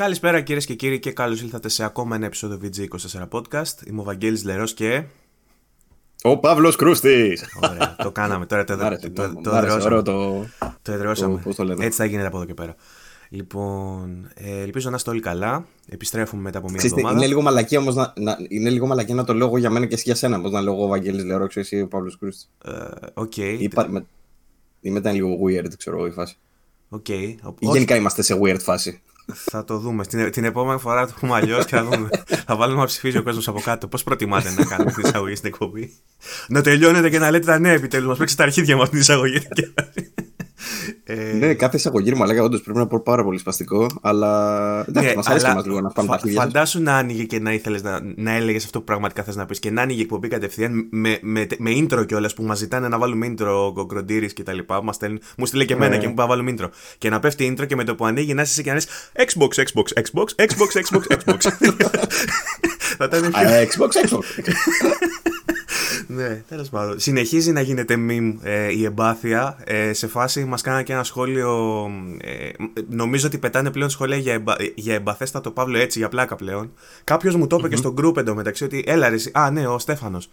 Καλησπέρα κυρίες και κύριοι και καλώς ήλθατε σε ακόμα ένα επεισόδιο VG24 Podcast. Είμαι ο Βαγγέλης Λερός και. Ο Παύλος Κρούστης! Ωραία, το κάναμε τώρα. Το, άρεσε, το, μ' το, άρεσε, εδραιώσαμε. ωραίο το- Το εδραιώσαμε. το- πώς το λένε. Έτσι θα γίνεται από εδώ και πέρα. Λοιπόν, ε, ελπίζω να είστε όλοι καλά. Επιστρέφουμε μετά από μια Ξέρεις τι, εβδομάδα. είναι λίγο μαλακία όμως να, να, είναι λίγο μαλακία να το λέω εγώ για μένα και εσύ για σένα. Πώς να λέω εγώ ο Βαγγέλης Λερός, ξέρεις εσύ ο Παύλος Κρούστης. Ε, Οκ. Είπα, με, ή μετά είναι λίγο weird, ξέρω εγώ η φάση. οκ. Ή Όχι, γενικά είμαστε σε weird φάση. Θα το δούμε. Την, την επόμενη φορά το πούμε αλλιώς και θα δούμε. θα βάλουμε να ψηφίζει ο κόσμος από κάτω. Πώς προτιμάτε να κάνουμε την εισαγωγή στην εκπομπή; να τελειώνετε και να λέτε τα νέα επιτέλους. Μας πρήξει τα αρχίδια με αυτήν την εισαγωγή. Ε, Ναι, κάθε εισαγωγή μου λέγα όντως πρέπει να πω πάρα πολύ σπαστικό, αλλά εντάξει, ναι, μας αρέσει και αλλά μας λίγο να πάμε φα- τα αρχίδια σας. Φαντάσου να άνοιγε και να ήθελες να, να έλεγες αυτό που πραγματικά θες να πεις και να άνοιγε η εκπομπή κατευθείαν με, με, με intro κιόλας που μας ζητάνε να βάλουμε intro ο Γκροντήρη και τα λοιπά. Μας στέλνουν- μου στείλε και εμένα Ναι. και μου είπα να βάλουμε intro. Και να πέφτει intro και με το που ανοίγει να είσαι εσύ και να λες Xbox, Xbox, Xbox, Xbox, Xbox, Xbox. Θα ήταν πιο Α, ε, Xbox, Xbox. Ναι, τέλος πάντων. Συνεχίζει να γίνεται meme ε, η εμπάθεια. Ε, σε φάση μας κάνανε και ένα σχόλιο. Ε, νομίζω ότι πετάνε πλέον σχόλια για, εμπα, για εμπαθέστατο Παύλο έτσι, για πλάκα πλέον. Κάποιος μου το είπε και στο group εντωμεταξύ ότι έλα ρε, εσύ- Α, ναι, ο Στέφανος.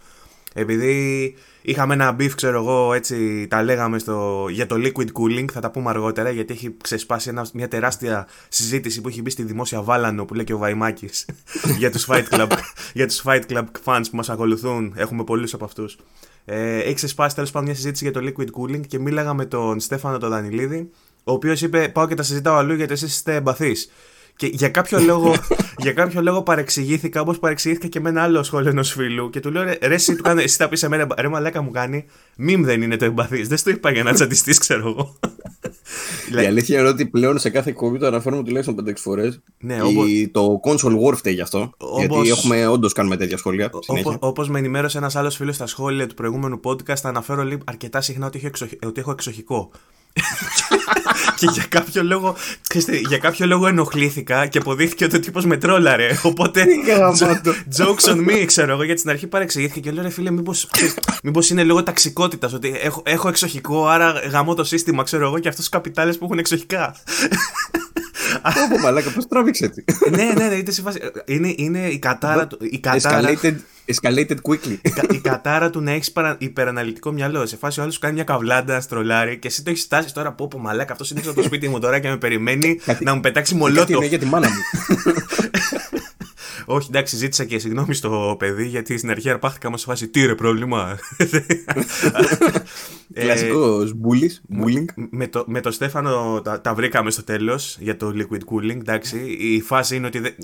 Επειδή είχαμε ένα beef, ξέρω εγώ, έτσι τα λέγαμε στο, για το liquid cooling, θα τα πούμε αργότερα, γιατί έχει ξεσπάσει ένα, μια τεράστια συζήτηση που έχει μπει στη δημόσια βάλανο που λέει και ο Βαϊμάκης για, τους Fight Club, για τους Fight Club fans που μας ακολουθούν. Έχουμε πολλούς από αυτούς. Ε, έχει ξεσπάσει τέλος πάντων μια συζήτηση για το liquid cooling και μίλαγα με τον Στέφανο τον Δανιλίδη, ο οποίος είπε πάω και τα συζητάω αλλού γιατί εσείς είστε εμπαθείς. Και για κάποιο λόγο, για κάποιο λόγο παρεξηγήθηκα όπως παρεξηγήθηκα και με ένα άλλο σχόλιο ενός φίλου. Και του λέω ρε, ρε εσύ, του κάνω, εσύ τα πεις σε μένα, ρε μαλάκα μου κάνει. Μιμ δεν είναι το εμπαθής. Δεν στο είπα για να τσαντιστεί, ξέρω εγώ. Η αλήθεια είναι ότι πλέον σε κάθε εκπομπή το αναφέρουμε τουλάχιστον 5-6 φορές. Ναι, όπως- Το console war φταίει γι' αυτό. Όπως- Γιατί έχουμε όντως κάνουμε τέτοια σχόλια. συνέχεια. Όπω με ενημέρωσε ένας άλλος φίλος στα σχόλια του προηγούμενου podcast, θα αναφέρω λίγο αρκετά συχνά ότι, έχω εξοχ- ότι έχω εξοχικό. και για κάποιο λόγο, ξέρετε, για κάποιο λόγο ενοχλήθηκα και αποδείχθηκε ότι ο τύπος με τρόλαρε. Οπότε, γαμάτο. jokes on me, ξέρω εγώ, γιατί στην αρχή παρεξηγήθηκα και λέω ρε φίλε, μήπως, ξέρεις, μήπως είναι λόγω ταξικότητας, ότι έχω, έχω εξοχικό, άρα γαμώ το σύστημα, ξέρω εγώ, και αυτούς τους καπιτάλες που έχουν εξοχικά. Πω, μαλάκα, πώς τράβηξε έτσι. ναι, ναι, ναι, είτε σε φάση- είναι, είναι η κατάρα του. Η κατάρα, Escalated, escalated quickly. η κα- η κατάρα του να έχεις υπεραναλυτικό μυαλό. Σε φάση ο άλλος σου κάνει μια καβλάντα, να στρολάρει και εσύ το έχεις φτάσει τώρα που πω μαλάκα. Αυτός είναι έξω από το σπίτι μου τώρα και με περιμένει Κάτι- να μου πετάξει Κάτι μολότο. είναι για τη μάνα μου. Όχι, εντάξει, ζήτησα και συγγνώμη στο παιδί γιατί στην αρχή αρπάχτηκα μα σε φάση τι ρε πρόβλημα. Ε, Κλασικός bullies. Bullying. με, το, με το Στέφανο τα, τα βρήκαμε στο τέλος για το liquid cooling. Εντάξει, η φάση είναι ότι. δεν-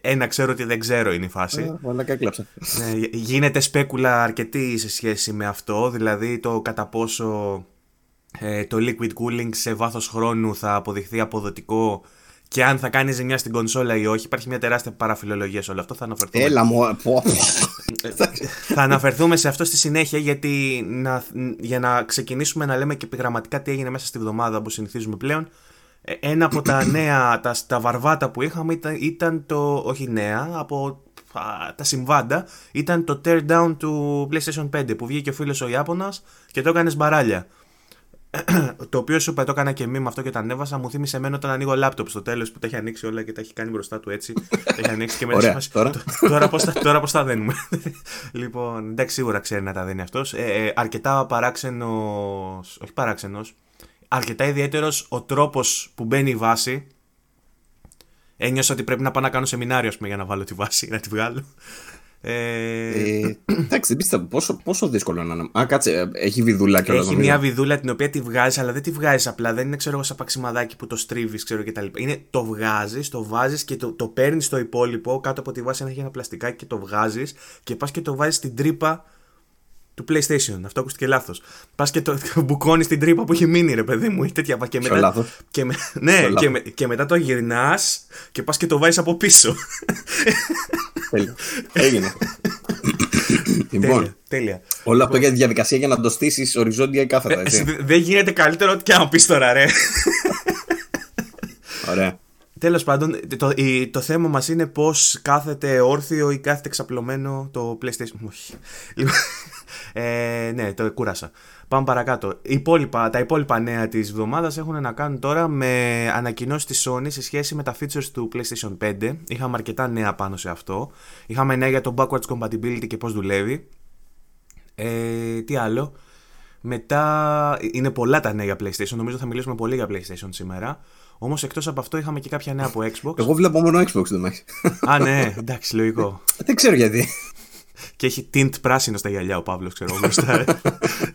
ένα ξέρω ότι δεν ξέρω είναι η φάση. Α, Μαλάκα έκλαψα. Ναι, γίνεται σπέκουλα αρκετή σε σχέση με αυτό, δηλαδή το κατά πόσο ε, το liquid cooling σε βάθος χρόνου θα αποδειχθεί αποδοτικό και αν θα κάνει ζημιά στην κονσόλα ή όχι. Υπάρχει μια τεράστια παραφιλολογία σε όλο αυτό. Θα αναφερθούμε, Έλα μου. πω, πω. θα αναφερθούμε σε αυτό στη συνέχεια γιατί να, για να ξεκινήσουμε να λέμε και επιγραμματικά τι έγινε μέσα στη βδομάδα όπως συνηθίζουμε πλέον. Ε, Ένα από τα νέα, τα, τα βαρβάτα που είχαμε ήταν, ήταν το, όχι νέα, από α, τα συμβάντα, ήταν το tear down του PlayStation 5 που βγήκε ο φίλος ο Ιάπωνας και το έκανες μπαράλια. Το οποίο σου είπα, το έκανα και μήμα αυτό και το ανέβασα. Μου θύμισε εμένα όταν ανοίγω λάπτοπ στο τέλος που τα έχει ανοίξει όλα και τα έχει κάνει μπροστά του έτσι. τα έχει ανοίξει και μετά. Ωραία, σε φάση, τώρα. «Τ- τώρα πώς τα, τώρα πώς τα δένουμε. λοιπόν, εντάξει, σίγουρα ξέρει να τα δένει αυτός. Ε, ε, αρκετά παράξενος. Όχι παράξενος. Αρκετά ιδιαίτερος ο τρόπος που μπαίνει η βάση. Ένιωσα ότι πρέπει να πάω να κάνω σεμινάριο ας πούμε, για να βάλω τη βάση, να τη βγάλω. Ε, Ε, Εντάξει, δεν πίστευα πόσο, πόσο δύσκολο να είναι. Α, κάτσε, ε, έχει βιδούλα και όλα Έχει μια βιδούλα την οποία τη βγάζεις, αλλά δεν τη βγάζεις απλά. Δεν είναι ξέρω εγώ σαν παξιμαδάκι που το στρίβεις, ξέρω κτλ. Είναι το βγάζεις, το βάζεις και το, το παίρνεις στο υπόλοιπο. Κάτω από τη βάση έχει ένα πλαστικάκι και το βγάζεις και πας και το βάζεις στην τρύπα του PlayStation. Αυτό ακούστηκε λάθος. Πας και το μπουκώνεις στην τρύπα που έχει μείνει, ρε παιδί μου, ή τέτοια. Και Ποιο μετά, λάθος; και με, ναι, Ποιο και, λάθος; με, και μετά το γυρνάς και πας και το βάζεις από πίσω. Τέλεια. Έγινε. λοιπόν, τέλεια, τέλεια. όλο αυτό για τη διαδικασία για να το στήσεις οριζόντια ή κάθετα. Ε, Έτσι. Δεν γίνεται καλύτερο ό,τι και αν πεις τώρα, ρε. Ωραία. Τέλος πάντων, το, η- το θέμα μας είναι πώς κάθεται όρθιο ή κάθεται ξαπλωμένο το PlayStation. Όχι. Λοιπόν, ε, ναι, το κούρασα. Πάμε παρακάτω. Οι υπόλοιπα, τα υπόλοιπα νέα της εβδομάδας έχουν να κάνουν τώρα με ανακοινώσεις της Sony σε σχέση με τα features του PlayStation 5. Είχαμε αρκετά νέα πάνω σε αυτό. Είχαμε νέα για το backwards compatibility και πώς δουλεύει. Ε, τι άλλο. Μετά είναι πολλά τα νέα για PlayStation. Νομίζω θα μιλήσουμε πολύ για PlayStation σήμερα. Όμως εκτός από αυτό είχαμε και κάποια νέα από Xbox. Εγώ βλέπω μόνο Xbox δεν έχει. Α, ναι, εντάξει, λογικό. Δεν ξέρω γιατί. Και έχει tint πράσινο στα γυαλιά ο Παύλος, ξέρω εγώ. μπροστά.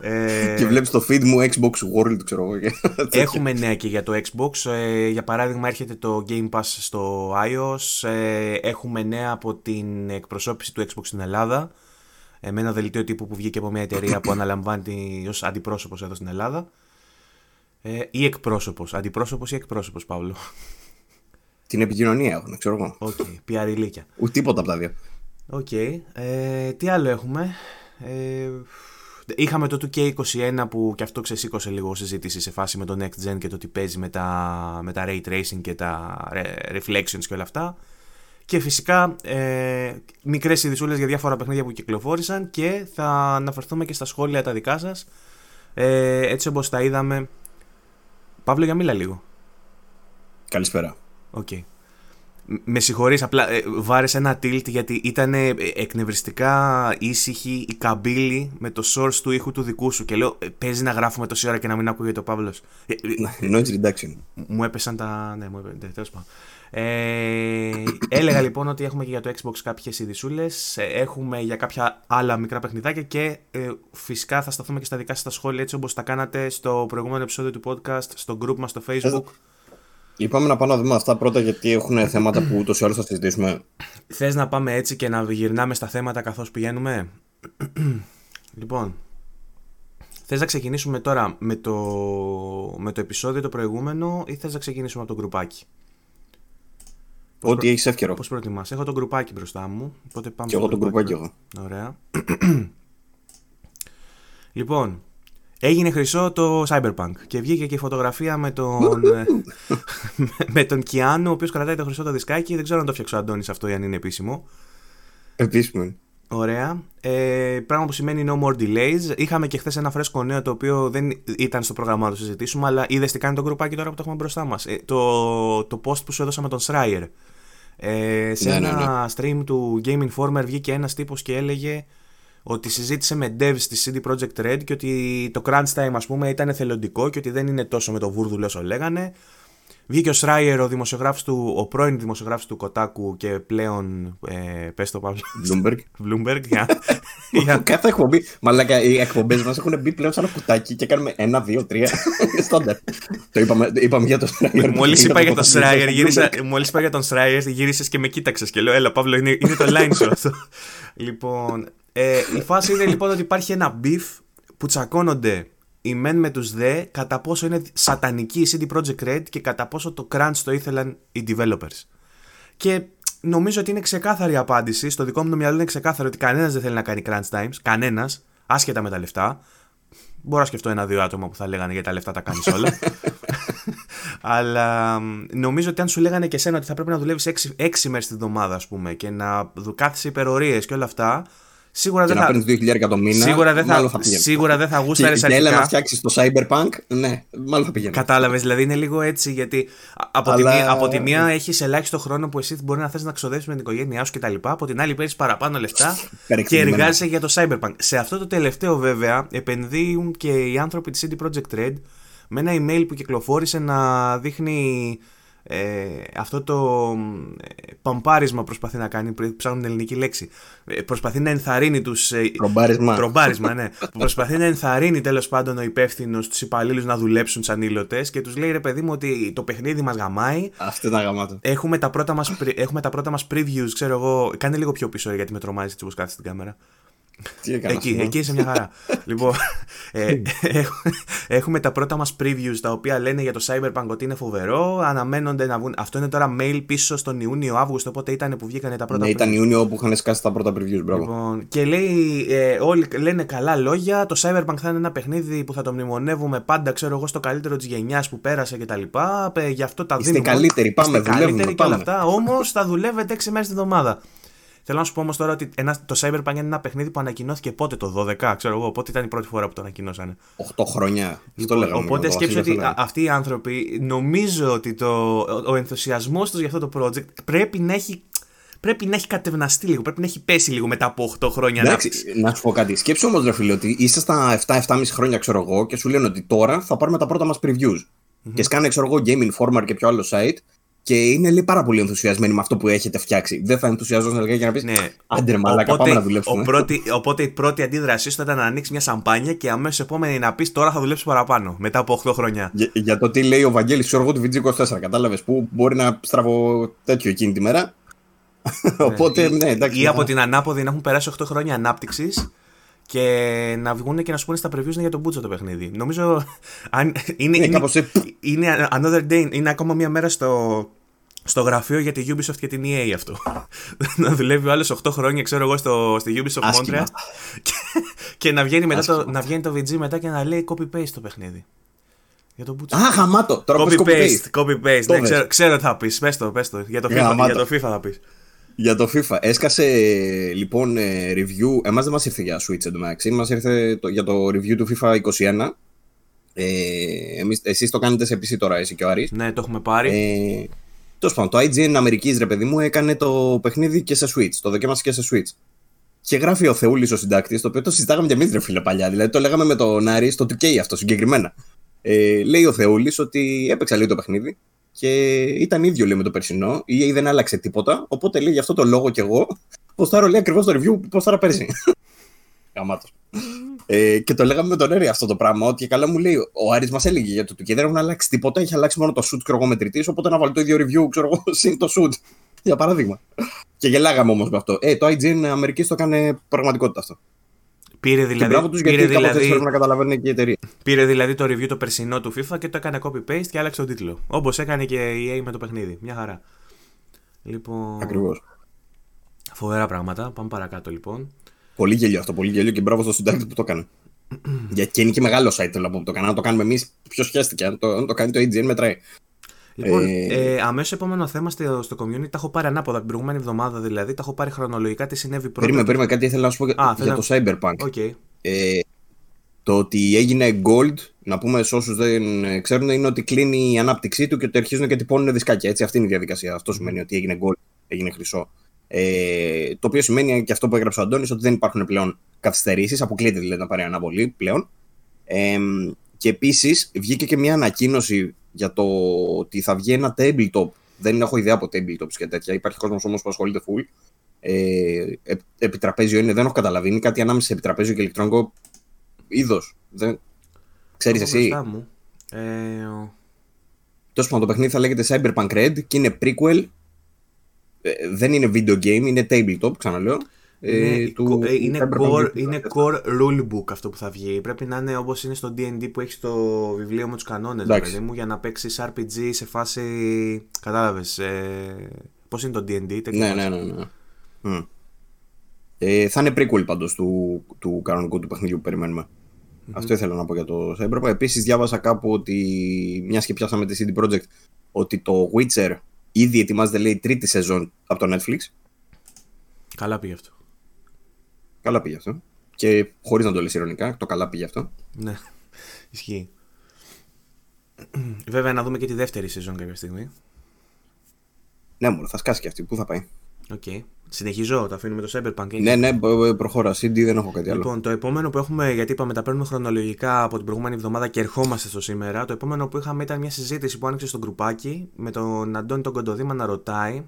ε, Και βλέπεις το feed μου Xbox World, ξέρω εγώ. και τέτοια. Έχουμε νέα και για το Xbox. Ε, για παράδειγμα, έρχεται το Game Pass στο iOS. Ε, έχουμε νέα από την εκπροσώπηση του Xbox στην Ελλάδα. Ε, με ένα δελτίο τύπου που βγήκε από μια εταιρεία που αναλαμβάνει ως αντιπρόσωπος εδώ στην Ελλάδα. Ε, ή εκπρόσωπος. Αντιπρόσωπος ή εκπρόσωπος, Παύλο. Την επικοινωνία έχουν, ξέρω εγώ. OK, okay, πιαριλίκια. Ούτε τίποτα από τα δύο. Οκ. Ε, τι άλλο έχουμε; Ε, είχαμε το 2K21 που και αυτό ξεσήκωσε λίγο συζήτηση σε φάση με το Next Gen και το τι παίζει με τα, με τα Ray Tracing και τα re- Reflections και όλα αυτά. Και φυσικά ε, μικρές ειδησούλες για διάφορα παιχνίδια που κυκλοφόρησαν και θα αναφερθούμε και στα σχόλια τα δικά σας. Ε, έτσι όπως τα είδαμε. Παύλο για μίλα λίγο. Καλησπέρα. Οκ. Μ- Με συγχωρείς, απλά ε, βάρεσε ένα tilt γιατί ήταν ε, εκνευριστικά ήσυχη η καμπύλη με το source του ήχου του δικού σου και λέω ε, παίζει να γράφουμε τόση ώρα και να μην ακούγεται ο Παύλος. Ε, ε, Noise reduction. μου έπεσαν τα... Ναι, μου έπεσαν... Τέλος πάντων. Ε, έλεγα λοιπόν ότι έχουμε και για το Xbox κάποιες ειδισούλες, ε, έχουμε για κάποια άλλα μικρά παιχνιδάκια και ε, φυσικά θα σταθούμε και στα δικά σας τα σχόλια έτσι όπως τα κάνατε στο προηγούμενο επεισόδιο του podcast, στο group μας στο facebook. Είπαμε να πάμε να δούμε αυτά πρώτα γιατί έχουν θέματα που ούτως ή άλλως θα συζητήσουμε. Θες να πάμε έτσι και να γυρνάμε στα θέματα καθώς πηγαίνουμε; λοιπόν, θες να ξεκινήσουμε τώρα με το, με το επεισόδιο το προηγούμενο ή θες να ξεκινήσουμε από το γκρουπάκι; Ό,τι έχεις εύκαιρο. Πώς προτιμάς. Έχω το γκρουπάκι μπροστά μου. Οπότε πάμε Και εγώ στο τον κουμπάκι εγώ. Ωραία. λοιπόν, έγινε χρυσό το Cyberpunk και βγήκε και η φωτογραφία με τον, με τον Κιάνου, ο οποίος κρατάει το χρυσό το δισκάκι. Δεν ξέρω αν το φτιάξω ο Αντώνης αυτό ή αν είναι επίσημο. Επίσημο είναι. Ωραία. Ε, πράγμα που σημαίνει no more delays. Είχαμε και χθες ένα φρέσκο νέο το οποίο δεν ήταν στο πρόγραμμά να το συζητήσουμε, αλλά είδες τι κάνει το γκρουπάκι τώρα που το έχουμε μπροστά μας. Ε, το, το post που σου έδωσα με τον Schreier. Ε, σε Ναι, ένα stream του Game Informer βγήκε ένας τύπος και έλεγε ότι συζήτησε με devs της CD Projekt Red και ότι το crunch time ας πούμε ήταν εθελοντικό και ότι δεν είναι τόσο με το βούρδουλο όσο λέγανε. Βγήκε ο Schreier, ο, δημοσιογράφος του, ο πρώην δημοσιογράφος του Kotaku και πλέον, ε, πες το Παύλο, Bloomberg. Bloomberg, για, για, Κάθε εκπομπή. Μαλάκα, οι εκπομπές μας έχουν μπει πλέον σε ένα κουτάκι και κάνουμε ένα, δύο, τρία. Στάνταρ. το είπαμε, είπαμε για το Schreier. Μόλις είπα για τον το Schreier, Bloomberg. γύρισα, μόλις είπα για τον Schreier, γύρισες και με κοίταξες και λέω: Έλα, Παύλο, είναι, είναι το line σου αυτό. λοιπόν, ε, η φάση είναι λοιπόν ότι υπάρχει ένα beef που τσακώνονται οι μεν με τους δε κατά πόσο είναι σατανική η CD Projekt Red και κατά πόσο το crunch το ήθελαν οι developers. Και νομίζω ότι είναι ξεκάθαρη η απάντηση. Στο δικό μου το μυαλό είναι ξεκάθαρο ότι κανένας δεν θέλει να κάνει crunch times. Κανένας, άσχετα με τα λεφτά. Μπορώ να σκεφτώ ένα-δύο άτομα που θα λέγανε για τα λεφτά τα κάνεις όλα. Αλλά μ, νομίζω ότι αν σου λέγανε και εσένα ότι θα πρέπει να δουλεύεις 6, 6 μέρες τη βδομάδα, ας πούμε, και να δου- κάθεσαι υπερορίες και όλα αυτά, σίγουρα Και δεν να θα. παίρνεις 2.000 το μήνα. Σίγουρα δεν θα, μάλλον θα πήγαινε. σίγουρα δεν θα Και, γούσταρες και έλα να αρχικά. φτιάξεις το Cyberpunk, ναι, μάλλον θα πήγαινε. Κατάλαβες, δηλαδή είναι λίγο έτσι γιατί α- από, Αλλά- τη, μία, από τη μία έχεις ελάχιστο χρόνο που εσύ μπορεί να θες να ξοδέψεις με την οικογένειά σου κτλ. Από την άλλη παίρνεις παραπάνω λεφτά και Υπερεκτιμημένα. εργάζεσαι για το Cyberpunk. Σε αυτό το τελευταίο βέβαια επενδύουν και οι άνθρωποι της CD Projekt Red με ένα email που κυκλοφόρησε να δείχνει ε, αυτό το ε, παμπάρισμα προσπαθεί να κάνει, ψάχνουν την ελληνική λέξη. Ε, προσπαθεί να ενθαρρύνει τους ε, Τρομπάρισμα. Τρομπάρισμα, ναι. που προσπαθεί να ενθαρρύνει τέλος πάντων ο υπεύθυνος τους υπαλλήλους να δουλέψουν σαν ήλωτες και τους λέει ρε παιδί μου ότι το παιχνίδι μας γαμάει. Αυτό ήταν γαμάτο. Έχουμε τα, πρώτα μας, πρι- έχουμε τα πρώτα μας previews, ξέρω εγώ. Κάνε λίγο πιο πίσω ρε, γιατί με τρομάζει έτσι όπως κάθεσαι στην κάμερα. Τι έκανα, Εκεί, σήμερα; εκεί είσαι μια χαρά. λοιπόν, ε, έχουμε τα πρώτα μας previews τα οποία λένε για το Cyberpunk ότι είναι φοβερό. Αναμένονται να βγουν. Αυτό είναι τώρα mail πίσω στον Ιούνιο-Αύγουστο, οπότε ήταν που βγήκαν τα πρώτα Ναι, previews. ήταν Ιούνιο που είχαν σκάσει τα πρώτα previews. Μπράβο. Λοιπόν, και λέει, ε, όλοι λένε καλά λόγια. Το Cyberpunk θα είναι ένα παιχνίδι που θα το μνημονεύουμε πάντα, ξέρω εγώ, στο καλύτερο της γενιάς που πέρασε κτλ. Ε, Γι' αυτό τα Είστε δίνουμε. καλύτεροι, πάμε, Είστε δουλεύουμε, καλύτεροι και όλα πάμε. αυτά. Όμως θα δουλεύετε 6 μέρες τη εβδομάδα. Θέλω να σου πω όμως τώρα ότι ένα, το Cyberpunk είναι ένα παιχνίδι που ανακοινώθηκε πότε το 12, ξέρω εγώ. Πότε ήταν η πρώτη φορά που το ανακοινώσανε. 8 χρόνια. Αυτό Λοιπόν, λέγαμε. οπότε με τον σκέψου Βασίλη, ότι αυτό α- αυτοί οι άνθρωποι νομίζω ότι το, ο, ο ενθουσιασμός τους για αυτό το project πρέπει να έχει. Πρέπει να έχει κατευναστεί λίγο, πρέπει να έχει πέσει λίγο μετά από 8 χρόνια Εντάξει, ανάπτυξη. να σου πω κάτι. Σκέψου όμως, ρε φίλε, ότι είσαι στα 7-7,5 χρόνια, ξέρω εγώ, και σου λένε ότι τώρα θα πάρουμε τα πρώτα μας previews. Και σκάνε, ξέρω εγώ, Game Informer και ποιο άλλο site. Και είναι λέει πάρα πολύ ενθουσιασμένοι με αυτό που έχετε φτιάξει. Δεν θα ενθουσιαζόσουν για να πεις. Ναι. Άντε, ρε, μαλάκα, πάμε να δουλέψουμε. ο πρώτη, οπότε η πρώτη αντίδρασή σου θα ήταν να ανοίξεις μια σαμπάνια και αμέσως επόμενη να πεις τώρα θα δουλέψει παραπάνω. Μετά από 8 χρόνια. Για, για το τι λέει ο Βαγγέλης, ξέρω εγώ, του VG24. Κατάλαβες που μπορεί να στραβώ τέτοιο εκείνη τη μέρα. Οπότε, ναι, εντάξει. Ή θα- από την ανάποδη να έχουν περάσει 8 χρόνια ανάπτυξης και να βγουν και να σου πούνε στα previews για τον Μπούτσο το παιχνίδι. Νομίζω. Αν, είναι, Ναι, είναι, κάπως έτσι. είναι another day, είναι ακόμα μια μέρα στο, στο γραφείο για τη Ubisoft και την EA αυτό. να δουλεύει ο άλλος 8 χρόνια, ξέρω εγώ, στο, στη Ubisoft Άσχημα. Montreal και, και να, βγαίνει μετά το, Άσχημα. να βγαίνει το VG μετά και να λέει copy-paste το παιχνίδι. Για τον Μπούτσο. Α, γαμάτο. Τώρα πες Copy-paste, copy-paste. Το Ναι, δες. ξέρω, ξέρω τι θα πεις. Πες το, πες το. Για το, FIFA, Γαμάτο. για το FIFA θα πεις. Για το FIFA. Έσκασε λοιπόν ε, review. Εμάς δεν μας ήρθε για Switch εντωμεταξύ. Μας ήρθε το, για το review του FIFA 21. Ε, εμείς, εσείς το κάνετε σε PC τώρα, εσύ και ο Άρης. Ναι, το έχουμε πάρει. Ε, Τέλος πάντων, το IGN Αμερικής, ρε παιδί μου, έκανε το παιχνίδι και σε Switch. Το δοκίμασε και σε Switch. Και γράφει ο Θεούλης ο συντάκτης, το οποίο το συζητάγαμε και εμείς, ρε φίλε, παλιά. Δηλαδή το λέγαμε με τον Άρη στο 2K αυτό συγκεκριμένα. Ε, λέει ο Θεούλης ότι έπαιξα λίγο το παιχνίδι και ήταν ίδιο λέει με το περσινό. Η EA δεν άλλαξε τίποτα. Οπότε λέει γι' αυτό το λόγο κι εγώ. Ποστάρω λέει ακριβώς το review που ποστάρα πέρσι. Γαμάτος. Ε, και το λέγαμε με τον Έρη αυτό το πράγμα. Ότι καλά μου λέει, ο Άρης μας έλεγε για το του και δεν έχουν αλλάξει τίποτα. Έχει αλλάξει μόνο το shoot ξέρω εγώ μετρητής. Οπότε να βάλει το ίδιο review, ξέρω εγώ, συν το shoot. Για παράδειγμα. Και γελάγαμε όμως με αυτό. Ε, το IGN Αμερικής το έκανε πραγματικότητα αυτό. Πήρε και δηλαδή, μπράβο τους πήρε, γιατί κάπως έτσι δηλαδή, πρέπει να καταλαβαίνει και η εταιρεία. πήρε δηλαδή το review το περσινό του FIFA και το έκανε copy-paste και άλλαξε τον τίτλο. Όπως έκανε και η EA με το παιχνίδι. Μια χαρά. Λοιπόν, Ακριβώς. φοβερά πράγματα. Πάμε παρακάτω λοιπόν. Πολύ γέλιο αυτό, πολύ γέλιο και μπράβο στο συντάκτη που το έκανε. Γιατί και είναι και μεγάλο site θέλω να πω που το έκανε. Αν το κάνουμε εμείς, ποιος χέστηκε. Αν το, αν το κάνει το IGN, μετράει. Λοιπόν, Ε, ε, αμέσως επόμενο θέμα στο, στο community τα έχω πάρει ανάποδα την προηγούμενη εβδομάδα δηλαδή. Τα έχω πάρει χρονολογικά τι συνέβη πρώτα. Περίμενε, περίμενε, κάτι ήθελα να σου πω Α, για το Cyberpunk. OK. Ε, το ότι έγινε gold, να πούμε σε όσους δεν ε, ξέρουν, είναι ότι κλείνει η ανάπτυξή του και ότι αρχίζουν και τυπώνουν δισκάκια. Έτσι, αυτή είναι η διαδικασία. Αυτό σημαίνει ότι έγινε gold, έγινε χρυσό. Ε, το οποίο σημαίνει και αυτό που έγραψε ο Αντώνης ότι δεν υπάρχουν πλέον καθυστερήσεις. Αποκλείεται δηλαδή να πάρει αναβολή πλέον. Ε, και επίσης βγήκε και μια ανακοίνωση για το ότι θα βγει ένα tabletop. Δεν έχω ιδέα από tabletops και τέτοια. Υπάρχει κόσμος όμως που ασχολείται full. Ε, ε, επιτραπέζιο είναι, δεν έχω καταλαβεί. Είναι κάτι ανάμεσα σε επιτραπέζιο και ηλεκτρονικό είδος. Δεν... Ξέρεις Έχω εσύ; μπροστά μου. Ε, ο- Τέλο πάντων, το παιχνίδι θα λέγεται Cyberpunk Red και είναι prequel. Ε, δεν είναι video game, είναι tabletop, ξαναλέω. Ε, είναι, του- ε, είναι, Cyberpunk core, 2047. είναι core rulebook αυτό που θα βγει. Πρέπει να είναι όπως είναι στο DD που έχει το βιβλίο με τους κανόνες, Εντάξει. παιδί μου, για να παίξεις RPG σε φάση. Κατάλαβες. Ε, Πώς είναι το DD, τέτοιο. Ναι, ναι, ναι. ναι. Μμ. Ε, θα είναι prequel πάντως του, του κανονικού του παιχνιδιού που περιμένουμε. Αυτό ήθελα να πω για το Cyberpunk. Επίσης, διάβασα κάπου ότι μιας και πιάσαμε τη CD Projekt ότι το Witcher ήδη ετοιμάζεται λέει τρίτη σεζόν από το Netflix. Καλά πήγε αυτό. Καλά πήγε αυτό. Και χωρίς να το λες ειρωνικά, το καλά πήγε αυτό. Ναι, ισχύει. Βέβαια, να δούμε και τη δεύτερη σεζόν κάποια στιγμή. Ναι, μόνο θα σκάσει και αυτή. Πού θα πάει; Οκ. Συνεχίζω, το αφήνουμε το Cyberpunk. έτσι. Ναι, ναι, μπο- μπο- προχώρα. CD δεν έχω κάτι άλλο. Λοιπόν, το επόμενο που έχουμε, γιατί είπαμε τα παίρνουμε χρονολογικά από την προηγούμενη εβδομάδα και ερχόμαστε στο σήμερα. Το επόμενο που είχαμε ήταν μια συζήτηση που άνοιξε στο γκρουπάκι με τον Αντώνη τον Κοντοδήμα να ρωτάει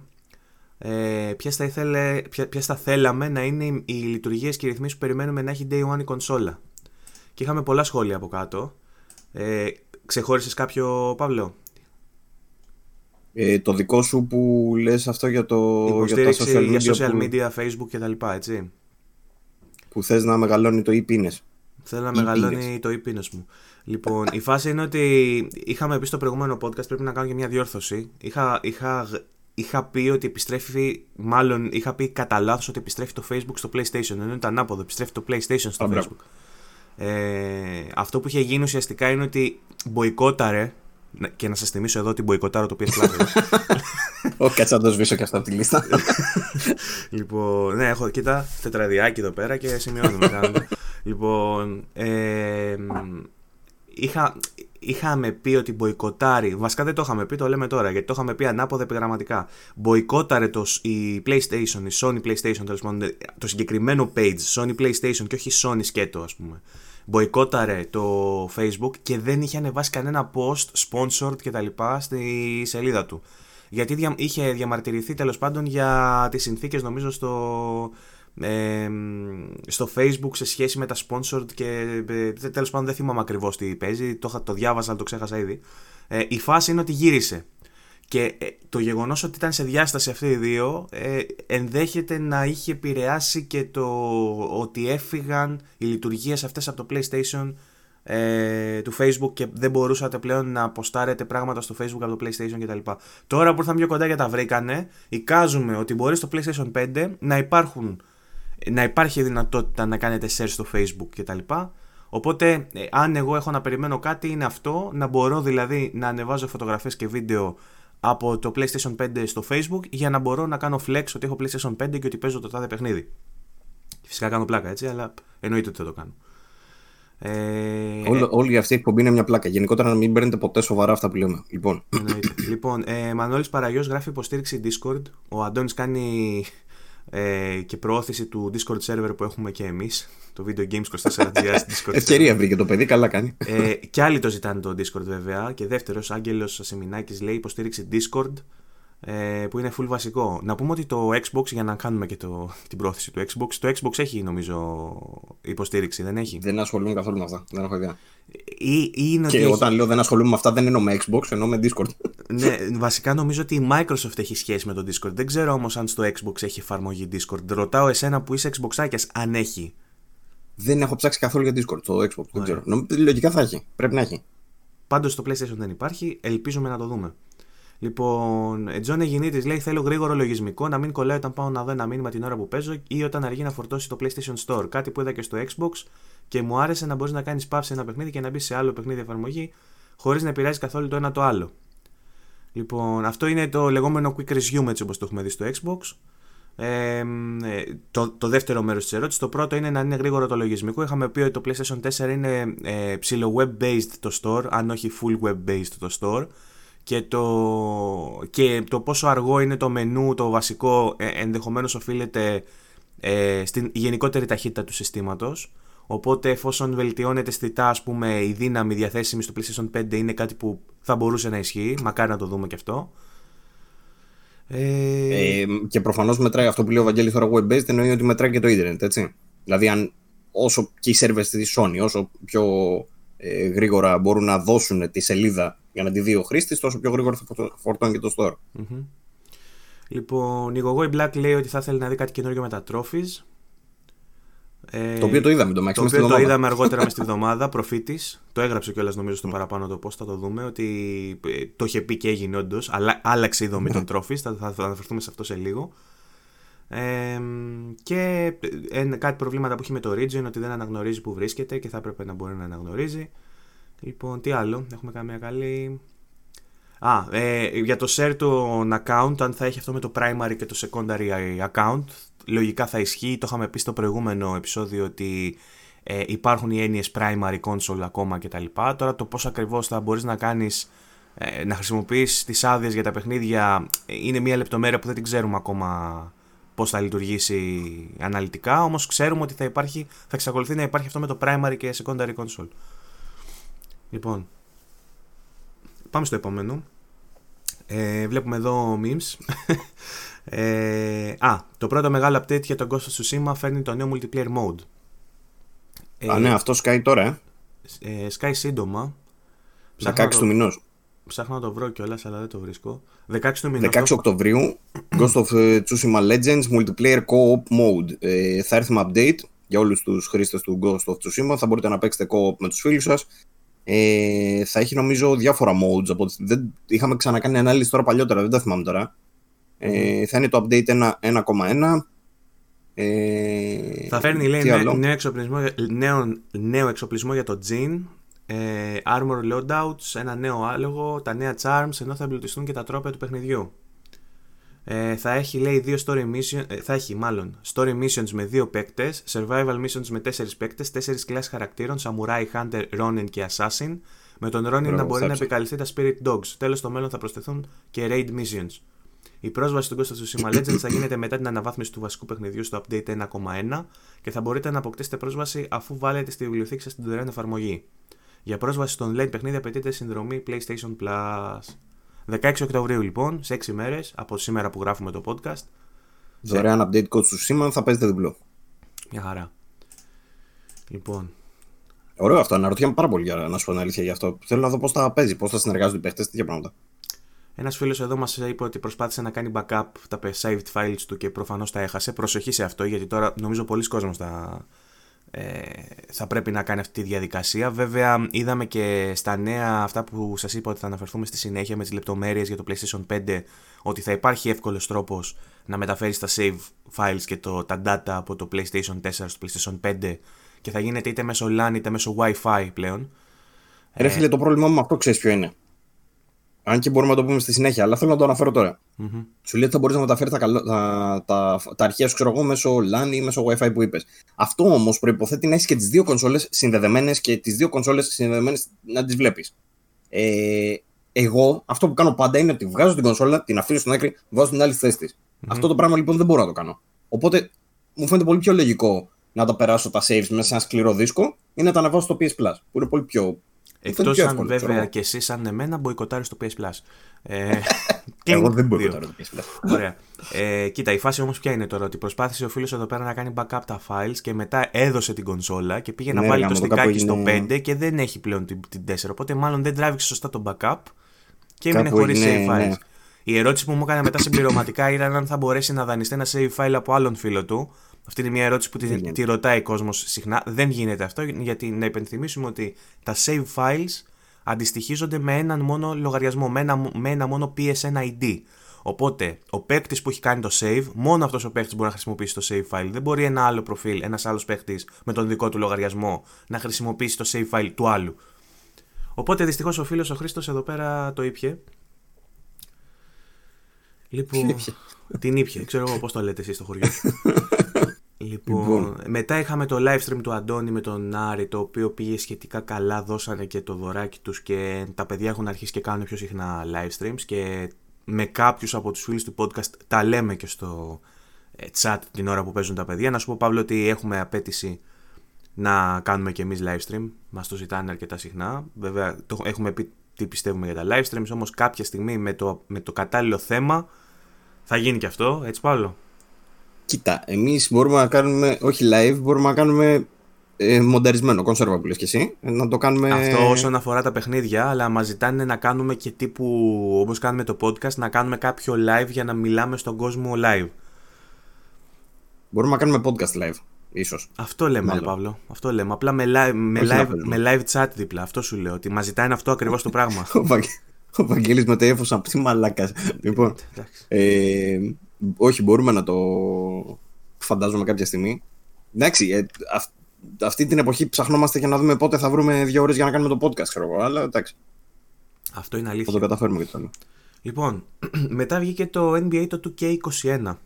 ε, ποιες, θα ήθελε, ποια, ποιες θα θέλαμε να είναι οι, οι λειτουργίες και οι ρυθμίσεις που περιμένουμε να έχει Day One η κονσόλα. Και είχαμε πολλά σχόλια από κάτω. Ε, ξεχώρισες κάποιο, Παύλο; Ε, το δικό σου που λες αυτό για, το, για τα Υποστήριξη social media. για social που... media, facebook κτλ. Έτσι. Που θες να μεγαλώνει το e-πίνες. Θέλω να Ή μεγαλώνει πίνες. το e μου. Λοιπόν, η φάση είναι ότι είχαμε πει στο προηγούμενο podcast, πρέπει να κάνω και μια διόρθωση. Είχα, είχα, είχα πει ότι επιστρέφει, μάλλον είχα πει κατά λάθος ότι επιστρέφει το Facebook στο PlayStation. Ενώ ήταν ανάποδο, επιστρέφει το PlayStation στο Α, μπράβο. Facebook. Ε, αυτό που είχε γίνει ουσιαστικά είναι ότι μποϊκόταρε. Να- Και να σας θυμίσω εδώ ότι μποϊκοτάρω το PS Plus. Όχι, κάτσε να το σβήσω και αυτό από τη λίστα. Λοιπόν, ναι, έχω, κοίτα, τετραδιάκι εδώ πέρα και σημειώνουμε. κάνουμε. λοιπόν, ε, μ, είχα, είχαμε πει ότι μποϊκοτάρει, βασικά δεν το είχαμε πει, το λέμε τώρα, γιατί το είχαμε πει ανάποδα επιγραμματικά. Μποϊκόταρε το, σ- η PlayStation, η Sony PlayStation, τέλος πάντων, το συγκεκριμένο page, Sony PlayStation και όχι Sony σκέτο, ας πούμε. Μποϊκόταρε το Facebook και δεν είχε ανεβάσει κανένα post sponsored κτλ. στη σελίδα του. Γιατί δια- είχε διαμαρτυρηθεί τέλος πάντων για τις συνθήκες νομίζω στο, ε, στο facebook σε σχέση με τα sponsored και ε, τέλος πάντων δεν θυμάμαι ακριβώς τι παίζει, το, είχα- το διάβασα αλλά το ξέχασα ήδη. Ε, η φάση είναι ότι γύρισε. Και ε, το γεγονός ότι ήταν σε διάσταση αυτοί οι δύο ε, ενδέχεται να είχε επηρεάσει και το ότι έφυγαν οι λειτουργίες αυτές από το PlayStation ε, του Facebook και δεν μπορούσατε πλέον να αποστάρετε πράγματα στο Facebook από το PlayStation κτλ. Τώρα που ήρθαν πιο κοντά και τα βρήκανε, εικάζουμε ότι μπορεί στο PlayStation 5 να υπάρχουν να υπάρχει δυνατότητα να κάνετε share στο Facebook κτλ. Οπότε, ε, αν εγώ έχω να περιμένω κάτι, είναι αυτό. Να μπορώ δηλαδή να ανεβάζω φωτογραφίες και βίντεο από το PlayStation 5 στο Facebook για να μπορώ να κάνω flex ότι έχω PlayStation 5 και ότι παίζω το τάδε παιχνίδι. Φυσικά κάνω πλάκα έτσι, αλλά εννοείται ότι θα το κάνω. Ε, Όλη, όλη αυτή η εκπομπή είναι μια πλάκα. Γενικότερα να μην παίρνετε ποτέ σοβαρά αυτά που λέμε. Λοιπόν, Εννοείται. λοιπόν, ε, Μανώλης Παραγιός γράφει υποστήριξη Discord. Ο Αντώνης κάνει ε, και προώθηση του Discord server που έχουμε και εμείς. Το Video Games 24GS Discord server. ευκαιρία βρήκε το παιδί, καλά κάνει. Ε, και άλλοι το ζητάνε το Discord βέβαια. Και δεύτερος, Άγγελος Ασημινάκης λέει υποστήριξη Discord. Ε, που είναι full βασικό. Να πούμε ότι το Xbox, για να κάνουμε και το, την πρόθεση του Xbox, το Xbox έχει νομίζω υποστήριξη, δεν έχει; Δεν ασχολούμαι καθόλου με αυτά. Δεν έχω ιδέα. Ή, ή είναι ότι Και έχει- όταν λέω δεν ασχολούμαι με αυτά, δεν εννοώ με Xbox, εννοώ με Discord. Ναι, βασικά νομίζω ότι η Microsoft έχει σχέση με το Discord. Δεν ξέρω όμως αν στο Xbox έχει εφαρμογή Discord. Ρωτάω εσένα που είσαι Xboxάκιας αν έχει. δεν έχω ψάξει καθόλου για Discord το Xbox. Δεν ξέρω. Νομ- Λογικά θα έχει. Πρέπει να έχει. Πάντως στο PlayStation δεν υπάρχει. Ελπίζουμε να το δούμε. Λοιπόν, Τζον Αιγινήτη λέει: Θέλω γρήγορο λογισμικό να μην κολλάει όταν πάω να δω ένα μήνυμα την ώρα που παίζω ή όταν αργεί να φορτώσει το PlayStation Store. Κάτι που είδα και στο Xbox και μου άρεσε να μπορείς να κάνεις παύση ένα παιχνίδι και να μπει σε άλλο παιχνίδι εφαρμογή χωρίς να επηρεάζει καθόλου το ένα το άλλο. Λοιπόν, αυτό είναι το λεγόμενο quick resume έτσι όπως το έχουμε δει στο Xbox. Ε, μ, ε, το, το δεύτερο μέρος της ερώτησης. Το πρώτο είναι να είναι γρήγορο το λογισμικό. Είχαμε πει ότι το PlayStation 4 είναι ε, ψηλο web-based το store, αν όχι full web-based το store. Και το, και το πόσο αργό είναι το μενού, το βασικό, ε, ενδεχομένως οφείλεται ε, στην γενικότερη ταχύτητα του συστήματος. Οπότε εφόσον βελτιώνεται αισθητά ας πούμε η δύναμη διαθέσιμη στο PlayStation 5 είναι κάτι που θα μπορούσε να ισχύει, μακάρι να το δούμε και αυτό. Ε, Ε, και προφανώς μετράει αυτό που λέει ο Βαγγέλης τώρα web-based, εννοεί ότι μετράει και το Ιντερνετ, έτσι. Δηλαδή, αν όσο και οι servers της Sony, όσο πιο ε, γρήγορα μπορούν να δώσουν τη σελίδα για να τη δει ο χρήστης, τόσο πιο γρήγορα θα φορτω- φορτώνει και το store. μμμ. Λοιπόν, η Gogoi Black λέει ότι θα ήθελε να δει κάτι καινούργιο με τα trophies. Ε, το οποίο το είδαμε το Το Max οποίο το είδαμε αργότερα μες στη βδομάδα, προφήτης. Το έγραψε κιόλας νομίζω στο παραπάνω το πώ θα το δούμε. Ότι ε, το είχε πει και έγινε όντως. Αλλά άλλαξε η δομή των τρόφι. Θα, θα, θα αναφερθούμε σε αυτό σε λίγο. Ε, και ε, ένα- κάτι προβλήματα που έχει με το Region ότι δεν αναγνωρίζει που βρίσκεται και θα έπρεπε να μπορεί να αναγνωρίζει. Λοιπόν, τι άλλο, έχουμε καμία καλή. Α, ε, για το share των account, αν θα έχει αυτό με το primary και το secondary account, λογικά θα ισχύει. Το είχαμε πει στο προηγούμενο επεισόδιο ότι ε, υπάρχουν οι έννοιες primary console ακόμα κτλ. Τώρα το πώς ακριβώς θα μπορείς να κάνεις ε, να χρησιμοποιείς τις άδειες για τα παιχνίδια ε, είναι μια λεπτομέρεια που δεν την ξέρουμε ακόμα πώς θα λειτουργήσει αναλυτικά, όμως ξέρουμε ότι θα, υπάρχει, θα εξακολουθεί να υπάρχει αυτό με το primary και secondary console. Λοιπόν, πάμε στο επόμενο. Ε, βλέπουμε εδώ memes. ε, α, το πρώτο μεγάλο update για τον Ghost of Tsushima φέρνει το νέο multiplayer mode. Α, ναι, αυτό σκάει τώρα, ε. Ε, Sky σύντομα. Ψάχνω 16 να του το- μηνός. Ψάχνω να το βρω κιόλας, αλλά δεν το βρίσκω. 16 του μηνός. 16 Οκτωβρίου, Ghost of ε, Tsushima Legends Multiplayer Co-op Mode. Ε, θα έρθει με update για όλους τους χρήστες του Ghost of Tsushima. Θα μπορείτε να παίξετε co με τους φίλους σας. Ε, θα έχει νομίζω διάφορα modes. Από... Δεν... Είχαμε ξανακάνει ανάλυση τώρα παλιότερα, δεν τα θυμάμαι τώρα. Ε, θα είναι το update 1.1. Ε, θα φέρνει λέει νέο, νέο, εξοπλισμό, νέο, νέο εξοπλισμό για το Jin, ε, armor loadouts, ένα νέο άλογο, τα νέα charms, ενώ θα εμπλουτιστούν και τα τρόπια του παιχνιδιού. Ε, θα έχει λέει δύο story missions, ε, θα έχει μάλλον story missions με δύο παίκτες, survival missions με τέσσερις παίκτες, τέσσερις κλάσεις χαρακτήρων, samurai, hunter, ronin και assassin, με τον Ronin να μπορεί να επικαλυφθεί τα spirit dogs. Τέλος στο μέλλον θα προσθεθούν και raid missions. Η πρόσβαση του Ghost of Tsushima Legends θα γίνεται μετά την αναβάθμιση του βασικού παιχνιδιού στο update 1.1 και θα μπορείτε να αποκτήσετε πρόσβαση αφού βάλετε στη βιβλιοθήκη σας την δωρεάν εφαρμογή. Για πρόσβαση στο online παιχνίδι απαιτείται συνδρομή PlayStation Plus. 16 Οκτωβρίου λοιπόν, σε 6 μέρες από σήμερα που γράφουμε το podcast. Δωρεάν update code του Σίμαν θα παίζετε διπλό. Μια χαρά. Λοιπόν. Ωραίο αυτό. Αναρωτιέμαι πάρα πολύ για να σου πω την αλήθεια γι' αυτό. Θέλω να δω πώς θα παίζει, πώς θα συνεργάζονται οι παίχτε, τέτοια πράγματα. Ένας φίλος εδώ μας είπε ότι προσπάθησε να κάνει backup τα saved files του και προφανώς τα έχασε. Προσοχή σε αυτό, γιατί τώρα νομίζω πολλοί κόσμος θα, ε, θα πρέπει να κάνει αυτή τη διαδικασία. Βέβαια, είδαμε και στα νέα αυτά που σας είπα ότι θα αναφερθούμε στη συνέχεια με τις λεπτομέρειες για το PlayStation 5 ότι θα υπάρχει εύκολος τρόπος να μεταφέρεις τα save files και το, τα data από το PlayStation 4 στο PlayStation 5 και θα γίνεται είτε μέσω LAN είτε μέσω Wi-Fi πλέον. Ρε φίλε, το πρόβλημά μου αυτό ξέρεις ποιο είναι. Αν και μπορούμε να το πούμε στη συνέχεια, αλλά θέλω να το αναφέρω τώρα. Mm-hmm. Σου λέει ότι θα μπορείς να μεταφέρει τα, τα, τα, τα αρχεία σου ξέρω εγώ, μέσω LAN ή μέσω WiFi που είπες. Αυτό όμως προποθέτει να έχεις και τις δύο κονσόλες συνδεδεμένες και τις δύο κονσόλες συνδεδεμένες να τις βλέπεις. Ε, εγώ αυτό που κάνω πάντα είναι ότι βγάζω την κονσόλα, την αφήνω στην άκρη, βάζω την άλλη θέση της. Mm-hmm. Αυτό το πράγμα λοιπόν δεν μπορώ να το κάνω. Οπότε μου φαίνεται πολύ πιο λογικό να τα περάσω τα saves μέσα σε ένα σκληρό δίσκο ή να τα ανεβάσω στο PS Plus, που είναι πολύ πιο Εκτός αν βέβαια και εσύ, σαν εμένα, μποϊκοτάρεις το PS Plus. Ε, Εγώ δεν μποϊκοτάρω το PS Plus. Ωραία. Ε, κοίτα, η φάση όμως ποια είναι τώρα, ότι προσπάθησε ο φίλος εδώ πέρα να κάνει backup τα files και μετά έδωσε την κονσόλα και πήγε να ναι, βάλει το στικάκι στο 5 και δεν έχει πλέον την, την 4. Οπότε μάλλον δεν τράβηξε σωστά το backup και έμεινε χωρίς save files. Ναι. Η ερώτηση που μου έκανε μετά συμπληρωματικά ήταν αν θα μπορέσει να δανειστεί ένα save file από άλλον φίλο του αυτή είναι μια ερώτηση που τη, τη ρωτάει ο κόσμος συχνά. Δεν γίνεται αυτό, γιατί να υπενθυμίσουμε ότι τα save files αντιστοιχίζονται με έναν μόνο λογαριασμό, με ένα, με ένα μόνο PSN ID. Οπότε, ο παίκτης που έχει κάνει το save, μόνο αυτός ο παίκτης μπορεί να χρησιμοποιήσει το save file. Δεν μπορεί ένα άλλο προφίλ, ένας άλλος παίκτης με τον δικό του λογαριασμό να χρησιμοποιήσει το save file του άλλου. Οπότε, δυστυχώς ο φίλος ο Χρήστος εδώ πέρα το ήπια. Λοιπόν, την ήπια, ξέρω εγώ πώς το λέτε εσείς στο χωριό. Λοιπόν, λοιπόν, μετά είχαμε το live stream του Αντώνη με τον Άρη, το οποίο πήγε σχετικά καλά, δώσανε και το δωράκι τους και τα παιδιά έχουν αρχίσει και κάνουν πιο συχνά live streams και με κάποιους από τους φίλους του podcast τα λέμε και στο ε, chat την ώρα που παίζουν τα παιδιά. Να σου πω Παύλο ότι έχουμε απέτηση να κάνουμε και εμείς live stream, μας το ζητάνε αρκετά συχνά. Βέβαια το έχουμε πει τι πιστεύουμε για τα live streams, όμως κάποια στιγμή με το, με το κατάλληλο θέμα θα γίνει και αυτό, έτσι Παύλο; Κοίτα, εμείς μπορούμε να κάνουμε, όχι live, μπορούμε να κάνουμε ε, μονταρισμένο, κονσέρβα που λες και εσύ. Ε, να το κάνουμε... Αυτό όσον αφορά τα παιχνίδια, αλλά μας ζητάνε να κάνουμε και τύπου, όπως κάνουμε το podcast, να κάνουμε κάποιο live για να μιλάμε στον κόσμο live. Μπορούμε να κάνουμε podcast live, ίσως. Αυτό λέμε, ρε, Παύλο. Αυτό λέμε. Απλά με live, με, live, με live chat δίπλα. Αυτό σου λέω. Ότι μας ζητάνε αυτό ακριβώς το πράγμα. Ο Βαγγέλης μετέφωσε από τη μαλάκας. λοιπόν, ε, όχι, μπορούμε να το φαντάζομαι κάποια στιγμή. Εντάξει, ε, αυτή την εποχή ψαχνόμαστε για να δούμε πότε θα βρούμε δύο ώρες για να κάνουμε το podcast, ξέρω εγώ. Αλλά εντάξει. Αυτό είναι αλήθεια. Θα το καταφέρουμε και το Λοιπόν, μετά βγήκε το NBA το 2K21.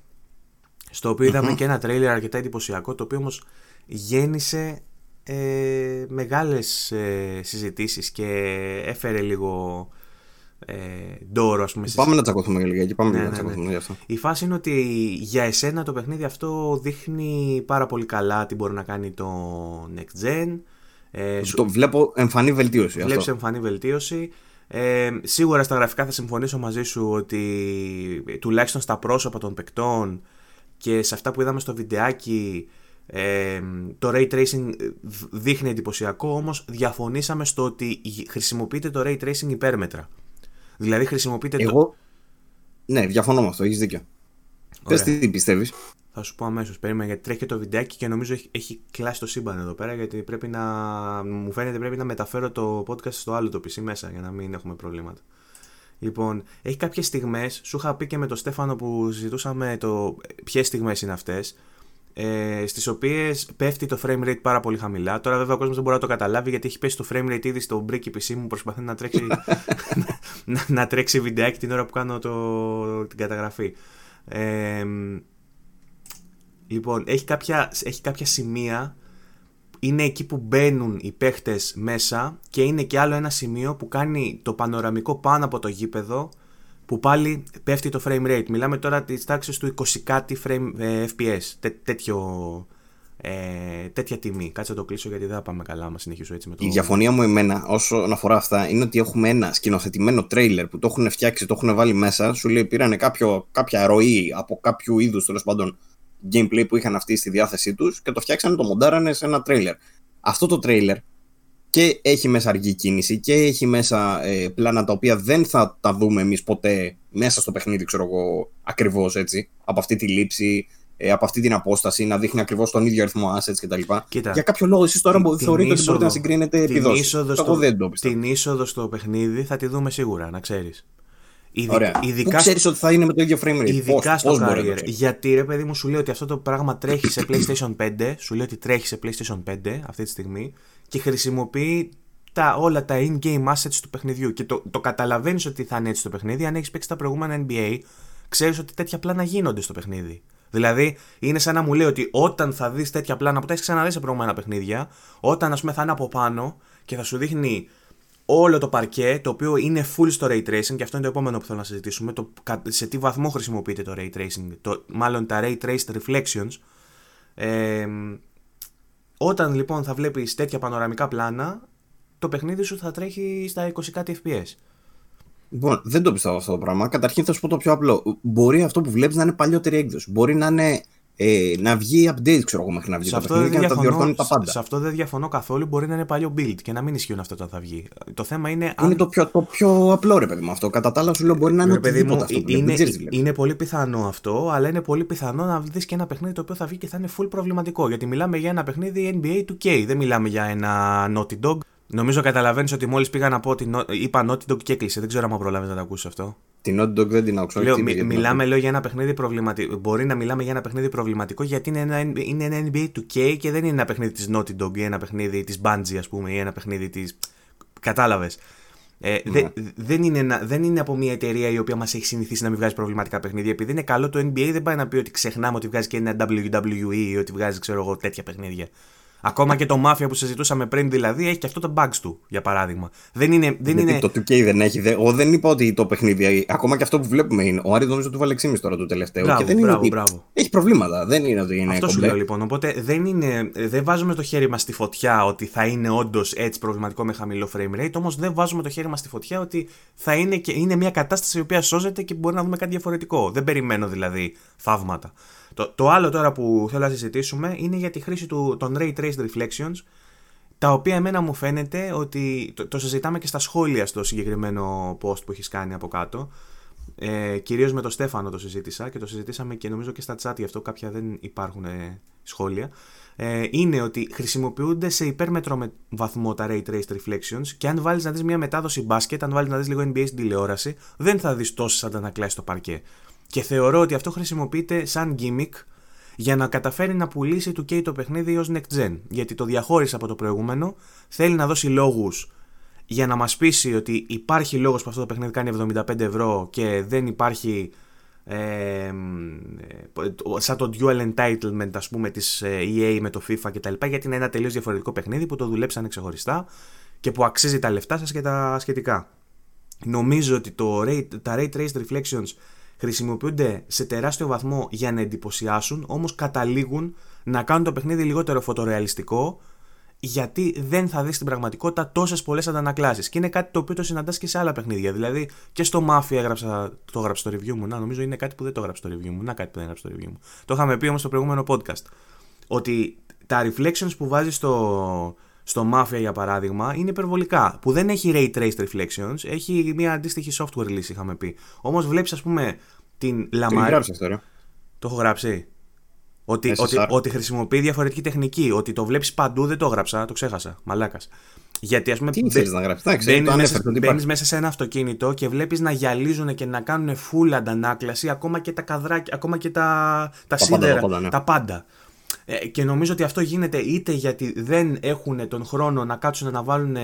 Στο οποίο είδαμε και ένα τρέιλερ αρκετά εντυπωσιακό, το οποίο όμως γέννησε ε, μεγάλες ε, συζητήσεις και έφερε λίγο ε, ντόρο, ας πούμε. Πάμε να τσακωθούμε για και Πάμε ναι, να ναι, ναι. τσακωθούμε για αυτό. Η φάση είναι ότι για εσένα το παιχνίδι αυτό δείχνει πάρα πολύ καλά τι μπορεί να κάνει το Next Gen. Ε, το βλέπω εμφανή βελτίωση. Βλέπεις εμφανή βελτίωση. Ε, σίγουρα στα γραφικά θα συμφωνήσω μαζί σου ότι τουλάχιστον στα πρόσωπα των παικτών και σε αυτά που είδαμε στο βιντεάκι ε, το Ray Tracing δείχνει εντυπωσιακό όμως διαφωνήσαμε στο ότι χρησιμοποιείται το Ray Tracing υπέρμετρα Δηλαδή χρησιμοποιείτε Εγώ... Το... Ναι, διαφωνώ με αυτό, έχεις δίκιο. Πες τι πιστεύεις. Θα σου πω αμέσως. Περίμενα γιατί τρέχει το βιντεάκι και νομίζω έχει, έχει κλάσει το σύμπαν εδώ πέρα. Γιατί πρέπει να. Μου φαίνεται πρέπει να μεταφέρω το podcast στο άλλο το PC μέσα για να μην έχουμε προβλήματα. Λοιπόν, έχει κάποιες στιγμές. Σου είχα πει και με τον Στέφανο που συζητούσαμε το ποιες στιγμές είναι αυτές. Ε, Στις οποίες πέφτει το frame rate πάρα πολύ χαμηλά. Τώρα, βέβαια, ο κόσμος δεν μπορεί να το καταλάβει γιατί έχει πέσει το frame rate ήδη στο bricky PC μου. Προσπαθεί να τρέξει, να, να τρέξει βιντεάκι την ώρα που κάνω το, την καταγραφή. Ε, Λοιπόν, έχει κάποια, έχει κάποια σημεία, είναι εκεί που μπαίνουν οι παίχτες μέσα και είναι και άλλο ένα σημείο που κάνει το πανοραμικό πάνω από το γήπεδο που πάλι πέφτει το frame rate. Μιλάμε τώρα της τάξης του 20 κάτι frame, ε, FPS, Τέ, τέτοιο, ε, τέτοια τιμή. Κάτσε να το κλείσω γιατί δεν θα πάμε καλά άμα συνεχίσω έτσι με το... Η διαφωνία μου εμένα όσον αφορά αυτά είναι ότι έχουμε ένα σκηνοθετημένο τρέιλερ που το έχουν φτιάξει, το έχουν βάλει μέσα. Σου λέει πήρανε κάποιο, κάποια ροή από κάποιο είδους τέλος πάντων gameplay που είχαν αυτοί στη διάθεσή τους και το φτιάξανε, το μοντάρανε σε ένα τρέιλερ. Αυτό το τρέιλερ και έχει μέσα αργή κίνηση και έχει μέσα ε, πλάνα τα οποία δεν θα τα δούμε εμείς ποτέ μέσα στο παιχνίδι, ξέρω εγώ, ακριβώς έτσι. Από αυτή τη λήψη, ε, από αυτή την απόσταση, να δείχνει ακριβώς τον ίδιο αριθμό assets κτλ. Για κάποιο λόγο, εσείς τώρα την, θεωρείτε ότι μπορείτε να συγκρίνετε επιδόσεις. Εγώ δεν το Την είσοδο στο παιχνίδι θα τη δούμε σίγουρα, να ξέρεις. Ειδι... Ωραία. Ειδικά... Πού ξέρεις ότι θα είναι με το ίδιο frame rate; Ειδικά πώς, στο πώς career. Γιατί ρε παιδί μου σου λέει ότι αυτό το πράγμα τρέχει σε PlayStation 5. Σου λέει ότι τρέχει σε PlayStation 5 αυτή τη στιγμή και χρησιμοποιεί τα, όλα τα in-game assets του παιχνιδιού. Και το, το καταλαβαίνεις ότι θα είναι έτσι το παιχνίδι. Αν έχεις παίξει τα προηγούμενα NBA, ξέρεις ότι τέτοια πλάνα γίνονται στο παιχνίδι. Δηλαδή, είναι σαν να μου λέει ότι όταν θα δεις τέτοια πλάνα που τα έχεις ξαναδεί σε προηγούμενα παιχνίδια, όταν ας πούμε θα είναι από πάνω και θα σου δείχνει όλο το παρκέ, το οποίο είναι full στο ray tracing, και αυτό είναι το επόμενο που θέλω να συζητήσουμε, το, σε τι βαθμό χρησιμοποιείται το ray tracing, το, μάλλον τα ray traced reflections. Ε, όταν λοιπόν θα βλέπεις τέτοια πανοραμικά πλάνα, το παιχνίδι σου θα τρέχει στα 20 κάτι FPS. Λοιπόν, δεν το πιστεύω αυτό το πράγμα. Καταρχήν θα σου πω το πιο απλό. Μπορεί αυτό που βλέπεις να είναι παλιότερη έκδοση. Μπορεί να είναι ε, να βγει update, ξέρω εγώ, μέχρι να βγει σε το παιχνίδι και να τα διορθώνει τα πάντα. Σε αυτό δεν διαφωνώ καθόλου. Μπορεί να είναι παλιό build και να μην ισχύουν αυτό όταν θα βγει. Το θέμα είναι. Είναι αν... το, πιο, το πιο απλό, ρε παιδί μου αυτό. Κατά τα άλλα, σου λέω μπορεί να είναι οτιδήποτε αυτό. Είναι, είναι πολύ πιθανό αυτό, αλλά είναι πολύ πιθανό να δεις και ένα παιχνίδι το οποίο θα βγει και θα είναι full προβληματικό. Γιατί μιλάμε για ένα παιχνίδι NBA 2K. Δεν μιλάμε για ένα Naughty Dog. Νομίζω καταλαβαίνεις ότι μόλις πήγα να πω ότι είπα Naughty Dog και έκλεισε. Δεν ξέρω αν προλάβει να το ακούσεις αυτό. Την Naughty Dog δεν την άκουσα. Λέω, μι, μιλάμε λέω, για ένα παιχνίδι προβληματικό. Μπορεί να μιλάμε για ένα παιχνίδι προβληματικό γιατί είναι ένα, είναι ένα NBA 2K και δεν είναι ένα παιχνίδι της Naughty Dog ή ένα παιχνίδι της Bungie, ας πούμε, ή ένα παιχνίδι τη. Κατάλαβες. Ε, ναι. δε, δεν, είναι δεν είναι από μια εταιρεία η οποία μας έχει συνηθίσει να μην βγάζει προβληματικά παιχνίδια. Επειδή είναι καλό το NBA, δεν πάει να πει ότι ξεχνάμε ότι βγάζει και ένα WWE ή ότι βγάζει ξέρω εγώ, τέτοια παιχνίδια. Ακόμα και το Mafia που συζητούσαμε πριν δηλαδή έχει και αυτό το bugs του, για παράδειγμα. Δεν είναι. Δεν είναι... Το 2K δεν έχει. Εγώ δεν είπα ότι το παιχνίδι. Ακόμα και αυτό που βλέπουμε είναι. Ο Άρης νομίζω του βάλε 6,5 τώρα το τελευταίο. Μπράβο, και δεν μπράβο, είναι μπράβο. Έχει προβλήματα. Δεν είναι ότι είναι. Αυτό σου λέω λοιπόν. Οπότε δεν, είναι, δεν βάζουμε το χέρι μας στη φωτιά ότι θα είναι όντως έτσι προβληματικό με χαμηλό frame rate. Όμως δεν βάζουμε το χέρι μας στη φωτιά ότι θα είναι, και, είναι μια κατάσταση η οποία σώζεται και μπορεί να δούμε κάτι διαφορετικό. Δεν περιμένω δηλαδή θαύματα. Το, το άλλο τώρα που θέλω να συζητήσουμε είναι για τη χρήση του, των Ray Traced Reflections, τα οποία εμένα μου φαίνεται ότι το, το συζητάμε και στα σχόλια στο συγκεκριμένο post που έχεις κάνει από κάτω. Ε, κυρίως με τον Στέφανο το συζήτησα και το συζητήσαμε και νομίζω και στα chat γι' αυτό κάποια δεν υπάρχουν ε, σχόλια. Ε, είναι ότι χρησιμοποιούνται σε υπέρμετρο βαθμό τα Ray Traced Reflections και αν βάλεις να δεις μια μετάδοση μπάσκετ, αν βάλεις να δεις λίγο NBA στην τηλεόραση, δεν θα δεις τόσες αντανακλάσεις στο παρκέ. Και θεωρώ ότι αυτό χρησιμοποιείται σαν gimmick για να καταφέρει να πουλήσει του K το παιχνίδι ως next gen. Γιατί το διαχώρισε από το προηγούμενο, θέλει να δώσει λόγους για να μας πείσει ότι υπάρχει λόγος που αυτό το παιχνίδι κάνει 75 ευρώ και δεν υπάρχει ε, σαν το dual entitlement ας πούμε της ε, EA με το FIFA κτλ γιατί είναι ένα τελείως διαφορετικό παιχνίδι που το δουλέψανε ξεχωριστά και που αξίζει τα λεφτά σας και τα σχετικά. Νομίζω ότι το, τα Ray Traced Reflections χρησιμοποιούνται σε τεράστιο βαθμό για να εντυπωσιάσουν, όμως καταλήγουν να κάνουν το παιχνίδι λιγότερο φωτορεαλιστικό, γιατί δεν θα δεις στην πραγματικότητα τόσες πολλές αντανακλάσεις. Και είναι κάτι το οποίο το συναντάς και σε άλλα παιχνίδια. Δηλαδή και στο Mafia έγραψα, το έγραψα στο review μου. Να, νομίζω είναι κάτι που δεν το έγραψα στο review μου. Να, κάτι που δεν έγραψα στο review μου. Το είχαμε πει όμως στο προηγούμενο podcast. Ότι τα reflections που βάζεις στο, στο Mafia για παράδειγμα είναι υπερβολικά. Που δεν έχει ray traced reflections, έχει μια αντίστοιχη software λύση, είχαμε πει. Όμως βλέπεις, ας πούμε, την Λαμάρη. Το γράψει αυτό, ρε. Το έχω γράψει. Ότι, SSR. ότι, ότι χρησιμοποιεί διαφορετική τεχνική. Ότι το βλέπεις παντού, δεν το έγραψα, το ξέχασα. Μαλάκας. Γιατί ας πούμε. Τι μπε- θέλεις να γράψεις; Εντάξει, Μπαίνεις το μέσα, ανέφερε. ότι μπαίνεις υπάρχει. μέσα σε ένα αυτοκίνητο και βλέπεις να γυαλίζουν και να κάνουν full αντανάκλαση ακόμα και τα καδράκια, ακόμα και τα, τα, Τα πάντα, σίδερα, τα πάντα, ναι. τα πάντα. Ε, και νομίζω ότι αυτό γίνεται είτε γιατί δεν έχουν τον χρόνο να κάτσουν να βάλουν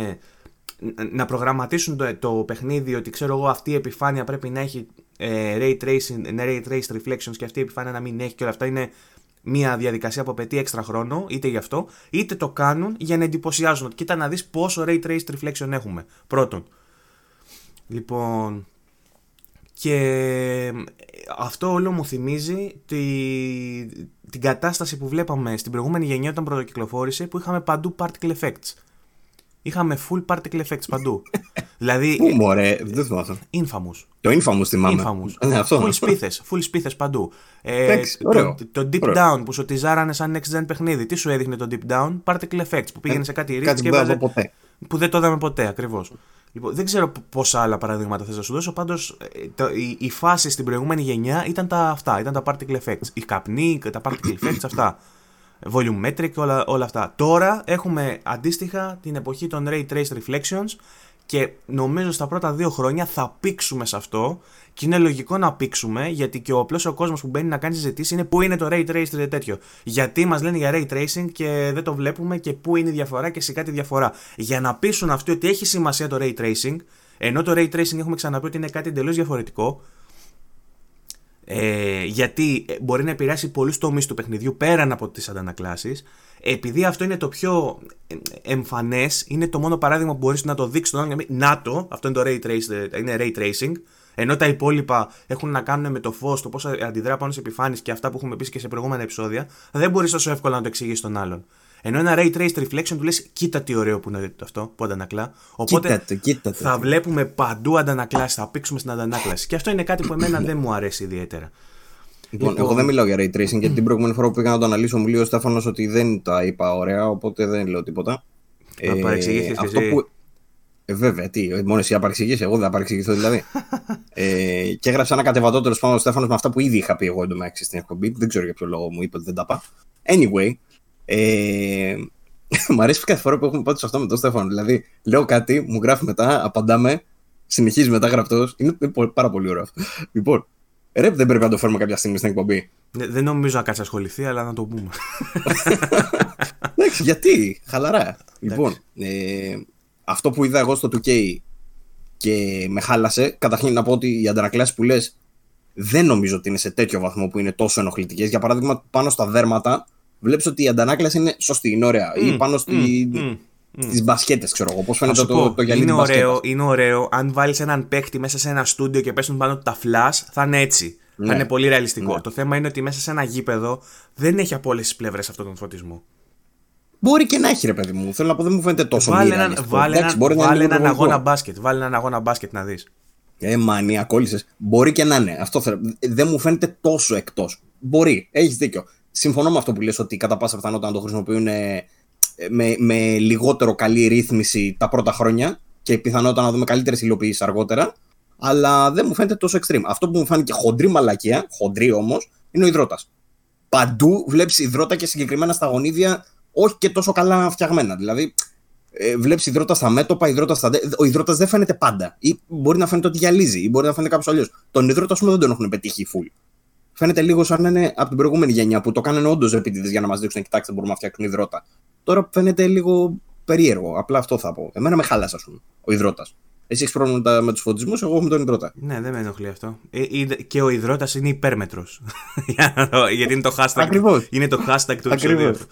να προγραμματίσουν το, το παιχνίδι ότι ξέρω εγώ αυτή η επιφάνεια πρέπει να έχει ε, ray tracing, ναι, ray trace reflections και αυτή η επιφάνεια να μην έχει και όλα αυτά είναι μια διαδικασία που απαιτεί έξτρα χρόνο, είτε γι' αυτό, είτε το κάνουν για να εντυπωσιάζουν. ότι Κοίτα να δεις πόσο ray trace reflection έχουμε. Πρώτον. Λοιπόν, και ε, αυτό όλο μου θυμίζει τη, την κατάσταση που βλέπαμε στην προηγούμενη γενιά όταν πρωτοκυκλοφόρησε που είχαμε παντού particle effects. Είχαμε full particle effects παντού. δηλαδή, Πού μωρέ, δεν θυμάμαι. infamous. Το Infamous θυμάμαι. Infamous. Ναι, αυτό. Full σπίθες, full σπίθες παντού. Ε, Εντάξει, ωραίο. το, το Deep Ωραίο. Down που σου τυζάρανε σαν next gen παιχνίδι. Τι σου έδειχνε το Deep Down, particle effects που πήγαινε σε κάτι ρίξ Ε, Κάτι και που δεν θα έβαζε. δω ποτέ. Που δεν το είδαμε ποτέ, ακριβώς. Λοιπόν, δεν ξέρω π- πόσα άλλα παραδείγματα θες να σου δώσω. Πάντως, η, η φάση στην προηγούμενη γενιά ήταν τα αυτά. Ήταν τα particle effects. Οι καπνοί, τα particle effects, αυτά. Volumetric, όλα, όλα αυτά. Τώρα έχουμε αντίστοιχα την εποχή των Ray Trace Reflections και νομίζω στα πρώτα δύο χρόνια θα πήξουμε σε αυτό και είναι λογικό να πήξουμε γιατί και ο απλός ο κόσμος που μπαίνει να κάνει συζητήσεις είναι πού είναι το Ray Trace και τέτοιο. Γιατί μας λένε για Ray Tracing και δεν το βλέπουμε και πού είναι η διαφορά και σε κάτι διαφορά. Για να πείσουν αυτοί ότι έχει σημασία το Ray Tracing, ενώ το Ray Tracing έχουμε ξαναπεί ότι είναι κάτι εντελώς διαφορετικό, ε, γιατί ε, μπορεί να επηρεάσει πολλούς τομείς του παιχνιδιού πέραν από τις αντανακλάσεις. Επειδή αυτό είναι το πιο εμφανές, είναι το μόνο παράδειγμα που μπορείς να το δείξεις στον άνθρωπο. Να το, αυτό είναι το ray, trace, είναι ray tracing. Ενώ τα υπόλοιπα έχουν να κάνουν με το φως, το πώς αντιδρά πάνω σε επιφάνειε και αυτά που έχουμε πει και σε προηγούμενα επεισόδια, δεν μπορείς τόσο εύκολα να το εξηγήσει στον άλλον. Ενώ ένα ray traced reflection του λες: Κοίτα τι ωραίο που είναι αυτό που αντανακλά. Οπότε Κοίτα το, κοίτα το. θα βλέπουμε παντού αντανακλάσει, θα πήξουμε στην αντανάκλαση. Και αυτό είναι κάτι που εμένα δεν μου αρέσει ιδιαίτερα. Λοιπόν, Λοιπόν. εγώ δεν μιλάω για ray tracing γιατί την προηγούμενη φορά που πήγα να το αναλύσω μου λέει ο Στέφανος ότι δεν τα είπα ωραία, οπότε δεν λέω τίποτα. Να παρεξηγήθηκες κι αυτό εσύ. που... Ε, βέβαια, τι, ε, μόνος εσύ θα παρεξηγήσει, εγώ δεν θα παρεξηγηθώ δηλαδή. ε, και έγραψα ένα κατεβατό τέλο πάντων ο Στέφανος με αυτά που ήδη είχα πει εγώ εντωμεταξύ στην εκπομπή. Δεν ξέρω για ποιο λόγο μου είπε ότι δεν τα είπα. Anyway, ε, μ' αρέσει κάθε φορά που έχουμε πάει σε αυτό με τον Στέφανο. Δηλαδή, λέω κάτι, μου γράφει μετά, απαντάμε, συνεχίζει μετά γραπτός. Είναι, είναι πο- πάρα πολύ ωραίο αυτό. Λοιπόν, ρε, δεν πρέπει να το φέρουμε κάποια στιγμή στην εκπομπή. Ναι, Δεν νομίζω να κάτσει ασχοληθεί, αλλά να το πούμε. Εντάξει, γιατί, χαλαρά. Λοιπόν, ε, αυτό που είδα εγώ στο 2K και με χάλασε, καταρχήν να πω ότι οι αντανακλάσεις που λες δεν νομίζω ότι είναι σε τέτοιο βαθμό που είναι τόσο ενοχλητικές. Για παράδειγμα, πάνω στα δέρματα, βλέπεις ότι η αντανάκλαση είναι σωστή, είναι ωραία. Ή πάνω στη, μμ, στις μπασκέτες, ξέρω εγώ. Πώς Θα φαίνεται σου το, πω, το γυαλί είναι της μπασκέτας. ωραίο, είναι ωραίο. Αν βάλεις έναν παίκτη μέσα σε ένα στούντιο και πέσουν πάνω του τα flash, θα είναι έτσι. Θα Ναι. είναι πολύ ρεαλιστικό. Ναι. Το θέμα είναι ότι μέσα σε ένα γήπεδο δεν έχει από όλε τι πλευρές αυτόν τον φωτισμό. Μπορεί και να έχει, ρε παιδί μου. Θέλω να πω, δεν μου φαίνεται τόσο Βάλε μη έναν, ρεαλιστικό. βάλε Εντάξει, έναν, μπορεί να είναι βάλε λίγο έναν υπερβολικό. αγώνα μπάσκετ. Βάλε έναν αγώνα μπάσκετ να δεις. Ε, μανία, κόλλησε. Μπορεί και να είναι. Αυτό θέλω. Δεν μου φαίνεται τόσο εκτός. Μπορεί, έχεις δίκιο. Συμφωνώ με αυτό που λες ότι κατά πάσα πιθανότητα να το χρησιμοποιούν ε, με, με λιγότερο καλή ρύθμιση τα πρώτα χρόνια και πιθανότητα να δούμε καλύτερες υλοποιήσεις αργότερα. Αλλά δεν μου φαίνεται τόσο extreme. Αυτό που μου φάνηκε χοντρή μαλακία, χοντρή όμως, είναι ο υδρότας. Παντού βλέπεις υδρότα και συγκεκριμένα στα γονίδια όχι και τόσο καλά φτιαγμένα. Δηλαδή, ε, βλέπεις υδρότα στα μέτωπα, υδρότα στα. δέ- Ο υδρότας δεν φαίνεται πάντα. Ή μπορεί να φαίνεται ότι γυαλίζει, ή μπορεί να φαίνεται κάπως αλλιώς. Τον υδρότα, ας πούμε, δεν τον έχουν πετύχει full. Φαίνεται λίγο σαν να είναι από την προηγούμενη γενιά που το κάνανε όντως επίτηδες για να μας δείξουν: Κοιτάξτε, μπορούμε να φτιάξουν υδρότα. Τώρα φαίνεται λίγο περίεργο. Απλά αυτό θα πω. Εμένα με χάλασε, ας πούμε, ο υδρότας. Εσύ έχεις πρόβλημα με τα- με τους φωτισμούς, εγώ έχω με τον υδρότα. Ναι, δεν με ενοχλεί αυτό. Ε, είδε- και ο υδρότας είναι υπέρμετρος. Γιατί είναι το hashtag. Ακριβώς. Είναι το hashtag του Ακριβώς. επεισοδίου.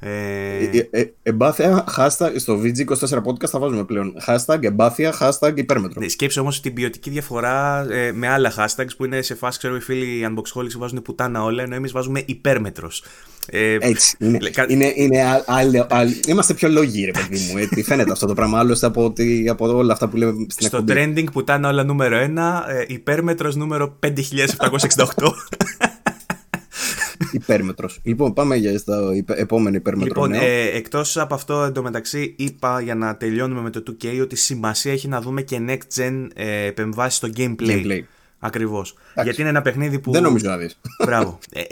Ε, Ε, ε, ε, εμπάθεια, hashtag, στο VG24 podcast θα βάζουμε πλέον. Hashtag εμπάθεια, hashtag υπέρμετρο. Ναι, σκέψε όμως την ποιοτική διαφορά ε, με άλλα hashtags που είναι σε φάση, ξέρω, οι φίλοι unboxholics που βάζουν πουτάνα όλα, ενώ εμείς βάζουμε υπέρμετρος. Ε, Έτσι. Είναι, λέ- κα- είναι, είναι α- άλλη- άλλη- Είμαστε πιο λόγοι, ρε παιδί μου. Έτσι, φαίνεται αυτό το πράγμα. Άλλωστε από, ότι, από όλα αυτά που λέμε στην στο εκπομπή. trending πουτάνα όλα νούμερο 1, ε, υπέρμετρος νούμερο 5768. Υπέρμετρος. Λοιπόν, πάμε για στο υπε- επόμενο υπέρμετρο λοιπόν, νέο. ε, εκτός από αυτό, εντωμεταξύ, είπα για να τελειώνουμε με το 2K ότι σημασία έχει να δούμε και next gen ε, επεμβάσεις στο gameplay. Gameplay. Ακριβώς. Γιατί είναι ένα παιχνίδι που. Δεν νομίζω να δεις. Μπράβο. Ε,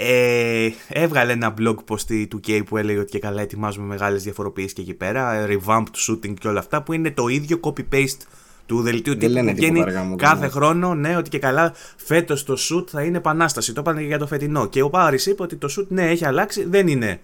ε, έβγαλε ένα blog post του K που έλεγε ότι και καλά ετοιμάζουμε μεγάλες διαφοροποιήσεις και εκεί πέρα. Revamped shooting και όλα αυτά που είναι το ίδιο copy-paste του δελτίου τύπου που βγαίνει κάθε χρόνο. Ναι, ότι και καλά φέτος το shoot θα είναι επανάσταση. Το είπαν και για το φετινό. Και ο Πάρης είπε ότι το shoot ναι, έχει αλλάξει. Δεν είναι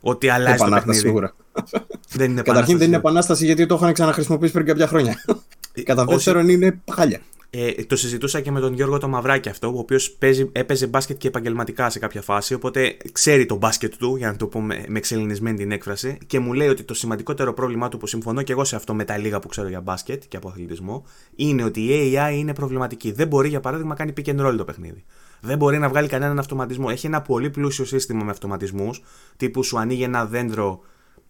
ότι αλλάζει το παιχνίδι. Σίγουρα. Δεν είναι Καταρχήν δεν είναι επανάσταση γιατί το είχαν ξαναχρησιμοποιήσει πριν κάποια χρόνια. Ε, Κατά δεύτερον είναι χάλια. Ε, το συζητούσα και με τον Γιώργο το Μαυράκη αυτό, ο οποίος έπαιζε μπάσκετ και επαγγελματικά σε κάποια φάση, οπότε ξέρει το μπάσκετ του, για να το πούμε με εξελινισμένη την έκφραση, και μου λέει ότι το σημαντικότερο πρόβλημά του που συμφωνώ και εγώ σε αυτό με τα λίγα που ξέρω για μπάσκετ και από αθλητισμό, είναι ότι η AI είναι προβληματική. Δεν μπορεί, για παράδειγμα, να κάνει pick and roll το παιχνίδι. Δεν μπορεί να βγάλει κανέναν αυτοματισμό. Έχει ένα πολύ πλούσιο σύστημα με αυτοματισμούς, τύπου σου ανοίγει ένα δέντρο,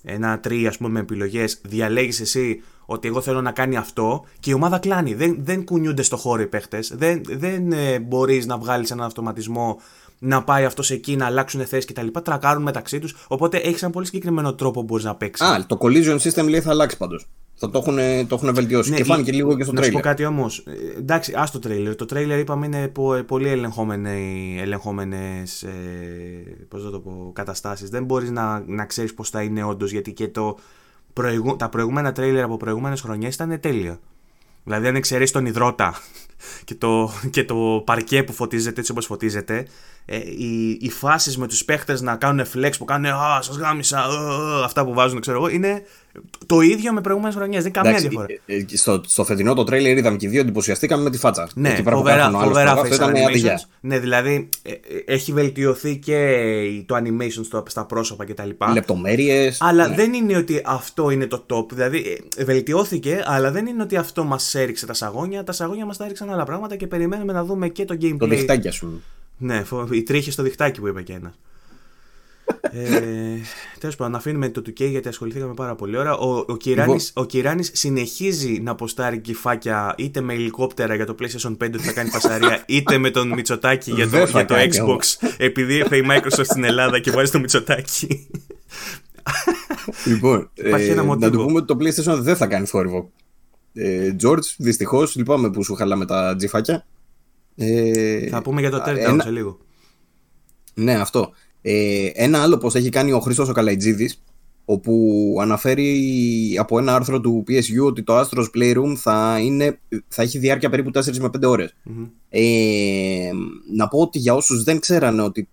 ένα τρί, ας πούμε, με επιλογές, διαλέγεις εσύ ότι εγώ θέλω να κάνει αυτό και η ομάδα κλάνει. Δεν, δεν κουνιούνται στο χώρο οι παίχτες. Δεν, δεν ε, μπορείς να βγάλεις έναν αυτοματισμό να πάει αυτός εκεί, να αλλάξουν θέσεις κτλ. Τρακάρουν μεταξύ τους. Οπότε έχεις ένα πολύ συγκεκριμένο τρόπο που μπορείς να παίξεις. Α, το collision system λέει θα αλλάξει πάντως. Θα το έχουν, το έχουν βελτιώσει. Ναι, και φάνηκε λίγο και στο τρέιλερ. Να σου πω κάτι όμως. Ε, εντάξει, ας το τρέιλερ. Το τρέιλερ είπαμε είναι πολύ ελεγχόμενες ε, καταστάσεις. Δεν μπορείς να, να ξέρεις πώς θα είναι όντως γιατί και το, τα προηγούμενα τρέιλερ από προηγούμενες χρονιές ήταν τέλεια. Δηλαδή, αν εξαιρέσεις τον υδρότα και το, και το παρκέ που φωτίζεται έτσι όπως φωτίζεται, ε, οι, οι φάσεις με τους παίχτες να κάνουν flex που κάνουν Α, σας γάμισα, αυτά που βάζουν, ξέρω εγώ, είναι το ίδιο με προηγούμενες χρονιές. Δεν καμία διαφορά. Ε, ε, στο, στο φετινό το τρέιλερ είδαμε και δύο εντυπωσιαστήκαμε με τη φάτσα. Ναι, φοβερά, φοβερά face Ναι, δηλαδή ε, έχει βελτιωθεί και το animation στο, στα πρόσωπα κτλ. Λεπτομέρειες. Αλλά ναι. δεν είναι ότι αυτό είναι το top. Δηλαδή βελτιώθηκε, αλλά δεν είναι ότι αυτό μας έριξε τα σαγόνια. Τα σαγόνια μας τα έριξαν άλλα πράγματα και περιμένουμε να δούμε και το gameplay. Το διχτάκι, ας πούμε. Ναι, η τρίχη στο διχτάκι που είπε και ένας ε, Τέλος πάντων, αφήνουμε το 2K γιατί ασχοληθήκαμε πάρα πολύ ώρα. Ο, ο, Κυράνης, ο Κυράνης συνεχίζει να ποστάρει κυφάκια είτε με ελικόπτερα για το PlayStation 5 ότι θα κάνει πασαρία, είτε με τον Μητσοτάκη για το, για το Xbox, επειδή ήρθε η Microsoft στην Ελλάδα και βάζει το Μητσοτάκη. Λοιπόν, ε, να του πούμε ότι το PlayStation δεν θα κάνει θόρυβο. Ε, George, δυστυχώς, λυπάμαι που σου χαλάμε τα τζιφάκια. Ε, θα πούμε για το Teardown σε λίγο. Ναι, αυτό. Ε, ένα άλλο πως έχει κάνει ο Χρήστος ο Καλαϊτζίδης όπου αναφέρει από ένα άρθρο του PSU ότι το Astros Playroom θα, είναι, θα έχει διάρκεια περίπου 4 με 5 ωρες Ε, να πω ότι για όσους δεν ξέρανε ότι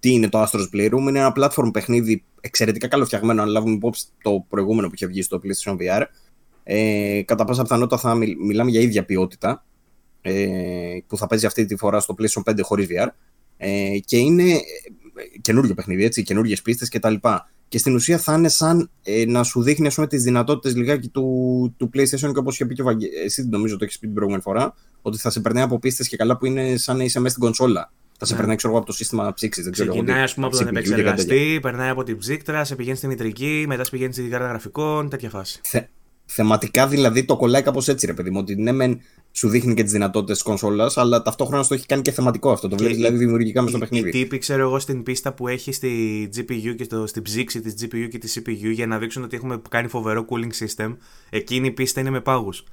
τι είναι το Astros Playroom, είναι ένα platform παιχνίδι εξαιρετικά καλοφτιαγμένο, αν λάβουμε υπόψη το προηγούμενο που είχε βγει στο PlayStation VR. Ε, κατά πάσα πιθανότητα θα μιλάμε για ίδια ποιότητα ε, που θα παίζει αυτή τη φορά στο PlayStation 5 χωρίς VR. Ε, και είναι καινούριο παιχνίδι, έτσι, καινούριες πίστες κτλ. Και στην ουσία θα είναι σαν ε, να σου δείχνει ας πούμε, τις δυνατότητες λιγάκι του, του PlayStation και όπως είχε πει και ο Βαγγέ... Εσύ νομίζω το έχεις πει την προηγούμενη φορά, ότι θα σε περνάει από πίστες και καλά που είναι σαν να είσαι μέσα στην κονσόλα. Θα σε ναι. περνάει ξέρω, από το σύστημα ψήξης. Δεν ξέρω Ξεκινάει ας πούμε, από τον επεξεργαστή, περνάει από την ψύκτρα, σε πηγαίνει στη μητρική, μετά σε πηγαίνει στην κάρτα γραφικών, τέτοια φάση. Θε, θεματικά δηλαδή το κολλάει κάπως έτσι, ρε παιδί μου. Ότι ναι, μεν σου δείχνει και τις δυνατότητες τη κονσόλας, αλλά ταυτόχρονα το έχει κάνει και θεματικό αυτό. Το βλέπεις δηλαδή δημιουργικά με στο παιχνίδι. Οι τύποι, ξέρω εγώ, στην πίστα που έχει στη GPU και στο, στην ψήξη της GPU και της CPU για να δείξουν ότι έχουμε κάνει φοβερό cooling system, εκείνη η πίστα είναι με πάγους.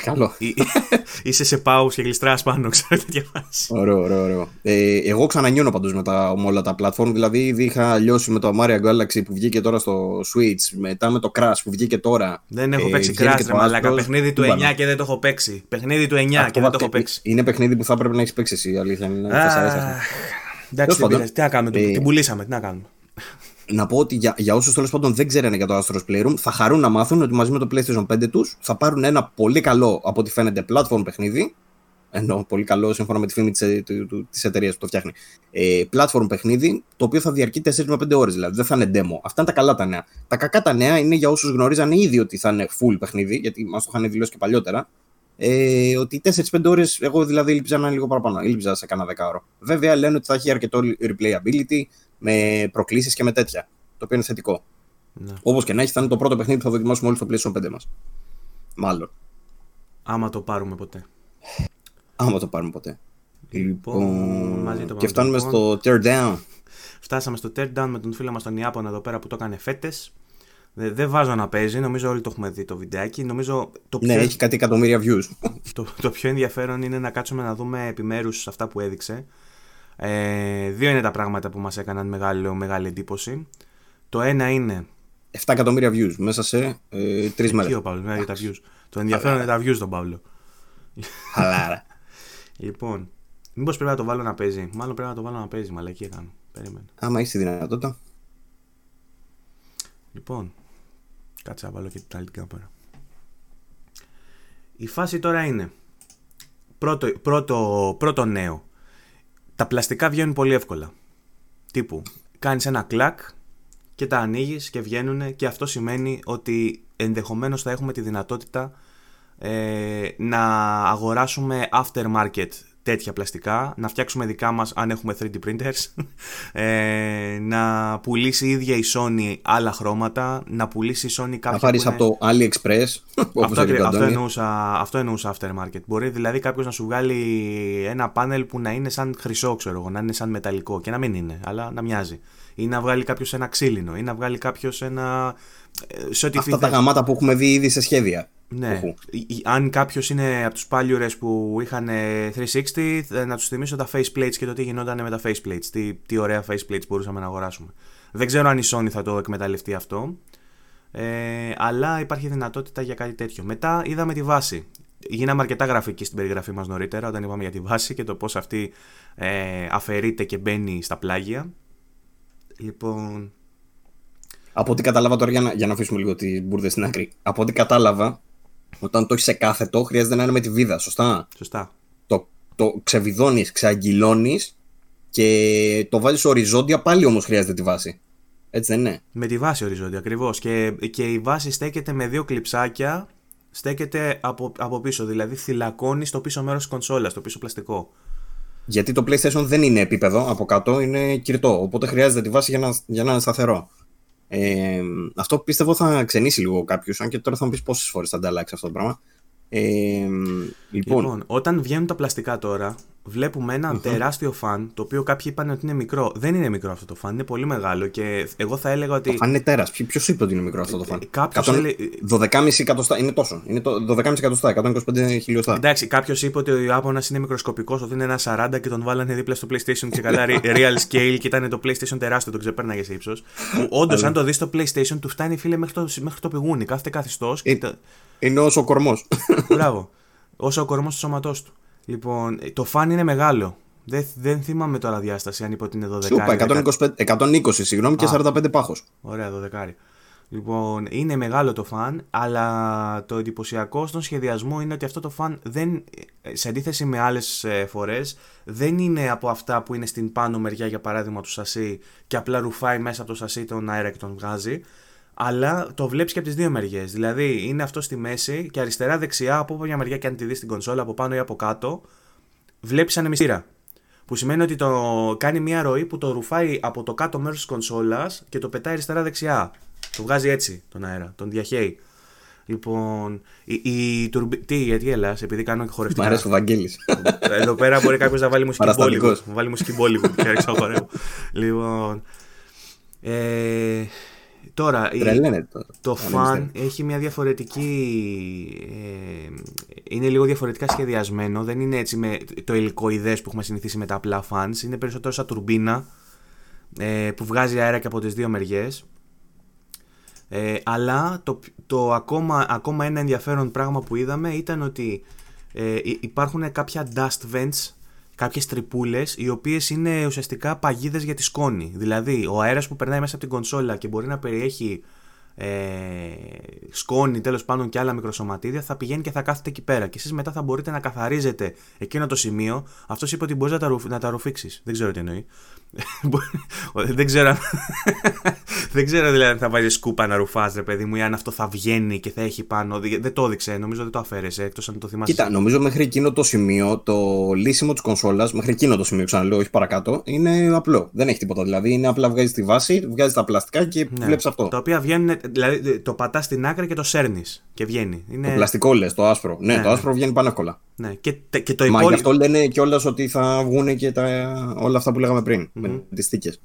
Καλό. Είσαι σε πάου και γλιστράς πάνω, ξέρω τι διαβάσει. Ωραίο, ωραίο. ωραίο. Ε, εγώ ξανανιώνω πάντω με, τα, με όλα τα platform. Δηλαδή, ήδη είχα λιώσει με το Mario Galaxy που βγήκε τώρα στο Switch, μετά με το Crash που βγήκε τώρα. Δεν έχω ε, παίξει Crash, ρε Μαλάκα. Παιχνίδι του 9 και δεν το έχω παίξει. Παιχνίδι του 9 και δεν το έχω παίξει. Είναι παιχνίδι που θα πρέπει να έχεις παίξει εσύ, αλήθεια. Εντάξει, τι να κάνουμε. Ε, την πουλήσαμε, τι να κάνουμε να πω ότι για, για όσους τέλος πάντων δεν ξέρανε για το Astros Playroom, θα χαρούν να μάθουν ότι μαζί με το PlayStation 5 τους θα πάρουν ένα πολύ καλό, από ό,τι φαίνεται, platform παιχνίδι. Ενώ πολύ καλό σύμφωνα με τη φήμη της εταιρείας που το φτιάχνει. Ε, platform παιχνίδι, το οποίο θα διαρκεί 4 με 5 ώρες δηλαδή. Δεν θα είναι demo. Αυτά είναι τα καλά τα νέα. Τα κακά τα νέα είναι για όσους γνωρίζανε ήδη ότι θα είναι full παιχνίδι, γιατί μας το είχαν δηλώσει και παλιότερα. Ε, ότι 4-5 ώρες, εγώ δηλαδή ήλπιζα να είναι λίγο παραπάνω. Ήλπιζα σε κάνα 10 ώρο. Βέβαια λένε ότι θα έχει αρκετό replayability, με προκλήσεις και με τέτοια. Το οποίο είναι θετικό. Ναι. Όπως και να έχει, θα είναι το πρώτο παιχνίδι που θα δοκιμάσουμε όλοι στο PlayStation 5 μας. Μάλλον. Άμα το πάρουμε ποτέ. Άμα το πάρουμε ποτέ. Λοιπόν, μαζί το και φτάνουμε λοιπόν. στο teardown. Φτάσαμε στο teardown με τον φίλο μας τον Ιάπωνα εδώ πέρα που το έκανε φέτες. Δεν, δεν βάζω να παίζει, νομίζω όλοι το έχουμε δει το βιντεάκι. Νομίζω το Ναι, πιο, έχει κάτι εκατομμύρια views. το, το πιο ενδιαφέρον είναι να κάτσουμε να δούμε επιμέρους αυτά που έδειξε. Ε, δύο είναι τα πράγματα που μας έκαναν μεγάλη, μεγάλη εντύπωση. Το ένα είναι. 7 εκατομμύρια views μέσα σε ε, τρεις Εκεί μέρε. ο Παύλος, μιλάει για τα views. Το ενδιαφέρον είναι τα views τον Παύλο. Χαλάρα. Λοιπόν, μήπως πρέπει να το βάλω να παίζει. Μάλλον πρέπει να το βάλω να παίζει, μαλακή έκανε. Περίμενε. Άμα έχεις τη δυνατότητα. Λοιπόν, κάτσε να βάλω και την άλλη την κάμερα. Η φάση τώρα είναι. Πρώτο, πρώτο, πρώτο νέο. Τα πλαστικά βγαίνουν πολύ εύκολα. Τύπου, κάνεις ένα κλακ και τα ανοίγεις και βγαίνουν και αυτό σημαίνει ότι ενδεχομένως θα έχουμε τη δυνατότητα ε, να αγοράσουμε aftermarket τέτοια πλαστικά, να φτιάξουμε δικά μας αν έχουμε 3D printers, ε, να πουλήσει η ίδια η Sony άλλα χρώματα, να πουλήσει η Sony κάποια Να πάρεις που είναι- από το AliExpress. Όπως αυτό, έλεγε ο αυτό, Αντώνη. εννοούσα, αυτό εννοούσα aftermarket. Μπορεί δηλαδή κάποιος να σου βγάλει ένα πάνελ που να είναι σαν χρυσό, ξέρω εγώ, να είναι σαν μεταλλικό και να μην είναι, αλλά να μοιάζει. Ή να βγάλει κάποιος ένα ξύλινο, ή να βγάλει κάποιος ένα. ε, Σε ό,τι Αυτά τα θες. γαμάτα που έχουμε δει ήδη σε σχέδια. Ναι. Οχου. Ή- ή- Αν κάποιος είναι από τους πάλιουρε που είχαν ε, 360, ε, να τους θυμίσω τα faceplates και το τι γινόταν με τα faceplates. Τι, τι ωραία faceplates μπορούσαμε να αγοράσουμε. Δεν ξέρω αν η Sony θα το εκμεταλλευτεί αυτό. Ε, αλλά υπάρχει δυνατότητα για κάτι τέτοιο. Μετά είδαμε τη βάση. Γίναμε αρκετά γραφικοί στην περιγραφή μας νωρίτερα όταν είπαμε για τη βάση και το πώς αυτή ε, αφαιρείται και μπαίνει στα πλάγια. Λοιπόν, Από ό,τι κατάλαβα τώρα, για να, για να αφήσουμε λίγο τι μπουρδες στην άκρη. Από ό,τι κατάλαβα, όταν το έχεις σε κάθετο, χρειάζεται να είναι με τη βίδα, σωστά; σωστά. Το, το ξεβιδώνεις, ξεαγγυλώνει και το βάζεις οριζόντια, πάλι όμως χρειάζεται τη βάση. Έτσι δεν είναι; Με τη βάση οριζόντια ακριβώς. Και, και η βάση στέκεται με δύο κλειψάκια. Στέκεται από, από πίσω. Δηλαδή θυλακώνεις στο πίσω μέρος της κονσόλας, στο πίσω πλαστικό. Γιατί το PlayStation δεν είναι επίπεδο από κάτω, είναι κυρτό. Οπότε χρειάζεται τη βάση για να, για να είναι σταθερό. Ε, αυτό πίστευω θα ξενήσει λίγο κάποιου, αν και τώρα θα μου πεις πόσες φορές θα ανταλλάξει αυτό το πράγμα. Ε, λοιπόν, Λοιπόν, όταν βγαίνουν τα πλαστικά τώρα, βλέπουμε ένα τεράστιο φαν, το οποίο κάποιοι είπαν ότι είναι μικρό. Δεν είναι μικρό αυτό το φαν, είναι πολύ μεγάλο και εγώ θα έλεγα ότι. το φαν είναι τέρας. Ποιο είπε ότι είναι μικρό αυτό το φαν; Ε, κάποιος Εκατόν- έλεγε- 12,5 εκατοστά. Είναι τόσο. Είναι το 12,5 εκατοστά, 125 χιλιοστά. Εντάξει, κάποιος είπε ότι ο Ιάπωνα είναι μικροσκοπικός, ότι είναι ένα 40 και τον βάλανε δίπλα στο PlayStation και καλά real scale και ήταν το PlayStation τεράστιο, τον ξεπέρναγες σε ύψο. Όντως, αν το δεις στο PlayStation, του φτάνει φίλε μέχρι το, μέχρι το πηγούνι. Κάθεται καθιστός. Ε, Είναι όσο ο κορμός. Μπράβο. Όσο ο κορμός του σώματός του. Λοιπόν, ε, το φαν είναι μεγάλο. Δεν, δεν θυμάμαι τώρα διάσταση αν είπε ότι είναι 12. Σου είπα 125 120 συγγνώμη και 45 πάχος. Ωραία, 12. Λοιπόν, είναι μεγάλο το φαν, αλλά το εντυπωσιακό στον σχεδιασμό είναι ότι αυτό το φαν δεν, σε αντίθεση με άλλες ε, φορές, δεν είναι από αυτά που είναι στην πάνω μεριά για παράδειγμα του σασί και απλά ρουφάει μέσα από το σασί τον αέρα και τον βγάζει, αλλά το βλέπεις και από τις δύο μεριές. Δηλαδή είναι αυτό στη μέση και αριστερά-δεξιά από όποια μεριά και αν τη δεις στην κονσόλα από πάνω ή από κάτω, βλέπεις ανεμιστήρα. Που σημαίνει ότι το κάνει μια ροή που το ρουφάει από το κάτω μέρος της κονσόλας και το πετάει αριστερά-δεξιά. Το βγάζει έτσι τον αέρα, τον διαχέει. Λοιπόν, η, η τουρμπι... Τι, γιατί έλας, επειδή κάνω και Μ' χορευτικά. αρέσει ο Βαγγέλης. Εδώ πέρα μπορεί κάποιος να βάλει μουσική Παραστατικός. Bollywood. Να βάλει μουσική Bollywood και να ξεχωρεύω. λοιπόν. Ε, τώρα, η- Τρελαίνεται τώρα. το Αν φαν είστε. έχει μια διαφορετική. Ε, είναι λίγο διαφορετικά σχεδιασμένο. Δεν είναι έτσι με το υλικοειδές που έχουμε συνηθίσει με τα απλά fans. Είναι περισσότερο σαν τουρμπίνα ε, που βγάζει αέρα και από τις δύο μεριές. Ε, αλλά το, το ακόμα, ακόμα ένα ενδιαφέρον πράγμα που είδαμε ήταν ότι ε, υ- υπάρχουν κάποια dust vents, κάποιες τρυπούλες οι οποίες είναι ουσιαστικά παγίδες για τη σκόνη. Δηλαδή ο αέρας που περνάει μέσα από την κονσόλα και μπορεί να περιέχει ε, σκόνη τέλος πάντων και άλλα μικροσωματίδια θα πηγαίνει και θα κάθεται εκεί πέρα. Και εσείς μετά θα μπορείτε να καθαρίζετε εκείνο το σημείο. Αυτός είπε ότι μπορείς να τα, ρουφ, να τα ρουφήξεις. Δεν ξέρω τι εννοεί δεν ξέρω αν- δεν ξέρω δηλαδή αν θα βάζει σκούπα να ρουφάς ρε παιδί μου ή αν αυτό θα βγαίνει και θα έχει πάνω δεν το έδειξε νομίζω δεν το αφαίρεσε εκτός αν το θυμάσαι Κοίτα, νομίζω μέχρι εκείνο το σημείο το λύσιμο της κονσόλας, μέχρι εκείνο το σημείο, ξαναλέω, όχι παρακάτω, είναι απλό. Δεν έχει τίποτα. Δηλαδή είναι απλά βγάζεις τη βάση, βγάζεις τα πλαστικά και Ναι. βλέπεις αυτό. τα οποία βγαίνουν δηλαδή το πατάς στην άκρη και το σέρνεις και βγαίνει είναι... Το πλαστικό λες, το άσπρο. Ναι, Ναι, το ναι. άσπρο βγαίνει πάνω εύκολα. ναι. και, τε- και το Μα γι' υπόλοιπο αυτό λένε κιόλας ότι θα βγουν και τα, όλα αυτά που λέγαμε πριν. Με τις θήκες.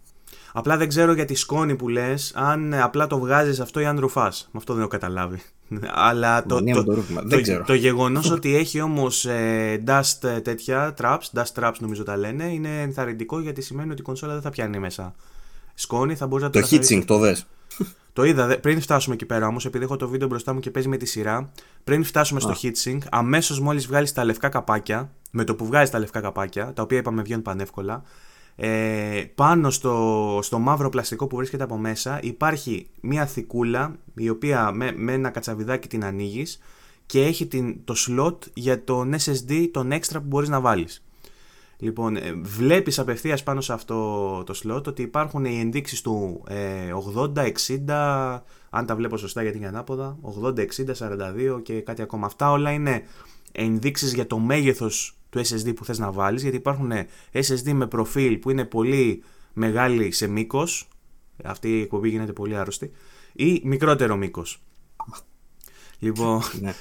Απλά δεν ξέρω για τη σκόνη που λες, αν απλά το βγάζεις αυτό ή αν ρουφάς. Με αυτό δεν έχω καταλάβει. Αλλά το, Ναι, το, το ρούχημα. το, Δεν ξέρω. το γεγονός ότι έχει όμως ε, dust ε, τέτοια traps, dust traps νομίζω τα λένε, είναι ενθαρρυντικό γιατί σημαίνει ότι η κονσόλα δεν θα πιάνει μέσα σκόνη. Θα μπορείς να το Το καθαρίσεις. heatsink το δες. Το είδα, δε- πριν φτάσουμε εκεί πέρα όμως, επειδή έχω το βίντεο μπροστά μου και παίζει με τη σειρά, πριν φτάσουμε στο heatsink, αμέσως μόλις βγάλεις τα λευκά καπάκια, με το που βγάζεις τα λευκά καπάκια, τα οποία είπαμε βγαίνουν πανεύκολα, ε, πάνω στο, στο μαύρο πλαστικό που βρίσκεται από μέσα υπάρχει μια θικούλα η οποία με, με ένα κατσαβιδάκι την ανοίγεις και έχει την, το slot για τον SSD, τον extra που μπορείς να βάλεις. Λοιπόν, ε, βλέπεις απευθείας πάνω σε αυτό το slot ότι υπάρχουν οι ενδείξεις του ε, 80, 60, αν τα βλέπω σωστά γιατί είναι ανάποδα, 80, 60, 42 και κάτι ακόμα. Αυτά όλα είναι ενδείξεις για το μέγεθος του SSD που θες να βάλεις, γιατί υπάρχουν ε, SSD με προφίλ που είναι πολύ μεγάλη σε μήκος, αυτή η εκπομπή γίνεται πολύ άρρωστη, ή μικρότερο μήκος. Λοιπόν, Ναι.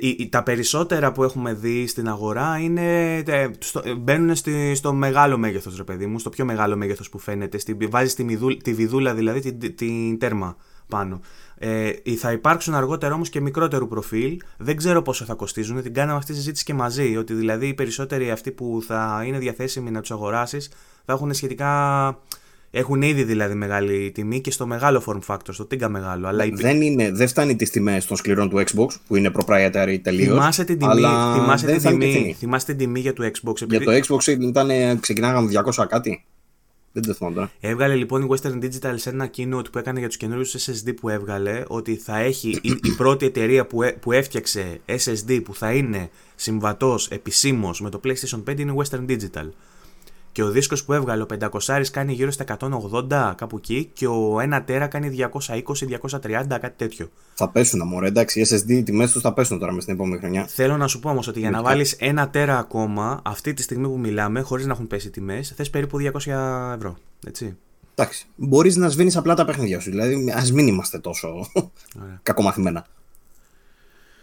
οι- οι- τα περισσότερα που έχουμε δει στην αγορά είναι, τε- στο, ε, μπαίνουν στη- στο μεγάλο μέγεθος ρε παιδί μου, στο πιο μεγάλο μέγεθος που φαίνεται, στη, βάζεις τη, μηδούλ- τη βιδούλα δηλαδή την, την τέρμα πάνω. Ε, θα υπάρξουν αργότερα όμως και μικρότερου προφίλ, δεν ξέρω πόσο θα κοστίζουν, την κάναμε αυτή τη συζήτηση και μαζί, ότι δηλαδή οι περισσότεροι αυτοί που θα είναι διαθέσιμοι να τους αγοράσεις θα έχουν σχετικά... Έχουν ήδη δηλαδή μεγάλη τιμή και στο μεγάλο form factor, στο τίγκα μεγάλο. Αλλά η, Δεν, είναι, δεν φτάνει τις τιμές των σκληρών του Xbox που είναι proprietary τελείως. Θυμάσαι την τιμή, αλλά θυμάσαι δεν την φτάνει τη τιμή, τιμή. θυμάσαι την τιμή για το Xbox. Για Επειδή το Xbox ήταν, ξεκινάγαμε 200 κάτι. Δεν το θυμάμαι τώρα. Έβγαλε λοιπόν η Western Digital σε ένα keynote που έκανε για τους καινούριους SSD που έβγαλε ότι θα έχει η, η πρώτη εταιρεία που, έ- που έφτιαξε SSD που θα είναι συμβατός επισήμως με το PlayStation 5 είναι η Western Digital. Και ο δίσκος που έβγαλε ο 500 κάνει γύρω στα 180 κάπου εκεί και ο 1 τέρα κάνει 220-230 κάτι τέτοιο. Θα πέσουν μωρέ, εντάξει, οι SSD οι τιμές τους θα πέσουν τώρα μες στην επόμενη χρονιά. Θέλω να σου πω όμως ότι για να βάλεις ένα τέρα ακόμα, αυτή τη στιγμή που μιλάμε, χωρίς να έχουν πέσει τιμές, θες περίπου 200 ευρώ. Έτσι. Εντάξει, μπορείς να σβήνεις απλά τα παιχνίδια σου. Δηλαδή, ας μην είμαστε τόσο Ωραία. κακομαθημένα.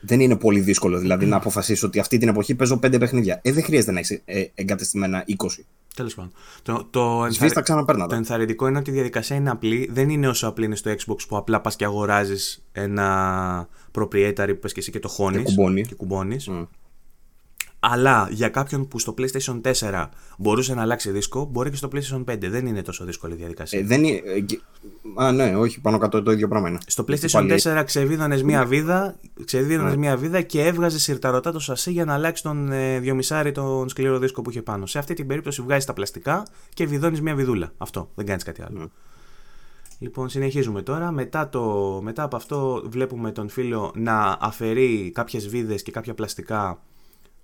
Δεν είναι πολύ δύσκολο δηλαδή να αποφασίσεις ότι αυτή την εποχή παίζω 5 παιχνίδια. Ε, δεν χρειάζεται να έχει ε, εγκατεστημένα 20. Τέλος πάντων. Το, το, Σβήστα το ξαναπέρνατα. ενθαρρυντικό είναι ότι η διαδικασία είναι απλή. Δεν είναι όσο απλή είναι στο Xbox που απλά πας και αγοράζεις ένα proprietary που πες και εσύ και το χώνεις. Και κουμπώνεις. Και κουμπώνεις. Mm. Αλλά για κάποιον που στο PlayStation 4 μπορούσε να αλλάξει δίσκο, μπορεί και στο PlayStation 5. Δεν είναι τόσο δύσκολη η διαδικασία. Ε, δεν είναι. ε, και- Α, ναι, όχι, πάνω κάτω το ίδιο πράγμα είναι. Στο PlayStation Πάλι- 4 ξεβίδωνες μία βίδα, ξεβίδωνες μία βίδα και έβγαζες σιρταρωτά το σασί για να αλλάξει τον ε, δυομισάρι τον σκληρό δίσκο που είχε πάνω. Σε αυτή την περίπτωση βγάζεις τα πλαστικά και βιδώνεις μία βιδούλα. Αυτό, δεν κάνεις κάτι άλλο. Λοιπόν, συνεχίζουμε τώρα. Μετά, το, μετά από αυτό βλέπουμε τον φίλο να αφαιρεί κάποιες βίδες και κάποια πλαστικά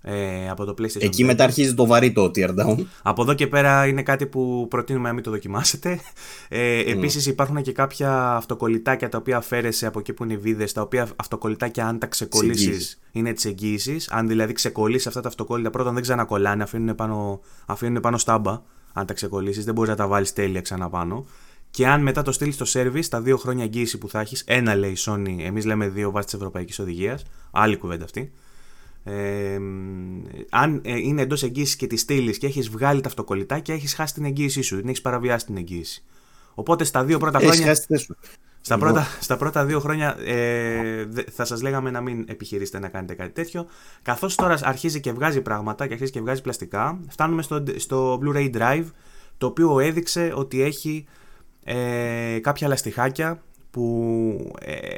ε, από το PlayStation Εκεί 5. μετά αρχίζει το βαρύ το tear down. Από εδώ και πέρα είναι κάτι που προτείνουμε να μην το δοκιμάσετε. Ε, Επίσης υπάρχουν και κάποια αυτοκολλητάκια τα οποία αφαίρεσαι από εκεί που είναι οι βίδες, τα οποία αυτοκολλητάκια αν τα ξεκολλήσεις εγγύησης. είναι τη εγγύηση. Αν δηλαδή ξεκολλήσεις αυτά τα αυτοκόλλητα, πρώτον δεν ξανακολλάνε, αφήνουν πάνω, αφήνουν πάνω στάμπα. Αν τα ξεκολλήσεις, δεν μπορείς να τα βάλεις τέλεια ξανά πάνω. Και αν μετά το στείλεις στο service, τα δύο χρόνια εγγύηση που θα έχεις, ένα λέει η Sony, εμείς λέμε δύο βάσει της Ευρωπαϊκής Οδηγίας. Άλλη κουβέντα αυτή. Ε, αν ε, είναι εντός εγγύησης και τη στείλεις και έχεις βγάλει τα αυτοκολλητάκια, έχεις χάσει την εγγύησή σου, την έχεις παραβιάσει την εγγύηση. Οπότε στα δύο πρώτα Έχεις χρόνια. χάσει τη θέση σου. Στα πρώτα, στα πρώτα δύο χρόνια ε, δε- θα σας λέγαμε να μην επιχειρήσετε να κάνετε κάτι τέτοιο. Καθώς τώρα αρχίζει και βγάζει πράγματα και αρχίζει και βγάζει πλαστικά, φτάνουμε στο, στο Blu-ray Drive, το οποίο έδειξε ότι έχει ε, κάποια λαστιχάκια που ε,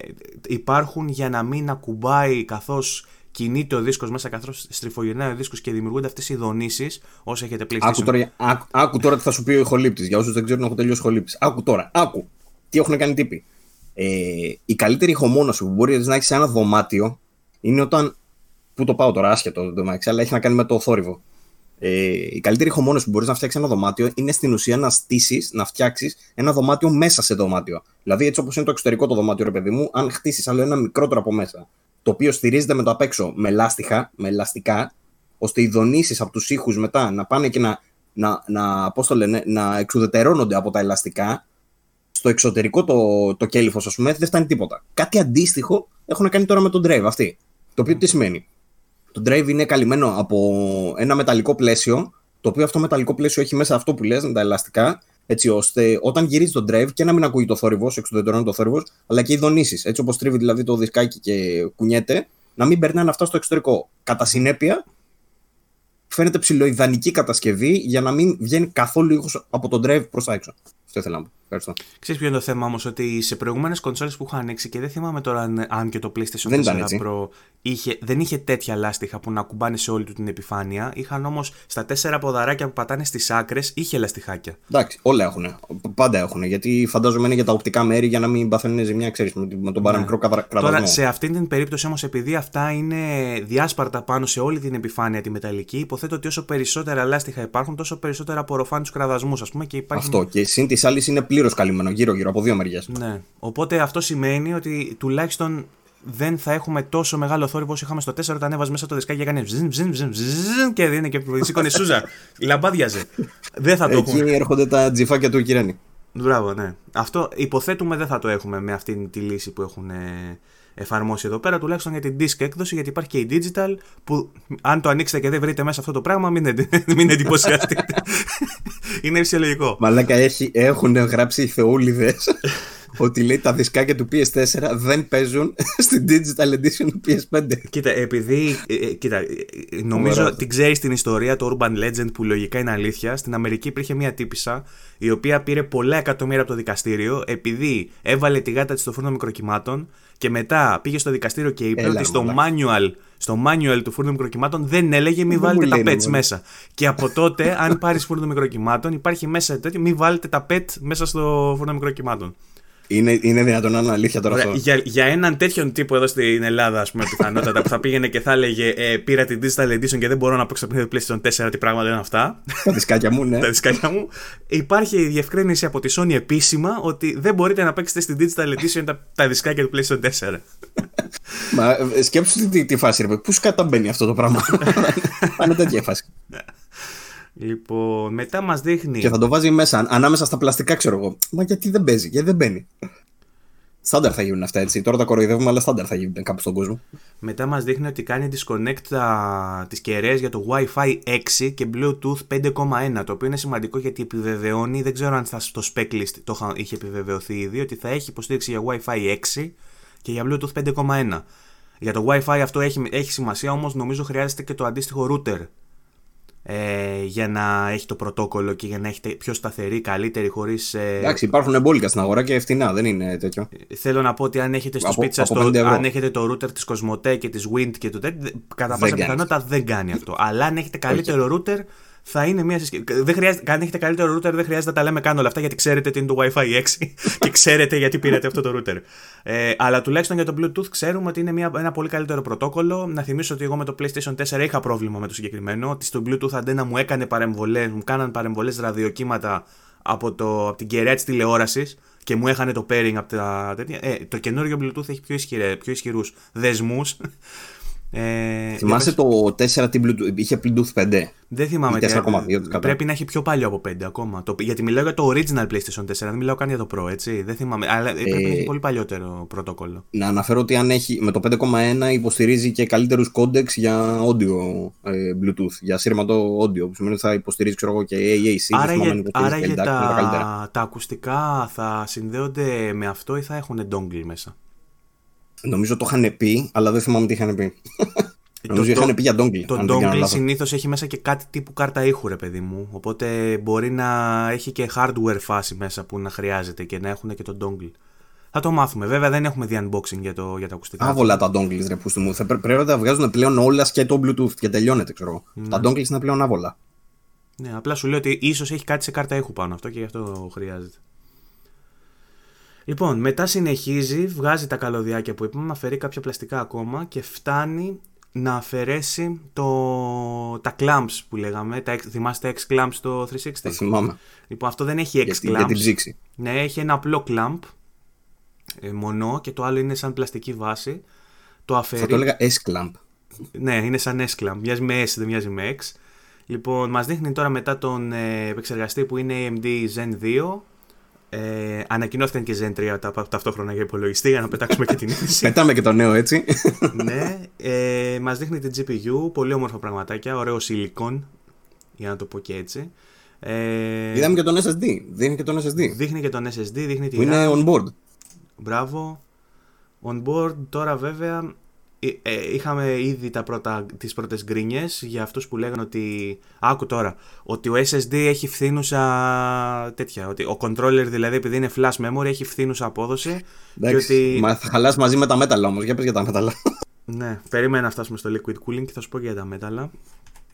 υπάρχουν για να μην ακουμπάει καθώς κινείται ο δίσκος μέσα καθώς στριφογυρνάει ο δίσκος και δημιουργούνται αυτές οι δονήσεις όσο έχετε PlayStation. Άκου τώρα, άκου, άκου τώρα τι θα σου πει ο ηχολήπτης. Για όσους δεν ξέρουν, έχω τελειώσει ηχολήπτης. Άκου τώρα, άκου. Τι έχουν κάνει τύποι. Ε, η καλύτερη ηχομόνωση που μπορεί να έχεις σε ένα δωμάτιο είναι όταν. Πού το πάω τώρα, άσχετο το μεταξύ, αλλά έχει να κάνει με το θόρυβο. Ε, η καλύτερη ηχομόνωση που μπορείς να φτιάξεις ένα δωμάτιο είναι στην ουσία να στήσεις, να φτιάξεις ένα δωμάτιο μέσα σε δωμάτιο. Δηλαδή, έτσι όπως είναι το εξωτερικό το δωμάτιο, ρε παιδί μου, αν χτίσεις άλλο ένα μικρότερο από μέσα, το οποίο στηρίζεται με το απ' έξω με λάστιχα, με ελαστικά, ώστε οι δονήσεις από τους ήχους μετά να πάνε και να, να, να, πώς το λένε, να εξουδετερώνονται από τα ελαστικά, στο εξωτερικό το, το κέλυφος, ας πούμε, δεν φτάνει τίποτα. Κάτι αντίστοιχο έχουν κάνει τώρα με τον Drive αυτή. Το οποίο τι σημαίνει; Το Drive είναι καλυμμένο από ένα μεταλλικό πλαίσιο, το οποίο αυτό μεταλλικό πλαίσιο έχει μέσα αυτό που λες, τα ελαστικά, Έτσι ώστε όταν γυρίζει το drive και να μην ακούει το θόρυβος, εξουδετερώνει το θόρυβος, αλλά και οι δονήσεις. Έτσι όπως τρίβει δηλαδή το δισκάκι και κουνιέται, να μην περνάνε αυτά στο εξωτερικό. Κατά συνέπεια, φαίνεται ψηλοειδανική κατασκευή για να μην βγαίνει καθόλου ήχος από το drive προς τα έξω. Αυτό ήθελα να πω. Ευχαριστώ. Ξέρεις ποιο είναι το θέμα όμως, ότι σε προηγούμενες κονσόλες που είχα ανοίξει και δεν θυμάμαι τώρα αν, αν και το PlayStation Δεν 4 ήταν έτσι. Pro είχε, δεν είχε τέτοια λάστιχα που να κουμπάνε σε όλη του την επιφάνεια. Είχαν όμως στα τέσσερα ποδαράκια που πατάνε στις άκρες, είχε λαστιχάκια. Εντάξει, όλα έχουν. Πάντα έχουν. Γιατί φαντάζομαι είναι για τα οπτικά μέρη για να μην παθαίνουν ζημιά, ξέρεις, με, με τον παραμικρό ναι. κραδασμό. Τώρα, σε αυτήν την περίπτωση όμως, επειδή αυτά είναι διάσπαρτα πάνω σε όλη την επιφάνεια τη μεταλλική, υποθέτω ότι όσο περισσότερα λάστιχα υπάρχουν, τόσο περισσότερα απορροφάνε τους κραδασμούς, ας πούμε. Και υπάρχει... Αυτό. Και συν τη άλλης είναι πλήρως καλυμμένο γύρω-γύρω από δύο μεριές. Ναι. Οπότε αυτό σημαίνει ότι τουλάχιστον δεν θα έχουμε τόσο μεγάλο θόρυβο όσο είχαμε στο 4 όταν έβαζε μέσα το δισκάκι και έκανε βζζν, βζζν, βζζν, βζζν, και δίνει και σήκωνε σούζα. Λαμπάδιαζε. δεν θα το Εκεί έχουμε. έρχονται τα τζιφάκια του Κυρένη. Μπράβο, ναι. Αυτό υποθέτουμε δεν θα το έχουμε με αυτή τη λύση που έχουν ε, εφαρμόσει εδώ πέρα, τουλάχιστον για την disk έκδοση, γιατί υπάρχει και η digital που αν το ανοίξετε και δεν βρείτε μέσα αυτό το πράγμα, μην, εντε- μην εντυπωσιαστείτε. Είναι φυσιολογικό. Μαλάκα έχει, έχουν γράψει οι θεούλιδες ότι λέει τα δισκάκια του PS4 δεν παίζουν στην digital edition του PS5. Κοίτα, επειδή. ε, ε, κοίτα, ε, ε, νομίζω Ωραία. την ξέρεις την ιστορία, το Urban Legend που λογικά είναι αλήθεια. Στην Αμερική υπήρχε μια τύπησα η οποία πήρε πολλά εκατομμύρια από το δικαστήριο επειδή έβαλε τη γάτα της στο φούρνο μικροκυμάτων και μετά πήγε στο δικαστήριο και είπε Έλα, ότι στο μαλάκα. manual, στο manual του φούρνου μικροκυμάτων δεν έλεγε μη Δεν βάλετε μου τα λένε, pets μόνο. μέσα. Και από τότε, αν πάρεις φούρνο μικροκυμάτων, υπάρχει μέσα τέτοιο, μη βάλετε τα pet μέσα στο φούρνο μικροκυμάτων. Είναι, είναι δυνατόν να είναι αλήθεια τώρα Ωραία, αυτό. για, για έναν τέτοιον τύπο εδώ στην Ελλάδα, ας πούμε, πιθανότατα που θα πήγαινε και θα έλεγε ε, Πήρα την Digital Edition και δεν μπορώ να παίξω το παιχνίδι PlayStation 4, τι πράγματα είναι αυτά. Τα δισκάκια μου, ναι. τα δισκάκια μου. Υπάρχει η διευκρίνηση από τη Sony επίσημα ότι δεν μπορείτε να παίξετε στην Digital Edition τα, τα δισκάκια του PlayStation 4. Μα ε, σκέψου τι, τι, τι φάση, ρε. Πού σου καταμπαίνει αυτό το πράγμα. Πάνε τέτοια φάση. Λοιπόν, μετά μας δείχνει. Και θα το βάζει μέσα, ανάμεσα στα πλαστικά, ξέρω εγώ. Μα γιατί δεν παίζει, γιατί δεν μπαίνει. Στάνταρ θα γίνουν αυτά έτσι. Τώρα τα κοροϊδεύουμε, αλλά στάνταρ θα γίνουν κάπου στον κόσμο. Μετά μας δείχνει ότι κάνει disconnect τα, τις κεραίες για το Wi-Fi 6 και Bluetooth 5.1 το οποίο είναι σημαντικό γιατί επιβεβαιώνει, δεν ξέρω αν θα στο spec list το είχα- είχε επιβεβαιωθεί ήδη ότι θα έχει υποστήριξη για Wi-Fi 6 και για Bluetooth 5.1 για το Wi-Fi αυτό έχει, έχει σημασία όμως νομίζω χρειάζεται και το αντίστοιχο router ε, για να έχει το πρωτόκολλο και για να έχετε πιο σταθερή, καλύτερη χωρίς... Ε, Εντάξει, υπάρχουν εμπόλικα στην αγορά και φτηνά, δεν είναι τέτοιο. Θέλω να πω ότι αν έχετε στο Από- σπίτι σας από το, 50 ευρώ. αν έχετε το router της Cosmote και της Wind και του τέτοιου, δε- κατά Δεν πάσα κάνει πιθανότητα δεν κάνει αυτό. Αλλά αν έχετε καλύτερο router, θα είναι μια συσκευή. Δεν χρειάζεται, αν έχετε καλύτερο router, δεν χρειάζεται να τα λέμε καν όλα αυτά γιατί ξέρετε τι είναι το Wi-Fi 6 και ξέρετε γιατί πήρατε αυτό το router. Ε, αλλά τουλάχιστον για το Bluetooth ξέρουμε ότι είναι μια, ένα πολύ καλύτερο πρωτόκολλο. Να θυμίσω ότι εγώ με το PlayStation 4 είχα πρόβλημα με το συγκεκριμένο. Ότι στο Bluetooth αντένα μου έκανε παρεμβολές, μου κάναν παρεμβολές ραδιοκύματα από, το, από την κεραία της τηλεόρασης και μου έχανε το pairing από τα τέτοια. Ε, το καινούριο Bluetooth έχει πιο, ισχυρέ, πιο ισχυρούς δεσμούς. Ε, Θυμάσαι το 4 τι Bluetooth, είχε Bluetooth 5. δεν θυμάμαι ή τι 4,2%. Πρέπει να έχει πιο παλιό από 5 ακόμα. Το, γιατί μιλάω για το original PlayStation 4, δεν μιλάω καν για το Pro, έτσι. Δεν θυμάμαι. Αλλά ε, πρέπει να έχει πολύ παλιότερο πρωτόκολλο. Να αναφέρω ότι αν έχει, με το 5,1 υποστηρίζει και καλύτερους codecs για audio ε, Bluetooth, για ασύρματο audio. Που σημαίνει ότι θα υποστηρίζει ξέρω εγώ, και AAC. Άρα, δεν θυμάμαι για, αν υποστηρίζει άρα και για LDAC, είναι τα καλύτερα. τα, τα ακουστικά θα συνδέονται με αυτό ή θα έχουν dongle μέσα; Νομίζω το είχαν πει, αλλά δεν θυμάμαι τι είχαν πει. Νομίζω το- είχαν πει για dongle. Το αν δεν κάνω dongle λάθος. συνήθως έχει μέσα και κάτι τύπου κάρτα ήχου, ρε παιδί μου. Οπότε μπορεί να έχει και hardware φάση μέσα που να χρειάζεται και να έχουν και το dongle. Θα το μάθουμε. Βέβαια δεν έχουμε δει unboxing για, το, για τα ακουστικά. Άβολα τα dongles, ρε πούστη μου. Θα πρέ- πρέπει να τα βγάζουν πλέον όλα και το Bluetooth και τελειώνεται, ξέρω εγώ. Ναι. Τα dongles είναι πλέον άβολα. Ναι, απλά σου λέω ότι ίσως έχει κάτι σε κάρτα ήχου πάνω αυτό και γι' αυτό χρειάζεται. Λοιπόν, μετά συνεχίζει, βγάζει τα καλωδιάκια που είπαμε, αφαιρεί κάποια πλαστικά ακόμα και φτάνει να αφαιρέσει το... τα clamps που λέγαμε. Τα, X- θυμάστε X clamps στο 360. Θα θυμάμαι. Λοιπόν, αυτό δεν έχει X Για, τη- clamps. για την ψήξη. Ναι, έχει ένα απλό clamp ε, μονό και το άλλο είναι σαν πλαστική βάση. Το αφαιρεί. Θα το έλεγα S-clamp. Ναι, είναι σαν S-clamp. Μοιάζει με S, δεν μοιάζει με X. Λοιπόν, μας δείχνει τώρα μετά τον ε, επεξεργαστή που είναι AMD Zen 2. Ε, ανακοινώθηκαν και Zen 3 τα, ταυτόχρονα για υπολογιστή για να πετάξουμε και την είδηση. Πετάμε και το νέο έτσι. ναι, ε, μας δείχνει την GPU, πολύ όμορφα πραγματάκια, ωραίο silicon, για να το πω και έτσι. Ε, Είδαμε και τον SSD. Δείχνει και τον SSD. Δείχνει και τον SSD, δείχνει τη Που είναι RAM. on board. Μπράβο. On board τώρα βέβαια ε, ε, είχαμε ήδη τα πρώτα, τις πρώτες γκρίνιες για αυτούς που λέγανε ότι άκου τώρα ότι ο SSD έχει φθήνουσα τέτοια ότι ο controller δηλαδή επειδή είναι flash memory έχει φθήνουσα απόδοση Εντάξει, και ότι Μα θα χαλάσει μαζί με τα μέταλλα όμως. Για πες για τα μέταλλα. ναι, περίμενα να φτάσουμε στο liquid cooling και θα σου πω και για τα μέταλλα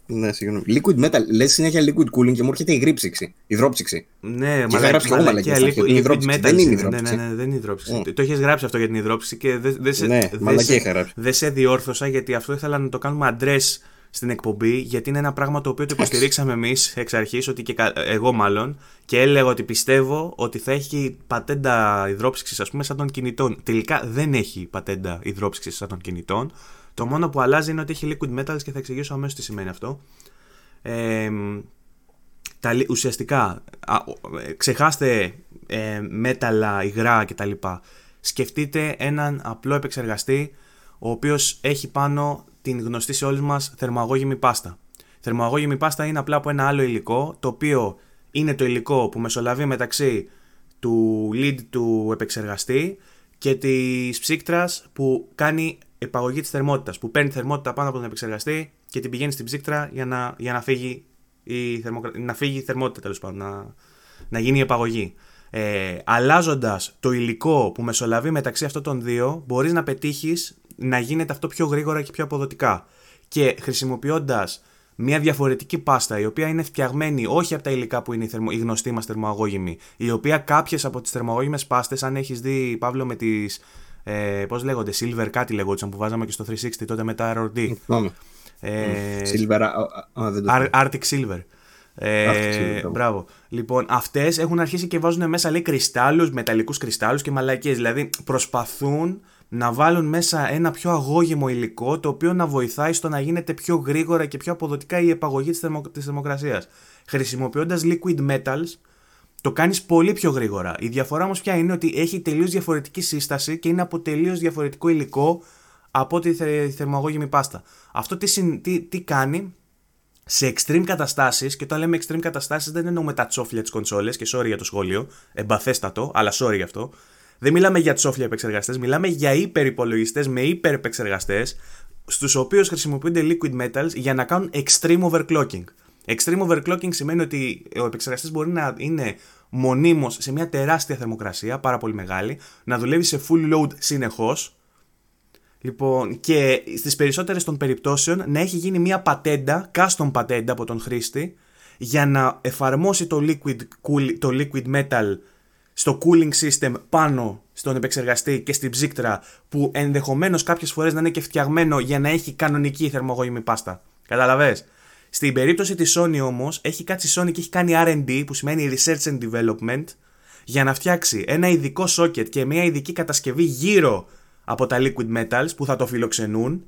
ναι, συγγνώμη. Liquid metal. Λες συνέχεια liquid cooling και μου έρχεται η γρήψυξη. Η δρόψυξη. Ναι, είχα γράψει και εγώ μαλακίες μαλακία, στην αρχή, liquid, ότι είναι liquid υδρόψυξη. metal. Δεν είναι είναι. υδρόψυξη. Ναι, ναι, ναι, δεν είναι υδρόψυξη. Mm. Το έχεις γράψει αυτό για την υδρόψυξη και δεν δε σε, Ναι, δεν μαλακία σε- είχα γράψει. δεν σε διόρθωσα γιατί αυτό ήθελα να το κάνουμε address στην εκπομπή γιατί είναι ένα πράγμα το οποίο το υποστηρίξαμε εμείς εξ αρχής, ότι και κα- εγώ μάλλον, και έλεγα ότι πιστεύω ότι θα έχει πατέντα υδρόψυξης, ας πούμε, σαν των κινητών. Τελικά δεν έχει πατέντα υδρόψυξης σαν των κινητών. Το μόνο που αλλάζει είναι ότι έχει liquid metals και θα εξηγήσω αμέσως τι σημαίνει αυτό. Ε, τα, λι- ουσιαστικά α, ο- ε, ξεχάστε ε, μέταλλα, υγρά κτλ. Σκεφτείτε έναν απλό επεξεργαστή ο οποίος έχει πάνω την γνωστή σε όλους μας θερμοαγώγημη πάστα. Θερμοαγώγημη πάστα είναι απλά από ένα άλλο υλικό το οποίο είναι το υλικό που μεσολαβεί μεταξύ του lead του επεξεργαστή και της ψύκτρας που κάνει επαγωγή της θερμότητας που παίρνει θερμότητα πάνω από τον επεξεργαστή και την πηγαίνει στην ψύκτρα για να, για να φύγει η, θερμοκρα... να φύγει η θερμότητα τέλος πάντων, να, να γίνει η επαγωγή. Ε, Αλλάζοντας το υλικό που μεσολαβεί μεταξύ αυτών των δύο, μπορείς να πετύχεις να γίνεται αυτό πιο γρήγορα και πιο αποδοτικά. Και χρησιμοποιώντας μια διαφορετική πάστα, η οποία είναι φτιαγμένη όχι από τα υλικά που είναι η, θερμο... η γνωστή μας θερμοαγώγημη, η οποία κάποιες από τις θερμοαγώγημες πάστες, αν έχεις δει, Παύλο, με τις. Ε, Πώς λέγονται, Silver κάτι λεγόντουσαν που βάζαμε και στο 360 τότε με τα ROD. Θυμάμαι. Ε, Silver. α, α, α, δεν το Ar- Arctic Silver. Ε, Arctic Silver, μπράβο. μπράβο. Λοιπόν, αυτές έχουν αρχίσει και βάζουν μέσα λέει κρυστάλλους, μεταλλικούς κρυστάλλους και μαλακίες. Δηλαδή προσπαθούν να βάλουν μέσα ένα πιο αγώγημο υλικό το οποίο να βοηθάει στο να γίνεται πιο γρήγορα και πιο αποδοτικά η επαγωγή της, θερμο, της θερμοκρασίας. Χρησιμοποιώντας liquid metals το κάνεις πολύ πιο γρήγορα. Η διαφορά όμως ποια είναι ότι έχει τελείως διαφορετική σύσταση και είναι από τελείως διαφορετικό υλικό από τη θε, θερμοαγώγημη πάστα. Αυτό τι, συν- τι, τι κάνει; Σε extreme καταστάσεις, και όταν λέμε extreme καταστάσεις δεν εννοούμε τα τσόφλια της κονσόλες, και sorry για το σχόλιο, εμπαθέστατο, αλλά sorry γι' αυτό. Δεν μιλάμε για τσόφλια επεξεργαστές, μιλάμε για υπερυπολογιστές με υπερεπεξεργαστές, στους οποίους χρησιμοποιούνται liquid metals για να κάνουν extreme overclocking. Extreme overclocking σημαίνει ότι ο επεξεργαστής μπορεί να είναι μονίμως σε μια τεράστια θερμοκρασία, πάρα πολύ μεγάλη, να δουλεύει σε full load συνεχώς, Λοιπόν, και στις περισσότερες των περιπτώσεων να έχει γίνει μια πατέντα, custom πατέντα από τον χρήστη, για να εφαρμόσει το liquid, cool- το liquid metal στο cooling system πάνω στον επεξεργαστή και στην ψύκτρα που ενδεχομένως κάποιες φορές να είναι και φτιαγμένο για να έχει κανονική θερμογόημη πάστα. Καταλαβες; Στην περίπτωση της Sony όμως έχει κάτσει η Sony και έχει κάνει R&D που σημαίνει Research and Development για να φτιάξει ένα ειδικό socket και μια ειδική κατασκευή γύρω από τα liquid metals που θα το φιλοξενούν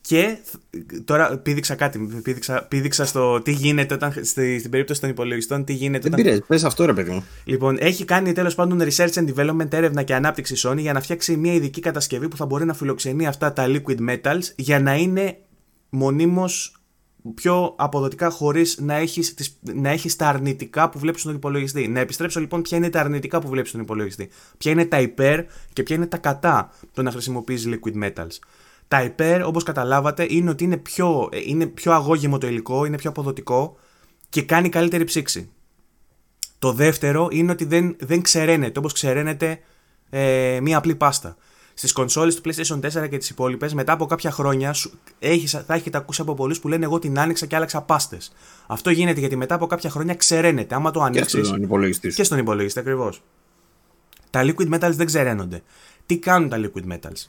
και θ- τώρα πήδηξα κάτι, πήδηξα, πήδηξα στο τι γίνεται όταν, στη, στην περίπτωση των υπολογιστών, τι γίνεται Δεν όταν... πειράζει, πες αυτό ρε παιδί μου. Λοιπόν, έχει κάνει τέλος πάντων research and development, έρευνα και ανάπτυξη Sony για να φτιάξει μια ειδική κατασκευή που θα μπορεί να φιλοξενεί αυτά τα liquid metals για να είναι μονίμως πιο αποδοτικά χωρίς να έχεις να έχεις τα αρνητικά που βλέπεις στον υπολογιστή. Να επιστρέψω λοιπόν ποια είναι τα αρνητικά που βλέπεις στον υπολογιστή. Ποια είναι τα υπέρ και ποια είναι τα κατά το να χρησιμοποιείς liquid metals. Τα υπέρ, όπως καταλάβατε, είναι ότι είναι πιο, είναι πιο αγώγημο το υλικό, είναι πιο αποδοτικό και κάνει καλύτερη ψήξη. Το δεύτερο είναι ότι δεν, δεν ξεραίνεται όπως ξεραίνεται ε, μία απλή πάστα. Στις κονσόλες του PlayStation 4 και τις υπόλοιπες, μετά από κάποια χρόνια, σου- έχεις, θα έχετε ακούσει από πολλούς που λένε: Εγώ την άνοιξα και άλλαξα πάστες. Αυτό γίνεται γιατί μετά από κάποια χρόνια ξεραίνεται. Άμα το Και ανοίξει. στον υπολογιστή σου. Και στον υπολογιστή ακριβώς. Τα liquid metals δεν ξεραίνονται. Τι κάνουν τα liquid metals;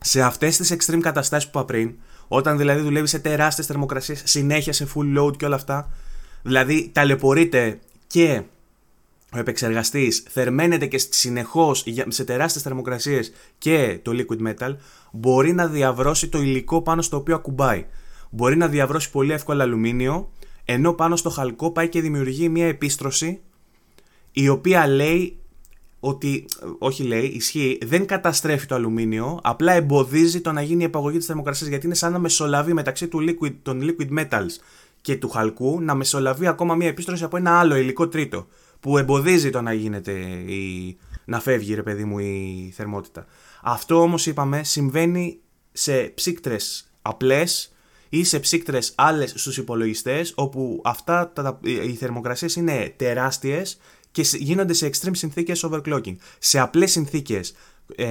Σε αυτές τις extreme καταστάσεις που είπα πριν, όταν δηλαδή δουλεύεις σε τεράστιες θερμοκρασίες, συνέχεια σε full load και όλα αυτά, δηλαδή ταλαιπωρείται και ο επεξεργαστής θερμαίνεται και συνεχώς σε τεράστιες θερμοκρασίες και το liquid metal, μπορεί να διαβρώσει το υλικό πάνω στο οποίο ακουμπάει. Μπορεί να διαβρώσει πολύ εύκολα αλουμίνιο, ενώ πάνω στο χαλκό πάει και δημιουργεί μια επίστρωση η οποία λέει ότι, όχι λέει, ισχύει, δεν καταστρέφει το αλουμίνιο, απλά εμποδίζει το να γίνει η επαγωγή της θερμοκρασίας γιατί είναι σαν να μεσολαβεί μεταξύ του liquid, των liquid metals και του χαλκού να μεσολαβεί ακόμα μια επίστρωση από ένα άλλο υλικό τρίτο που εμποδίζει το να γίνεται η... να φεύγει ρε παιδί μου η θερμότητα. Αυτό όμως είπαμε συμβαίνει σε ψύκτρες απλές ή σε ψύκτρες άλλες στους υπολογιστές όπου αυτά τα, οι θερμοκρασίες είναι τεράστιες και γίνονται σε extreme συνθήκες overclocking. Σε απλές συνθήκες ε,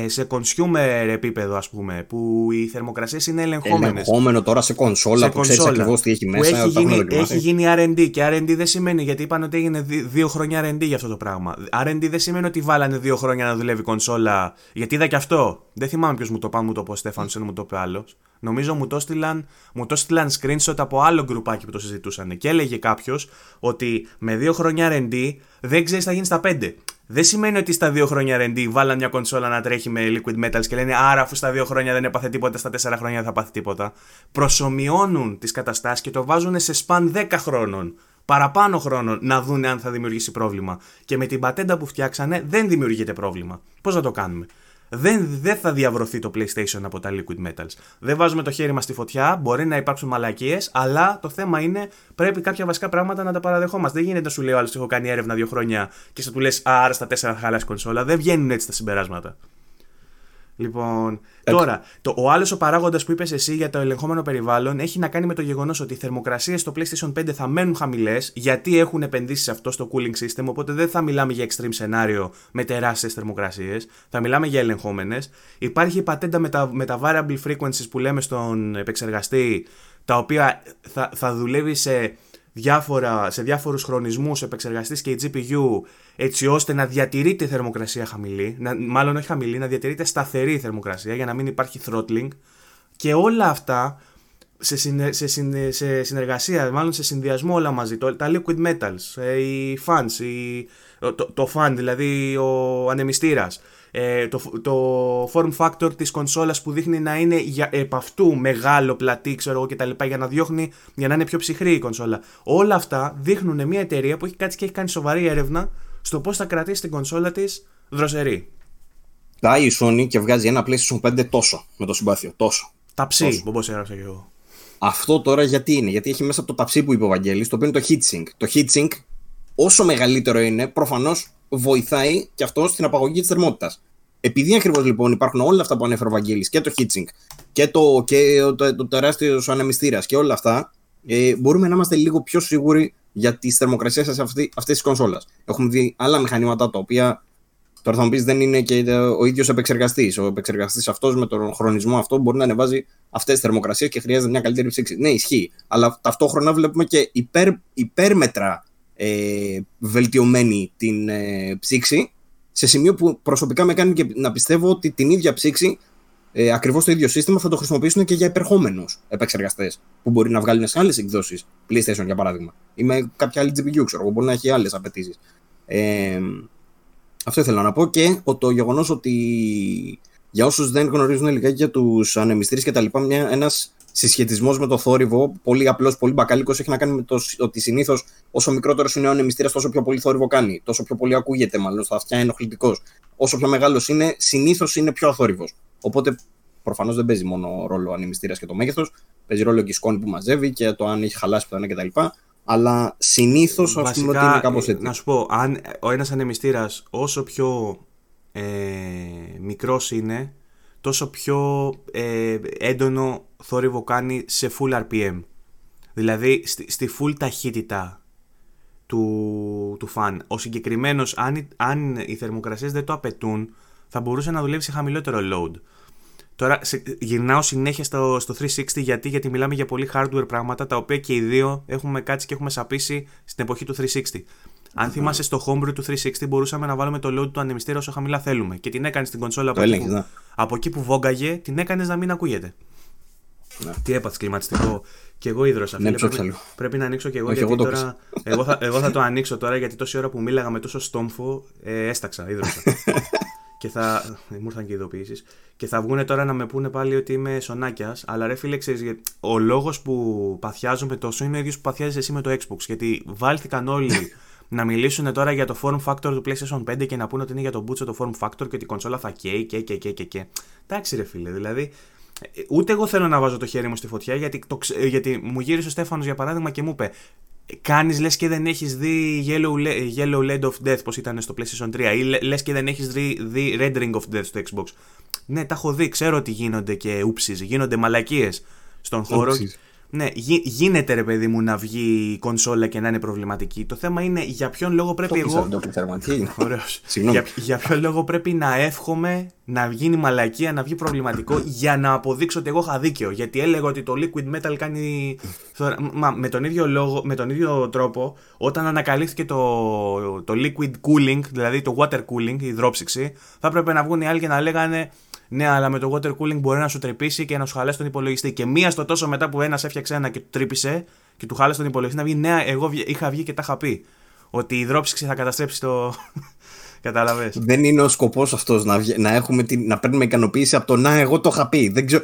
σε consumer επίπεδο, ας πούμε, που οι θερμοκρασίες είναι ελεγχόμενες. Ελεγχόμενο τώρα σε κονσόλα σε που ξέρεις ακριβώς τι έχει μέσα. Έχει γίνει, έχει γίνει RD και RD δεν σημαίνει γιατί είπαν ότι έγινε δύο χρόνια RD για αυτό το πράγμα. RD δεν σημαίνει ότι βάλανε δύο χρόνια να δουλεύει κονσόλα. Γιατί είδα και αυτό. Δεν θυμάμαι ποιος μου το πάει, μου το πω Στέφαν, μου το είπε άλλος. Νομίζω μου το στείλαν, μου το στείλαν screenshot από άλλο γκρουπάκι που το συζητούσαν. Και έλεγε κάποιος ότι με δύο χρόνια RD δεν ξέρεις τι θα γίνει στα πέντε. Δεν σημαίνει ότι στα δύο χρόνια RD βάλαν μια κονσόλα να τρέχει με liquid metals και λένε Άρα, αφού στα δύο χρόνια δεν έπαθε τίποτα, στα τέσσερα χρόνια δεν θα πάθει τίποτα. Προσωμιώνουν τις καταστάσεις και το βάζουν σε σπαν 10 χρόνων. Παραπάνω χρόνων να δουν αν θα δημιουργήσει πρόβλημα. Και με την πατέντα που φτιάξανε δεν δημιουργείται πρόβλημα. Πώς να το κάνουμε; Δεν, δεν θα διαβρωθεί το PlayStation από τα Liquid Metals. Δεν βάζουμε το χέρι μας στη φωτιά, μπορεί να υπάρξουν μαλακίες, αλλά το θέμα είναι πρέπει κάποια βασικά πράγματα να τα παραδεχόμαστε. Δεν γίνεται να σου λέει ο άλλος: Έχω κάνει έρευνα δύο χρόνια και σε του λες: Άρα στα τέσσερα χαλάσει κονσόλα. Δεν βγαίνουν έτσι τα συμπεράσματα. Λοιπόν, τώρα, το, ο άλλος ο παράγοντας που είπες εσύ για το ελεγχόμενο περιβάλλον έχει να κάνει με το γεγονός ότι οι θερμοκρασίες στο PlayStation 5 θα μένουν χαμηλές γιατί έχουν επενδύσει σε αυτό στο cooling system. Οπότε δεν θα μιλάμε για extreme σενάριο με τεράστιες θερμοκρασίες. Θα μιλάμε για ελεγχόμενες. Υπάρχει η πατέντα με τα, με τα variable frequencies που λέμε στον επεξεργαστή, τα οποία θα, θα δουλεύει σε διάφορα, σε διάφορους χρονισμούς επεξεργαστής και η GPU έτσι ώστε να διατηρείται η θερμοκρασία χαμηλή, να, μάλλον όχι χαμηλή, να διατηρείται σταθερή η θερμοκρασία για να μην υπάρχει throttling. Και όλα αυτά σε, σε, σε συνεργασία, μάλλον σε συνδυασμό όλα μαζί, το, τα liquid metals, ε, οι fans, το, το, το fan δηλαδή ο ανεμιστήρας, ε, το, το form factor της κονσόλας που δείχνει να είναι για, επ' αυτού μεγάλο πλατή ξέρω εγώ κτλ για να διώχνει για να είναι πιο ψυχρή η κονσόλα. Όλα αυτά δείχνουν μια εταιρεία που έχει κάτσει και έχει κάνει σοβαρή έρευνα στο πώς θα κρατήσει την κονσόλα της δροσερή. Πάει η Sony και βγάζει ένα PlayStation 5 τόσο με το συμπάθειο τόσο. Ταψί, όπως έγραψα και εγώ. Αυτό τώρα γιατί είναι, γιατί έχει μέσα το ταψί που είπε ο Βαγγέλης, το οποίο είναι το heatsink. Το heatsink, όσο μεγαλύτερο είναι, προφανώς βοηθάει και αυτό στην απαγωγή της θερμότητας. Επειδή ακριβώς λοιπόν υπάρχουν όλα αυτά που ανέφερε ο Βαγγέλης και το heatsink και το, και το, το, τεράστιο ανεμιστήρας και όλα αυτά, ε, μπορούμε να είμαστε λίγο πιο σίγουροι για τις θερμοκρασίες αυτή τη κονσόλα. Έχουμε δει άλλα μηχανήματα τα οποία τώρα θα μου πεις δεν είναι και ο ίδιος επεξεργαστής. Ο επεξεργαστής αυτός με τον χρονισμό αυτό μπορεί να ανεβάζει αυτές τις θερμοκρασίες και χρειάζεται μια καλύτερη ψήξη. Ναι, ισχύει. Αλλά ταυτόχρονα βλέπουμε και υπέρ, υπέρμετρα ε, βελτιωμένη την ε, ψήξη σε σημείο που προσωπικά με κάνει και να πιστεύω ότι την ίδια ψήξη ε, ακριβώς το ίδιο σύστημα θα το χρησιμοποιήσουν και για υπερχόμενου επεξεργαστές που μπορεί να βγάλουν σε άλλες εκδόσεις PlayStation για παράδειγμα. Ή με κάποια άλλη GPU, ξέρω εγώ, μπορεί να έχει άλλες απαιτήσεις. Ε, αυτό ήθελα να πω και το γεγονός ότι για όσους δεν γνωρίζουν λιγάκι για τους ανεμιστήρες και τα λοιπά, ένας συσχετισμός με το θόρυβο, πολύ απλός, πολύ μπακάλικος, έχει να κάνει με το ότι συνήθως όσο μικρότερο είναι ο ανεμιστήρα, τόσο πιο πολύ θόρυβο κάνει. Τόσο πιο πολύ ακούγεται, μάλλον στα αυτιά ενοχλητικός. Όσο πιο μεγάλος είναι, συνήθως είναι πιο αθόρυβος. Οπότε προφανώς δεν παίζει μόνο ρόλο ο ανεμιστήρας και το μέγεθος, παίζει ρόλο και η σκόνη που μαζεύει και το αν έχει χαλάσει που κτλ. Αλλά συνήθως ας πούμε ότι είναι κάπως έτσι. Να σου πω, αν ο ένας ανεμιστήρας όσο πιο ε, μικρός είναι, τόσο πιο ε, έντονο θόρυβο κάνει σε full RPM. Δηλαδή στη, στη full ταχύτητα του, του φαν. Ο συγκεκριμένος, αν, αν οι θερμοκρασίες δεν το απαιτούν, θα μπορούσε να δουλεύει σε χαμηλότερο load. Τώρα σε, γυρνάω συνέχεια στο, στο 360 γιατί, γιατί μιλάμε για πολύ hardware πράγματα τα οποία και οι δύο έχουμε κάτσει και έχουμε σαπίσει στην εποχή του 360. Αν θυμάσαι στο homebrew του 360 μπορούσαμε να βάλουμε το load του ανεμιστήρα όσο χαμηλά θέλουμε. Και την έκανε στην κονσόλα από, εκεί, που, ναι. από εκεί που βόγκαγε, την έκανες να μην ακούγεται. Ναι. Τι έπαθες κλιματιστικό. Και εγώ ίδρωσα. Ναι, πρέπει, πρέπει, να ανοίξω και εγώ. γιατί εγώ, τώρα, εγώ, θα, εγώ θα το ανοίξω τώρα γιατί τόση ώρα που μίλαγα με τόσο στόμφο ε, έσταξα, ίδρωσα. και θα. Μου ήρθαν και ειδοποιήσεις. Και θα βγουν τώρα να με πούνε πάλι ότι είμαι σονάκιας. Αλλά ρε φίλε, ξέρεις, ο λόγος που παθιάζομαι τόσο είναι ο ίδιος που παθιάζεις εσύ με το Xbox. Γιατί βάλθηκαν όλοι να μιλήσουν τώρα για το form factor του PlayStation 5 και να πούνε ότι είναι για το μπούτσο το form factor και ότι η κονσόλα θα καίει και και και και. Εντάξει, ρε φίλε, δηλαδή Ούτε εγώ θέλω να βάζω το χέρι μου στη φωτιά γιατί, το, γιατί μου γύρισε ο Στέφανος για παράδειγμα και μου είπε Κάνεις λες και δεν έχεις δει Yellow, Yellow Land of Death, πώς ήταν στο PlayStation 3, ή λε και δεν έχεις δει, δει Red Ring of Death στο Xbox. Ναι, τα έχω δει, ξέρω ότι γίνονται και ούψεις, γίνονται μαλακίες στον χώρο. Ναι, γίνεται ρε παιδί μου να βγει η κονσόλα και να είναι προβληματική. Το θέμα είναι για ποιον λόγο πρέπει το εγώ. Το Ωραίος. για, για ποιον λόγο πρέπει να εύχομαι να γίνει μαλακία, να βγει προβληματικό για να αποδείξω ότι εγώ είχα δίκαιο. Γιατί έλεγα ότι το liquid metal κάνει. Μα με τον ίδιο, λόγο, με τον ίδιο τρόπο, όταν ανακαλύφθηκε το, το liquid cooling, δηλαδή το water cooling, η υδρόψυξη, θα έπρεπε να βγουν οι άλλοι και να λέγανε ναι, αλλά με το water cooling μπορεί να σου τρεπήσει και να σου χαλάσει τον υπολογιστή. Και μία στο τόσο μετά που ένας έφτιαξε ένα και του τρύπησε και του χάλασε τον υπολογιστή να βγει. Ναι, εγώ είχα βγει και τα είχα πει. Ότι η υδρόψυξη θα καταστρέψει το. Κατάλαβες. Δεν είναι ο σκοπός αυτός να, να, έχουμε την, να παίρνουμε ικανοποίηση από το να, εγώ το είχα πει. Δεν ξέρω.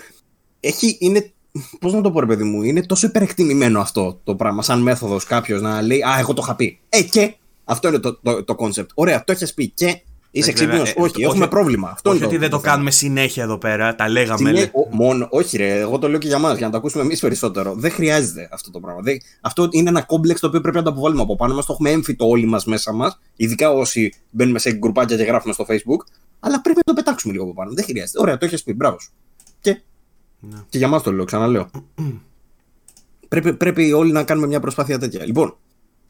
Έχει, είναι. Πώς να το πω, ρε παιδί μου, είναι τόσο υπερεκτιμημένο αυτό το πράγμα, σαν μέθοδος κάποιος να λέει Α, εγώ το είχα πει. Ε, και. Αυτό είναι το, το, το concept. Ωραία, το έχεις πει και Είσαι ξύπνιο. Ε, όχι, έχουμε πρόβλημα. Αυτό όχι ότι δεν το, κάνουμε συνέχεια εδώ πέρα. Τα λέγαμε. Συνέ... μόνο, όχι, ρε. Εγώ το λέω και για μας, για να το ακούσουμε εμείς περισσότερο. Δεν χρειάζεται αυτό το πράγμα. Αυτό είναι ένα κόμπλεξ το οποίο πρέπει να το αποβάλουμε από πάνω μας. Το έχουμε έμφυτο όλοι μας μέσα μας. Ειδικά όσοι μπαίνουμε σε γκρουπάκια και γράφουμε στο Facebook. Αλλά πρέπει να το πετάξουμε λίγο από πάνω. Δεν χρειάζεται. Ωραία, το έχεις πει. Μπράβο. Και, ναι. και για μας το λέω, ξαναλέω. πρέπει, πρέπει όλοι να κάνουμε μια προσπάθεια τέτοια. Λοιπόν,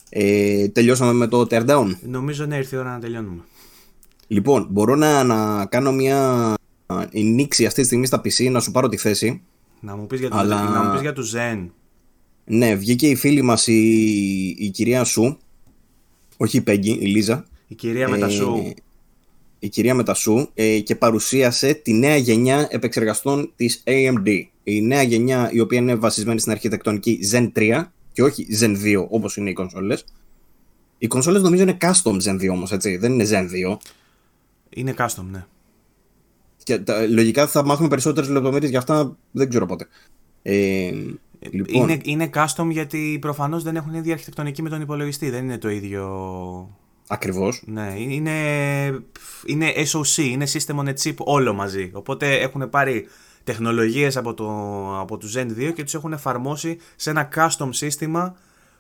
ε, τελειώσαμε με το teardown. Νομίζω να ήρθε η ώρα να τελειώνουμε. Λοιπόν, μπορώ να, να κάνω μια νήξη αυτή τη στιγμή στα PC, να σου πάρω τη θέση. Να μου πεις για, αλλά... να μου πεις για του Zen. Ναι, βγήκε η φίλη μας η, η κυρία Σου, όχι η Πέγγι, η Λίζα. Η κυρία ε, με τα Σου. Η κυρία με τα Σου ε, και παρουσίασε τη νέα γενιά επεξεργαστών της AMD. Η νέα γενιά η οποία είναι βασισμένη στην αρχιτεκτονική Zen 3 και όχι Zen 2 όπως είναι οι κονσόλες. Οι κονσόλες νομίζω είναι custom Zen 2 όμως, έτσι, δεν είναι Zen 2. Είναι custom, ναι. Και τα, λογικά θα μάθουμε περισσότερες λεπτομέρειες για αυτά, δεν ξέρω πότε. Ε, λοιπόν. είναι, είναι custom γιατί προφανώς δεν έχουν ίδια αρχιτεκτονική με τον υπολογιστή. Δεν είναι το ίδιο. Ακριβώς. Ναι, είναι, είναι SOC, είναι System on a Chip όλο μαζί. Οπότε έχουν πάρει τεχνολογίες από, το, από το Zen 2 και τους έχουν εφαρμόσει σε ένα custom σύστημα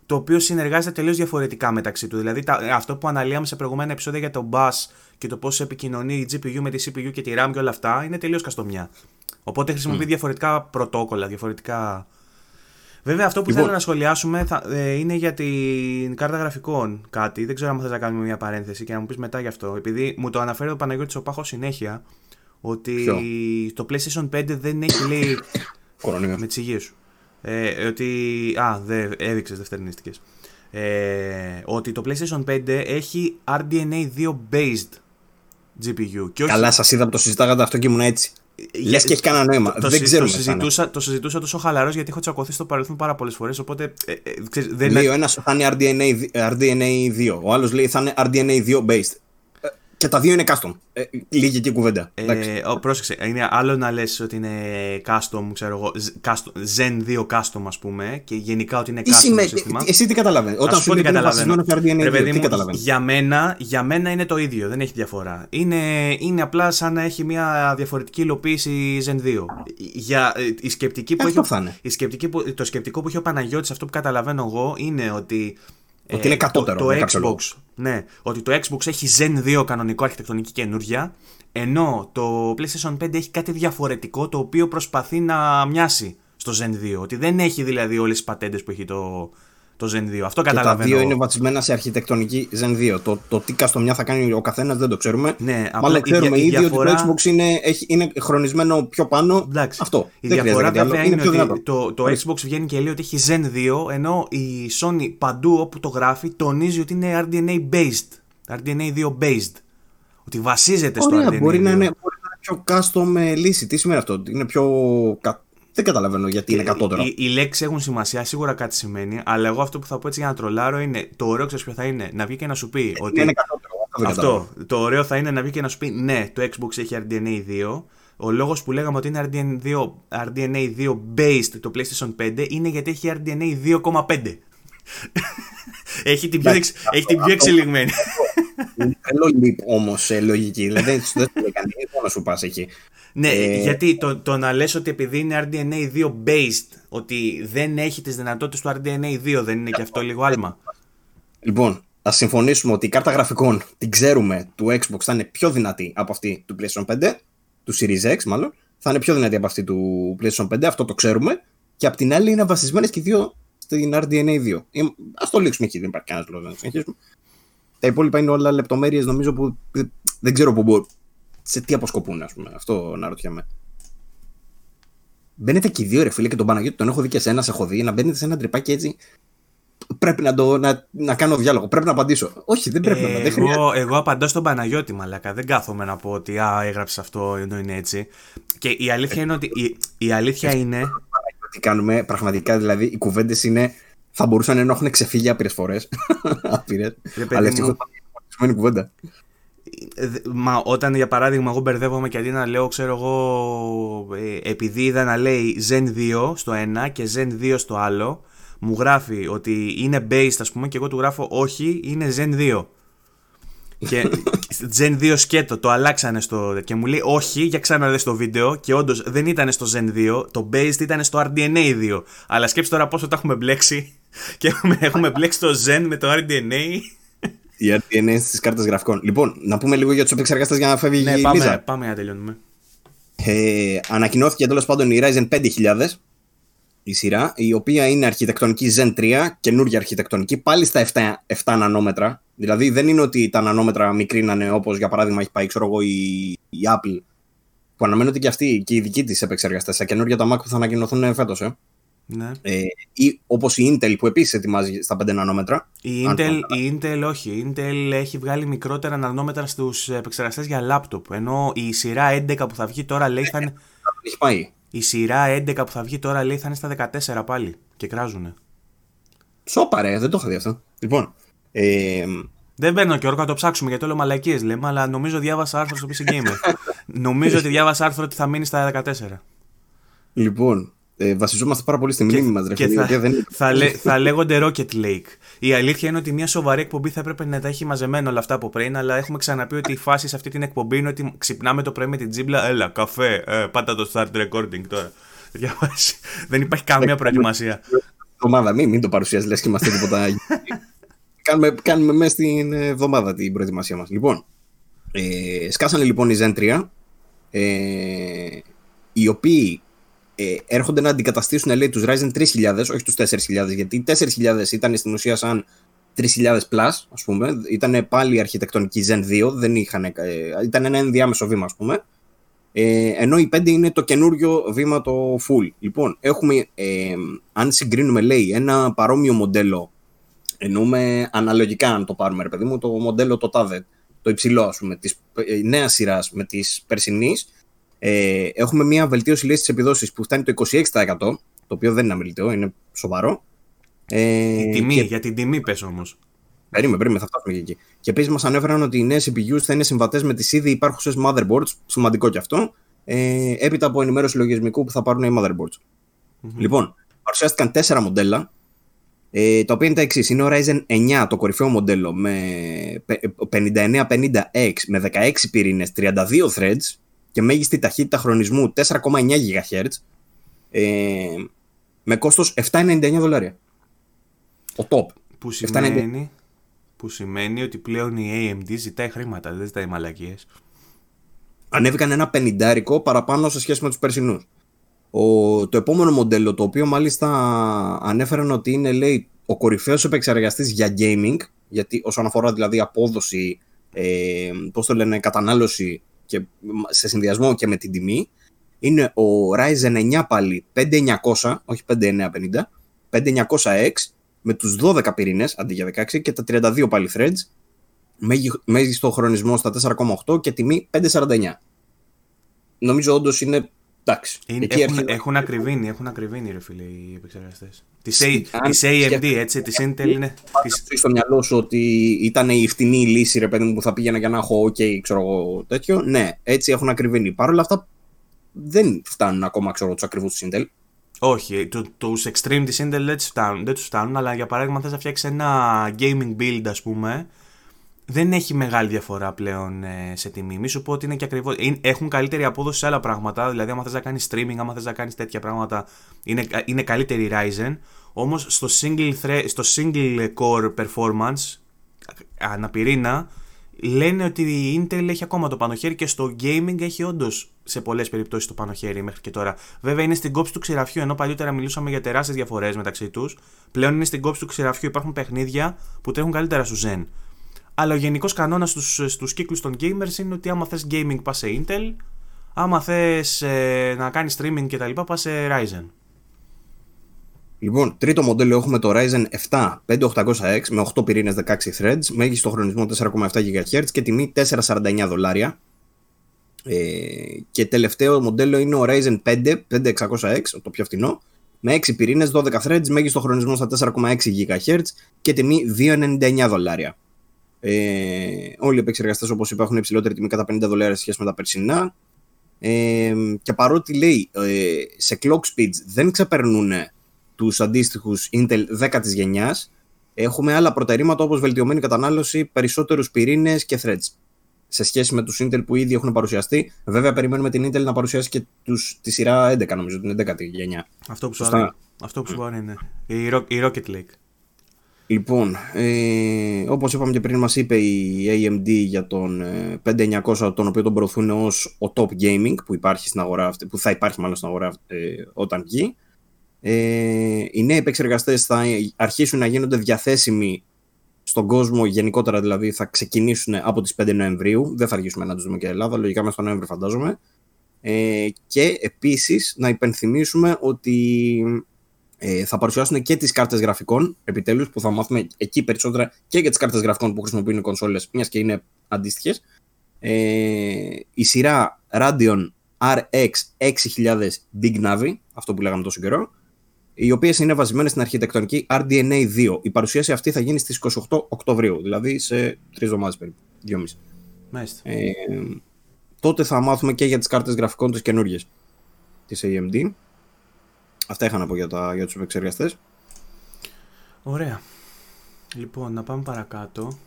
το οποίο συνεργάζεται τελείως διαφορετικά μεταξύ του. Δηλαδή, τα, αυτό που αναλύαμε σε προηγούμενα επεισόδια για το bus και το πώς επικοινωνεί η GPU με τη CPU και τη RAM και όλα αυτά είναι τελείως καστομιά. Οπότε χρησιμοποιεί διαφορετικά πρωτόκολλα, διαφορετικά. Βέβαια, αυτό που λοιπόν. θέλω να σχολιάσουμε θα, ε, είναι για την κάρτα γραφικών κάτι. Δεν ξέρω αν θες να κάνουμε μια παρένθεση και να μου πεις μετά γι' αυτό. Επειδή μου το αναφέρει ο Παναγιώτης ο Πάχο συνέχεια ότι Ποιο; το PlayStation 5 δεν έχει λέει. με τις υγείε σου. Ε, ότι. Α, δε, έδειξες δευτερνίστικε. Ε, ότι το PlayStation 5 έχει RDNA 2 based GPU. Και όχι... Καλά, σας είδα που το συζητάγατε αυτό και ήμουν έτσι. Λες και έχει κανένα νόημα. Το, δεν ξέρω. Το συζητούσα, το συζητούσα τόσο χαλαρός γιατί έχω τσακωθεί στο παρελθόν πάρα πολλές φορές. Οπότε. Ε, ε, δεν λέει ο ένας θα είναι RDNA, RDNA 2. Ο άλλος λέει θα είναι RDNA 2 based. Και τα δύο είναι custom. Ε, λίγη και κουβέντα. Ε, ο, πρόσεξε. Είναι άλλο να λες ότι είναι custom, ξέρω εγώ, custom, Zen 2 custom, ας πούμε, και γενικά ότι είναι custom Είσαι, σύστημα. Εσύ τι καταλαβαίνεις; Όταν σου λέει βασισμένο σε RDNA 2, τι καταλαβαίνεις; Για μένα, για μένα είναι το ίδιο, δεν έχει διαφορά. Είναι, είναι απλά σαν να έχει μια διαφορετική υλοποίηση Zen 2. Για, ε, η σκεπτική που έχει, η σκεπτική που, το σκεπτικό που έχει ο Παναγιώτης, αυτό που καταλαβαίνω εγώ, είναι ότι ότι είναι κατώτερο. Το, το Xbox, ναι, ότι το Xbox έχει Zen 2 κανονικό αρχιτεκτονική καινούργια, ενώ το PlayStation 5 έχει κάτι διαφορετικό το οποίο προσπαθεί να μοιάσει στο Zen 2. Ότι δεν έχει δηλαδή όλες τις πατέντες που έχει το, το Zen 2. Αυτό καταλαβαίνω. Και τα δύο είναι βασισμένα σε αρχιτεκτονική Zen 2. Το, το τι καστομιά θα κάνει ο καθένας δεν το ξέρουμε. Ναι, Μάλλον ξέρουμε η, ήδη διαφορά... ότι το Xbox είναι, έχει, είναι χρονισμένο πιο πάνω. Εντάξει. Αυτό. Η δεν διαφορά βέβαια είναι, είναι ότι το, το Xbox βγαίνει και λέει ότι έχει Zen 2, ενώ η Sony παντού όπου το γράφει τονίζει ότι είναι RDNA based. RDNA 2 based. Ότι βασίζεται στο RDNA 2. Μπορεί να είναι, πιο custom ε, λύση. Τι σημαίνει αυτό, είναι πιο δεν καταλαβαίνω γιατί είναι ε, κατώτερο. Οι, οι λέξεις έχουν σημασία, σίγουρα κάτι σημαίνει, αλλά εγώ αυτό που θα πω έτσι για να τρολάρω είναι το ωραίο, ξέρεις ποιο θα είναι, να βγει και να σου πει. Ε, ότι... Είναι κατώτερο. Αυτό. Το ωραίο θα είναι να βγει και να σου πει ναι, το Xbox έχει RDNA 2. Ο λόγος που λέγαμε ότι είναι RDNA 2, RDNA 2 based το PlayStation 5 είναι γιατί έχει RDNA 2,5. έχει την πιο, έχει την πιο εξελιγμένη. Θέλω όμως λογική. Δηλαδή δεν το λέει κανεί. να σου πας εκεί. Ναι, Ε, γιατί το, το να λες ότι επειδή είναι RDNA 2 based, ότι δεν έχει τις δυνατότητες του RDNA 2, δεν είναι και αυτό λίγο άλμα. Λοιπόν, ας συμφωνήσουμε ότι η κάρτα γραφικών την ξέρουμε του Xbox θα είναι πιο δυνατή από αυτή του PlayStation 5, του Series X μάλλον. Θα είναι πιο δυνατή από αυτή του PlayStation 5, αυτό το ξέρουμε. Και απ' την άλλη είναι βασισμένες και οι δύο στην RDNA 2. Α το λήξουμε εκεί, δεν υπάρχει κανένας λόγος να το συνεχίσουμε. Τα υπόλοιπα είναι όλα λεπτομέρειες νομίζω που δεν ξέρω που μπορούν. Σε τι αποσκοπούν, ας πούμε. Αυτό να ρωτιέμαι. Μπαίνετε και οι δύο, ρε φίλε, και τον Παναγιώτη τον έχω δει και σένα, σε έχω δει, να μπαίνετε σε ένα τρυπάκι έτσι. Πρέπει να, το, να, να κάνω διάλογο. Πρέπει να απαντήσω. Όχι, δεν πρέπει να. Δεν χρειάζεται. εγώ, εγώ απαντώ στον Παναγιώτη, μαλάκα. Δεν κάθομαι να πω ότι α, έγραψες αυτό ενώ είναι έτσι. Και η αλήθεια είναι ότι. Η, η αλήθεια είναι. Τι κάνουμε, πραγματικά δηλαδή οι κουβέντες είναι. Θα μπορούσαν να έχουν ξεφύγει άπειρες φορές. Άπειρες. Ρε, παιδί Αλλά μου. ευτυχώ είναι κουβέντα. Ε, δε- Μα όταν για παράδειγμα εγώ μπερδεύομαι και αντί να λέω, ξέρω εγώ, ε, επειδή είδα να λέει Zen 2 στο ένα και Zen 2 στο άλλο, μου γράφει ότι είναι based, ας πούμε, και εγώ του γράφω όχι, είναι Zen 2. Και Zen 2 σκέτο, το αλλάξανε στο. και μου λέει όχι, για ξαναδες το βίντεο. Και όντως δεν ήταν στο Zen 2, το based ήταν στο RDNA 2. Αλλά σκέψτε τώρα πόσο τα έχουμε μπλέξει. Και έχουμε, έχουμε μπλέξει το Zen με το RDNA. Η RDNA στις κάρτες γραφικών. Λοιπόν, να πούμε λίγο για τους επεξεργαστές για να φεύγει ναι, η πάμε, Λίζα. πάμε να τελειώνουμε. Ε, ανακοινώθηκε τέλος πάντων η Ryzen 5000 η σειρά, η οποία είναι αρχιτεκτονική Zen 3, καινούργια αρχιτεκτονική, πάλι στα 7, 7 νανόμετρα. Δηλαδή δεν είναι ότι τα νανόμετρα μικρίνανε όπως για παράδειγμα έχει πάει ξέρω εγώ, η, η Apple, που αναμένω ότι και αυτή και η δική της επεξεργαστές, στα καινούργια τα Mac που θα ανακοινωθούν φέτος. Ε. Ναι. Ε, ή όπως η Intel που επίσης ετοιμάζει στα 5 νανόμετρα. Η Αν Intel, το- η Intel όχι. Η Intel έχει βγάλει μικρότερα νανόμετρα στους επεξεργαστές για λάπτοπ. Ενώ η σειρά 11 που θα βγει τώρα λέει θα είναι... Έχει πάει. Η σειρά 11 που θα βγει τώρα λέει θα είναι στα 14 πάλι. Και κράζουνε. Σόπα ρε, δεν το είχα δει αυτό. Λοιπόν, ε, Δεν παίρνω και όρκο να το ψάξουμε γιατί όλο μαλακίες λέμε, αλλά νομίζω διάβασα άρθρο στο PC Gamer. νομίζω ότι διάβασα άρθρο ότι θα μείνει στα 14. λοιπόν ε, βασιζόμαστε πάρα πολύ στη μνήμη μας, ρε και φίλε, η θα, οποία δεν είναι- θα, λέ- θα λέγονται Rocket Lake. Η αλήθεια είναι ότι μια σοβαρή εκπομπή θα έπρεπε να τα έχει μαζεμένα όλα αυτά από πριν, αλλά έχουμε ξαναπεί ότι η φάση σε αυτή την εκπομπή είναι ότι ξυπνάμε το πρωί με την τζίμπλα. Έλα, καφέ, ε, πάτα το start recording τώρα. Τέτοια φάση. Δεν υπάρχει καμία προετοιμασία. εβδομάδα. Μην, μην το παρουσιάζεις, λες και είμαστε τίποτα. κάνουμε, κάνουμε μέσα στην εβδομάδα την προετοιμασία μας. Λοιπόν, ε, σκάσανε λοιπόν οι Zen 3, ε, οι οποίοι ε, έρχονται να αντικαταστήσουν λέει, τους Ryzen 3000, όχι τους 4000, γιατί οι 4000 ήταν στην ουσία σαν 3000 plus, ας πούμε. Ήταν πάλι αρχιτεκτονική Zen 2, δεν είχαν, ε, ήταν ένα ενδιάμεσο βήμα, ας πούμε. Ε, ενώ η 5 είναι το καινούριο βήμα το full. Λοιπόν, έχουμε, ε, αν συγκρίνουμε, λέει, ένα παρόμοιο μοντέλο, εννοούμε αναλογικά, αν το πάρουμε, ρε παιδί μου, το μοντέλο το τάδε, το υψηλό, ας πούμε, της ε, νέας σειράς με της περσινής, ε, έχουμε μια βελτίωση λέει, στις επιδόσεις που φτάνει το 26%, το οποίο δεν είναι αμεληταίο, είναι σοβαρό. Ε, Η τιμή, και- για την τιμή πες όμως. Περίμενε, περίμενε, θα φτάσουμε και εκεί. Και επίσης μας ανέφεραν ότι οι νέες CPUs θα είναι συμβατές με τις ήδη υπάρχουσες motherboards. Σημαντικό κι αυτό. Ε, έπειτα από ενημέρωση λογισμικού που θα πάρουν οι motherboards. Λοιπόν, παρουσιάστηκαν τέσσερα μοντέλα. Ε, τα οποία είναι τα εξής. Είναι ο Ryzen 9, το κορυφαίο μοντέλο, με πε- 5950X με 16 πυρήνες, 32 threads και μέγιστη ταχύτητα χρονισμού 4,9 GHz. Ε, με κόστος 7,99 δολάρια. Ο top. Που 7,99. σημαίνει, που σημαίνει ότι πλέον η AMD ζητάει χρήματα, δεν ζητάει μαλακίες. ανέβηκαν ένα πενιντάρικο παραπάνω σε σχέση με τους περσινούς. Ο, το επόμενο μοντέλο, το οποίο μάλιστα ανέφεραν ότι είναι λέει, ο κορυφαίος επεξεργαστής για gaming, γιατί όσον αφορά δηλαδή απόδοση, ε, πώς το λένε, κατανάλωση και σε συνδυασμό και με την τιμή, είναι ο Ryzen 9 πάλι 5900, όχι 5950, 5900X με τους 12 πυρήνες αντί για 16 και τα 32 πάλι threads μέγι- μέγιστο χρονισμό στα 4,8 και τιμή 5,49. Νομίζω όντως είναι. Εντάξει. Είναι, εκεί έχουν, έρχεται- έχουν ακριβήνει, έχουν ακριβήνει ρε φίλε οι επεξεργαστές. Της, A, Αν της AMD σκέφτεσαι- έτσι, της Intel είναι... Της, Έχει στο μυαλό σου ότι ήταν η φτηνή λύση, ρε παιδί μου, που θα πήγαινα για να έχω OK, ξέρω εγώ, τέτοιο. Ναι, έτσι έχουν ακριβήνει. Παρ' όλα αυτά δεν φτάνουν ακόμα, ξέρω, τους ακριβούς της Intel. όχι, του, τους extreme της Intel δεν τους φτάνουν, δεν τους φτάνουν, αλλά για παράδειγμα θες να φτιάξεις ένα gaming build ας πούμε, δεν έχει μεγάλη διαφορά πλέον ε, σε τιμή. Μη σου πω ότι είναι και ακριβώ. Έχουν καλύτερη απόδοση σε άλλα πράγματα. Δηλαδή, άμα θες να κάνεις streaming, άμα θες να κάνεις τέτοια πράγματα, είναι, είναι καλύτερη Ryzen. Όμως στο, single στο single core performance, αναπηρίνα, λένε ότι η Intel έχει ακόμα το πάνω χέρι και στο gaming έχει όντως σε πολλές περιπτώσεις το πάνω χέρι μέχρι και τώρα. Βέβαια είναι στην κόψη του ξηραφιού, ενώ παλιότερα μιλούσαμε για τεράστιες διαφορές μεταξύ τους. Πλέον είναι στην κόψη του ξηραφιού. Υπάρχουν παιχνίδια που τρέχουν καλύτερα στο Zen. Αλλά ο γενικός κανόνας στους στους κύκλους των gamers είναι ότι άμα θες gaming πας σε Intel, άμα θες ε, να κάνεις streaming κτλ. πας σε Ryzen. Λοιπόν, τρίτο μοντέλο έχουμε το Ryzen 7 5800X με 8 πυρήνες 16 threads, μέγιστο χρονισμό 4,7 GHz και τιμή 449 δολάρια. Ε, και τελευταίο μοντέλο είναι ο Ryzen 5 5600X, το πιο φθηνό, με 6 πυρήνες 12 threads, μέγιστο χρονισμό στα 4,6 GHz και τιμή 299 δολάρια. Ε, όλοι οι επεξεργαστές, όπως είπα, έχουν υψηλότερη τιμή κατά 50 δολάρια σε σχέση με τα περσινά. Ε, και παρότι λέει ε, σε clock speeds δεν ξεπερνούν τους αντίστοιχους Intel 10 η γενιάς, έχουμε άλλα προτερήματα όπως βελτιωμένη κατανάλωση, περισσότερους πυρήνες και threads σε σχέση με τους Intel που ήδη έχουν παρουσιαστεί. Βέβαια, περιμένουμε την Intel να παρουσιάσει και τους, τη σειρά 11, νομίζω, την 11η γενιά. Αυτό που σου αυτό που σου είναι. Η, η Rocket Lake. Λοιπόν, ε, όπως είπαμε και πριν μας είπε η AMD για τον 5900 ε, τον οποίο τον προωθούν ως ο top gaming που, υπάρχει στην αγορά, που θα υπάρχει μάλλον στην αγορά ε, όταν βγει. Ε, οι νέοι επεξεργαστές θα αρχίσουν να γίνονται διαθέσιμοι στον κόσμο γενικότερα, δηλαδή θα ξεκινήσουν από τις 5 Νοεμβρίου. Δεν θα αργήσουμε να τους δούμε και Ελλάδα, λογικά μέσα στο Νοέμβριο φαντάζομαι. Ε, και επίσης να υπενθυμίσουμε ότι ε, θα παρουσιάσουν και τις κάρτες γραφικών, επιτέλους, που θα μάθουμε εκεί περισσότερα και για τις κάρτες γραφικών που χρησιμοποιούν οι κονσόλες, μιας και είναι αντίστοιχες. Ε, η σειρά Radeon RX 6000 Big Navi, αυτό που λέγαμε τόσο καιρό, οι οποίες είναι βασισμένες στην αρχιτεκτονική RDNA 2. Η παρουσίαση αυτή θα γίνει στις 28 Οκτωβρίου, δηλαδή σε τρεις εβδομάδες περίπου. Δυόμιση. Μάλιστα. Ε, τότε θα μάθουμε και για τις κάρτες γραφικών τις καινούριε της AMD. Αυτά είχα να πω για, τα, για τους επεξεργαστές. Ωραία. Λοιπόν, να πάμε παρακάτω.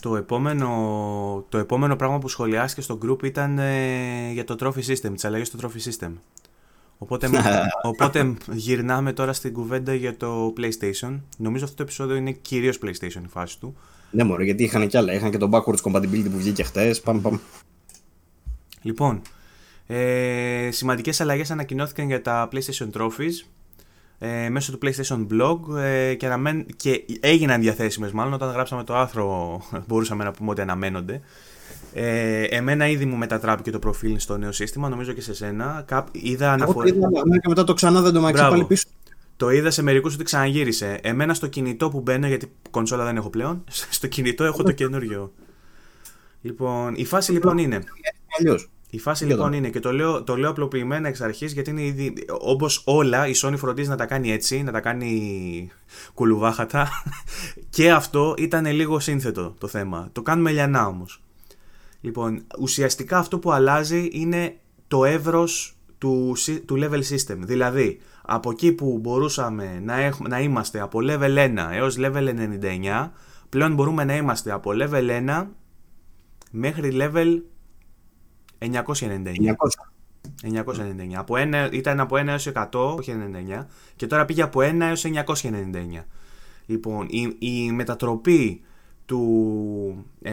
Το επόμενο, το επόμενο πράγμα που σχολιάστηκε στο group ήταν ε, για το trophy system, τις αλλαγές στο trophy system. Οπότε, οπότε γυρνάμε τώρα στην κουβέντα για το PlayStation. Νομίζω αυτό το επεισόδιο είναι κυρίως PlayStation η φάση του. Ναι, μωρέ, γιατί είχαν και άλλα. Είχαν και το backwards compatibility που βγήκε χθε. Πάμε, πάμε. Λοιπόν, ε, σημαντικές αλλαγές ανακοινώθηκαν για τα PlayStation Trophies ε, μέσω του PlayStation Blog ε, και, αναμέν, και έγιναν διαθέσιμες μάλλον όταν γράψαμε το άρθρο μπορούσαμε να πούμε ότι αναμένονται ε, εμένα ήδη μου μετατράπηκε το προφίλ στο νέο σύστημα, νομίζω και σε σένα. Κάπ, είδα αναφορά. και μετά το ξανά δεν το μάξι πάλι πίσω. Το είδα σε μερικούς ότι ξαναγύρισε. Εμένα στο κινητό που μπαίνω, γιατί κονσόλα δεν έχω πλέον, στο κινητό έχω το καινούριο. Λοιπόν, η φάση λοιπόν είναι. Η φάση λοιπόν είναι και το λέω, το λέω απλοποιημένα εξ αρχής γιατί είναι ήδη. Όπως όλα, η Sony φροντίζει να τα κάνει έτσι, να τα κάνει κουλουβάχατα. και αυτό ήταν λίγο σύνθετο το θέμα. Το κάνουμε λιανά όμως. Λοιπόν, ουσιαστικά αυτό που αλλάζει είναι το εύρος του, του level system. Δηλαδή, από εκεί που μπορούσαμε να, έχουμε, να είμαστε από level 1 έως level 99, πλέον μπορούμε να είμαστε από level 1 μέχρι level 999. 999. Από 1, ήταν από 1 έως 100, όχι 99, και τώρα πήγε από 1 έως 999. Λοιπόν, η, η μετατροπή του, ε,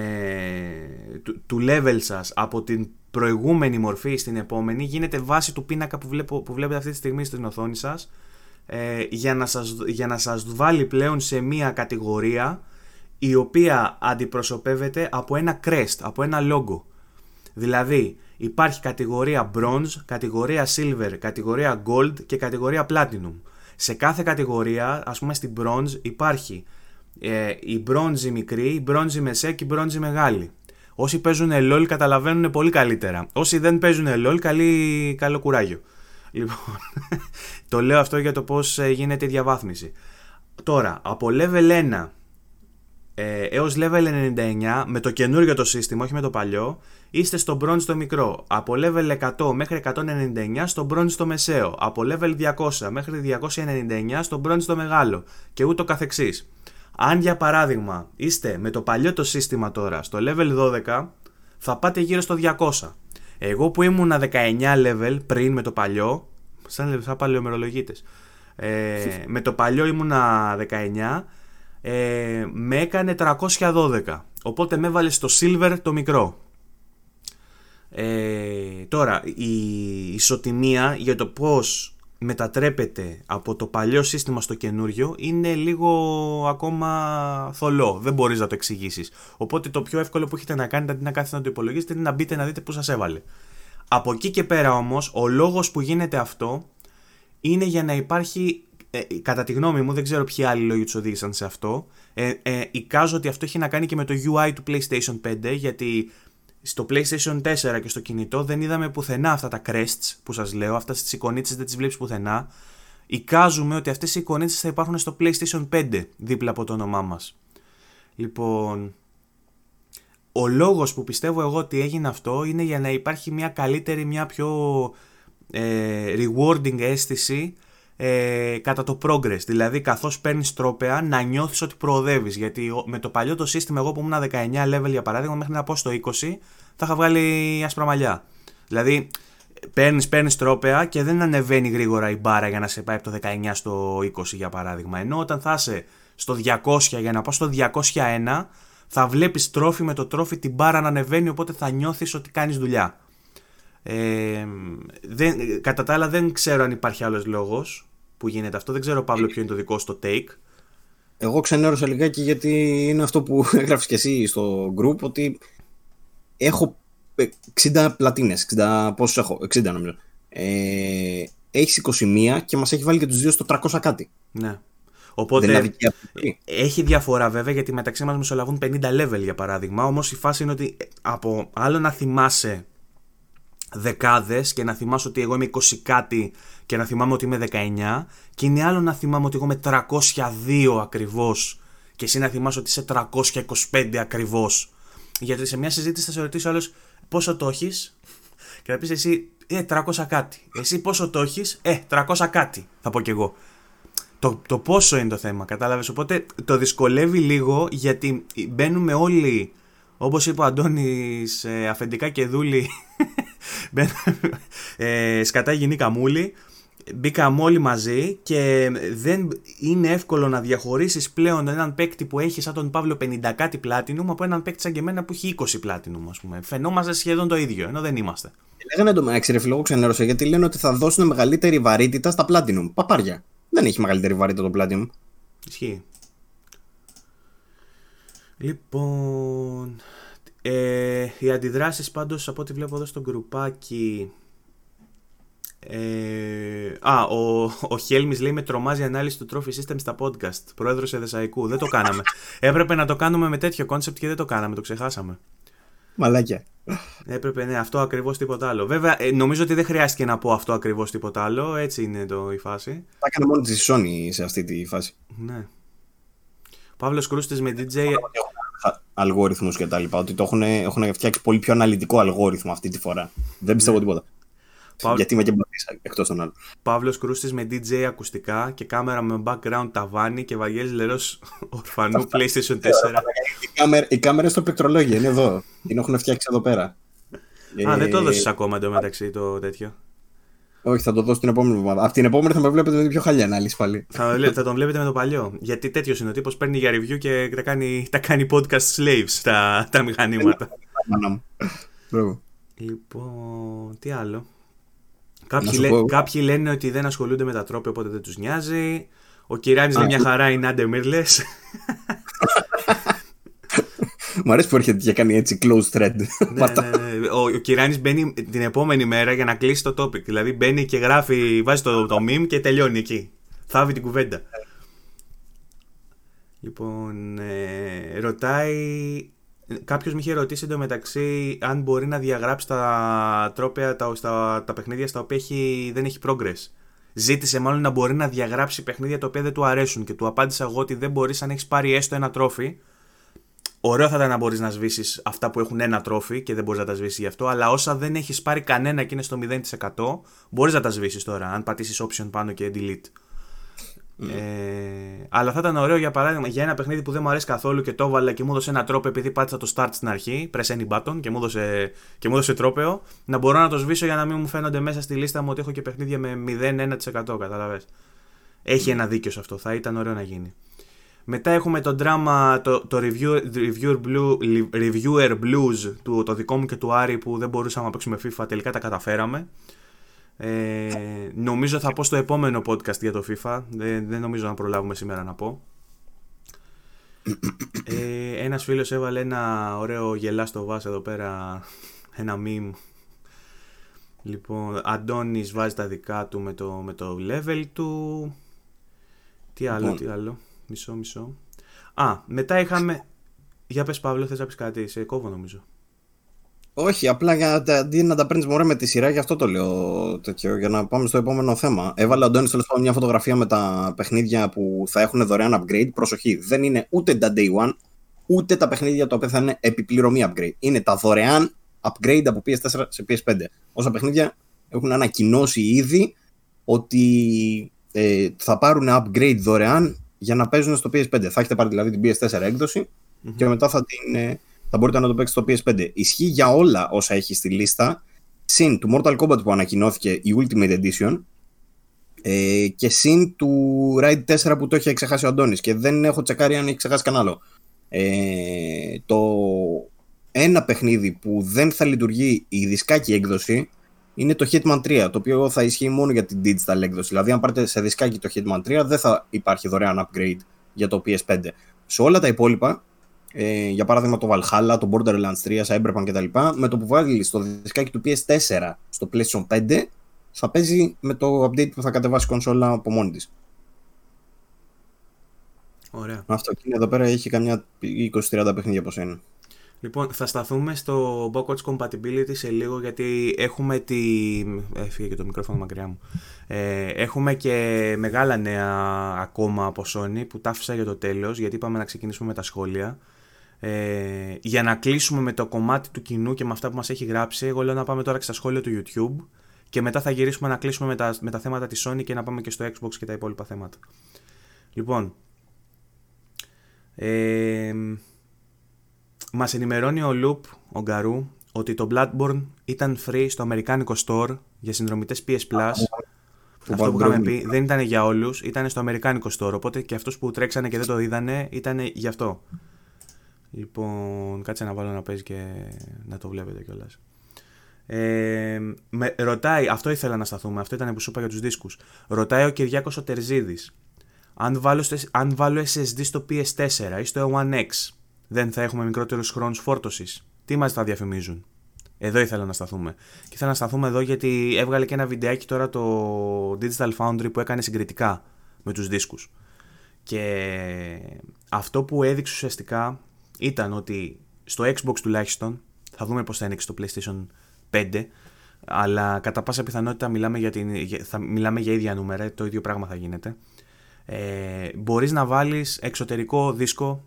του, του, level σας από την προηγούμενη μορφή στην επόμενη γίνεται βάση του πίνακα που, βλέπω, που βλέπετε αυτή τη στιγμή στην οθόνη σας ε, για, να σας για να σας βάλει πλέον σε μία κατηγορία η οποία αντιπροσωπεύεται από ένα crest, από ένα logo. Δηλαδή υπάρχει κατηγορία bronze, κατηγορία silver, κατηγορία gold και κατηγορία platinum. Σε κάθε κατηγορία, ας πούμε στην bronze υπάρχει ε, η μπρόντζη μικρή, η μπρόντζη μεσαία και η μπρόντζη μεγάλη. Όσοι παίζουν LOL καταλαβαίνουν πολύ καλύτερα. Όσοι δεν παίζουν LOL, καλή, καλό κουράγιο. Λοιπόν, το λέω αυτό για το πώς ε, γίνεται η διαβάθμιση. Τώρα, από level 1 ε, έως level 99, με το καινούργιο το σύστημα, όχι με το παλιό, είστε στο bronze το μικρό. Από level 100 μέχρι 199 στο bronze το μεσαίο. Από level 200 μέχρι 299 στο bronze το μεγάλο. Και ούτω καθεξής. Αν για παράδειγμα είστε με το παλιό το σύστημα τώρα στο level 12, θα πάτε γύρω στο 200. Εγώ που ήμουνα 19 level πριν με το παλιό, σαν, σαν παλαιομερολογίτες, ε, με το παλιό ήμουνα 19, ε, με έκανε 312. Οπότε με έβαλε στο silver το μικρό. Ε, τώρα, η ισοτιμία για το πώς μετατρέπεται από το παλιό σύστημα στο καινούριο είναι λίγο ακόμα θολό. Δεν μπορείς να το εξηγήσεις. Οπότε το πιο εύκολο που έχετε να κάνετε αντί να κάθετε να το υπολογίσετε είναι να μπείτε να δείτε πού σας έβαλε. Από εκεί και πέρα όμως, ο λόγος που γίνεται αυτό είναι για να υπάρχει ε, κατά τη γνώμη μου, δεν ξέρω ποιοι άλλοι λόγοι τους οδήγησαν σε αυτό. Ε, ε, εικάζω ότι αυτό έχει να κάνει και με το UI του PlayStation 5, γιατί στο PlayStation 4 και στο κινητό δεν είδαμε πουθενά αυτά τα crests που σας λέω, αυτές τις εικονίτσες δεν τις βλέπεις πουθενά. Εικάζουμε ότι αυτές οι εικονίτσες θα υπάρχουν στο PlayStation 5 δίπλα από το όνομά μας. Λοιπόν, ο λόγος που πιστεύω εγώ ότι έγινε αυτό είναι για να υπάρχει μια καλύτερη, μια πιο ε, rewarding αίσθηση ε, κατά το progress. Δηλαδή, καθώς παίρνεις τρόπεα, να νιώθεις ότι προοδεύεις. Γιατί με το παλιό το σύστημα, εγώ που ήμουν 19 level για παράδειγμα, μέχρι να πω στο 20, θα είχα βγάλει άσπρα μαλλιά. Δηλαδή, παίρνεις παίρνεις τρόπεα και δεν ανεβαίνει γρήγορα η μπάρα για να σε πάει από το 19 στο 20 για παράδειγμα. Ενώ όταν θα είσαι στο 200 για να πάω στο 201, θα βλέπεις τρόφι με το τρόφι την μπάρα να ανεβαίνει, οπότε θα νιώθεις ότι κάνεις δουλειά. Ε, δεν, κατά τα άλλα δεν ξέρω αν υπάρχει άλλος λόγος που γίνεται αυτό. Δεν ξέρω Παύλο ποιο είναι το δικό στο take. Εγώ ξενέρωσα λιγάκι γιατί είναι αυτό που έγραψες και εσύ στο group ότι έχω 60 πλατίνες, 60, πόσους έχω, 60 νομίζω. Ε, έχεις 21 και μας έχει βάλει και τους δύο στο 300 κάτι. Ναι. Οπότε έχει διαφορά βέβαια γιατί μεταξύ μας μεσολαβούν 50 level για παράδειγμα. Όμως η φάση είναι ότι από άλλο να θυμάσαι δεκάδες και να θυμάσαι ότι εγώ είμαι 20 κάτι και να θυμάμαι ότι είμαι 19 και είναι άλλο να θυμάμαι ότι εγώ είμαι 302 ακριβώς και εσύ να θυμάσαι ότι είσαι 325 ακριβώς. Γιατί σε μια συζήτηση θα σε ρωτήσει ο άλλος πόσο το έχεις; και θα πεις εσύ ε 300 κάτι. Εσύ πόσο το έχεις, ε 300 κάτι θα πω κι εγώ. Το, το πόσο είναι το θέμα, κατάλαβες; Οπότε το δυσκολεύει λίγο γιατί μπαίνουμε όλοι Όπως είπε ο Αντώνης, ε, αφεντικά και δούλη. ε, σκατά γυνή καμούλη. Μπήκαμε όλοι μαζί και δεν είναι εύκολο να διαχωρίσεις πλέον έναν παίκτη που έχει σαν τον Παύλο 50 κάτι πλάτινου από έναν παίκτη σαν και εμένα που έχει 20 πλάτινου, ας πούμε. Φαινόμαστε σχεδόν το ίδιο, ενώ δεν είμαστε. Λέγανε το μεταξύ, ρε φιλόγο, ξενέρωσα γιατί λένε ότι θα δώσουν μεγαλύτερη βαρύτητα στα πλάτινου. Παπάρια. Δεν έχει μεγαλύτερη βαρύτητα το πλάτινου. Ισχύει. Λοιπόν, ε, οι αντιδράσεις πάντως από ό,τι βλέπω εδώ στο γκρουπάκι ε, α, ο, ο Χέλμης λέει με τρομάζει ανάλυση του Trophy System στα podcast. Πρόεδρος Εδεσαϊκού. Δεν το κάναμε. Έπρεπε να το κάνουμε με τέτοιο concept και δεν το κάναμε. Το ξεχάσαμε. Μαλάκια. Έπρεπε, ναι, αυτό ακριβώς τίποτα άλλο. Βέβαια, ε, νομίζω ότι δεν χρειάστηκε να πω αυτό ακριβώς τίποτα άλλο. Έτσι είναι το, η φάση. Τα έκανε μόνο της Sony σε αυτή τη φάση. Ναι. Παύλος Κρούστης με DJ αλγόριθμους και τα λοιπά. Ότι το έχουν, έχουν φτιάξει πολύ πιο αναλυτικό αλγόριθμο αυτή τη φορά. Δεν πιστεύω ναι. τίποτα. Παύ... Γιατί είμαι και μπατή εκτός των άλλων. Παύλος Κρούστης με DJ ακουστικά και κάμερα με background ταβάνι και Βαγγέλης Λερός ορφανού PlayStation 4. η, κάμερα, στο πληκτρολόγιο είναι εδώ. Την έχουν φτιάξει εδώ πέρα. Α, δεν το έδωσε ακόμα εντωμεταξύ το τέτοιο. Όχι, θα το δώσω την επόμενη εβδομάδα. Από την επόμενη θα με βλέπετε με πιο χαλιά ανάλυση πάλι. Θα, θα τον βλέπετε με το παλιό. Γιατί τέτοιος είναι ο τύπος παίρνει για review και τα κάνει, τα κάνει podcast slaves τα, τα μηχανήματα. λοιπόν, τι άλλο. Κάποιοι, λέ, κάποιοι λένε ότι δεν ασχολούνται με τα τρόπια οπότε δεν τους νοιάζει. Ο Κυράνης λέει μια χαρά είναι άντε μύρλες. Μ' αρέσει που έρχεται και κάνει έτσι close thread. ναι, ναι, ναι. Ο, ο Κυράνης μπαίνει την επόμενη μέρα για να κλείσει το topic. Δηλαδή μπαίνει και γράφει, βάζει το, το meme και τελειώνει εκεί. Θάβει την κουβέντα. Λοιπόν, ε, ρωτάει. Κάποιος με είχε ρωτήσει εντωμεταξύ αν μπορεί να διαγράψει τα τρόπια, τα, στα, τα παιχνίδια στα οποία έχει, δεν έχει progress. Ζήτησε μάλλον να μπορεί να διαγράψει παιχνίδια τα οποία δεν του αρέσουν και του απάντησα εγώ ότι δεν μπορείς αν έχεις πάρει έστω ένα τρόφι Ωραίο θα ήταν να μπορείς να σβήσεις αυτά που έχουν ένα τρόφι και δεν μπορείς να τα σβήσεις γι' αυτό, αλλά όσα δεν έχεις πάρει κανένα και είναι στο 0% μπορείς να τα σβήσεις τώρα, αν πατήσεις option πάνω και delete. Ε, αλλά θα ήταν ωραίο για παράδειγμα για ένα παιχνίδι που δεν μου αρέσει καθόλου και το έβαλα και μου έδωσε ένα τρόπο επειδή πάτησα το start στην αρχή, press any button και μου έδωσε, και μου έδωσε τρόπεο, να μπορώ να το σβήσω για να μην μου φαίνονται μέσα στη λίστα μου ότι έχω και παιχνίδια με 0-1%. Καταλαβες. Έχει ένα δίκιο σε αυτό, θα ήταν ωραίο να γίνει. Μετά έχουμε το drama, το, το review, reviewer, blue, reviewer blues του, το δικό μου και του Άρη που δεν μπορούσαμε να παίξουμε FIFA, τελικά τα καταφέραμε. Ε, νομίζω θα πω στο επόμενο podcast για το FIFA. Δεν, δεν νομίζω να προλάβουμε σήμερα να πω. Ε, ένας φίλος έβαλε ένα ωραίο γελάστο βάσο εδώ πέρα, ένα meme. Λοιπόν, Αντώνης βάζει τα δικά του με το, με το level του. Τι άλλο, λοιπόν. τι άλλο; Μισό, μισό. Α, μετά είχαμε... Για πες Παύλο, θες να πεις κάτι, σε κόβω νομίζω. Όχι, απλά για αντί να τα παίρνεις μωρέ με τη σειρά, γι' αυτό το λέω τέτοιο, για να πάμε στο επόμενο θέμα. Έβαλε ο Αντώνης τέλος πάντων μια φωτογραφία με τα παιχνίδια που θα έχουν δωρεάν upgrade. Προσοχή, δεν είναι ούτε τα day one, ούτε τα παιχνίδια τα οποία θα είναι επιπληρωμή upgrade. Είναι τα δωρεάν upgrade από PS4 σε PS5. Όσα παιχνίδια έχουν ανακοινώσει ήδη ότι ε, θα πάρουν upgrade δωρεάν για να παίζουν στο PS5. Θα έχετε πάρει δηλαδή την PS4 εκδοση και μετά θα την. Ε, θα μπορείτε να το παίξετε στο PS5. Ισχύει για όλα όσα έχει στη λίστα, συν του Mortal Kombat που ανακοινώθηκε η Ultimate Edition ε, και συν του Ride 4 που το έχει ξεχάσει ο Αντώνης και δεν έχω τσεκάρει αν έχει ξεχάσει κανένα άλλο. Ε, το ένα παιχνίδι που δεν θα λειτουργεί η δισκάκι έκδοση είναι το Hitman 3, το οποίο θα ισχύει μόνο για την digital έκδοση. Δηλαδή, αν πάρετε σε δισκάκι το Hitman 3, δεν θα υπάρχει δωρεάν upgrade για το PS5. Σε όλα τα υπόλοιπα, ε, για παράδειγμα το Valhalla, το Borderlands 3, Cyberpunk κτλ. Με το που βάλει στο δισκάκι του PS4 στο PlayStation 5, θα παίζει με το update που θα κατεβάσει η κονσόλα από μόνη της. Ωραία. Αυτό και εδώ πέρα έχει καμιά 20-30 παιχνίδια από σένα. Λοιπόν, θα σταθούμε στο backwards compatibility σε λίγο γιατί έχουμε τη... Έφυγε και το μικρόφωνο μακριά μου. Ε, έχουμε και μεγάλα νέα ακόμα από Sony που τα άφησα για το τέλος γιατί είπαμε να ξεκινήσουμε με τα σχόλια. Ε, για να κλείσουμε με το κομμάτι του κοινού και με αυτά που μας έχει γράψει, εγώ λέω να πάμε τώρα και στα σχόλια του YouTube και μετά θα γυρίσουμε να κλείσουμε με τα, με τα θέματα της Sony και να πάμε και στο Xbox και τα υπόλοιπα θέματα. Λοιπόν, ε, μας ενημερώνει ο Loop, ο Γκαρού, ότι το Bloodborne ήταν free στο αμερικάνικο store για συνδρομητές PS Plus. Αυτό που είχαμε πει δεν ήταν για όλους, ήταν στο αμερικάνικο store, οπότε και αυτούς που τρέξανε και δεν το είδανε ήταν γι' αυτό. Λοιπόν, κάτσε να βάλω να παίζει και να το βλέπετε κιόλας. Ε, με, ρωτάει, αυτό ήθελα να σταθούμε, αυτό ήταν που σου είπα για τους δίσκους. Ρωτάει ο Κυριάκος ο Τερζίδης, αν βάλω, αν βάλω SSD στο PS4 ή στο One X, δεν θα έχουμε μικρότερους χρόνους φόρτωσης. Τι μας θα διαφημίζουν; Εδώ ήθελα να σταθούμε. Και ήθελα να σταθούμε εδώ γιατί έβγαλε και ένα βιντεάκι τώρα το Digital Foundry που έκανε συγκριτικά με τους δίσκους. Και αυτό που έδειξε ουσιαστικά ήταν ότι στο Xbox τουλάχιστον, θα δούμε πώς θα είναι και στο PlayStation 5, αλλά κατά πάσα πιθανότητα μιλάμε για, την, θα μιλάμε για ίδια νούμερα, το ίδιο πράγμα θα γίνεται. Ε, μπορείς να βάλεις εξωτερικό δίσκο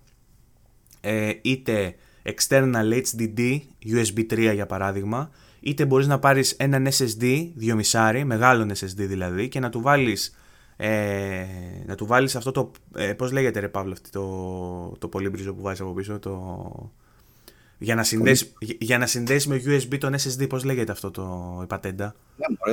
ε, είτε external HDD, USB 3 για παράδειγμα, είτε μπορείς να πάρεις έναν SSD, 2,5, μεγάλο SSD δηλαδή, και να του βάλεις ε, να του βάλεις αυτό το, ε, πώς λέγεται ρε Παύλο αυτό το, το πολύμπριζο που βάζεις από πίσω, το, για να, συνδέσει, για να συνδέσεις με USB τον SSD, πώς λέγεται αυτό το η πατέντα;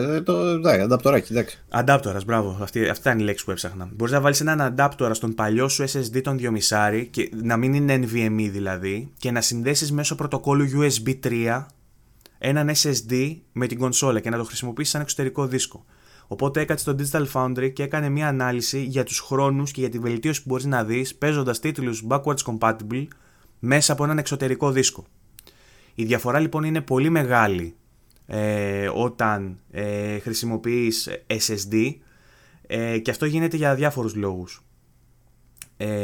Ναι, το ναι, ανταπτοράκι, εντάξει. Αντάπτορας, μπράβο, αυτή, αυτή ήταν η λέξη που έψαχνα. Μπορείς να βάλεις έναν αντάπτορα στον παλιό σου SSD τον 2,5 και να μην είναι NVMe δηλαδή και να συνδέσεις μέσω πρωτοκόλλου USB 3 έναν SSD με την κονσόλα και να το χρησιμοποιήσεις σαν εξωτερικό δίσκο. Οπότε έκατσε στο Digital Foundry και έκανε μια ανάλυση για τους χρόνους και για τη βελτίωση που μπορείς να δεις παίζοντας τίτλους backwards compatible μέσα από έναν εξωτερικό δίσκο. Η διαφορά λοιπόν είναι πολύ μεγάλη ε, όταν ε, χρησιμοποιείς SSD ε, και αυτό γίνεται για διάφορους λόγους. Ε,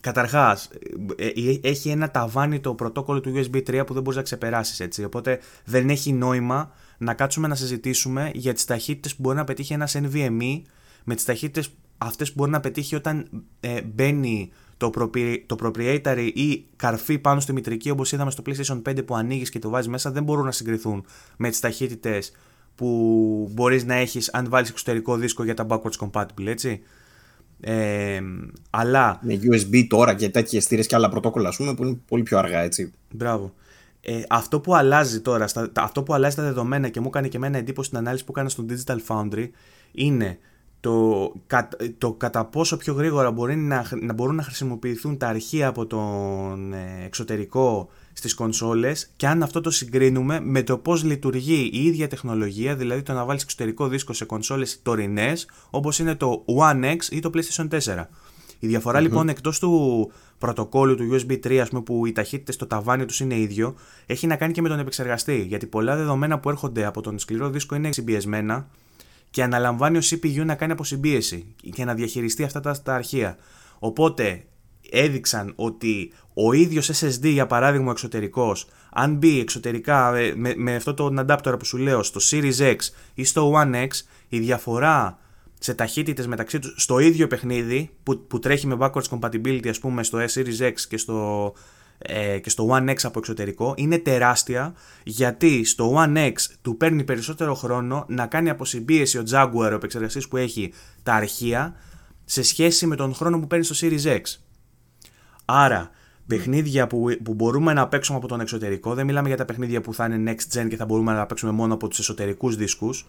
καταρχάς, ε, ε, έχει ένα ταβάνι το πρωτόκολλο του USB 3 που δεν μπορείς να ξεπεράσεις έτσι, οπότε δεν έχει νόημα να κάτσουμε να συζητήσουμε για τις ταχύτητες που μπορεί να πετύχει ένας NVMe με τις ταχύτητες αυτές που μπορεί να πετύχει όταν ε, μπαίνει το, το proprietary ή καρφί πάνω στη μητρική όπως είδαμε στο PlayStation 5 που ανοίγεις και το βάζεις μέσα δεν μπορούν να συγκριθούν με τις ταχύτητες που μπορείς να έχεις αν βάλεις εξωτερικό δίσκο για τα backwards compatible, έτσι. Ε, αλλά... Με USB τώρα και τέτοιες στήρες και άλλα πρωτόκολλα, ας πούμε, που είναι πολύ πιο αργά, έτσι. Μπράβο. Ε, αυτό που αλλάζει τώρα, στα, αυτό που αλλάζει τα δεδομένα και μου έκανε και εμένα εντύπωση στην ανάλυση που έκανα στο Digital Foundry είναι το, το κατά πόσο πιο γρήγορα μπορεί να, να μπορούν να χρησιμοποιηθούν τα αρχεία από τον ε, εξωτερικό στις κονσόλες και αν αυτό το συγκρίνουμε με το πώς λειτουργεί η ίδια τεχνολογία, δηλαδή το να βάλεις εξωτερικό δίσκο σε κονσόλες τωρινές όπως είναι το One X ή το PlayStation 4. Η διαφορα λοιπόν εκτός του πρωτοκόλλου του USB 3 ας πούμε, που οι ταχύτητες στο ταβάνι τους είναι ίδιο έχει να κάνει και με τον επεξεργαστή γιατί πολλά δεδομένα που έρχονται από τον σκληρό δίσκο είναι συμπιεσμένα και αναλαμβάνει ο CPU να κάνει αποσυμπίεση και να διαχειριστεί αυτά τα, τα αρχεία. Οπότε έδειξαν ότι ο ίδιος SSD για παράδειγμα εξωτερικός αν μπει εξωτερικά ε, με, με αυτό το adapter που σου λέω στο Series X ή στο One X η διαφορά σε ταχύτητες μεταξύ τους στο ίδιο παιχνίδι που, που τρέχει με backwards compatibility ας πούμε στο Series X και στο ε, και στο One X από εξωτερικό είναι τεράστια γιατί στο One X του παίρνει περισσότερο χρόνο να κάνει αποσυμπίεση ο Jaguar, ο επεξεργαστής που έχει τα αρχεία σε σχέση με τον χρόνο που παίρνει στο Series X. Άρα, παιχνίδια που, που μπορούμε να παίξουμε από τον εξωτερικό, δεν μιλάμε για τα παιχνίδια που θα είναι next gen και θα μπορούμε να παίξουμε μόνο από τους εσωτερικούς δίσκους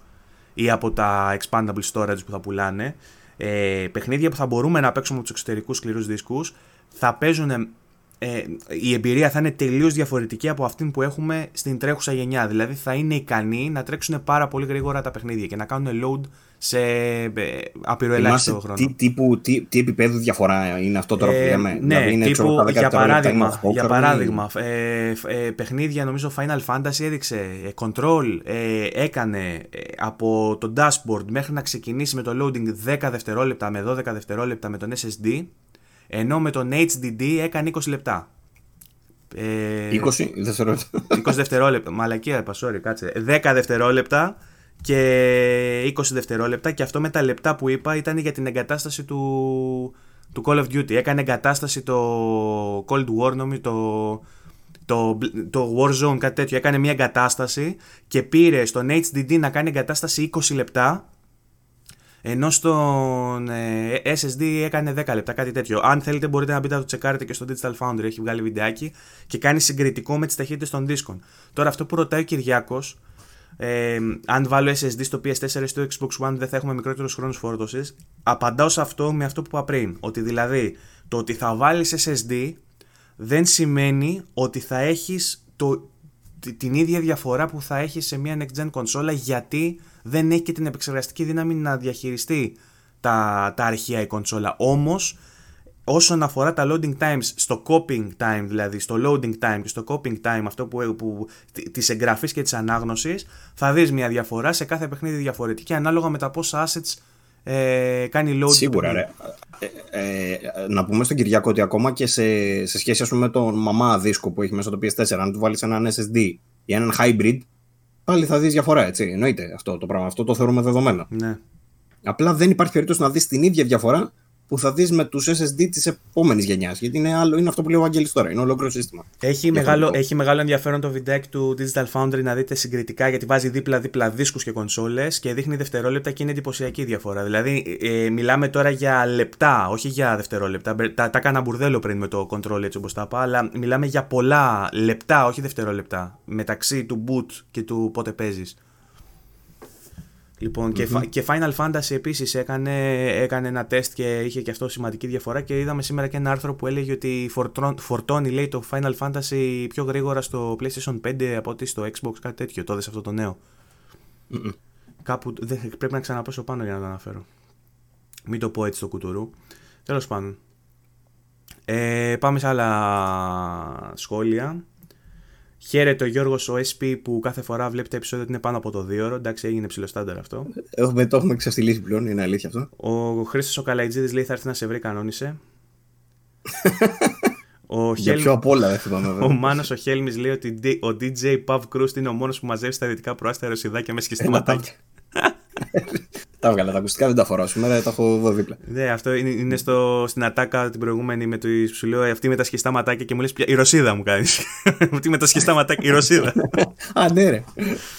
ή από τα expandable storage που θα πουλάνε. Ε, παιχνίδια που θα μπορούμε να παίξουμε από τους εξωτερικούς σκληρούς δίσκους θα παίζουν ε, η εμπειρία θα είναι τελείως διαφορετική από αυτήν που έχουμε στην τρέχουσα γενιά. Δηλαδή θα είναι ικανοί να τρέξουν πάρα πολύ γρήγορα τα παιχνίδια και να κάνουν load σε ε, απειροελάχιστο χρόνο. Τι, τύπου, τι, τι επίπεδο διαφορά είναι αυτό τώρα που ε, λέμε; Ναι, δηλαδή είναι, τύπου, ξέρω, για παράδειγμα, για παράδειγμα ε, ε, παιχνίδια νομίζω Final Fantasy έδειξε Control έκανε από το dashboard μέχρι να ξεκινήσει με το loading 10 δευτερόλεπτα με 12 δευτερόλεπτα με τον SSD ενώ με τον HDD έκανε 20 λεπτά. 20 ε, δευτερόλεπτα. 20 δευτερόλεπτα. Μαλακία, είπα, sorry, κάτσε. 10 δευτερόλεπτα και 20 δευτερόλεπτα. Και αυτό με τα λεπτά που είπα ήταν για την εγκατάσταση του, του Call of Duty. Έκανε εγκατάσταση το Cold War, νομίζω, το, το, το Warzone, κάτι τέτοιο. Έκανε μια εγκατάσταση και πήρε στον HDD να κάνει εγκατάσταση 20 λεπτά ενώ στον ε, SSD έκανε 10 λεπτά, κάτι τέτοιο. Αν θέλετε, μπορείτε να μπείτε να το τσεκάρετε και στο Digital Foundry. Έχει βγάλει βιντεάκι και κάνει συγκριτικό με τις ταχύτητες των δίσκων. Τώρα, αυτό που ρωτάει ο Κυριάκος, ε, αν βάλω SSD στο PS4 ή στο Xbox One, δεν θα έχουμε μικρότερου χρόνου φόρτωσης. Απαντάω σε αυτό με αυτό που είπα πριν. Ότι δηλαδή το ότι θα βάλεις SSD δεν σημαίνει ότι θα έχεις την ίδια διαφορά που θα έχει σε μια next gen κονσόλα γιατί δεν έχει και την επεξεργαστική δύναμη να διαχειριστεί τα, τα αρχεία η κονσόλα. Όμως όσον αφορά τα loading times στο copying time δηλαδή στο loading time και στο copying time αυτό που, που της εγγραφής και της ανάγνωσης θα δεις μια διαφορά σε κάθε παιχνίδι διαφορετική ανάλογα με τα πόσα assets ε, κάνει load Σίγουρα ρε. Ε, ε, να πούμε στον Κυριακό ότι ακόμα και σε, σε σχέση πούμε, με τον μαμά δίσκο που έχει μέσα το PS4 αν του βάλεις έναν SSD ή έναν hybrid πάλι θα δεις διαφορά, έτσι. Εννοείται αυτό το πράγμα. Αυτό το θεωρούμε δεδομένο. Ναι. Απλά δεν υπάρχει περίπτωση να δεις την ίδια διαφορά που θα δεις με τους SSD της επόμενης γενιάς. Γιατί είναι, άλλο, είναι αυτό που λέει ο Αγγέλης τώρα. Είναι ολόκληρο σύστημα. Έχει μεγάλο, έχει μεγάλο ενδιαφέρον το βιντεάκι του Digital Foundry να δείτε συγκριτικά γιατί βάζει δίπλα-δίπλα δίσκους και κονσόλες και δείχνει δευτερόλεπτα και είναι εντυπωσιακή η διαφορά. Δηλαδή, ε, μιλάμε τώρα για λεπτά, όχι για δευτερόλεπτα. Τα, τα έκανα μπουρδέλο πριν με το control έτσι όπως τα είπα, αλλά μιλάμε για πολλά λεπτά, όχι δευτερόλεπτα μεταξύ του boot και του πότε παίζεις. Λοιπόν, και, και Final Fantasy επίσης έκανε, έκανε ένα τεστ και είχε και αυτό σημαντική διαφορά και είδαμε σήμερα και ένα άρθρο που έλεγε ότι φορτώνει λέει το Final Fantasy πιο γρήγορα στο PlayStation 5 από ότι στο Xbox, κάτι τέτοιο, το αυτό το νεο Κάπου δεν, πρέπει να ξαναπέσω πάνω για να το αναφέρω. Μην το πω έτσι στο κουτουρού. Τέλος πάντων. Ε, πάμε σε άλλα σχόλια. Χαίρεται ο Γιώργος ο SP που κάθε φορά βλέπει τα επεισόδια ότι είναι πάνω από το 2 ώρο. Εντάξει, έγινε ψηλοστάντερ αυτό. Έχουμε, το έχουμε ξαστηλίσει πλέον, είναι αλήθεια αυτό. Ο Χρήστος ο Καλαϊτζίδης λέει θα έρθει να σε βρει, κανόνισε. ο Για πιο απ' όλα δεν θυμάμαι. Ο Μάνος ο Χέλμης λέει ότι ο DJ Pav Crust είναι ο μόνος που μαζεύει στα δυτικά προάστια ρωσιδάκια με σχιστήματάκια. τα έβγαλα τα ακουστικά, δεν τα φοράω σήμερα, τα έχω εδώ δίπλα. Ναι, αυτό είναι, είναι στο, στην ατάκα την προηγούμενη με το σου λέω αυτή με τα σχιστά ματάκια και μου λες πια η Ρωσίδα μου κάνεις. αυτή με τα σχιστά ματάκια, η Ρωσίδα. Α, ναι, ρε.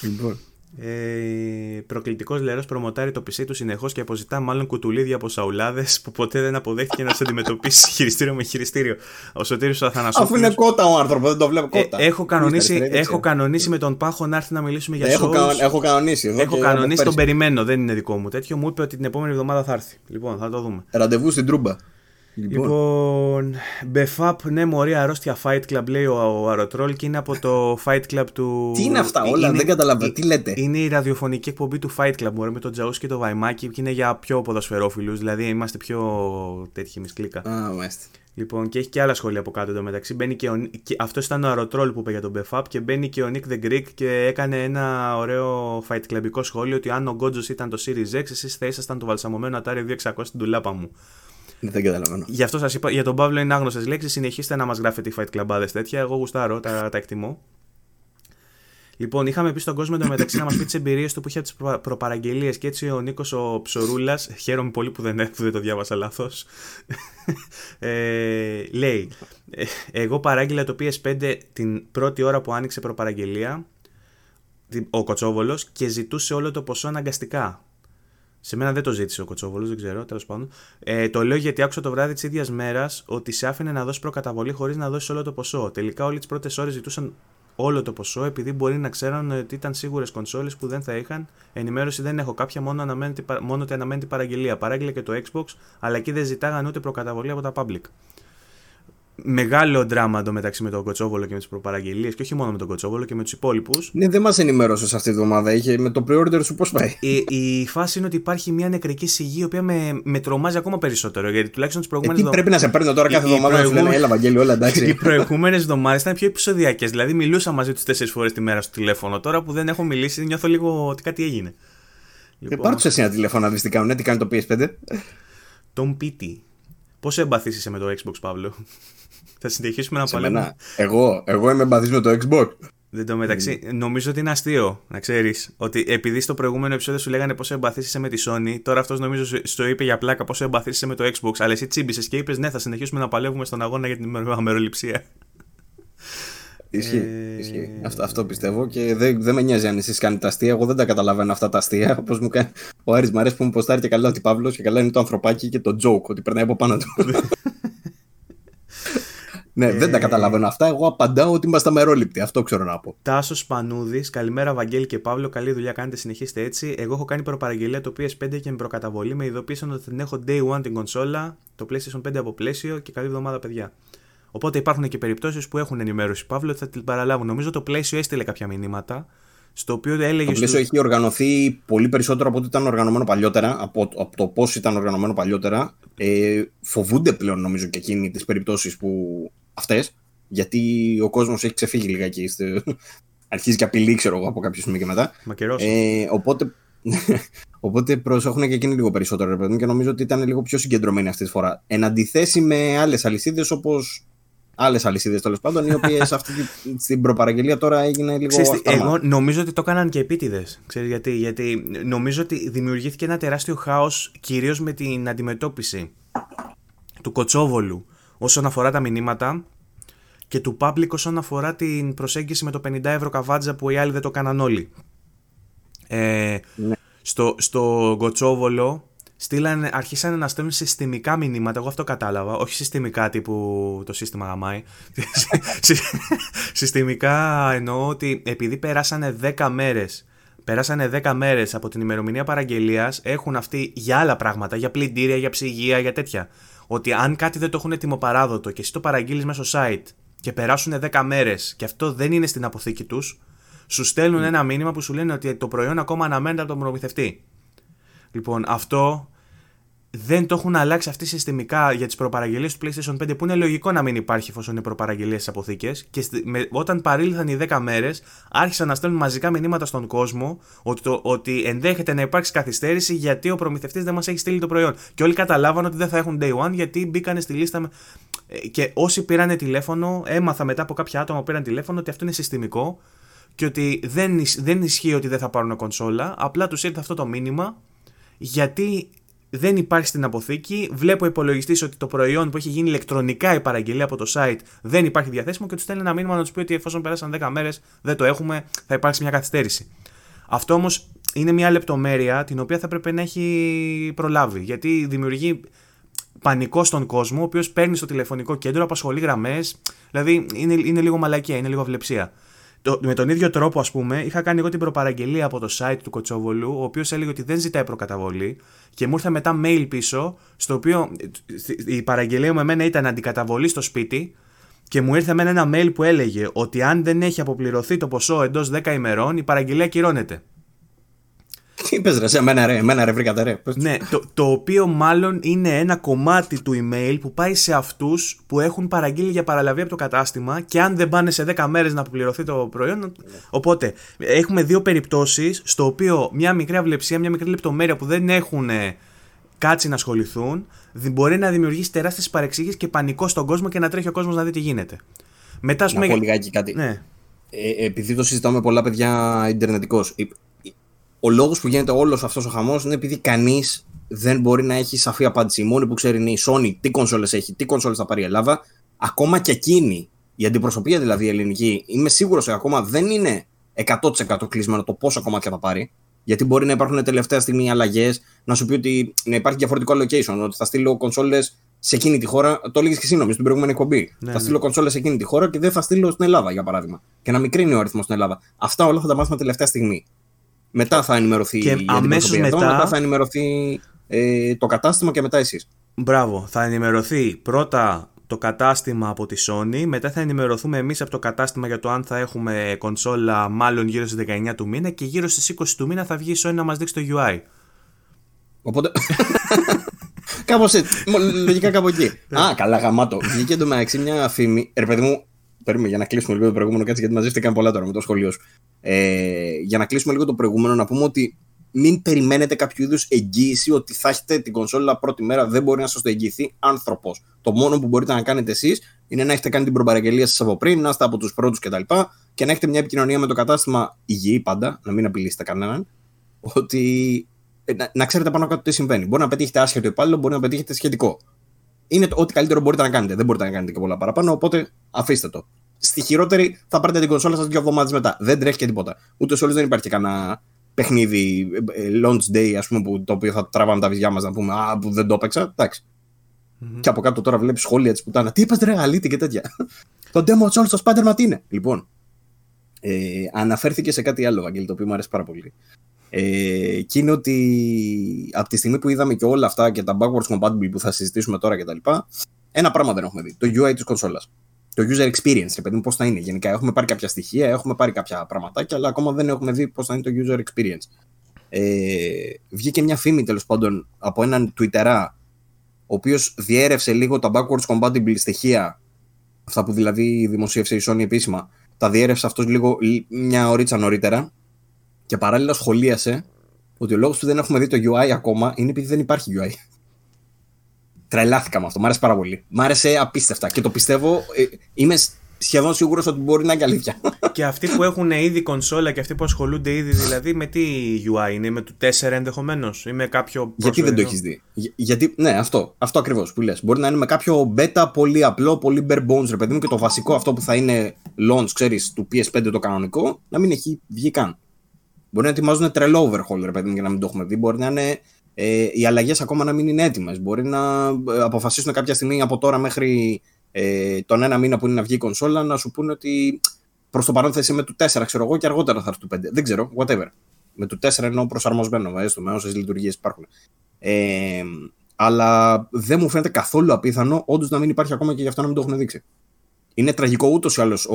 Λοιπόν. Ε, Προκλητικός λερός προμοτάρει το PC του συνεχώς και αποζητά μάλλον κουτουλίδια από σαουλάδες που ποτέ δεν αποδέχτηκε να σε αντιμετωπίσει χειριστήριο με χειριστήριο. Ο Σωτήρης ο Αθανασόπουλος Αφού είναι κότα ο άνθρωπος, δεν το βλέπω Ε, κότα. έχω, κανονίσει, Μίστερ, δεν έχω ξέρω. κανονίσει με τον Πάχο να έρθει να μιλήσουμε για έχω, shows. κα- έχω κανονίσει. Εδώ Έχω και κανονίσει, από τον πέρσι. περιμένω, δεν είναι δικό μου τέτοιο. Μου είπε ότι την επόμενη εβδομάδα θα έρθει. Λοιπόν, θα το δούμε. Ραντεβού στην Τρούμπα. Λοιπόν, Μπεφάπ, ναι, μωρή αρρώστια Fight Club, λέει ο, ο Αρωτρόλ και είναι από το Fight Club του. Τι είναι αυτά όλα, δεν καταλαβαίνω. Τι λέτε; Είναι η ραδιοφωνική εκπομπή του Fight Club, μωρέ, με τον Τζαούς και το Βαϊμάκι, και είναι για πιο ποδοσφαιρόφιλους, δηλαδή είμαστε πιο τέτοιοι εμείς κλίκα. Α, μάλιστα. Λοιπόν, και έχει και άλλα σχόλια από κάτω εντωμεταξύ. Μπαίνει και, ο, και αυτός ήταν ο Αρωτρόλ που είπε για τον Befap και μπαίνει και ο Nick the Greek και έκανε ένα ωραίο fight clubικό σχόλιο ότι αν ο Γκότζος ήταν το Series X, εσείς θα ήσασταν το βαλσαμωμένο Atari 2600 στην τουλάπα μου. Δεν καταλαβαίνω. Γι' αυτό σας είπα, για τον Παύλο είναι άγνωστες λέξεις. Συνεχίστε να μας γράφετε οι fight clubάδε τέτοια. Εγώ γουστάρω, τα, τα εκτιμώ. Λοιπόν, είχαμε πει στον κόσμο εντωμεταξύ να μας πει τις εμπειρίες του που είχε από τι προπαραγγελίες. Και έτσι ο Νίκος ο Ψωρούλας, χαίρομαι πολύ που δεν, που δεν το διάβασα λάθος. ε, λέει, ε, εγώ παράγγειλα το PS5 την πρώτη ώρα που άνοιξε προπαραγγελία, την- ο Κοτσόβολος, και ζητούσε όλο το ποσό αναγκαστικά. Σε μένα δεν το ζήτησε ο Κοτσόβολος, δεν ξέρω, τέλος πάντων. Ε, το λέω γιατί άκουσα το βράδυ της ίδιας μέρας ότι σε άφηνε να δώσει προκαταβολή χωρίς να δώσει όλο το ποσό. Τελικά, όλε τις πρώτες ώρες ζητούσαν όλο το ποσό επειδή μπορεί να ξέραν ότι ήταν σίγουρες κονσόλες που δεν θα είχαν. Ενημέρωση δεν έχω κάποια, μόνο, αναμένεται, πα- μόνο ότι αναμένεται η παραγγελία. Παράγγειλε και το Xbox, αλλά εκεί δεν ζητάγαν ούτε προκαταβολή από τα public. Μεγάλο δράμα εντωμεταξύ με τον Κοτσόβολο και με τις προπαραγγελίες και όχι μόνο με τον Κοτσόβολο και με τους υπόλοιπους. Ναι, δεν μας ενημέρωσες αυτή τη βδομάδα. Είχε με το pre-order σου πώς πάει; Η, η φάση είναι ότι υπάρχει μια νεκρική σιγή η οποία με, με τρομάζει ακόμα περισσότερο. Γιατί τουλάχιστον τις Ε, προηγούμενε τι πρέπει να σε παίρνω τώρα κάθε οι- οι εβδομάδα να σου λένε προηγούμενες- Έλα, Βαγγέλη, όλα Οι εντάξει. προηγούμενες εβδομάδες ήταν πιο επεισοδιακέ. Δηλαδή, μιλούσα μαζί τους τέσσερις φορές τη μέρα στο τηλέφωνο. Τώρα που δεν έχω μιλήσει, νιώθω λίγο ότι κάτι έγινε. Ε, Πάρ' τους εσύ ένα τηλέφωνο να δεις τι κάνουν. Ναι, τι κάνει το PS5. Τον Πίτι. Πόσο εμπαθήσεις με το Xbox, Παύλο; Θα συνεχίσουμε να Σε παλεύουμε. μένα. Εγώ, εγώ είμαι μπαθής με το Xbox. Δεν το μεταξύ, νομίζω ότι είναι αστείο να ξέρεις ότι επειδή στο προηγούμενο επεισόδιο σου λέγανε πόσο εμπαθήσει με τη Sony, τώρα αυτός νομίζω σου- στο είπε για πλάκα πόσο εμπαθήσει με το Xbox. Αλλά εσύ τσίμπησες και είπες ναι, θα συνεχίσουμε να παλεύουμε στον αγώνα για την αμεροληψία. Ισχύει. Ε, ισχύει. Αυτό, αυτό πιστεύω και δεν, δεν με νοιάζει αν εσείς κάνετε αστεία. Εγώ δεν τα καταλαβαίνω αυτά τα αστεία. Όπως μου κάνει ο Άρης Μαρές που μου ποστάρει και καλά ότι Παύλος και καλά είναι το ανθρωπάκι και το joke ότι περνάει από πάνω του. ναι, δεν τα καταλαβαίνω αυτά. Εγώ απαντάω ότι είμαστε αμερόληπτοι. Αυτό ξέρω να πω. Τάσος Πανούδης, καλημέρα Βαγγέλη και Παύλο. Καλή δουλειά κάνετε, συνεχίστε έτσι. Εγώ έχω κάνει προπαραγγελία το PS5 και με προκαταβολή. Με ειδοποίησαν ότι την έχω day one την κονσόλα, το PlayStation 5 από πλαίσιο και καλή εβδομάδα, παιδιά. Οπότε υπάρχουν και περιπτώσεις που έχουν ενημέρωση Παύλο ότι θα την παραλάβουν. Νομίζω το πλαίσιο έστειλε κάποια μηνύματα, στο οποίο έλεγε. Το πλαίσιο στους- έχει οργανωθεί πολύ περισσότερο από ό,τι ήταν οργανωμένο παλιότερα. Από, από το πώς ήταν οργανωμένο παλιότερα. Ε, φοβούνται πλέον νομίζω και εκείνοι τις περιπτώσεις που. Αυτές. Γιατί ο κόσμος έχει ξεφύγει λιγάκι. στε- Αρχίζει και απειλεί, ξέρω εγώ, από κάποιο σημείο και μετά. Μακερός. Ε, οπότε, οπότε προσέχουν και εκείνοι λίγο περισσότερο, ρε παιδί μου, και νομίζω ότι ήταν λίγο πιο συγκεντρωμένοι αυτή τη φορά. Εν αντιθέσει με άλλες αλυσίδες όπως. Άλλες αλυσίδες τέλος πάντων, οι οποίες αυτή τη- στην προπαραγγελία τώρα έγινε λίγο. Ξέρεις τι, αυταρμά. εγώ νομίζω ότι το έκαναν και επίτηδες. γιατί, γιατί νομίζω ότι δημιουργήθηκε ένα τεράστιο χάος κυρίως με την αντιμετώπιση του Κοτσόβολου όσον αφορά τα μηνύματα και του public όσον αφορά την προσέγγιση με το 50 ευρώ καβάτζα που οι άλλοι δεν το κάναν όλοι. Ε, Ναι. στο, στο Κοτσόβολο στείλανε, αρχίσανε να στέλνουν συστημικά μηνύματα. Εγώ αυτό κατάλαβα. Όχι συστημικά τύπου το σύστημα γαμάει. Συ- συστημικά εννοώ ότι επειδή περάσανε 10 μέρες Περάσανε 10 μέρες από την ημερομηνία παραγγελίας. Έχουν αυτοί για άλλα πράγματα, για πλυντήρια, για ψυγεία, για τέτοια. Ότι αν κάτι δεν το έχουν ετοιμοπαράδοτο και εσύ το παραγγείλεις μέσω site και περάσουν 10 μέρες και αυτό δεν είναι στην αποθήκη τους, σου στέλνουν ένα μήνυμα που σου λένε ότι το προϊόν ακόμα αναμένεται από τον προμηθευτή. Λοιπόν, αυτό δεν το έχουν αλλάξει αυτή συστημικά για τις προπαραγγελίες του PlayStation 5 που είναι λογικό να μην υπάρχει εφόσον είναι προπαραγγελίες στις αποθήκες. Και στη- με- όταν παρήλθαν οι 10 μέρες, άρχισαν να στέλνουν μαζικά μηνύματα στον κόσμο ότι, το, ότι ενδέχεται να υπάρξει καθυστέρηση γιατί ο προμηθευτής δεν μας έχει στείλει το προϊόν. Και όλοι καταλάβαν ότι δεν θα έχουν day one γιατί μπήκανε στη λίστα. με- Ε, Και όσοι πήραν τηλέφωνο, έμαθα μετά από κάποια άτομα που πήραν τηλέφωνο ότι αυτό είναι συστημικό και ότι δεν, ισ- δεν ισχύει ότι δεν θα πάρουν κονσόλα. Απλά τους ήρθε αυτό το μήνυμα γιατί δεν υπάρχει στην αποθήκη. Βλέπω υπολογιστής ότι το προϊόν που έχει γίνει ηλεκτρονικά η παραγγελία από το site δεν υπάρχει διαθέσιμο και του στέλνει ένα μήνυμα να τους πει ότι εφόσον πέρασαν 10 μέρες δεν το έχουμε, θα υπάρξει μια καθυστέρηση. Αυτό όμως είναι μια λεπτομέρεια την οποία θα πρέπει να έχει προλάβει. Γιατί δημιουργεί πανικό στον κόσμο, ο οποίος παίρνει στο τηλεφωνικό κέντρο, απασχολεί γραμμές. Δηλαδή είναι, είναι λίγο μαλακία, είναι λίγο αυλεψία. Το, με τον ίδιο τρόπο, ας πούμε, είχα κάνει εγώ την προπαραγγελία από το site του Κοτσόβολου, ο οποίος έλεγε ότι δεν ζητάει προκαταβολή και μου ήρθε μετά mail πίσω, στο οποίο η παραγγελία μου εμένα ήταν αντικαταβολή στο σπίτι και μου ήρθε εμένα ένα mail που έλεγε ότι αν δεν έχει αποπληρωθεί το ποσό εντός 10 ημερών, η παραγγελία κυρώνεται. Τι είπες ρε, σε μένα ρε, εμένα ρε βρήκατε ρε. Ναι, το, το οποίο μάλλον είναι ένα κομμάτι του email που πάει σε αυτούς που έχουν παραγγείλει για παραλαβή από το κατάστημα και αν δεν πάνε σε 10 μέρες να αποπληρωθεί το προϊόν. Οπότε, έχουμε δύο περιπτώσεις στο οποίο μια μικρή αυλεψία, μια μικρή λεπτομέρεια που δεν έχουν κάτσει να ασχοληθούν, μπορεί να δημιουργήσει τεράστιες παρεξήγησεις και πανικό στον κόσμο και να τρέχει ο κόσμος να δει τι γίνεται. Μετά, να πω λιγάκι κάτι. Ναι. Ε, επειδή το συζητάμε πολλά παιδιά Ιντερνετικώ, ο λόγος που γίνεται όλος αυτός ο χαμός είναι επειδή κανείς δεν μπορεί να έχει σαφή απάντηση. Η μόνη που ξέρει είναι η Sony τι κονσόλες έχει, τι κονσόλες θα πάρει η Ελλάδα. Ακόμα και εκείνη, η αντιπροσωπεία δηλαδή η ελληνική, είμαι σίγουρος ότι ακόμα δεν είναι 100% κλεισμένο το πόσα κομμάτια θα πάρει. Γιατί μπορεί να υπάρχουν τελευταία στιγμή αλλαγές, να σου πει ότι να υπάρχει διαφορετικό allocation, ότι θα στείλω κονσόλες σε εκείνη τη χώρα. Το έλεγες και εσύ νομίζω στην προηγούμενη εκπομπή. Ναι, θα στείλω ναι. κονσόλες σε εκείνη τη χώρα και δεν θα στείλω στην Ελλάδα, για παράδειγμα. Και να μικρύνει ο αριθμός στην Ελλάδα. Αυτά όλα θα τα μάθουμε τελευταία στιγμή. Μετά θα ενημερωθεί και η αμέσως μετά... μετά θα ενημερωθεί ε, το κατάστημα και μετά εσείς. Μπράβο, θα ενημερωθεί πρώτα το κατάστημα από τη Sony, μετά θα ενημερωθούμε εμείς από το κατάστημα για το αν θα έχουμε κονσόλα μάλλον γύρω στις 19 του μήνα και γύρω στις 20 του μήνα θα βγει η Sony να μας δείξει το UI. Οπότε... Κάπως έτσι, λογικά κάπου εκεί. Ναι. Α, καλά γαμάτο. Βγήκε εντωμεταξύ μια φήμη, ρε παιδί μου, Περίμενε για να κλείσουμε λίγο το προηγούμενο κάτι, γιατί μαζεύτηκαν πολλά τώρα με το σχολείο σου. Ε, για να κλείσουμε λίγο το προηγούμενο, να πούμε ότι μην περιμένετε κάποιο είδους εγγύηση ότι θα έχετε την κονσόλα πρώτη μέρα. Δεν μπορεί να σας το εγγυηθεί άνθρωπος. Το μόνο που μπορείτε να κάνετε εσείς είναι να έχετε κάνει την προπαραγγελία σας από πριν, να είστε από τους πρώτους κτλ. Και, και να έχετε μια επικοινωνία με το κατάστημα υγιή πάντα, να μην απειλήσετε κανέναν. Ότι ε, να, να ξέρετε πάνω κάτω τι συμβαίνει. Μπορεί να πετύχετε άσχετο υπάλληλο, μπορεί να πετύχετε σχετικό είναι ό,τι καλύτερο μπορείτε να κάνετε. Δεν μπορείτε να κάνετε και πολλά παραπάνω, οπότε αφήστε το. Στη χειρότερη θα πάρετε την κονσόλα σας δύο εβδομάδες μετά. Δεν τρέχει και τίποτα. Ούτε σε όλε δεν υπάρχει κανένα παιχνίδι ε, launch day, ας πούμε, που, το οποίο θα τραβάμε τα βυζιά μας να πούμε Α, που δεν το έπαιξα. Εντάξει. Mm-hmm. Και από κάτω τώρα βλέπεις σχόλια της πουτάνα. Τι είπες, ρε, αλήτη και τέτοια. το demo Souls στο Spider-Man τι είναι; Λοιπόν, ε, αναφέρθηκε σε κάτι άλλο, Αγγέλη, το οποίο μου αρέσει πάρα πολύ. Ε, και είναι ότι από τη στιγμή που είδαμε και όλα αυτά και τα backwards compatible που θα συζητήσουμε τώρα κτλ. Ένα πράγμα δεν έχουμε δει. Το UI της κονσόλας. Το user experience, ρε παιδί μου, πώς θα είναι. Γενικά έχουμε πάρει κάποια στοιχεία, έχουμε πάρει κάποια πραγματάκια, αλλά ακόμα δεν έχουμε δει πώς θα είναι το user experience. Ε, βγήκε μια φήμη τέλος πάντων από έναν Twitterά, ο οποίος διέρευσε λίγο τα backwards compatible στοιχεία, αυτά που δηλαδή δημοσίευσε η Sony επίσημα, τα διέρευσε αυτός λίγο μια ωρίτσα νωρίτερα και παράλληλα σχολίασε ότι ο λόγος που δεν έχουμε δει το UI ακόμα είναι επειδή δεν υπάρχει UI. Τρελάθηκα με αυτό. Μ' άρεσε πάρα πολύ. Μ' άρεσε απίστευτα και το πιστεύω. Ε, είμαι σχεδόν σίγουρος ότι μπορεί να είναι και αλήθεια. Και αυτοί που έχουν ήδη κονσόλα και αυτοί που ασχολούνται ήδη, δηλαδή με τι UI είναι, με το 4 ενδεχομένως ή με κάποιο. Γιατί δεν το έχεις δει; γιατί, ναι, αυτό, αυτό ακριβώς που λες. Μπορεί να είναι με κάποιο beta πολύ απλό, πολύ bare bones, ρε παιδί μου, και το βασικό αυτό που θα είναι launch, ξέρεις, του PS5 το κανονικό, να μην έχει βγει καν. Μπορεί να ετοιμάζουν τρελό overhaul, ρε παιδί μου, για να μην το έχουμε δει. Μπορεί να είναι ε, οι αλλαγές ακόμα να μην είναι έτοιμες. Μπορεί να ε, αποφασίσουν κάποια στιγμή από τώρα μέχρι ε, τον ένα μήνα που είναι να βγει η κονσόλα να σου πούνε ότι προς το παρόν θα είσαι με του 4, ξέρω εγώ, και αργότερα θα έρθει του 5. Δεν ξέρω, whatever. Με του 4 εννοώ προσαρμοσμένο, έστω με όσε λειτουργίες υπάρχουν. Ε, αλλά δεν μου φαίνεται καθόλου απίθανο όντως να μην υπάρχει ακόμα και γι' αυτό να μην το έχουν δείξει. Είναι τραγικό ούτως ή άλλως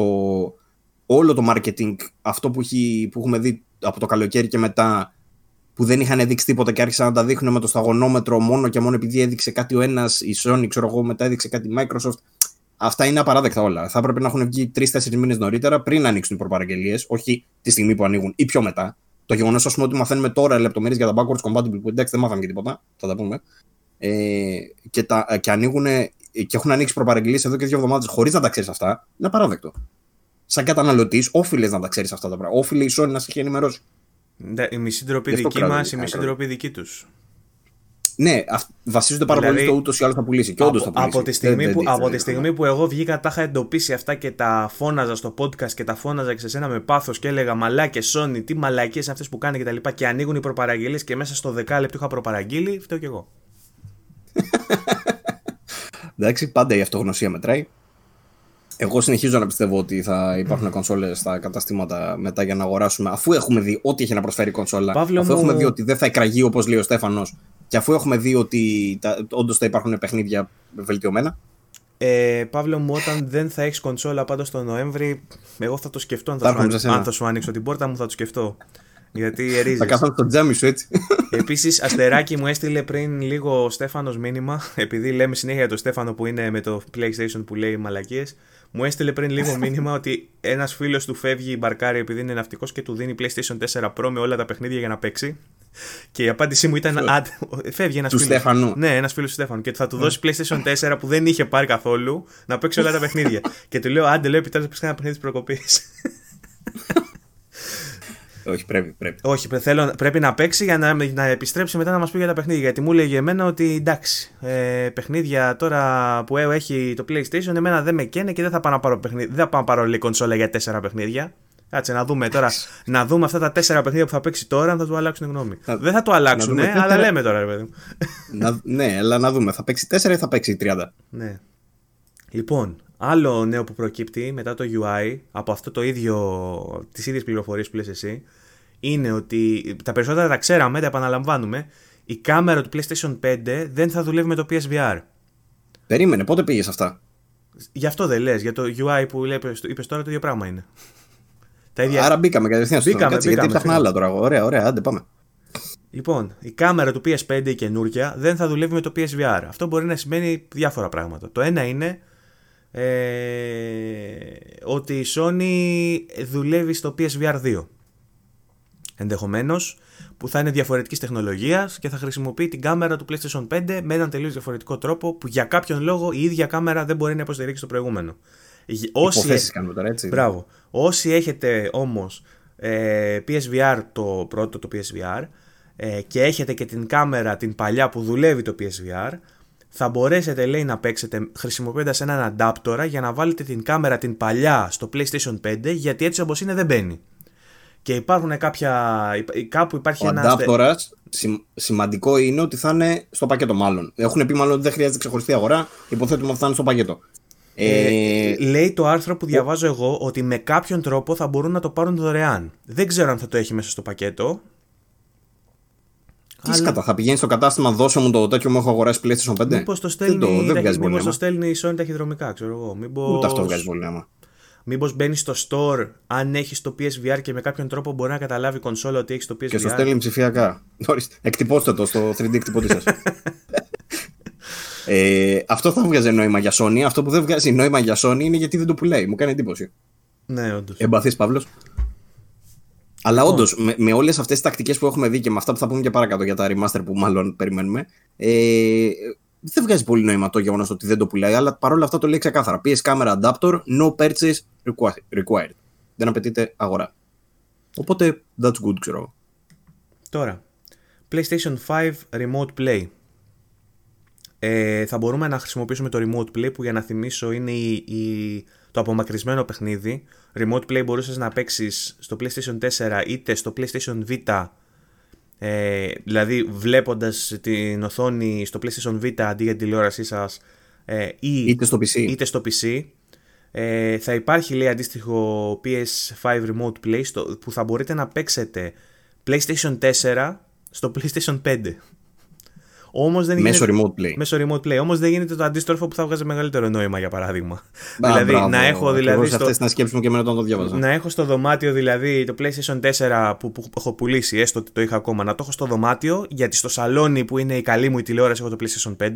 όλο το marketing, αυτό που, έχει, που έχουμε δει από το καλοκαίρι και μετά, που δεν είχαν δείξει τίποτα και άρχισαν να τα δείχνουν με το σταγονόμετρο μόνο και μόνο επειδή έδειξε κάτι ο ένας, η Sony, ξέρω εγώ, μετά έδειξε κάτι η Microsoft. Αυτά είναι απαράδεκτα όλα. Θα έπρεπε να έχουν βγει τρει-τέσσερι μήνες νωρίτερα πριν ανοίξουν οι προπαραγγελίες, όχι τη στιγμή που ανοίγουν ή πιο μετά. Το γεγονός, ας πούμε, ότι μαθαίνουμε τώρα λεπτομέρειε για τα backwards compatible, που εντάξει δεν μάθαμε και τίποτα, θα τα πούμε. Ε, και, τα, και ανοίγουν και έχουν ανοίξει προπαραγγελίες εδώ και δύο εβδομάδες χωρίς να τα ξέρεις αυτά, είναι απαράδεκτο σαν καταναλωτής, όφιλες να τα ξέρεις αυτά τα πράγματα. Όφιλε η Sony να σε έχει ενημερώσει. Ναι, η μισή ντροπή δική μας, η μισή ντροπή δική τους. Ναι, βασίζονται πάρα δηλαδή, πολύ στο ούτως ή άλλως θα πουλήσει. Και όντως θα πουλήσει. Από τη στιγμή, που, από τη στιγμή που εγώ βγήκα, τα είχα εντοπίσει αυτά και τα φώναζα στο podcast και τα φώναζα και σε σένα με πάθος και έλεγα Μαλάκες, Sony, τι μαλακίες αυτές που κάνει και τα λοιπά. Και ανοίγουν οι προπαραγγελίες και μέσα στο δεκάλεπτο είχα προπαραγγείλει, φταίω κι εγώ. Εντάξει, πάντα η αυτογνωσία μετράει. Εγώ συνεχίζω να πιστεύω ότι θα υπάρχουν κονσόλες στα καταστήματα μετά για να αγοράσουμε, αφού έχουμε δει ό,τι έχει να προσφέρει η κονσόλα. Παύλο αφού μου... έχουμε δει ότι δεν θα εκραγεί όπως λέει ο Στέφανος, και αφού έχουμε δει ότι όντως θα υπάρχουν παιχνίδια βελτιωμένα. Ε, Παύλο μου, όταν δεν θα έχεις κονσόλα πάντω τον Νοέμβρη, εγώ θα το σκεφτώ. Αν θα, σου, αν θα σου ανοίξω την πόρτα μου, θα το σκεφτώ. Γιατί ερίζεις. Θα κάθομαι στο τζάμι σου έτσι. Επίσης, αστεράκι μου έστειλε πριν λίγο ο Στέφανος μήνυμα. Επειδή λέμε συνέχεια για τον Στέφανο που είναι με το PlayStation που λέει μαλακίες. Μου έστειλε πριν λίγο μήνυμα ότι ένας φίλος του φεύγει μπαρκάρι επειδή είναι ναυτικός και του δίνει PlayStation 4 Pro με όλα τα παιχνίδια για να παίξει. Και η απάντησή μου ήταν. φεύγει ένας φίλος. Του Στέφανου. Ναι, ένας φίλος του Στέφανου. Και θα του δώσει PlayStation 4 που δεν είχε πάρει καθόλου να παίξει όλα τα παιχνίδια. και του λέω, άντε, λέω επιτέλου να παίξει ένα παιχνίδι της προκοπής. Όχι, πρέπει. πρέπει. Όχι, θέλω, πρέπει να παίξει για να, να επιστρέψει μετά να μας πει για τα παιχνίδια. Γιατί μου έλεγε εμένα ότι εντάξει, ε, παιχνίδια τώρα που έχει το PlayStation, εμένα δεν με καίνε και δεν θα πάω να πάρω, παιχνίδια, δεν θα πάω να πάρω λέει, κονσόλα για τέσσερα παιχνίδια. Κάτσε να δούμε τώρα. να δούμε αυτά τα τέσσερα παιχνίδια που θα παίξει τώρα, αν θα του αλλάξουν γνώμη. δεν θα του αλλάξουν, ναι, αλλά λέμε τώρα, ρε παιδί μου. ναι, αλλά να δούμε. Θα παίξει 4 ή θα παίξει 30. Ναι. Λοιπόν, άλλο νέο που προκύπτει μετά το UI από αυτό το ίδιο, τις ίδιες πληροφορίες που λες εσύ είναι ότι τα περισσότερα τα ξέραμε, τα επαναλαμβάνουμε η κάμερα του PlayStation 5 δεν θα δουλεύει με το PSVR. Περίμενε, πότε πήγες αυτά; Γι' αυτό δεν λες, για το UI που είπες τώρα το ίδιο πράγμα είναι. Τα ίδια... Άρα μπήκαμε κατευθείαν στο μπήκαμε, μπήκαμε, γιατί ψάχνα άλλα τώρα. Ωραία, ωραία, άντε πάμε. Λοιπόν, η κάμερα του PS5 η καινούρια δεν θα δουλεύει με το PSVR. Αυτό μπορεί να σημαίνει διάφορα πράγματα. Το ένα είναι ε, ότι η Sony δουλεύει στο PSVR 2 ενδεχομένως που θα είναι διαφορετικής τεχνολογίας και θα χρησιμοποιεί την κάμερα του PlayStation 5 με έναν τελείως διαφορετικό τρόπο που για κάποιον λόγο η ίδια κάμερα δεν μπορεί να υποστηρίξει το προηγούμενο. Όσοι, κάνουμε τώρα, έτσι. Μπράβο. Όσοι έχετε όμως ε, PSVR το πρώτο, το PSVR ε, και έχετε και την κάμερα την παλιά που δουλεύει το PSVR θα μπορέσετε λέει να παίξετε χρησιμοποιώντας έναν adapter για να βάλετε την κάμερα την παλιά στο PlayStation 5 γιατί έτσι όπως είναι δεν μπαίνει. Και υπάρχουν κάποια. Κάπου υπάρχει Ο ένας. Ο σημαντικό είναι ότι θα είναι στο πακέτο, μάλλον. Έχουν πει μάλλον ότι δεν χρειάζεται ξεχωριστή αγορά. Υποθέτουμε ότι θα είναι στο πακέτο. Ε, λέει το άρθρο που διαβάζω εγώ ότι με κάποιον τρόπο θα μπορούν να το πάρουν δωρεάν. Δεν ξέρω αν θα το έχει μέσα στο πακέτο. Τι αλλά... θα πηγαίνεις στο κατάστημα, δώσε μου το τέτοιο μου έχω αγοράσει PlayStation 5. Μήπως το στέλνει, δεν το, δεν το στέλνει η Sony ταχυδρομικά, ξέρω εγώ. Μήπως... Ούτε αυτό βγάζει πολύ άμα. Μήπως μπαίνει στο store, αν έχεις το PSVR και με κάποιον τρόπο μπορεί να καταλάβει η κονσόλα ότι έχεις το PSVR. Και στο στέλνει ψηφιακά. Εκτυπώστε το στο 3D εκτυπωτή σας. ε, αυτό θα βγάζει νόημα για Sony. Αυτό που δεν βγάζει νόημα για Sony είναι γιατί δεν το πουλάει. Μου κάνει εντύπωση. Ναι, όντως. Εμπαθή Παύλος; Αλλά όντως, με, με όλες αυτές τις τακτικές που έχουμε δει και με αυτά που θα πούμε και παρακάτω για τα remaster που μάλλον περιμένουμε, ε, δεν βγάζει πολύ νόημα το γεγονός ότι δεν το πουλάει, αλλά παρόλα αυτά το λέει ξεκάθαρα. PS Camera Adapter, no purchase required. Δεν απαιτείται αγορά. Οπότε, that's good, ξέρω. Τώρα, PlayStation 5 Remote Play. Ε, θα μπορούμε να χρησιμοποιήσουμε το Remote Play που για να θυμίσω είναι η, το απομακρυσμένο παιχνίδι. Remote Play μπορούσες να παίξεις στο PlayStation 4 είτε στο PlayStation Vita ε, δηλαδή βλέποντας την οθόνη στο PlayStation Vita αντί για την τηλεόρασή σας ε, ή, είτε στο PC, είτε στο PC ε, θα υπάρχει λέει αντίστοιχο PS5 Remote Play στο, που θα μπορείτε να παίξετε PlayStation 4 στο PlayStation 5 όμως δεν μέσω remote play. Μέσω remote play. Όμως δεν γίνεται το αντίστροφο που θα βγάζει μεγαλύτερο νόημα για παράδειγμα. δηλαδή μπράβο, να έχω δηλαδή. Στο... Αυτές να σκέψουμε και εμένα όταν το διάβαζα. Να έχω στο δωμάτιο δηλαδή το PlayStation 4 που, που, έχω πουλήσει, έστω ότι το είχα ακόμα, να το έχω στο δωμάτιο γιατί στο σαλόνι που είναι η καλή μου η τηλεόραση έχω το PlayStation 5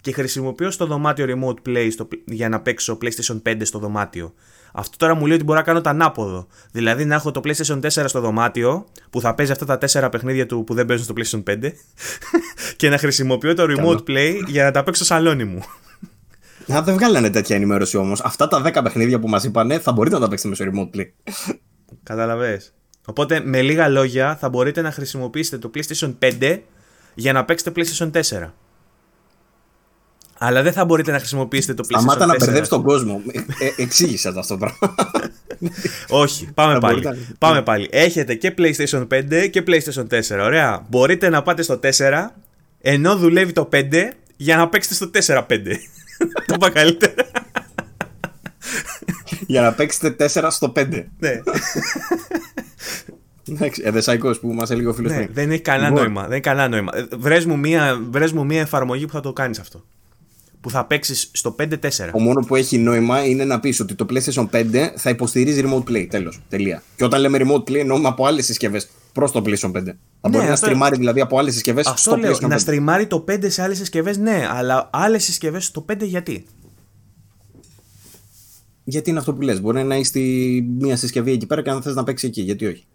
και χρησιμοποιώ στο δωμάτιο remote play στο, για να παίξω PlayStation 5 στο δωμάτιο. Αυτό τώρα μου λέει ότι μπορώ να κάνω το ανάποδο. Δηλαδή να έχω το PlayStation 4 στο δωμάτιο που θα παίζει αυτά τα 4 παιχνίδια του που δεν παίζουν στο PlayStation 5 και να χρησιμοποιώ το remote play για να τα παίξω στο σαλόνι μου. Να δεν βγάλανε τέτοια ενημέρωση όμως. Αυτά τα 10 παιχνίδια που μας είπανε θα μπορείτε να τα παίξετε μέσω remote play. Καταλαβες. Οπότε με λίγα λόγια θα μπορείτε να χρησιμοποιήσετε το PlayStation 5 για να παίξετε PlayStation 4. Αλλά δεν θα μπορείτε να χρησιμοποιήσετε το PlayStation 4. Σταμάτα να μπερδεύεις τον κόσμο. Ε, ε, εξήγησε το αυτό το πράγμα. Όχι, πάμε Θα πάλι. μπορείτε να- Πάμε πάλι. Έχετε και PlayStation 5 και PlayStation 4. Ωραία. Μπορείτε να πάτε στο 4 ενώ δουλεύει το 5 για να παίξετε στο 4-5. το είπα καλύτερα. Για να παίξετε 4 στο 5. ναι. Εντάξει, εδεσαϊκό που μα έλεγε ο φίλο ναι, πριν. δεν έχει κανένα Λοιπόν. νόημα. Δεν έχει κανένα νόημα. Ε, Βρες μου, μία, βρες μου μία εφαρμογή που θα το κάνεις αυτό. Που θα παίξεις στο 5-4. Το μόνο που έχει νόημα είναι να πεις ότι το PlayStation 5 θα υποστηρίζει remote play. Τέλος. Τελεία. Και όταν λέμε remote play, εννοούμε από άλλες συσκευές προς το PlayStation 5. Θα μπορεί να αυτό- στριμάρει δηλαδή από άλλες συσκευές Αυτό στο λέω. PlayStation 5. Να στριμάρει το 5 σε άλλες συσκευές, ναι. Αλλά άλλες συσκευές στο 5 γιατί; Γιατί είναι αυτό που λες. Μπορεί να έχει τη... μία συσκευή εκεί πέρα και αν θες να παίξεις εκεί. Γιατί όχι;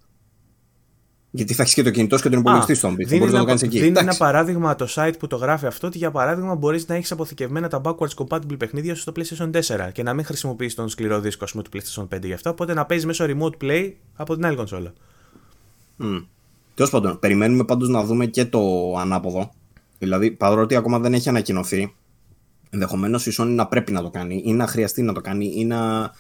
Γιατί θα έχεις και το κινητό σου και τον υπολογιστή σου. αν πει. Θα δίνει μπορείς να το ένα, κάνεις εκεί. δίνει ένα Εντάξει. παράδειγμα το site που το γράφει αυτό ότι για παράδειγμα μπορείς να έχεις αποθηκευμένα τα backwards compatible παιχνίδια σου στο PlayStation 4 και να μην χρησιμοποιείς τον σκληρό δίσκο ας πούμε, του PlayStation 5 γι' αυτό. Οπότε να παίζεις μέσω remote play από την άλλη κονσόλα. Τέλος πάντων, περιμένουμε πάντως να δούμε και το ανάποδο. Δηλαδή, παρότι ακόμα δεν έχει ανακοινωθεί, ενδεχομένως η Sony να πρέπει να το κάνει ή να χρειαστεί να το κάνει ή να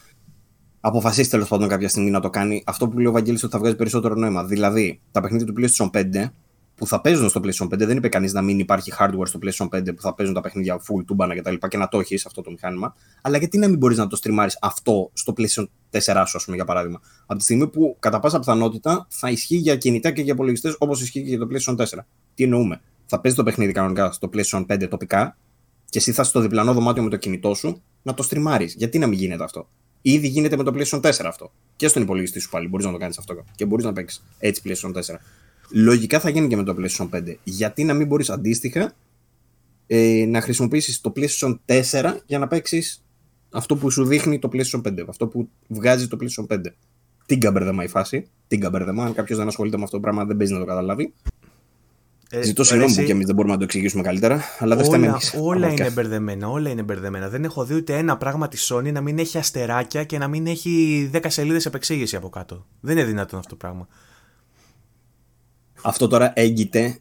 αποφασίσει τέλος πάντων κάποια στιγμή να το κάνει. Αυτό που λέει ο Βαγγέλης ότι θα βγάζει περισσότερο νόημα. Δηλαδή, τα παιχνίδια του PlayStation 5 που θα παίζουν στο PlayStation 5, δεν είπε κανείς να μην υπάρχει hardware στο PlayStation 5 που θα παίζουν τα παιχνίδια full τούμπανα κτλ. Και, και να το έχεις αυτό το μηχάνημα. Αλλά γιατί να μην μπορείς να το στριμάρεις αυτό στο PlayStation 4 σου, ας πούμε, για παράδειγμα. Από τη στιγμή που κατά πάσα πιθανότητα θα ισχύει για κινητά και για υπολογιστές όπως ισχύει και για το PlayStation 4. Τι εννοούμε; Θα παίζει το παιχνίδι κανονικά στο PlayStation 5 τοπικά και εσύ θα είσαι στο διπλανό δωμάτιο με το κινητό σου να το στριμάρεις. Γιατί να μην γίνεται αυτό; Ήδη γίνεται με το PlayStation 4 αυτό. Και στον υπολογιστή σου πάλι μπορείς να το κάνεις αυτό. Και μπορείς να παίξεις έτσι PlayStation 4. Λογικά θα γίνει και με το PlayStation 5. Γιατί να μην μπορείς αντίστοιχα ε, να χρησιμοποιήσεις το PlayStation 4 για να παίξεις αυτό που σου δείχνει το PlayStation 5. Αυτό που βγάζει το PlayStation 5. Τι μπερδεμά η φάση. Τι μπερδεμά. Αν κάποιος δεν ασχολείται με αυτό το πράγμα, δεν παίζει να το καταλάβει. Ε, Ζητώ ρε, συγγνώμη εσύ, που και εμείς δεν μπορούμε να το εξηγήσουμε καλύτερα, αλλά δεν φταίμε όλα, εμείς. όλα Πραγματικά. είναι μπερδεμένα, όλα είναι μπερδεμένα. Δεν έχω δει ούτε ένα πράγμα της Sony να μην έχει αστεράκια και να μην έχει 10 σελίδες επεξήγηση από κάτω. Δεν είναι δυνατόν αυτό το πράγμα. Αυτό τώρα έγκυται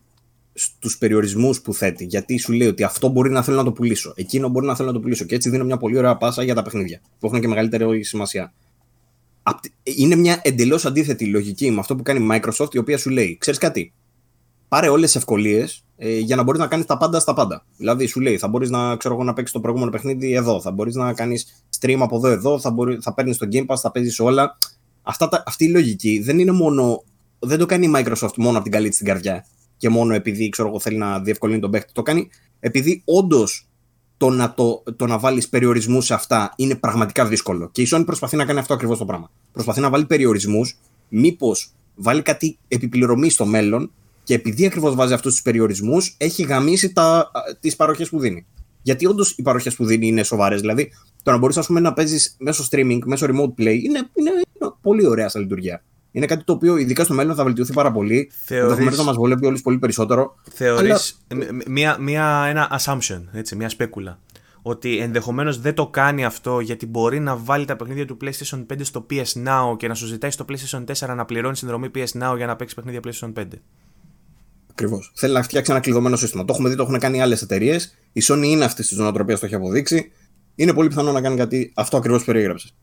στους περιορισμούς που θέτει. Γιατί σου λέει ότι αυτό μπορεί να θέλω να το πουλήσω. Εκείνο μπορεί να θέλω να το πουλήσω. Και έτσι δίνω μια πολύ ωραία πάσα για τα παιχνίδια. Που έχουν και μεγαλύτερη σημασία. Απ' τη- Είναι μια εντελώς αντίθετη λογική με αυτό που κάνει η Microsoft, η οποία σου λέει: Ξέρεις κάτι, πάρε όλες τις ευκολίες ε, για να μπορείς να κάνεις τα πάντα στα πάντα. Δηλαδή, σου λέει: Θα μπορείς να, ξέρω εγώ, να παίξεις το προηγούμενο παιχνίδι εδώ, θα μπορείς να κάνεις stream από εδώ εδώ, θα, μπορεί, θα παίρνεις το Game Pass, θα παίζεις όλα. Αυτά, τα- αυτή η λογική δεν είναι μόνο. Δεν το κάνει η Microsoft μόνο από την καλή της την καρδιά και μόνο επειδή ξέρω εγώ, θέλει να διευκολύνει τον παίκτη. Το κάνει επειδή όντως το να, το, το να βάλεις περιορισμούς σε αυτά είναι πραγματικά δύσκολο. Και η Sony προσπαθεί να κάνει αυτό ακριβώς το πράγμα. Προσπαθεί να βάλει περιορισμούς, μήπως βάλει κάτι επιπληρωμή στο μέλλον και επειδή ακριβώς βάζει αυτούς τους περιορισμούς, έχει γαμίσει τις παροχές που δίνει. Γιατί όντως οι παροχές που δίνει είναι σοβαρές. Δηλαδή, το να μπορείς να παίζεις μέσω streaming, μέσω remote play, είναι, είναι, είναι πολύ ωραία στα λειτουργία. Είναι κάτι το οποίο ειδικά στο μέλλον θα βελτιωθεί πάρα πολύ. Θεωρείς- Ενδεχομένως να μας βολεύει όλους πολύ περισσότερο. Θεωρείς μ- μία, μία, ένα assumption, έτσι, μία σπέκουλα. Ότι ενδεχομένως δεν το κάνει αυτό γιατί μπορεί να βάλει τα παιχνίδια του PlayStation 5 στο PS Now και να σου ζητάει στο PlayStation 4 να πληρώνει συνδρομή PS Now για να παίξεις παιχνίδια PlayStation 5. Ακριβώς. Θέλει να φτιάξει ένα κλειδωμένο σύστημα. Το έχουμε δει, το έχουν κάνει άλλες εταιρείες. Η Sony είναι αυτή τη νοοτροπία, το έχει αποδείξει. Είναι πολύ πιθανό να κάνει κάτι αυτό ακριβώς που περιέγραψες.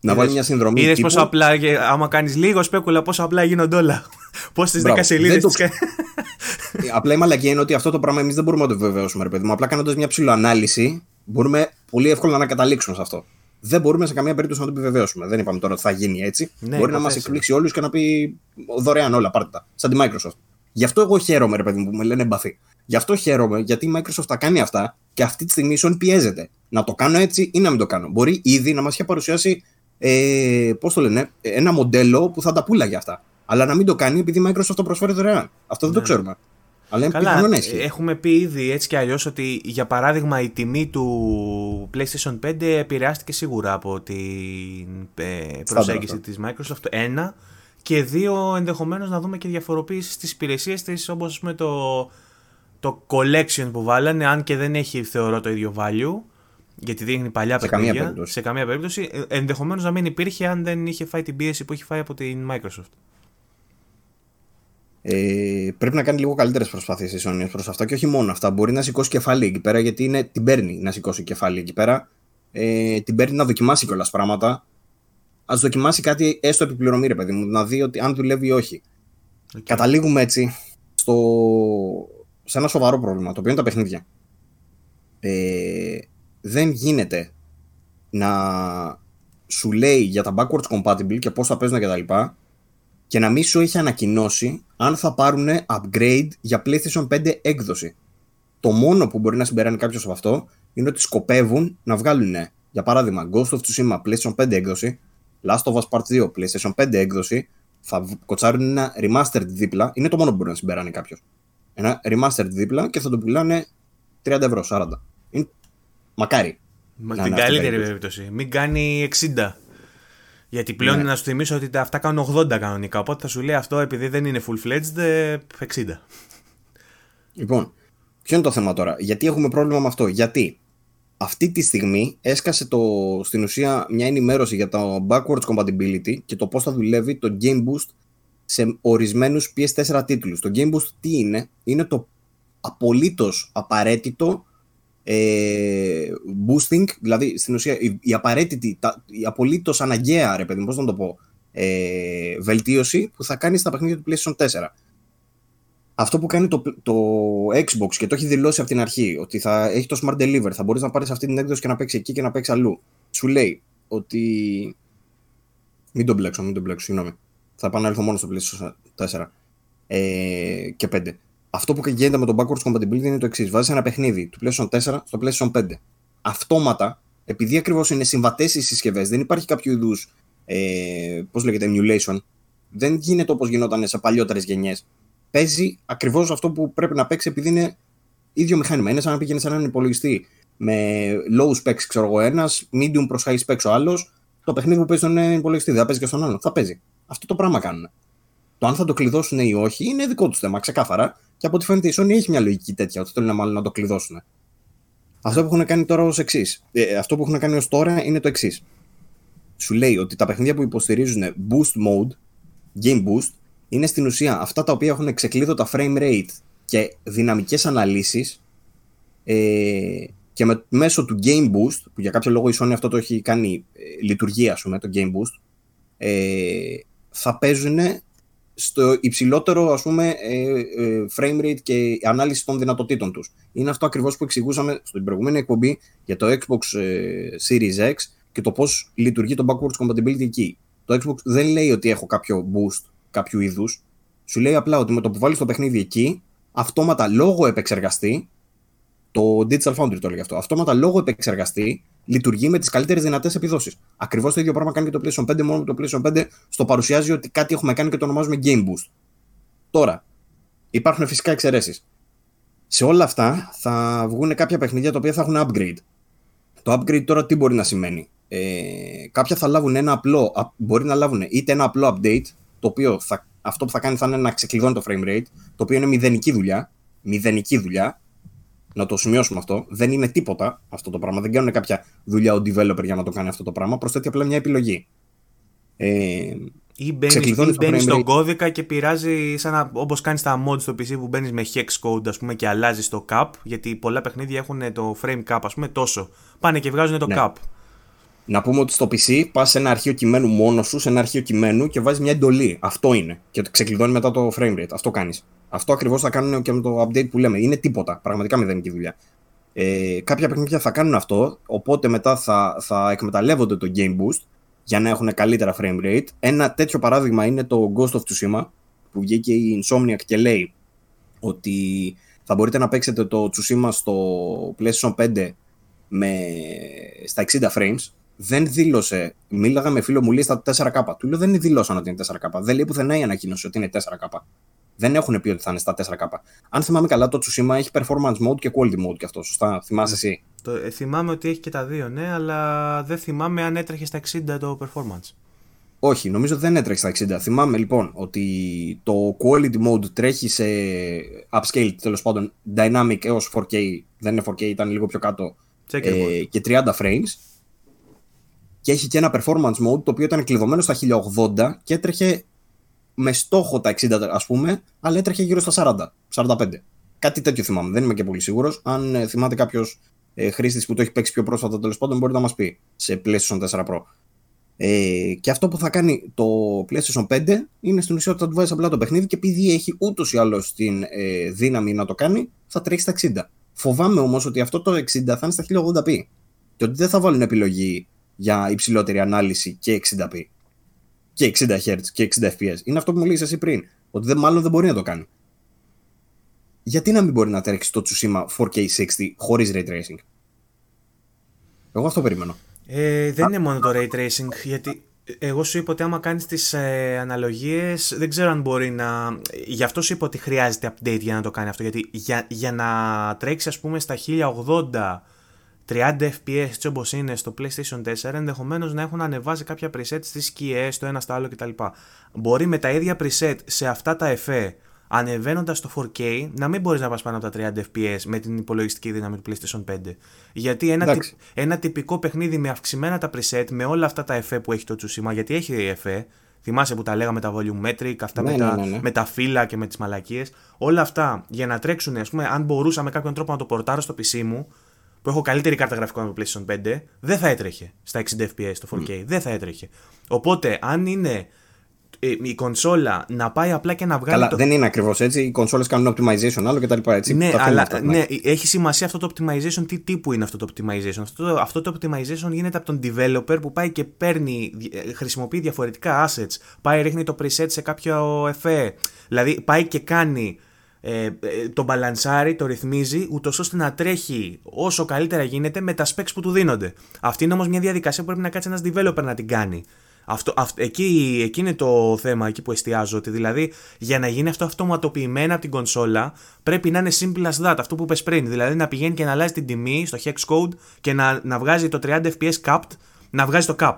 Να βάλει μια συνδρομή. Είδες τύπου- πόσο απλά, και άμα κάνεις λίγο σπέκουλα, πόσο απλά γίνονται όλα. Πώς τις 10 Μπράβο. σελίδε Δεν το- τις κα- Ε, Απλά η μαλακία είναι ότι αυτό το πράγμα εμείς δεν μπορούμε να το επιβεβαιώσουμε, ρε παιδί μου. Απλά κάνοντας μια ψηλοανάλυση, μπορούμε πολύ εύκολα να καταλήξουμε σε αυτό. Δεν μπορούμε σε καμία περίπτωση να το επιβεβαιώσουμε. Δεν είπαμε τώρα ότι θα γίνει έτσι. Ναι, Μπορεί να μας υποθέσει. εκπλήξει όλους και να πει δωρεάν όλα, πάρτε τα. Σαν τη Microsoft. Γι' αυτό εγώ χαίρομαι, ρε παιδί μου, που με λένε εμπαθή. Γι' αυτό χαίρομαι, γιατί η Microsoft τα κάνει αυτά και αυτή τη στιγμή η Sony πιέζεται. Να το κάνω έτσι ή να μην το κάνω. Μπορεί ήδη να μας είχε παρουσιάσει, ε, πώς το λένε, ένα μοντέλο που θα τα πούλαγε αυτά. Αλλά να μην το κάνει επειδή η Microsoft το προσφέρει δωρεάν. Αυτό δεν το ξέρουμε. Αλλά είναι Καλά, πιθανό να ισχύει. έχουμε πει ήδη έτσι κι αλλιώς ότι για παράδειγμα η τιμή του PlayStation 5 επηρεάστηκε σίγουρα από την ε, προσέγγιση αυτό. της Microsoft. Ένα. Και δύο, ενδεχομένως να δούμε και διαφοροποίηση στις υπηρεσίες της, όπως ας πούμε, το, το collection που βάλανε, αν και δεν έχει θεωρώ το ίδιο value, γιατί δείχνει παλιά Σε καμία παιχνίδια. περίπτωση. σε καμία περίπτωση. Ε, ενδεχομένως να μην υπήρχε αν δεν είχε φάει την πίεση που έχει φάει από την Microsoft. Ε, πρέπει να κάνει λίγο καλύτερες προσπάθειες η Sony προς αυτά και όχι μόνο αυτά. Μπορεί να σηκώσει κεφάλι εκεί πέρα, γιατί είναι, την παίρνει να σηκώσει κεφάλι εκεί πέρα. Ε, την παίρνει να δοκιμάσει κιόλας πράγματα. Α δοκιμάσει κάτι έστω επιπληρωμή, ρε παιδί μου, να δει ότι αν δουλεύει ή όχι. Okay. Καταλήγουμε έτσι στο... σε ένα σοβαρό πρόβλημα, το οποίο είναι τα παιχνίδια. Ε, δεν γίνεται να σου λέει για τα backwards compatible και πώς θα παίζουν και τα λοιπά και να μην σου έχει ανακοινώσει αν θα πάρουν upgrade για PlayStation 5 έκδοση. Το μόνο που μπορεί να συμπεράνει κάποιος από αυτό είναι ότι σκοπεύουν να βγάλουν, για παράδειγμα, Ghost of Tsushima PlayStation 5 έκδοση, Last of Us Part 2 PlayStation 5 έκδοση, θα κοτσάρουν ένα remastered δίπλα, είναι το μόνο που μπορεί να συμπεράνει κάποιος. Ένα remastered δίπλα και θα το πουλάνε 30 ευρώ, 40. Είναι... Μακάρι. Μα την καλύτερη περίπτωση. Μην κάνει 60. Γιατί πλέον ναι. να σου θυμίσω ότι αυτά κάνουν 80 κανονικά. Οπότε θα σου λέει αυτό επειδή δεν είναι full fledged 60. Λοιπόν, ποιο είναι το θέμα τώρα; Γιατί έχουμε πρόβλημα με αυτό; Γιατί; Αυτή τη στιγμή έσκασε το, στην ουσία μια ενημέρωση για το backwards compatibility και το πώς θα δουλεύει το Game Boost σε ορισμένους PS4 τίτλους. Το Game Boost τι είναι; Είναι το απολύτως απαραίτητο ε, boosting, δηλαδή στην ουσία η, η απαραίτητη, τα, η απολύτως αναγκαία, ρε παιδί πώς να το πω, ε, βελτίωση που θα κάνει στα παιχνίδια του PlayStation 4 αυτό που κάνει το, το Xbox και το έχει δηλώσει από την αρχή, ότι θα έχει το Smart Deliver, θα μπορείς να πάρεις αυτή την έκδοση και να παίξεις εκεί και να παίξεις αλλού. Σου λέει ότι. Μην τον μπλέξω, μην τον μπλέξω, συγγνώμη. Θα επανέλθω μόνος στο PlayStation 4 ε, και 5. Αυτό που γίνεται με το backwards compatibility είναι το εξής. Βάζεις ένα παιχνίδι του PlayStation 4 στο PlayStation 5. Αυτόματα, επειδή ακριβώς είναι συμβατές οι συσκευές, δεν υπάρχει κάποιο είδους. Ε, Πώς λέγεται, emulation. Δεν γίνεται όπως γινόταν σε παλιότερες γενιές παίζει ακριβώς αυτό που πρέπει να παίξει επειδή είναι ίδιο μηχάνημα. Είναι σαν να πήγαινε σε έναν υπολογιστή με low specs, ξέρω εγώ, ένας, medium προς high specs ο άλλος. Το παιχνίδι που παίζει στον υπολογιστή δεν θα παίζει και στον άλλο. Θα παίζει. Αυτό το πράγμα κάνουν. Το αν θα το κλειδώσουν ή όχι είναι δικό τους θέμα, ξεκάθαρα. Και από ό,τι φαίνεται η Sony έχει μια λογική τέτοια, ότι θέλουν μάλλον να το κλειδώσουν. Αυτό που έχουν κάνει τώρα ως εξής. Ε, αυτό που έχουν κάνει ως τώρα είναι το εξής. Σου λέει ότι τα παιχνίδια που υποστηρίζουν boost mode, game boost, είναι στην ουσία αυτά τα οποία έχουν ξεκλείδωτα frame rate και δυναμικές αναλύσεις ε, και με, μέσω του Game Boost, που για κάποιο λόγο η Sony αυτό το έχει κάνει ε, λειτουργία, ας πούμε, το Game Boost, ε, θα παίζουν στο υψηλότερο ας πούμε, ε, ε, frame rate και ανάλυση των δυνατοτήτων τους. Είναι αυτό ακριβώς που εξηγούσαμε στην προηγούμενη εκπομπή για το Xbox Series X και το πώς λειτουργεί το backwards compatibility εκεί. Το Xbox δεν λέει ότι έχω κάποιο boost κάποιου είδους, σου λέει απλά ότι με το που βάλεις το παιχνίδι εκεί, αυτόματα λόγω επεξεργαστή, το Digital Foundry το λέει αυτό, αυτόματα λόγω επεξεργαστή λειτουργεί με τις καλύτερες δυνατές επιδόσεις. Ακριβώς το ίδιο πράγμα κάνει και το PlayStation 5, μόνο το PlayStation 5 στο παρουσιάζει ότι κάτι έχουμε κάνει και το ονομάζουμε Game Boost. Τώρα, υπάρχουν φυσικά εξαιρέσεις. Σε όλα αυτά θα βγουν κάποια παιχνίδια τα οποία θα έχουν upgrade. Το upgrade τώρα τι μπορεί να σημαίνει; Ε, κάποια θα λάβουν ένα απλό, μπορεί να λάβουν είτε ένα απλό update το οποίο θα, αυτό που θα κάνει θα είναι να ξεκλειδώνει το frame rate, το οποίο είναι μηδενική δουλειά. Μηδενική δουλειά. Να το σημειώσουμε αυτό. Δεν είναι τίποτα αυτό το πράγμα. Δεν κάνουν κάποια δουλειά ο developer για να το κάνει αυτό το πράγμα. Προσθέτει απλά μια επιλογή. Ε, ή μπαίνει στον κώδικα και πειράζει σαν όπως κάνεις τα mods στο PC που μπαίνεις με hex code ας πούμε, και αλλάζεις το cap γιατί πολλά παιχνίδια έχουν το frame cap ας πούμε τόσο. Πάνε και βγάζουν το ναι. cap. Να πούμε ότι στο PC πας σε ένα αρχείο κειμένου μόνος σου, σε ένα αρχείο κειμένου και βάζεις μια εντολή. Αυτό είναι. Και ξεκλειδώνει μετά το frame rate. Αυτό κάνεις. Αυτό ακριβώς θα κάνουν και με το update που λέμε. Είναι τίποτα. Πραγματικά μηδενική δουλειά. Ε, κάποια παιχνίδια θα κάνουν αυτό, οπότε μετά θα, θα εκμεταλλεύονται το Game Boost για να έχουν καλύτερα frame rate. Ένα τέτοιο παράδειγμα είναι το Ghost of Tsushima, που βγήκε η Insomniac και λέει ότι θα μπορείτε να παίξετε το Tsushima στο PlayStation 5 με, στα 60 frames δεν δήλωσε. Μίλαγα με φίλο μου, λέει στα 4K. Του λέω δεν δηλώσαν ότι είναι 4K. Δεν λέει πουθενά η ανακοίνωση ότι είναι 4K. Δεν έχουν πει ότι θα είναι στα 4K. Αν θυμάμαι καλά, το Tsushima έχει performance mode και quality mode και αυτό. Σωστά, θυμάσαι εσύ; Το, ε, θυμάμαι ότι έχει και τα δύο, ναι, αλλά δεν θυμάμαι αν έτρεχε στα 60 το performance. Όχι, νομίζω δεν έτρεχε στα 60. Θυμάμαι λοιπόν ότι το quality mode τρέχει σε upscale τέλος πάντων dynamic έως 4K. Δεν είναι 4K, ήταν λίγο πιο κάτω. Ε, και 30 frames και έχει και ένα performance mode το οποίο ήταν κλειδωμένο στα 1080 και έτρεχε με στόχο τα 60 ας πούμε, αλλά έτρεχε γύρω στα 40, 45. Κάτι τέτοιο θυμάμαι, δεν είμαι και πολύ σίγουρος. Αν ε, θυμάται κάποιος ε, χρήστης που το έχει παίξει πιο πρόσφατα τέλος πάντων, μπορεί να μας πει σε PlayStation 4 Pro. Ε, και αυτό που θα κάνει το PlayStation 5 είναι στην ουσία ότι θα του βάζει απλά το παιχνίδι και επειδή έχει ούτως ή άλλως την ε, δύναμη να το κάνει, θα τρέξει στα 60. Φοβάμαι όμως ότι αυτό το 60 θα είναι στα 1080p και ότι δεν θα βάλουν επιλογή για υψηλότερη ανάλυση και 60p και 60 Hz και 60 FPS. Είναι αυτό που μου λέει εσύ πριν, ότι δεν, μάλλον δεν μπορεί να το κάνει. Γιατί να μην μπορεί να τρέξει το Tsushima 4K60 χωρίς Ray Tracing; Εγώ αυτό περιμένω. Ε, δεν είναι μόνο το Ray Tracing, γιατί εγώ σου είπα ότι άμα κάνεις τις ε, αναλογίες δεν ξέρω αν μπορεί να... Γι' αυτό σου είπα ότι χρειάζεται update για να το κάνει αυτό, γιατί για, για να τρέξει ας πούμε στα 1080 30 fps έτσι όπως είναι στο PlayStation 4 ενδεχομένως να έχουν ανεβάσει κάποια preset στις σκιές, το ένα στο άλλο κτλ. Μπορεί με τα ίδια preset σε αυτά τα εφέ ανεβαίνοντας το 4K να μην μπορείς να πας πάνω από τα 30 FPS με την υπολογιστική δύναμη του PlayStation 5. Γιατί ένα, ένα τυπικό παιχνίδι με αυξημένα τα preset, με όλα αυτά τα εφέ που έχει το Tsushima, γιατί έχει εφέ, θυμάσαι που τα λέγαμε τα volumetric, αυτά ναι, με, ναι, τα, ναι, ναι. με τα φύλλα και με τις μαλακίες. Όλα αυτά για να τρέξουν, ας πούμε, αν μπορούσα με κάποιον τρόπο να το πορτάρω στο PC μου, που έχω καλύτερη κάρτα γραφικών από το PlayStation 5, δεν θα έτρεχε στα 60 FPS το 4K. Δεν θα έτρεχε. Οπότε, αν είναι ε, η κονσόλα να πάει απλά και να βγάλει. Καλά, το... δεν είναι ακριβώς έτσι. Οι κονσόλες κάνουν optimization άλλο και τα λοιπά. Έτσι. Ναι, τα αλλά αυτά, ναι, έχει σημασία αυτό το optimization. Τι τύπου είναι αυτό το optimization; Αυτό το, αυτό το optimization γίνεται από τον developer που πάει και παίρνει, ε, χρησιμοποιεί διαφορετικά assets. Πάει, ρίχνει το preset σε κάποιο εφέ. Δηλαδή πάει και κάνει ε, το μπαλανσάρει, το ρυθμίζει, ούτως ώστε να τρέχει όσο καλύτερα γίνεται με τα specs που του δίνονται. Αυτή είναι όμως μια διαδικασία που πρέπει να κάτσει ένας developer να την κάνει. Αυτό, αυτό, εκεί, εκεί είναι το θέμα, εκεί που εστιάζω. Ότι δηλαδή για να γίνει αυτό αυτοματοποιημένα από την κονσόλα πρέπει να είναι simple as that, αυτό που είπες πριν. Δηλαδή να πηγαίνει και να αλλάζει την τιμή στο hex code και να, να βγάζει το 30 fps capped, να βγάζει το cap.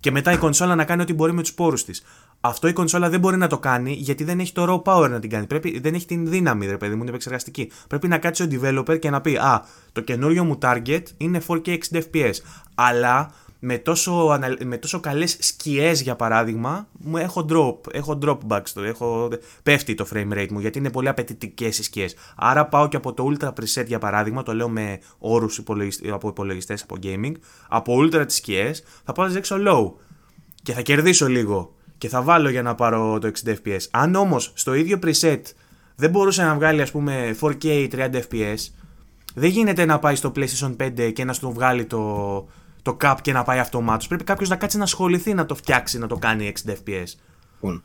Και μετά η κονσόλα να κάνει ό,τι μπορεί με τους πόρους της. Αυτό η κονσόλα δεν μπορεί να το κάνει γιατί δεν έχει το raw power να την κάνει. Πρέπει, δεν έχει την δύναμη, ρε παιδί μου, είναι επεξεργαστική. Πρέπει να κάτσει ο developer και να πει Α, το καινούριο μου target είναι 4K 60 FPS. Αλλά με τόσο, με τόσο καλές σκιές για παράδειγμα μου έχω drop, έχω drop backstory, έχω, πέφτει το frame rate μου γιατί είναι πολύ απαιτητικές οι σκιές άρα πάω και από το ultra preset για παράδειγμα το λέω με όρους υπολογιστέ, από υπολογιστές από gaming από ultra τις σκιές θα πάω να ρίξω low και θα κερδίσω λίγο και θα βάλω για να πάρω το 60 fps αν όμως στο ίδιο preset δεν μπορούσε να βγάλει ας πούμε 4K 30 fps δεν γίνεται να πάει στο PlayStation 5 και να στο βγάλει το, το cap και να πάει αυτομάτως. Πρέπει κάποιος να κάτσει να ασχοληθεί να το φτιάξει, να το κάνει 60 FPS. Λοιπόν,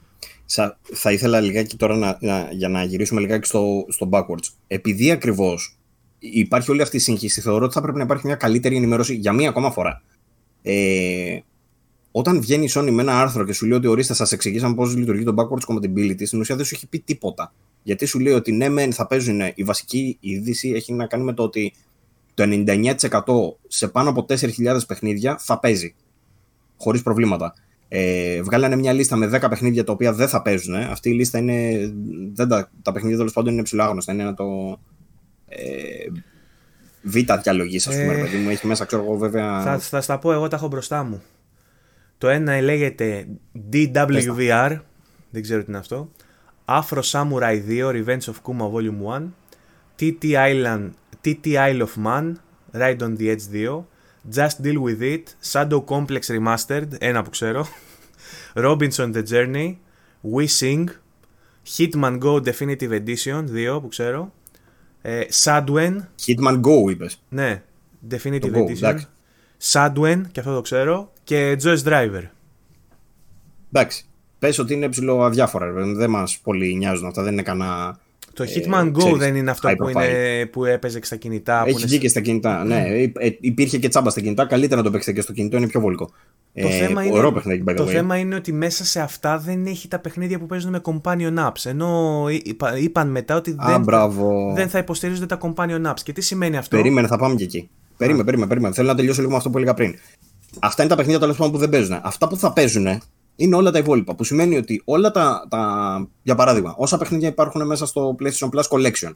θα ήθελα λιγάκι τώρα να, να, για να γυρίσουμε λιγάκι στο, στο backwards. Επειδή ακριβώς υπάρχει όλη αυτή η σύγχυση, θεωρώ ότι θα πρέπει να υπάρχει μια καλύτερη ενημέρωση για μία ακόμα φορά. Ε, όταν βγαίνει η Sony με ένα άρθρο και σου λέει ότι ορίστε, σας εξηγήσαμε πώς λειτουργεί το backwards compatibility, στην ουσία δεν σου έχει πει τίποτα. Γιατί σου λέει ότι ναι, μεν θα παίζουν. Η βασική είδηση έχει να κάνει με το ότι το 99% σε πάνω από 4.000 παιχνίδια θα παίζει. Χωρίς προβλήματα. Ε, βγάλανε μια λίστα με 10 παιχνίδια τα οποία δεν θα παίζουν. Αυτή η λίστα είναι. Δεν τα, τα παιχνίδια τέλος πάντων είναι ψηλά Είναι ένα το. Ε, Β διαλογής, ας πούμε, ε, παιδί μου. Έχει μέσα, ξέρω εγώ, βέβαια. Θα, θα στα πω, εγώ τα έχω μπροστά μου. Το ένα λέγεται DWVR. Δεν ξέρω τι είναι αυτό. Afro Samurai 2 Revenge of Kuma Volume 1. TT Island TT Isle of Man, Ride on the Edge 2, Just Deal With It, Shadow Complex Remastered, ένα που ξέρω, Robinson The Journey, We Sing, Hitman Go Definitive Edition, δύο που ξέρω, ε, Sadwen. Hitman Go είπες. Ναι, Definitive Edition. Sadwen, και αυτό το ξέρω, και Joyce Driver. Εντάξει. Πες ότι είναι ψηλό αδιάφορα, δεν μας πολύ νοιάζουν αυτά, δεν είναι κανένα το Hitman Go ξέρεις, δεν είναι αυτό που, είναι, που έπαιζε και στα κινητά. Έχει βγει και στα κινητά. Ναι, ε, υπήρχε και τσάμπα στα κινητά. Καλύτερα να το παίξετε και στο κινητό, είναι πιο βολικό. Το, ε, θέμα, είναι, το θέμα είναι ότι μέσα σε αυτά δεν έχει τα παιχνίδια που παίζουν με companion apps. Ενώ είπαν μετά ότι Α, δεν, δεν θα υποστηρίζονται τα companion apps. Και τι σημαίνει αυτό; Περίμενε, θα πάμε και εκεί. Περίμενε, περίμενε, περίμενε. Θέλω να τελειώσω λίγο με αυτό που έλεγα πριν. Αυτά είναι τα παιχνίδια τέλος πάντων που δεν παίζουν. Αυτά που θα παίζουν είναι όλα τα υπόλοιπα. Που σημαίνει ότι όλα τα, τα. Για παράδειγμα, όσα παιχνίδια υπάρχουν μέσα στο PlayStation Plus Collection,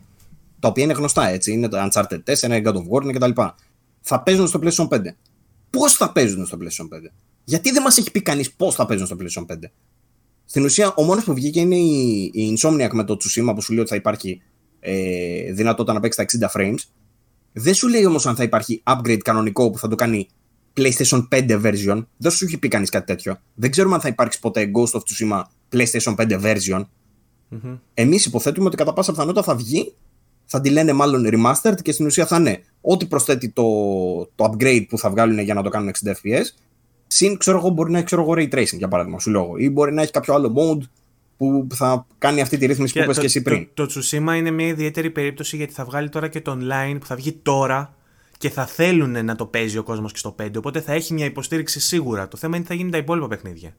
τα οποία είναι γνωστά έτσι, είναι το Uncharted 4, God of War κτλ. Θα παίζουν στο PlayStation 5. Πώς θα παίζουν στο PlayStation 5, Γιατί δεν μας έχει πει κανείς πώς θα παίζουν στο PlayStation 5. Στην ουσία, ο μόνος που βγήκε είναι η, η Insomniac με το Tsushima που σου λέει ότι θα υπάρχει ε, δυνατότητα να παίξει τα 60 frames. Δεν σου λέει όμως αν θα υπάρχει upgrade κανονικό που θα το κάνει PlayStation 5 version. Δεν σου έχει πει κανείς κάτι τέτοιο. Δεν ξέρουμε αν θα υπάρξει ποτέ Ghost of Tsushima PlayStation 5 version. Mm-hmm. Εμείς υποθέτουμε ότι κατά πάσα πιθανότητα θα βγει, θα τη λένε μάλλον remastered και στην ουσία θα είναι ό,τι προσθέτει το, το upgrade που θα βγάλουν για να το κάνουν 60 FPS. Συν, ξέρω εγώ, μπορεί να έχει ξέρω εγώ, ray tracing για παράδειγμα, σου λέω. Ή μπορεί να έχει κάποιο άλλο mode που θα κάνει αυτή τη ρύθμιση και που είπε και εσύ πριν. Το, το Tsushima είναι μια ιδιαίτερη περίπτωση γιατί θα βγάλει τώρα και το online που θα βγει τώρα και θα θέλουν να το παίζει ο κόσμος και στο 5. Οπότε θα έχει μια υποστήριξη σίγουρα. Το θέμα είναι τι θα γίνει τα υπόλοιπα παιχνίδια.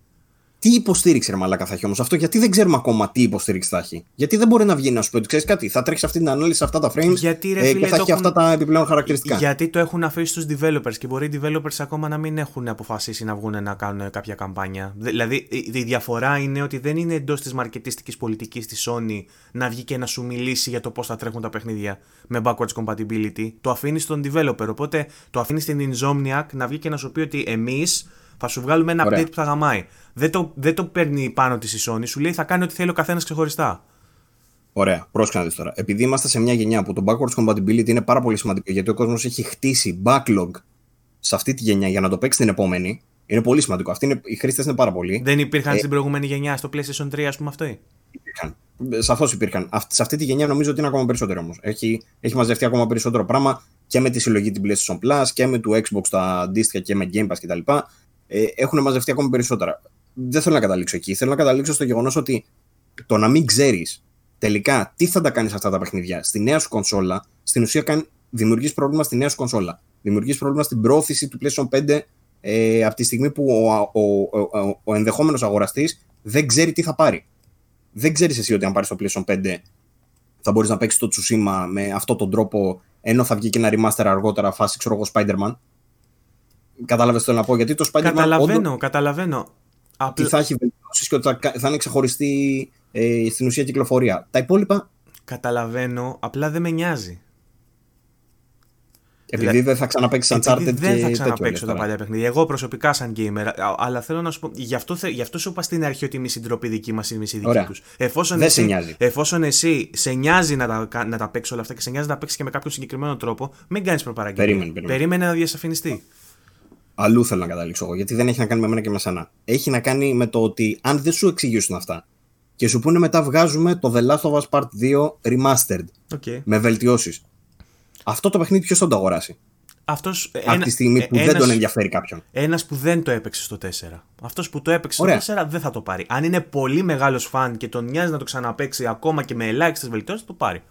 Τι υποστήριξη, ρε Μαλάκα, θα έχει όμως αυτό, γιατί δεν ξέρουμε ακόμα τι υποστήριξη θα έχει. Γιατί δεν μπορεί να βγει να σου πει ότι ξέρεις κάτι, θα τρέχει αυτή την ανάλυση σε αυτά τα frames γιατί, ρε, ε, και θα έχει αυτά τα επιπλέον χαρακτηριστικά. Γιατί το έχουν αφήσει στους developers και μπορεί οι developers ακόμα να μην έχουν αποφασίσει να βγουν να κάνουν κάποια καμπάνια. Δηλαδή η διαφορά είναι ότι δεν είναι εντός της μαρκετίστικης πολιτικής της Sony να βγει και να σου μιλήσει για το πώς θα τρέχουν τα παιχνίδια με backwards compatibility. Το αφήνεις στον developer. Οπότε το αφήνεις στην Insomniac να βγει και να σου πει ότι εμείς θα σου βγάλουμε ένα Ωραία. update που θα γαμάει. Δεν το, δεν το παίρνει πάνω της η Sony, σου λέει θα κάνει ό,τι θέλει ο καθένας ξεχωριστά. Ωραία, πρόσεχε να δεις τώρα. Επειδή είμαστε σε μια γενιά που το backwards compatibility είναι πάρα πολύ σημαντικό γιατί ο κόσμος έχει χτίσει backlog σε αυτή τη γενιά για να το παίξει την επόμενη, είναι πολύ σημαντικό. Αυτοί είναι, οι χρήστες είναι πάρα πολλοί. Δεν υπήρχαν ε, στην προηγούμενη γενιά στο PlayStation 3, ας πούμε, αυτό. Υπήρχαν. Σαφώς υπήρχαν. Σε αυτή τη γενιά νομίζω ότι είναι ακόμα περισσότερο όμως. Έχει, έχει μαζευτεί ακόμα περισσότερο πράγμα και με τη συλλογή την PlayStation Plus και με το Xbox τα αντίστοιχα και με Game Pass κτλ ε, έχουν μαζευτεί ακόμη περισσότερα. Δεν θέλω να καταλήξω εκεί. Θέλω να καταλήξω στο γεγονός ότι το να μην ξέρεις τελικά τι θα τα κάνεις αυτά τα παιχνίδια στη νέα σου κονσόλα, στην ουσία δημιουργείς πρόβλημα στη νέα σου κονσόλα. Δημιουργείς πρόβλημα στην πρόθεση του PlayStation 5 ε, από τη στιγμή που ο, ο, ο, ο, ο ενδεχόμενος αγοραστής δεν ξέρει τι θα πάρει. Δεν ξέρεις εσύ ότι αν πάρεις το PlayStation 5 θα μπορείς να παίξεις το Tsushima με αυτόν τον τρόπο, ενώ θα βγει και ένα remaster αργότερα, φάση ξέρω εγώ Spider-Man. Κατάλαβες το να πω, γιατί το Spider-Man. Καταλαβαίνω, όντως, καταλαβαίνω. Ότι θα έχει βελτιώσεις και ότι θα, θα είναι ξεχωριστή ε, στην ουσία κυκλοφορία. Τα υπόλοιπα. Καταλαβαίνω, απλά δεν με νοιάζει. Επειδή δηλαδή, δεν θα ξαναπέξει Uncharted και Δεν θα ξαναπέξω τα παλιά παιχνίδια. Εγώ προσωπικά σαν gamer. Αλλά θέλω να σου πω. Γι' αυτό, γι αυτό σου είπα στην αρχή ότι εμεί συντροπή δική μας είναι μισή δική τους. Εφόσον, δεν εσύ, σε νοιάζει. εφόσον εσύ σε νοιάζει να τα, να τα παίξει όλα αυτά και σε νοιάζει να τα παίξεις και με κάποιο συγκεκριμένο τρόπο, μην κάνεις προπαραγγελία. Περίμενε, περίμενε. περίμενε να διασαφινιστεί αλλού θέλω να καταλήξω εγώ, γιατί δεν έχει να κάνει με μένα και με σένα. Έχει να κάνει με το ότι αν δεν σου εξηγήσουν αυτά και σου πούνε μετά βγάζουμε το The Last of Us Part 2 Remastered okay. με βελτιώσεις. Αυτό το παιχνίδι ποιος θα το αγοράσει; Αυτός, Από ένα, τη στιγμή που ένας, δεν τον ενδιαφέρει κάποιον. Ένας που δεν το έπαιξε στο 4. Αυτός που το έπαιξε στο 4 δεν θα το πάρει. Αν είναι πολύ μεγάλος φαν και τον νοιάζει να το ξαναπέξει ακόμα και με ελάχιστες βελτιώσεις, το πάρει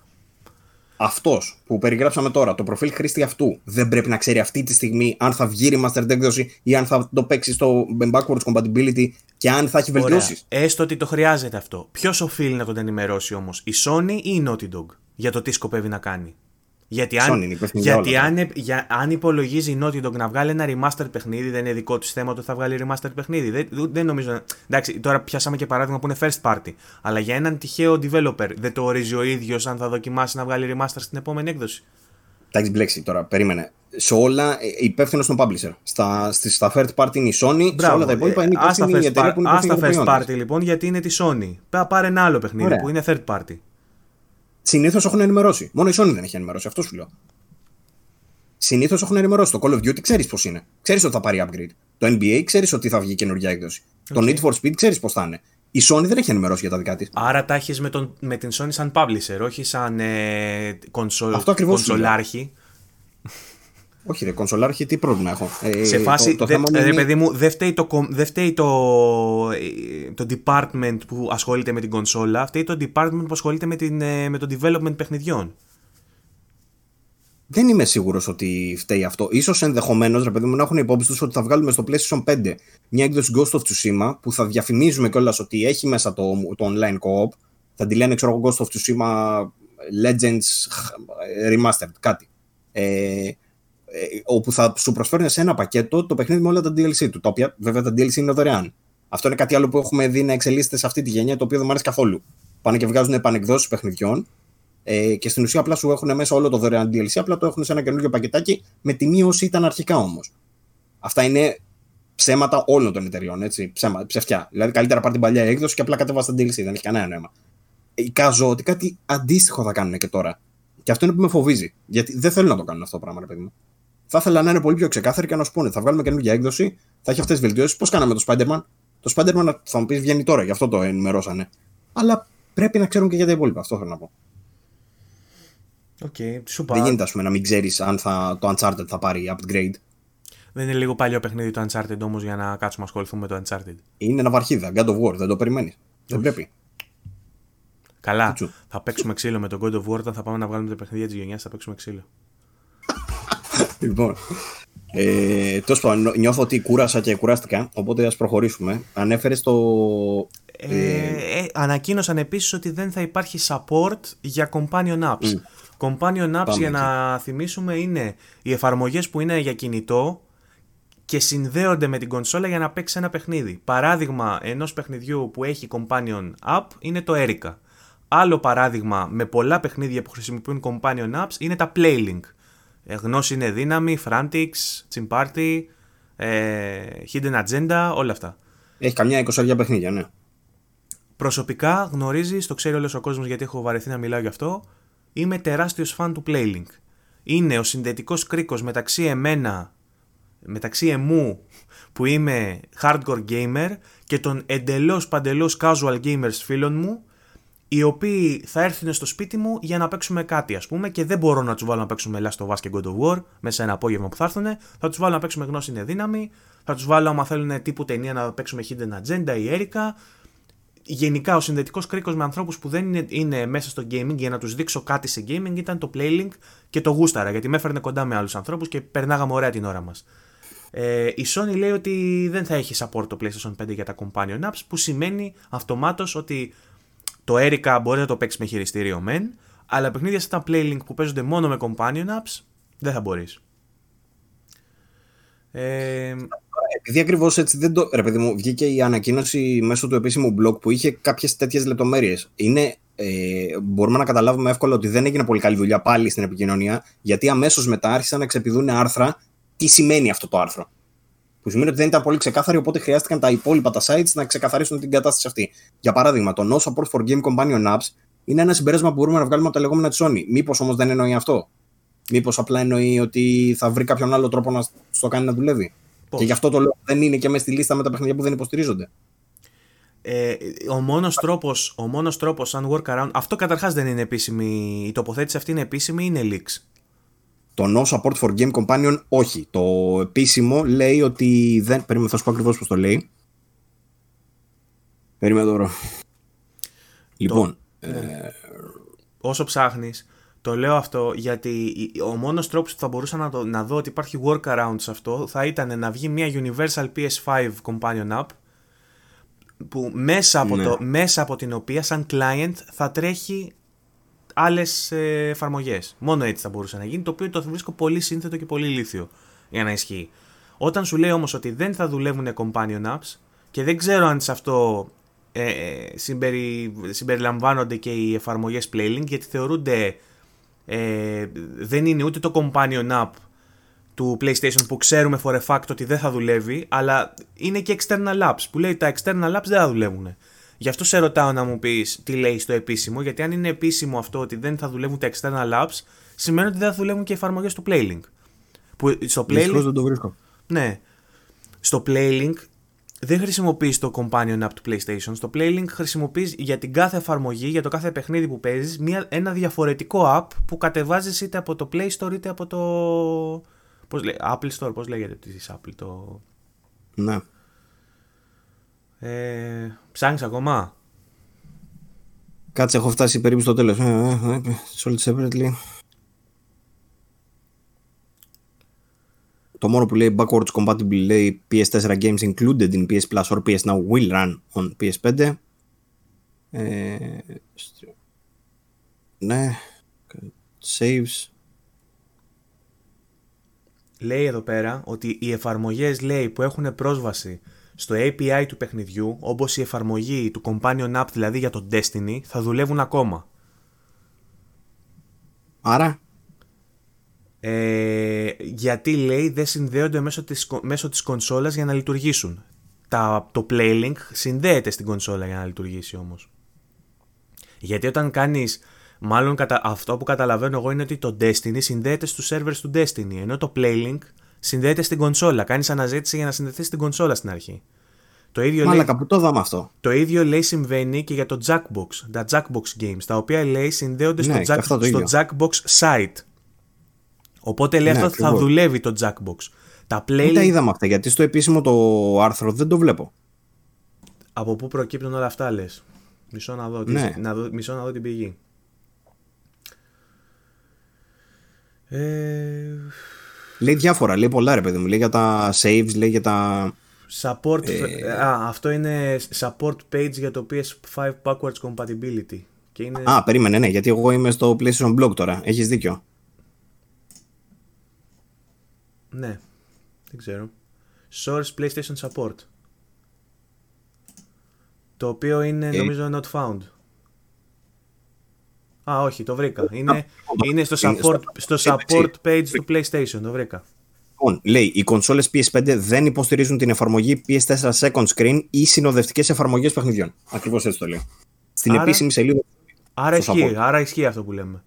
αυτός που περιγράψαμε τώρα, το προφίλ χρήστη αυτού, δεν πρέπει να ξέρει αυτή τη στιγμή αν θα βγει remastered έκδοση ή αν θα το παίξει στο backwards compatibility και αν θα έχει βελτιώσεις. Έστω ότι το χρειάζεται αυτό. Ποιος οφείλει να τον ενημερώσει όμως, η Sony ή η Naughty Dog, για το τι σκοπεύει να κάνει; Γιατί, αν, γιατί αν, για, αν υπολογίζει η Naughty Dog να βγάλει ένα remastered παιχνίδι, δεν είναι δικό τη θέμα ότι θα βγάλει remastered παιχνίδι. Δεν, δεν νομίζω. Εντάξει, τώρα πιάσαμε και παράδειγμα που είναι first party. Αλλά για έναν τυχαίο developer δεν το ορίζει ο ίδιος αν θα δοκιμάσει να βγάλει remaster στην επόμενη έκδοση. Τα έχει μπλέξει τώρα, περίμενε. Σε όλα ε, υπεύθυνος στον publisher. Στα, στα third party είναι η Sony, Μπράβο, σε όλα τα υπόλοιπα είναι η εταιρεία που είναι Άστα first party λοιπόν, γιατί είναι τη Sony. Πάρε ένα άλλο παιχνίδι Ωραία. που είναι third party συνήθως έχουν ενημερώσει. Μόνο η Sony δεν έχει ενημερώσει. Αυτό σου λέω. Συνήθως έχουν ενημερώσει. Το Call of Duty ξέρεις πώς είναι. Ξέρεις ότι θα πάρει upgrade. Το NBA ξέρεις ότι θα βγει καινούργια έκδοση. Okay. Το Need for Speed ξέρεις πώς θα είναι. Η Sony δεν έχει ενημερώσει για τα δικά της. Άρα τα έχεις με, με την Sony σαν publisher, όχι σαν ε, κονσολ, Αυτό κονσολάρχη. Όχι, ρε, κονσολάρχη, τι πρόβλημα έχω; Ε, Σε φάση, το, το δε, ρε, είναι... παιδί μου, δεν φταίει, το, δε φταίει το, το department που ασχολείται με την κονσόλα, φταίει το department που ασχολείται με, την, ε, με το development παιχνιδιών. Δεν είμαι σίγουρος ότι φταίει αυτό. σω ενδεχομένως, ρε παιδί μου, να έχουν υπόψη τους ότι θα βγάλουμε στο PlayStation 5 μια έκδοση Ghost of Tsushima που θα διαφημίζουμε κιόλας ότι έχει μέσα το, το online co-op. Θα τη λένε, ξέρω εγώ, Ghost of Tsushima Legends Remastered, κάτι. Ε, ε, όπου θα σου προσφέρουν σε ένα πακέτο το παιχνίδι με όλα τα DLC του. Τα οποία βέβαια τα DLC είναι δωρεάν. Αυτό είναι κάτι άλλο που έχουμε δει να εξελίσσεται σε αυτή τη γενιά, το οποίο δεν μου αρέσει καθόλου. Πάνε και βγάζουν επανεκδόσεις παιχνιδιών ε, και στην ουσία απλά σου έχουν μέσα όλο το δωρεάν DLC, απλά το έχουν σε ένα καινούργιο πακετάκι με τιμή όσοι ήταν αρχικά όμως. Αυτά είναι ψέματα όλων των εταιριών. Έτσι, ψέμα, ψευτιά. Δηλαδή, καλύτερα πάρει την παλιά έκδοση και απλά κατέβασε την DLC. Δεν έχει κανένα νόημα. Εικάζω ότι κάτι αντίστοιχο θα κάνουν και τώρα. Και αυτό είναι που με φοβίζει. Γιατί δεν θέλω να το κάνουν αυτό το πράγμα, ρε παιδί μου. Θα ήθελα να είναι πολύ πιο ξεκάθαροι και να σου πούνε: Θα βγάλουμε καινούργια έκδοση, θα έχει αυτές τις βελτιώσεις. Πώς κάναμε το Spider-Man; Το Spider-Man θα μου πεις βγαίνει τώρα, γι' αυτό το ενημερώσανε. Αλλά πρέπει να ξέρουν και για τα υπόλοιπα. Αυτό θέλω να πω. Okay, Δεν γίνεται, ας πούμε, να μην ξέρεις αν θα, το Uncharted θα πάρει upgrade. Δεν είναι λίγο παλιό παιχνίδι το Uncharted όμως για να κάτσουμε να ασχοληθούμε με το Uncharted. Είναι ένα βαρχίδα, God of War, δεν το περιμένεις. Δεν πρέπει. Καλά. Θα παίξουμε ξύλο με τον God of War. Όταν θα πάμε να βγάλουμε τα παιχνίδια της γενιά, θα παίξουμε ξύλο. λοιπόν. Ε, Τέλο πάντων, νιώθω ότι κούρασα και κουράστηκα. Οπότε ας προχωρήσουμε. Ανέφερες το. Ε, ε, ανακοίνωσαν επίσης ότι δεν θα υπάρχει support για companion apps. Mm. Companion apps, για να θυμίσουμε, είναι οι εφαρμογές που είναι για κινητό και συνδέονται με την κονσόλα για να παίξει ένα παιχνίδι. Παράδειγμα ενός παιχνιδιού που έχει companion app είναι το Erica. Άλλο παράδειγμα με πολλά παιχνίδια που χρησιμοποιούν companion apps είναι τα Playlink. Ε, γνώση είναι δύναμη, Frantics, Team Party, ε, Hidden Agenda, όλα αυτά. Έχει καμιά εικοσαριά παιχνίδια, ναι. Προσωπικά γνωρίζει, το ξέρει όλος ο κόσμος γιατί έχω βαρεθεί να μιλάω γι' αυτό. Είμαι τεράστιος φαν του Playlink. Είναι ο συνδετικός κρίκος μεταξύ εμένα, μεταξύ εμού που είμαι hardcore gamer και των εντελώς παντελώς casual gamers φίλων μου οι οποίοι θα έρθουν στο σπίτι μου για να παίξουμε κάτι, ας πούμε, και δεν μπορώ να τους βάλω να παίξουμε Last of Us και God of War μέσα σε ένα απόγευμα που θα έρθουν. Θα τους βάλω να παίξουμε Γνώση είναι δύναμη, θα τους βάλω, άμα θέλουν τύπου ταινία, να παίξουμε Hidden Agenda ή Erika. Γενικά, ο συνδετικός κρίκος με ανθρώπους που δεν είναι, είναι, μέσα στο gaming για να τους δείξω κάτι σε gaming ήταν το Playlink και το γούσταρα, γιατί με έφερνε κοντά με άλλους ανθρώπους και περνάγαμε ωραία την ώρα μας. Ε, η Sony λέει ότι δεν θα έχει support το PlayStation 5 για τα companion apps, που σημαίνει αυτομάτως ότι το Erica μπορεί να το παίξει με χειριστήριο μεν, αλλά παιχνίδια σαν τα Playlink που παίζονται μόνο με companion apps δεν θα μπορείς. Ε... Επειδή ακριβώς έτσι δεν το. Ρε παιδί μου, βγήκε η ανακοίνωση μέσω του επίσημου blog που είχε κάποιες τέτοιες λεπτομέρειες. Είναι. Ε, μπορούμε να καταλάβουμε εύκολα ότι δεν έγινε πολύ καλή δουλειά πάλι στην επικοινωνία, γιατί αμέσως μετά άρχισαν να ξεπηδούν άρθρα τι σημαίνει αυτό το άρθρο. Που σημαίνει ότι δεν ήταν πολύ ξεκάθαρη, οπότε χρειάστηκαν τα υπόλοιπα τα sites να ξεκαθαρίσουν την κατάσταση αυτή. Για παράδειγμα, το No Support for Game Companion Apps είναι ένα συμπέρασμα που μπορούμε να βγάλουμε από τα λεγόμενα της Sony. Μήπως όμως δεν εννοεί αυτό; Μήπως απλά εννοεί ότι θα βρει κάποιον άλλο τρόπο να το κάνει να δουλεύει; Πώς; Και γι' αυτό το λέω δεν είναι και μέσα στη λίστα με τα παιχνίδια που δεν υποστηρίζονται. Ε, ο μόνος τρόπος, ο μόνος τρόπος σαν workaround, αυτό καταρχάς δεν είναι επίσημη, η τοποθέτηση αυτή είναι επίσημη, είναι leaks; Το No Support for Game Companion όχι. Το επίσημο λέει ότι δεν. Περίμενα, θα σου πω ακριβώς πώς το λέει. Περίμενα τώρα. Λοιπόν. Ε... Όσο ψάχνεις, το λέω αυτό γιατί ο μόνος τρόπος που θα μπορούσα να, το, να δω ότι υπάρχει workaround σε αυτό θα ήταν να βγει μια Universal PS5 Companion App που μέσα από, ναι. το, μέσα από την οποία σαν client θα τρέχει άλλες εφαρμογές. Μόνο έτσι θα μπορούσε να γίνει, το οποίο το βρίσκω πολύ σύνθετο και πολύ λίθιο για να ισχύει. Όταν σου λέει όμως ότι δεν θα δουλεύουν companion apps και δεν ξέρω αν σε αυτό ε, ε συμπερι, συμπεριλαμβάνονται και οι εφαρμογές Playlink γιατί θεωρούνται ε, δεν είναι ούτε το companion app του PlayStation που ξέρουμε for a fact ότι δεν θα δουλεύει αλλά είναι και external apps που λέει τα external apps δεν θα δουλεύουν. Γι' αυτό σε ρωτάω να μου πεις τι λέει στο επίσημο, γιατί αν είναι επίσημο αυτό ότι δεν θα δουλεύουν τα external apps, σημαίνει ότι δεν θα δουλεύουν και οι εφαρμογές του Playlink. Που στο Playlink. δεν το βρίσκω. Ναι. Στο Playlink δεν χρησιμοποιείς το companion app του PlayStation. Στο Playlink χρησιμοποιείς για την κάθε εφαρμογή, για το κάθε παιχνίδι που παίζεις, ένα διαφορετικό app που κατεβάζεις είτε από το Play Store είτε από το. Πώς λέει, Apple Store, πώς λέγεται της Apple το. Ναι. Ε, ψάχνεις ακόμα; Κάτσε, έχω φτάσει περίπου στο τέλος. Solid separately. Το μόνο που λέει backwards compatible λέει PS4 games included in PS Plus or PS Now will run on PS5. Ε, ναι. Saves. Λέει εδώ πέρα ότι οι εφαρμογές λέει που έχουν πρόσβαση στο API του παιχνιδιού, όπως η εφαρμογή του Companion App δηλαδή για το Destiny, θα δουλεύουν ακόμα. Άρα; Ε, γιατί λέει δεν συνδέονται μέσω της, μέσω της κονσόλας για να λειτουργήσουν. Τα, το Playlink συνδέεται στην κονσόλα για να λειτουργήσει όμως. Γιατί όταν κάνεις, μάλλον κατα, αυτό που καταλαβαίνω εγώ είναι ότι το Destiny συνδέεται στους servers του Destiny, ενώ το Playlink συνδέεται στην κονσόλα. Κάνεις αναζήτηση για να συνδεθεί στην κονσόλα στην αρχή. Το ίδιο Μάλακα, λέει, που το δάμε αυτό. Το ίδιο λέει συμβαίνει και για το Jackbox, τα Jackbox games, τα οποία λέει συνδέονται στο, ναι, Jack, στο Jackbox site. Οπότε λέει ναι, αυτό θα δουλεύει το Jackbox. Τα play... Δεν τα είδαμε αυτά, γιατί στο επίσημο το άρθρο δεν το βλέπω. Από πού προκύπτουν όλα αυτά λες; Μισό να δω, ναι. να δω, μισό να δω την πηγή. Ε... Λέει διάφορα, λέει πολλά ρε παιδί μου. Λέει για τα saves, λέει για τα... Support, ε... α, αυτό είναι support page για το PS5 backwards compatibility. Και είναι... Α, περίμενε, ναι, γιατί εγώ είμαι στο PlayStation Blog τώρα. Έχεις δίκιο. Ναι, δεν ξέρω. Source PlayStation Support. Το οποίο είναι ε, νομίζω not found. Α, όχι, το βρήκα. Είναι, είναι στο support, στο support page του PlayStation, το βρήκα. Λοιπόν, λέει, οι κονσόλες PS5 δεν υποστηρίζουν την εφαρμογή PS4 Second Screen ή συνοδευτικές εφαρμογές παιχνιδιών. Ακριβώς έτσι το λέω. Στην άρα, επίσημη σελίδα. Άρα ισχύει, άρα ισχύει αυτό που λέμε.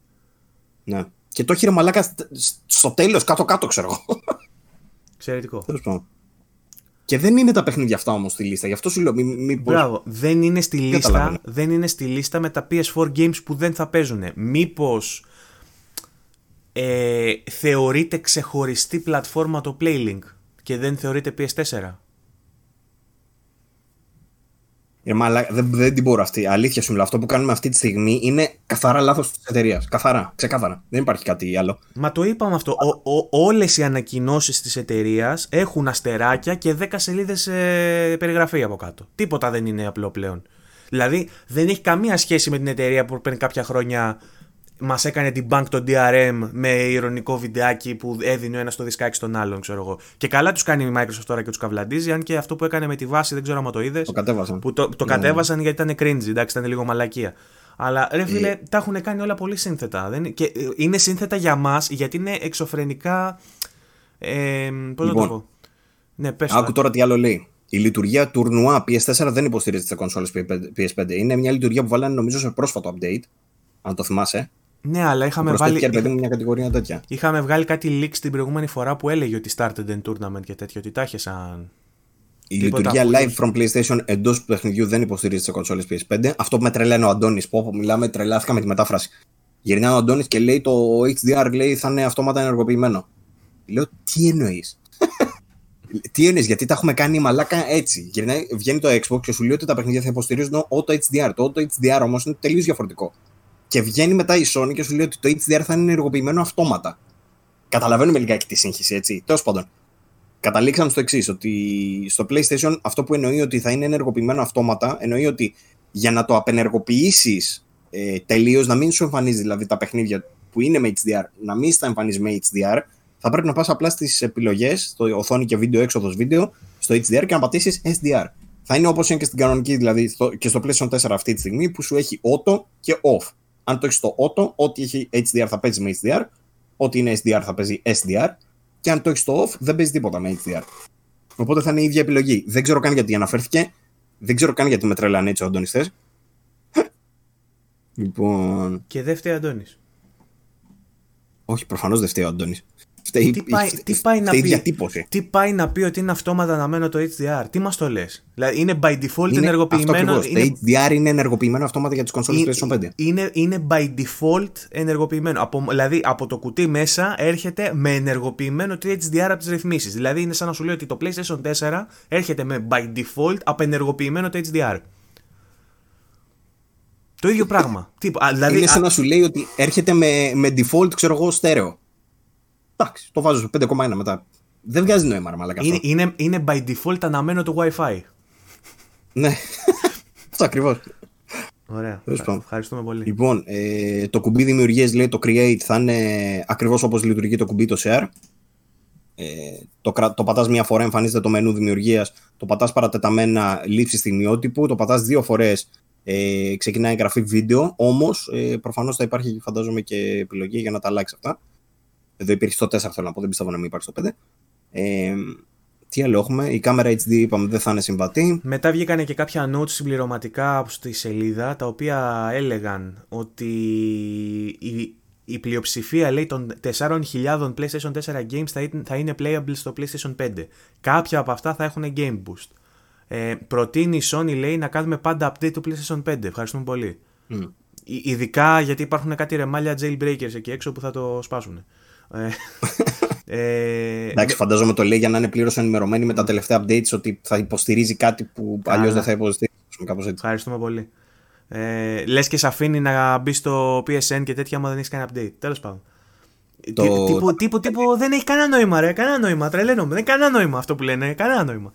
Ναι. Και το έχει ρε μαλάκα στο τέλος, κάτω-κάτω, ξέρω εγώ. Εξαιρετικό. Και δεν είναι τα παιχνίδια αυτά όμως στη λίστα. Γι' αυτό σου λέω. Μη, μήπως... Μπράβο. Δεν είναι, στη λίστα, δεν είναι στη λίστα με τα PS4 games που δεν θα παίζουν. Μήπως ε, θεωρείται ξεχωριστή πλατφόρμα το Playlink και δεν θεωρείται PS4. Ε, μαλα, δεν, δεν την μπορώ αυτή. Αλήθεια σου μιλάω. Αυτό που κάνουμε αυτή τη στιγμή είναι καθαρά λάθος της εταιρείας. Καθαρά. Ξεκάθαρα. Δεν υπάρχει κάτι άλλο. Μα το είπαμε αυτό. Όλες οι ανακοινώσεις της εταιρείας έχουν αστεράκια και 10 σελίδες ε, περιγραφή από κάτω. Τίποτα δεν είναι απλό πλέον. Δηλαδή δεν έχει καμία σχέση με την εταιρεία που πριν κάποια χρόνια μας έκανε την bank το DRM με ηρωνικό βιντεάκι που έδινε ο ένας το δισκάκι στον άλλον, ξέρω εγώ. Και καλά τους κάνει η Microsoft τώρα και τους καβλαντίζει, αν και αυτό που έκανε με τη βάση δεν ξέρω αν το είδες. Το κατέβασαν. Που το, το ναι. κατέβασαν γιατί ήταν cringe, εντάξει, ήταν λίγο μαλακία. Αλλά ρε φίλε, ε... τα έχουν κάνει όλα πολύ σύνθετα. Δεν... Και ε, είναι σύνθετα για μας γιατί είναι εξωφρενικά. Ε, Πώς λοιπόν, να το λοιπόν, πω. Ναι, πες άκου τώρα τι άλλο λέει. Η λειτουργία τουρνουά PS4 δεν υποστηρίζεται σε κονσόλες PS5. Είναι μια λειτουργία που βάλανε νομίζω σε πρόσφατο update. Αν το θυμάσαι. Ναι, αλλά είχαμε βάλει. παιδί μου μια κατηγορία τέτοια. Είχαμε βγάλει κάτι leaks την προηγούμενη φορά που έλεγε ότι started in tournament και τέτοιο, ότι τα σαν. Η λειτουργία live from PlayStation εντός του παιχνιδιού δεν υποστηρίζεται σε κονσόλες PS5. Αυτό που με τρελαίνει ο Αντώνης, που όπου μιλάμε, τρελάθηκα με τη μετάφραση. Γυρνάει ο Αντώνης και λέει το HDR λέει, θα είναι αυτόματα ενεργοποιημένο. Λέω, τι εννοείς; τι εννοείς, γιατί τα έχουμε κάνει μαλάκα έτσι. Γυρνάει, βγαίνει το Xbox και σου λέει ότι τα παιχνίδια θα υποστηρίζουν auto HDR. Το auto HDR όμως είναι τελείως διαφορετικό. Και βγαίνει μετά η Sony και σου λέει ότι το HDR θα είναι ενεργοποιημένο αυτόματα. Καταλαβαίνουμε λιγάκι της σύγχυσης, έτσι. Τέλος πάντων, καταλήξαμε στο εξής, ότι στο PlayStation αυτό που εννοεί ότι θα είναι ενεργοποιημένο αυτόματα, εννοεί ότι για να το απενεργοποιήσεις ε, τελείως, να μην σου εμφανίζει δηλαδή τα παιχνίδια που είναι με HDR, να μην στα εμφανίζει με HDR, θα πρέπει να πας απλά στις επιλογές, στο οθόνη και βίντεο, έξοδος βίντεο, στο HDR και να πατήσεις SDR. Θα είναι όπως είναι και στην κανονική, δηλαδή και στο PlayStation 4 αυτή τη στιγμή, που σου έχει auto και off. Αν το έχεις στο auto, ό,τι έχει HDR θα παίζει με HDR, ό,τι είναι SDR θα παίζει SDR, και αν το έχεις στο off, δεν παίζει τίποτα με HDR. Οπότε θα είναι η ίδια επιλογή. Δεν ξέρω καν γιατί αναφέρθηκε. Δεν ξέρω καν γιατί με τρέλανε έτσι ο Αντώνης λοιπόν. Και δεύτερη Αντώνης. Όχι, προφανώς δεν φταίει ο Αντώνης. Φταίει, τι, πάει, τι, πάει να πει, τι πάει να πει ότι είναι αυτόματα αναμένο το HDR, τι μας το λες; Δηλαδή είναι by default είναι ενεργοποιημένο. Αυτό είναι... Το HDR είναι ενεργοποιημένο αυτόματα για τις κονσόλες PlayStation 5. Είναι, είναι by default ενεργοποιημένο. Από, δηλαδή από το κουτί μέσα έρχεται με ενεργοποιημένο το HDR από τις ρυθμίσεις. Δηλαδή είναι σαν να σου λέει ότι το PlayStation 4 έρχεται με by default απενεργοποιημένο το HDR. Το ίδιο πράγμα. Τι, δηλαδή, είναι σαν να σου λέει ότι έρχεται με, με default, ξέρω εγώ, στέρεο. Εντάξει, το βάζω στο 5,1 μετά. Δεν βγάζει νόημα, μαλακά. Είναι, είναι, είναι by default αναμένο το WiFi. ναι. Αυτό ακριβώς. Ωραία. Ευχαριστούμε πολύ. Λοιπόν, ε, το κουμπί δημιουργίας λέει το Create θα είναι ακριβώς όπως λειτουργεί το κουμπί το Share. Ε, το, το πατάς μία φορά, εμφανίζεται το μενού δημιουργίας. Το πατάς παρατεταμένα λήψη στιγμιότυπου. Το πατάς δύο φορές, ε, ξεκινάει εγγραφή βίντεο. Όμως, ε, προφανώς θα υπάρχει, φαντάζομαι, και επιλογή για να τα αλλάξεις αυτά. Εδώ υπήρχε στο 4, θέλω να πω, δεν πιστεύω να μην υπάρχει στο 5. Ε, τι άλλο έχουμε, η κάμερα HD είπαμε δεν θα είναι συμβατή. Μετά βγήκαν και κάποια notes συμπληρωματικά στη σελίδα τα οποία έλεγαν ότι η, η πλειοψηφία λέει των 4.000 PlayStation 4 games θα είναι, θα είναι playable στο PlayStation 5. Κάποια από αυτά θα έχουν Game Boost. Ε, προτείνει η Sony λέει να κάνουμε πάντα update του PlayStation 5. Ευχαριστούμε πολύ. Mm. Ειδικά γιατί υπάρχουν κάτι ρεμάλια jailbreakers εκεί έξω που θα το σπάσουν. Ε, ε, Εντάξει, φαντάζομαι το λέει για να είναι πλήρως ενημερωμένοι με τα τελευταία updates ότι θα υποστηρίζει κάτι που αλλιώς δεν θα υποστηρίζει. Ευχαριστούμε πολύ. Ε, Λες και σε αφήνει να μπει στο PSN και τέτοια, άμα δεν έχεις κανένα update. Τέλος πάντων. Το... Τύπου, τύπου, τύπου, δεν έχει κανένα νόημα, ρε. Κανένα νόημα. Τρελαίνομαι. Δεν έχει κανένα νόημα αυτό που λένε. Κανένα νόημα.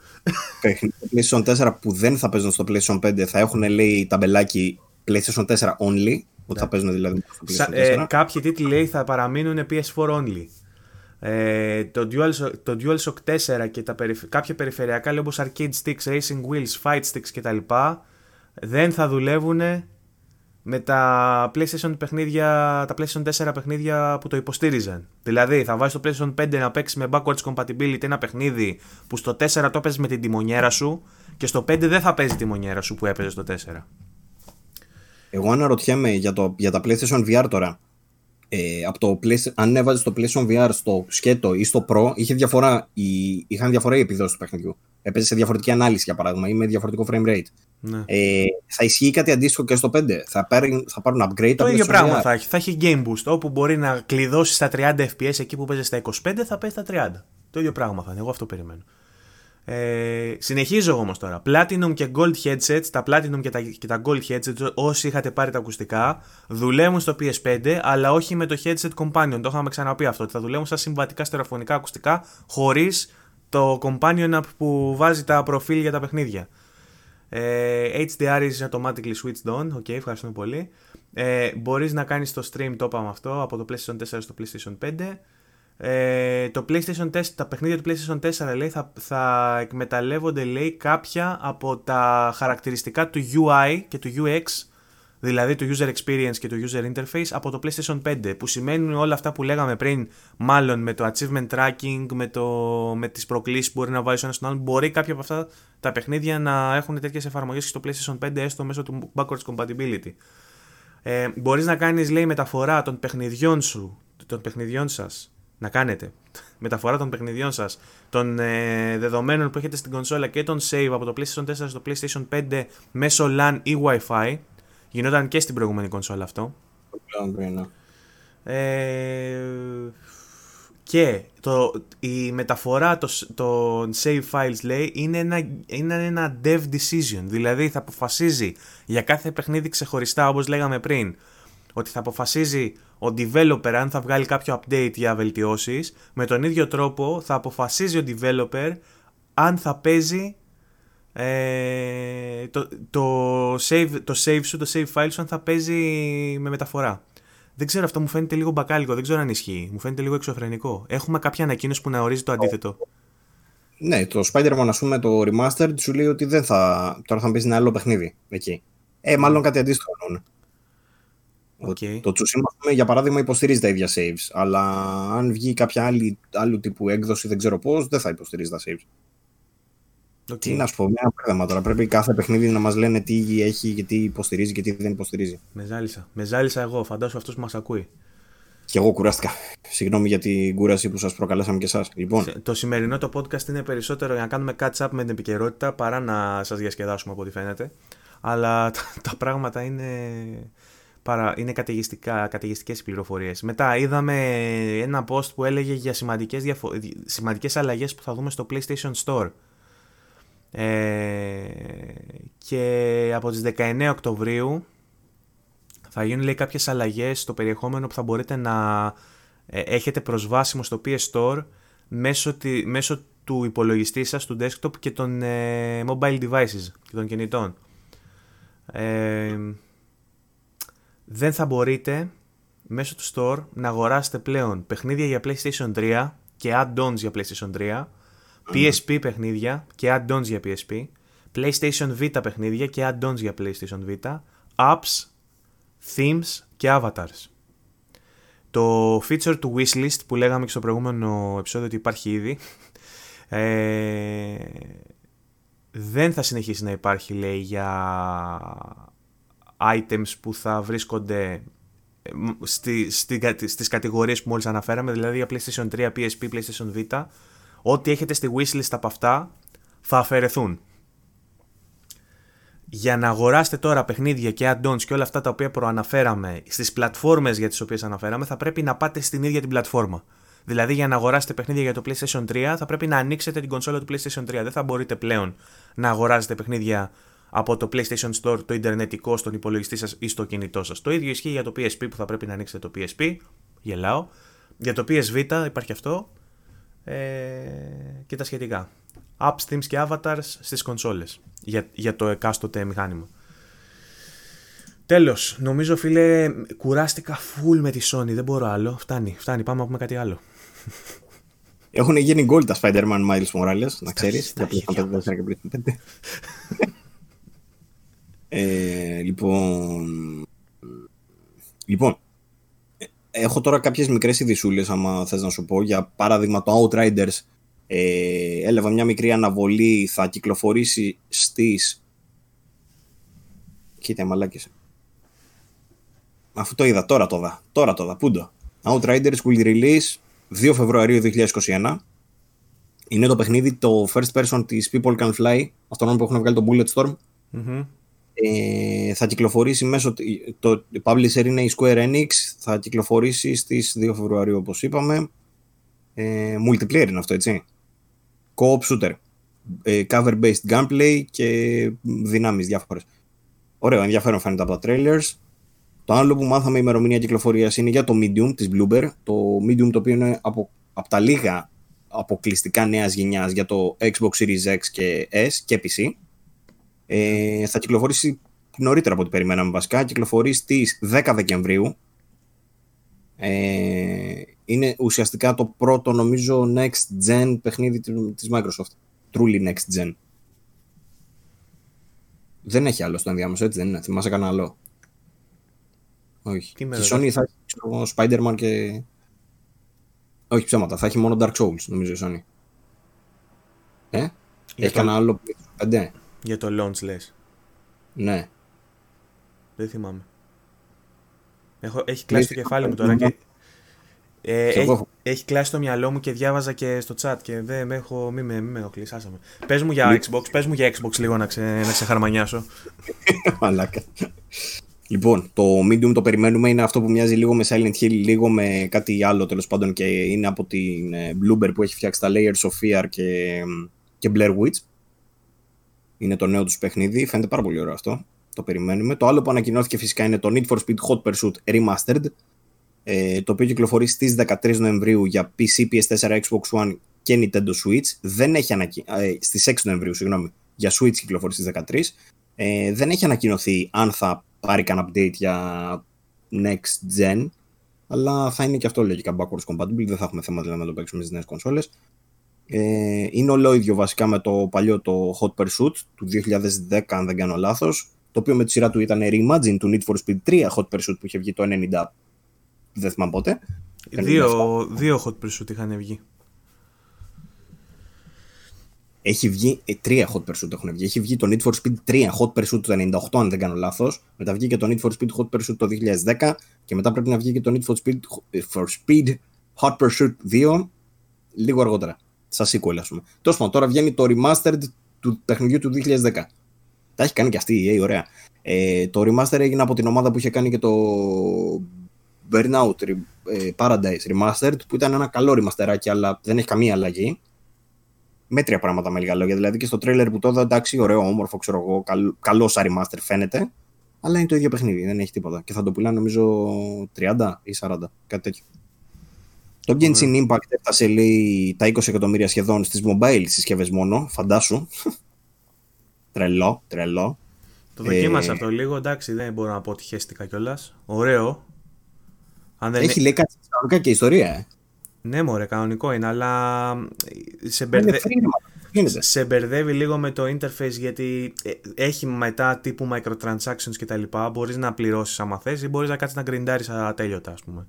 Το PlayStation 4 που δεν θα παίζουν στο PlayStation 5 θα έχουν λέει ταμπελάκι PlayStation 4 only. Ότι θα παίζουν δηλαδή στο PlayStation 4. Ε, κάποιοι τίτλοι λέει θα παραμείνουν PS4 only. Ε, το, DualShock, το DualShock 4 και τα κάποια περιφερειακά λέει όπως arcade sticks, racing wheels, fight sticks κτλ δεν θα δουλεύουν με τα PlayStation παιχνίδια, τα PlayStation 4 παιχνίδια που το υποστήριζαν. Δηλαδή, θα βάζεις το PlayStation 5 να παίξεις με backwards compatibility ένα παιχνίδι που στο 4 το παίζει με την τιμονιέρα σου και στο 5 δεν θα παίζει τη μονιέρα σου που έπαιζες στο 4. Εγώ αναρωτιέμαι για, το, για τα PlayStation VR τώρα. Ε, από το αν έβαζες το PlayStation VR στο σκέτο ή στο Pro, είχε διαφορά, η, είχαν διαφορά οι επιδόσεις του παιχνιδιού. Έπαιζε σε διαφορετική ανάλυση, για παράδειγμα, ή με διαφορετικό frame rate. Ναι. Ε, θα ισχύει κάτι αντίστοιχο και στο 5. Θα πάρουν, θα πάρουν upgrade. Το ίδιο πράγμα θα έχει. Θα έχει game boost. Όπου μπορεί να κλειδώσεις στα 30 FPS εκεί που παίζει στα 25, θα παίζει στα 30. Το ίδιο πράγμα θα είναι. Εγώ αυτό περιμένω. Ε, συνεχίζω όμως τώρα. Platinum και Gold headsets, τα Platinum και τα, και τα Gold headsets, όσοι είχατε πάρει τα ακουστικά, δουλεύουν στο PS5, αλλά όχι με το headset companion. Το είχαμε ξαναπεί αυτό. Ότι θα δουλεύουν σαν συμβατικά στερεοφωνικά ακουστικά, χωρίς το companion app που βάζει τα προφίλ για τα παιχνίδια. Ε, HDR is automatically switched on. OK, okay, ευχαριστούμε πολύ. Ε, μπορείς να κάνεις το stream, το είπαμε αυτό, από το PlayStation 4 στο PlayStation 5. Ε, το PlayStation 4, τα παιχνίδια του PlayStation 4 λέει, θα, θα εκμεταλλεύονται λέει, κάποια από τα χαρακτηριστικά του UI και του UX, δηλαδή του user experience και του user interface από το PlayStation 5, που σημαίνουν όλα αυτά που λέγαμε πριν, μάλλον με το achievement tracking, με, το, με τις προκλήσεις που μπορεί να βάλει ο ένας στον άλλον, μπορεί κάποια από αυτά τα παιχνίδια να έχουν τέτοιες εφαρμογές στο PlayStation 5 έστω μέσω του backwards compatibility. Ε, μπορείς να κάνεις λέει μεταφορά των παιχνιδιών σου, των παιχνιδιών σας να κάνετε μεταφορά των παιχνιδιών σας, των ε, δεδομένων που έχετε στην κονσόλα και των save από το PlayStation 4 στο PlayStation 5 μέσω LAN ή Wi-Fi. Γινόταν και στην προηγούμενη κονσόλα αυτό. Ε, και το, η μεταφορά των save files λέει είναι ένα, είναι ένα dev decision. Δηλαδή θα αποφασίζει για κάθε παιχνίδι ξεχωριστά όπως λέγαμε πριν ότι θα αποφασίζει ο developer αν θα βγάλει κάποιο update για βελτιώσεις, με τον ίδιο τρόπο θα αποφασίζει ο developer αν θα παίζει ε, το, το, save, το save σου, το save file σου αν θα παίζει με μεταφορά. Δεν ξέρω, αυτό μου φαίνεται λίγο μπακάλικο, δεν ξέρω αν ισχύει. Μου φαίνεται λίγο εξωφρενικό. Έχουμε κάποια ανακοίνωση που να ορίζει το αντίθετο. Ναι, το Spider-Man, ας πούμε, το Remastered σου λέει ότι δεν θα. Τώρα θα παίζει ένα άλλο παιχνίδι εκεί. Ε, μάλλον κάτι αντίστοιχο εννοούν. Okay. Το Tsushima, για παράδειγμα, υποστηρίζει τα ίδια saves. Αλλά αν βγει κάποια άλλη, άλλου τύπου έκδοση, δεν ξέρω πώς, δεν θα υποστηρίζει τα saves. Okay. Τι να σου πω, μια πράγμα τώρα. Πρέπει κάθε παιχνίδι να μας λένε τι έχει και τι υποστηρίζει και τι δεν υποστηρίζει. Με ζάλισα. Με ζάλισα εγώ. Φαντάσου αυτός που μας ακούει. Και εγώ κουράστηκα. Συγγνώμη για την κούραση που σας προκαλέσαμε και εσάς. Λοιπόν. Το σημερινό το podcast είναι περισσότερο για να κάνουμε catch up με την επικαιρότητα παρά να σας διασκεδάσουμε από ό,τι φαίνεται. Αλλά τα πράγματα είναι παρα... είναι καταιγιστικές οι πληροφορίες. Μετά είδαμε ένα post που έλεγε για σημαντικές, διαφο... σημαντικές αλλαγές που θα δούμε στο PlayStation Store. Ε... Και από τις 19 Οκτωβρίου θα γίνουν λέει, κάποιες αλλαγές στο περιεχόμενο που θα μπορείτε να ε, έχετε προσβάσιμο στο PS Store μέσω, τη... μέσω του υπολογιστή σας, του desktop και των ε, mobile devices και των κινητών. Ε, δεν θα μπορείτε μέσω του store να αγοράσετε πλέον παιχνίδια για PlayStation 3 και add-ons για PlayStation 3, PSP παιχνίδια και add-ons για PSP, PlayStation Vita παιχνίδια και add-ons για PlayStation Vita, apps, themes και avatars. το feature του wishlist που λέγαμε και στο προηγούμενο επεισόδιο ότι υπάρχει ήδη ε, δεν θα συνεχίσει να υπάρχει λέει για items που θα βρίσκονται ε, στη, στη, στις κατηγορίες που μόλις αναφέραμε δηλαδή για PlayStation 3, PSP, PlayStation Vita ό,τι έχετε στη wishlist από αυτά θα αφαιρεθούν για να αγοράσετε τώρα παιχνίδια και add-ons και όλα αυτά τα οποία προαναφέραμε στις πλατφόρμες για τις οποίες αναφέραμε θα πρέπει να πάτε στην ίδια την πλατφόρμα. Δηλαδή για να αγοράσετε παιχνίδια για το PlayStation 3 θα πρέπει να ανοίξετε την κονσόλα του PlayStation 3. Δεν θα μπορείτε πλέον να αγοράζετε παιχνίδια από το PlayStation Store, το Ιντερνετικό, στον υπολογιστή σας ή στο κινητό σας. Το ίδιο ισχύει για το PSP που θα πρέπει να ανοίξετε το PSP. Γελάω. Για το PSV υπάρχει αυτό. Ε, και τα σχετικά. Apps, themes και avatars στις κονσόλες για, για το εκάστοτε μηχάνημα. Τέλος, νομίζω φίλε κουράστηκα full με τη Sony, δεν μπορώ άλλο. Φτάνει, φτάνει, πάμε να πούμε κάτι άλλο. Έχουν γίνει γκολ τα Spider-Man Miles Morales, να ξέρεις. Για PlayStation 4 και PlayStation 5. Ε, λοιπόν... Λοιπόν, έχω τώρα κάποιες μικρές ειδισούλες, άμα θες να σου πω. Για παράδειγμα, το Outriders ε, έλαβα μια μικρή αναβολή, θα κυκλοφορήσει στις... Κοίτα, μαλάκες. Αφού το είδα, τώρα το είδα. Τώρα το είδα. Πούντο. Outriders will release 2 Φεβρουαρίου 2021. Είναι το παιχνίδι το first person της People Can Fly, αυτόν που έχουν βγάλει το Bulletstorm. mm Ε, θα κυκλοφορήσει μέσω. Το publisher είναι η Square Enix. Θα κυκλοφορήσει στις 2 Φεβρουαρίου, όπως είπαμε. Ε, multiplayer είναι αυτό, έτσι. Co-op shooter. Ε, cover-based gunplay και δυνάμεις διάφορες. Ωραίο, ενδιαφέρον φαίνεται από τα trailers. Το άλλο που μάθαμε η ημερομηνία κυκλοφορίας είναι για το Medium της Bloomberg. Το Medium το οποίο είναι από, από τα λίγα αποκλειστικά νέας γενιάς για το Xbox Series X και S και PC. Ε, θα κυκλοφορήσει νωρίτερα από ό,τι περιμέναμε βασικά. Κυκλοφορεί στις 10 Δεκεμβρίου. Ε, είναι ουσιαστικά το πρώτο νομίζω next gen παιχνίδι της Microsoft. Truly next gen. Δεν έχει άλλο στο ενδιάμεσο, έτσι δεν είναι. Θυμάσαι κανένα άλλο; Όχι. Τι η Sony θα έχει το Spider-Man και... Όχι ψέματα, θα έχει μόνο Dark Souls νομίζω η Sony. Ε, για έχει το... κανένα άλλο 5. Για το launch λες. Ναι. Δεν θυμάμαι. Έχω, έχει κλάσει το κεφάλι μου τώρα και... Ε, έχει, έχει κλάσει το μυαλό μου και διάβαζα και στο chat και δεν με έχω, μη με, μη με κλεισάσαμε. Πες μου για Xbox, πες μου για Xbox λίγο να, ξε, να ξεχαρμανιάσω. Μαλάκα. Λοιπόν, το Medium το περιμένουμε είναι αυτό που μοιάζει λίγο με Silent Hill, λίγο με κάτι άλλο τέλος πάντων και είναι από την ε, Bloober που έχει φτιάξει τα Layers of Fear και, και Blair Witch. Είναι το νέο τους παιχνίδι, φαίνεται πάρα πολύ ωραίο αυτό. Το περιμένουμε. Το άλλο που ανακοινώθηκε φυσικά είναι το Need for Speed Hot Pursuit Remastered, ε, το οποίο κυκλοφορεί στις 13 Νοεμβρίου για PC, PS4, Xbox One και Nintendo Switch. Δεν έχει ανακοι... ε, στις 6 Νοεμβρίου, συγγνώμη, για Switch κυκλοφορεί στις 13. Ε, δεν έχει ανακοινωθεί αν θα πάρει κανένα update για next gen, αλλά θα είναι και αυτό λογικά backwards compatible, δεν θα έχουμε θέμα δηλαδή, να το παίξουμε στις νέες κονσόλες. Ε, είναι ολόιδιο βασικά με το παλιό το Hot Pursuit του 2010 αν δεν κάνω λάθος, το οποίο με τη σειρά του ήταν reimagine του Need for Speed 3 Hot Pursuit που είχε βγει το 90 δεν θυμάμαι πότε. Δύο, δύο Hot Pursuit είχαν βγει. Έχει βγει, ε, τρία Hot Pursuit έχουν βγει. Έχει βγει το Need for Speed 3 Hot Pursuit το 98, αν δεν κάνω λάθος. Μετά βγήκε το Need for Speed Hot Pursuit το 2010 και μετά πρέπει να βγει και το Need for Speed, ε, for Speed Hot Pursuit 2 λίγο αργότερα. Σα sequel, ας πούμε. Τέλος πάντων, τώρα βγαίνει το Remastered του παιχνιδιού του 2010. Τα έχει κάνει και αυτή η EA, ωραία. Ε, το Remaster έγινε από την ομάδα που είχε κάνει και το Burnout ε, Paradise Remastered, που ήταν ένα καλό remasterάκι, αλλά δεν έχει καμία αλλαγή μέτρια πράγματα με λίγα λόγια. Δηλαδή και στο τρέλερ που το είδα, εντάξει, ωραίο, όμορφο, ξέρω εγώ, καλό σαν remaster φαίνεται, αλλά είναι το ίδιο παιχνίδι, δεν έχει τίποτα. Και θα το πουλάνε νομίζω 30 ή 40, κάτι τέτοιο. Το Genshin Impact έφτασε λέει τα 20 εκατομμύρια σχεδόν στις mobile συσκευές μόνο, φαντάσου. τρελό, τρελό. Το δοκίμασα ε... αυτό λίγο, εντάξει, δεν μπορώ να πω ότι χαίστηκα κιόλας. Ωραίο. Αν Έχει λέει κάτι και ιστορία, ε. Ναι, μωρέ, κανονικό είναι, αλλά σε, μπερδε... σε μπερδεύει λίγο με το interface γιατί ε, έχει μετά τύπου microtransactions κτλ. Μπορείς να πληρώσεις άμα θες ή μπορείς να κάτσεις να γκριντάρεις ατέλειωτα, ας πούμε.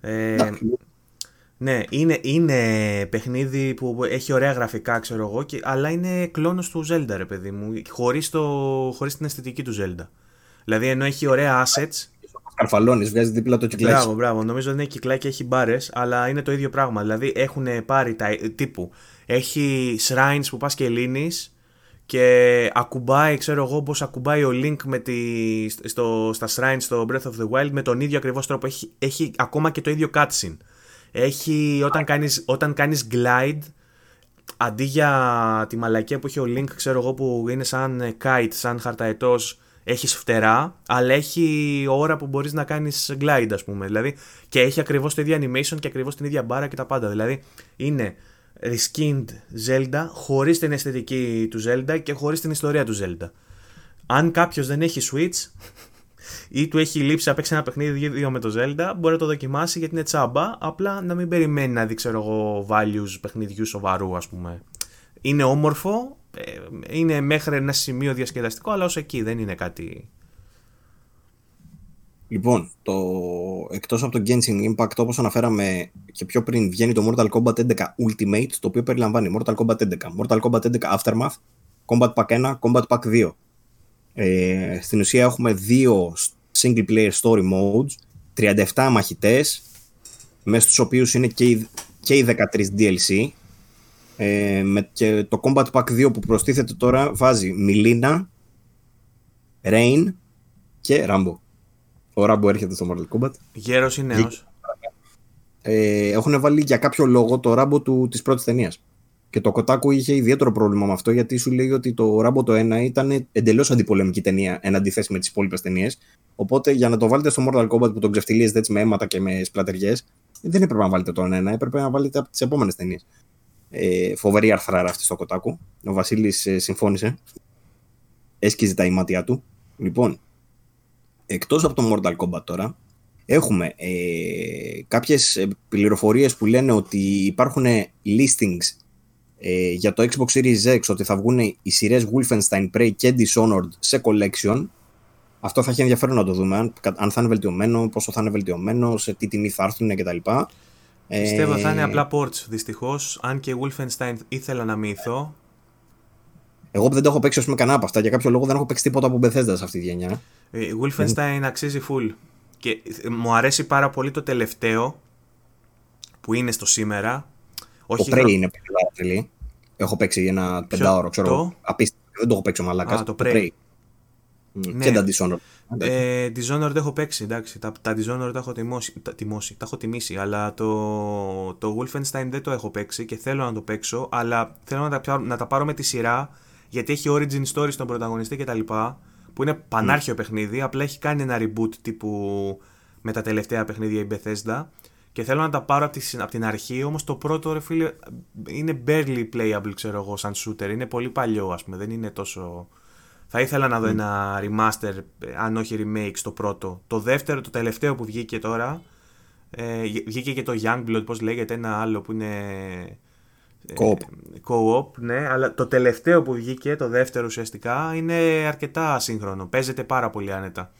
Ε, ναι, είναι, είναι παιχνίδι που έχει ωραία γραφικά, ξέρω εγώ, και, αλλά είναι κλόνος του Zelda, ρε παιδί μου, χωρίς, το, χωρίς την αισθητική του Zelda. Δηλαδή, ενώ έχει ωραία assets, Καρφαλώνεις, βγάζεις δίπλα το κυκλάκι. Μπράβο, μπράβο. Νομίζω δεν έχει κυκλάκι, έχει μπάρες, αλλά είναι το ίδιο πράγμα. Δηλαδή έχουν πάρει τα τύπου. Έχει shrines που πας και λύνεις και ακουμπάει, ξέρω εγώ, πώς ακουμπάει ο Link με τη, στο, στα shrines στο Breath of the Wild με τον ίδιο ακριβώς τρόπο. Έχει, έχει ακόμα και το ίδιο cutscene. Έχει όταν κάνεις, όταν κάνεις glide αντί για τη μαλακία που έχει ο Link ξέρω εγώ που είναι σαν kite, σαν χαρταετός έχεις φτερά, αλλά έχει ώρα που μπορείς να κάνεις glide ας πούμε. Δηλαδή, και έχει ακριβώς το ίδιο animation και ακριβώς την ίδια μπάρα και τα πάντα. Δηλαδή είναι reskinned Zelda χωρίς την αισθητική του Zelda και χωρίς την ιστορία του Zelda. Αν κάποιος δεν έχει Switch ή του έχει λείψει να παίξει ένα παιχνίδι δύο με το Zelda, μπορεί να το δοκιμάσει γιατί είναι τσάμπα, απλά να μην περιμένει να δει ξέρω εγώ values παιχνιδιού σοβαρού ας πούμε. Είναι όμορφο, ε, είναι μέχρι ένα σημείο διασκεδαστικό, αλλά ως εκεί δεν είναι κάτι... Λοιπόν, το... εκτός από το Genshin Impact, όπως αναφέραμε και πιο πριν, βγαίνει το Mortal Kombat 11 Ultimate, το οποίο περιλαμβάνει Mortal Kombat 11, Mortal Kombat 11 Aftermath, Combat Pack 1, Combat Pack 2. Ε, στην ουσία έχουμε δύο single player story modes, 37 μαχητές, μέσα στους οποίους είναι και οι, και οι 13 DLC, ε, με, και το Combat Pack 2 που προστίθεται τώρα βάζει Μιλίνα, Rain και Rambo. Ο Rambo έρχεται στο Mortal Kombat. Γέρος ή νέος; Ε, έχουν βάλει για κάποιο λόγο το Rambo του, της πρώτης ταινίας. Και το Kotaku είχε ιδιαίτερο πρόβλημα με αυτό γιατί σου λέει ότι το Rambo το 1 ήταν εντελώς αντιπολεμική ταινία εν αντιθέσει με τις υπόλοιπες ταινίες. Οπότε για να το βάλετε στο Mortal Kombat που τον ξεφτυλίζετε έτσι με αίματα και με σπλατεριές, δεν έπρεπε να βάλετε τον 1, έπρεπε να βάλετε από τις επόμενες ταινίες. Ε, φοβερή αρθράρα αυτή στο Κοτάκου. Ο Βασίλης ε, συμφώνησε. Έσκυζε τα ηματιά του. Λοιπόν, εκτός από το Mortal Kombat τώρα, έχουμε ε, κάποιες πληροφορίες που λένε ότι υπάρχουν listings ε, για το Xbox Series X ότι θα βγουν οι σειρές Wolfenstein, Prey και Dishonored σε collection. Αυτό θα έχει ενδιαφέρον να το δούμε, αν, αν θα είναι βελτιωμένο, πόσο θα είναι βελτιωμένο, σε τι τιμή θα έρθουν κτλ. Πιστεύω θα είναι απλά ports δυστυχώς. Αν και Wolfenstein ήθελα να μύθω. Εγώ που δεν το έχω παίξει με κανένα από αυτά, για κάποιο λόγο δεν έχω παίξει τίποτα από Bethesda σε αυτή τη γενιά. Ε, Wolfenstein αξίζει full. Και μου αρέσει πάρα πολύ το τελευταίο που είναι στο σήμερα. Όχι το Prey είναι πολύ τρελή. Έχω παίξει ένα πεντάωρο, ξέρω. Το... Απίστευτο. Δεν το έχω παίξει ο Μαλάκας. το Prey. Ναι. Και τα Dishonored. Ε, Dishonored έχω παίξει, εντάξει. Τα, τα Dishonored τα έχω τιμώσει, τα, τιμώσει, τα έχω τιμήσει, αλλά το, το Wolfenstein δεν το έχω παίξει και θέλω να το παίξω, αλλά θέλω να τα, να τα πάρω με τη σειρά, γιατί έχει origin story στον πρωταγωνιστή κτλ. Που είναι πανάρχιο mm. παιχνίδι, απλά έχει κάνει ένα reboot τύπου με τα τελευταία παιχνίδια η Bethesda και θέλω να τα πάρω από, τη, από την αρχή, όμως το πρώτο ρε φίλε είναι barely playable ξέρω εγώ σαν shooter, είναι πολύ παλιό ας πούμε, δεν είναι τόσο θα ήθελα να δω ένα remaster, αν όχι remake, στο πρώτο. Το δεύτερο, το τελευταίο που βγήκε τώρα, ε, βγήκε και το Youngblood, πώς λέγεται, ένα άλλο που είναι... Ε, Co-op. Co-op, ναι, αλλά το τελευταίο που βγήκε, το δεύτερο ουσιαστικά, είναι αρκετά σύγχρονο. Παίζεται πάρα πολύ άνετα.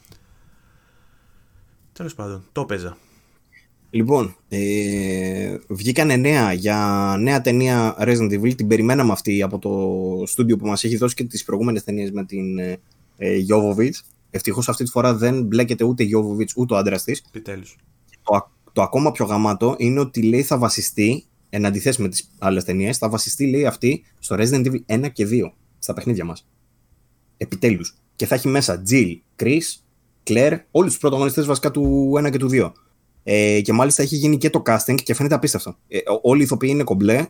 Τέλος πάντων, το παίζα. Λοιπόν, ε, βγήκανε νέα για νέα ταινία Resident Evil. Την περιμέναμε αυτή από το στούντιο που μας έχει δώσει και τις προηγούμενες ταινίες με την ε, Jovovich. Ευτυχώς αυτή τη φορά δεν μπλέκεται ούτε η Jovovich ούτε ο άντρας της. Επιτέλους. Το, το ακόμα πιο γαμάτο είναι ότι λέει θα βασιστεί, εν αντιθέσει με τις άλλες ταινίες, θα βασιστεί λέει αυτή στο Resident Evil 1 και 2, στα παιχνίδια μας. Επιτέλους. Και θα έχει μέσα Jill, Chris, Claire, όλους τους πρωταγωνιστές βασικά του 1 και του 2. Ε, και μάλιστα έχει γίνει και το casting και φαίνεται απίστευτο. Ε, όλοι οι ηθοποιοί είναι κομπλέ.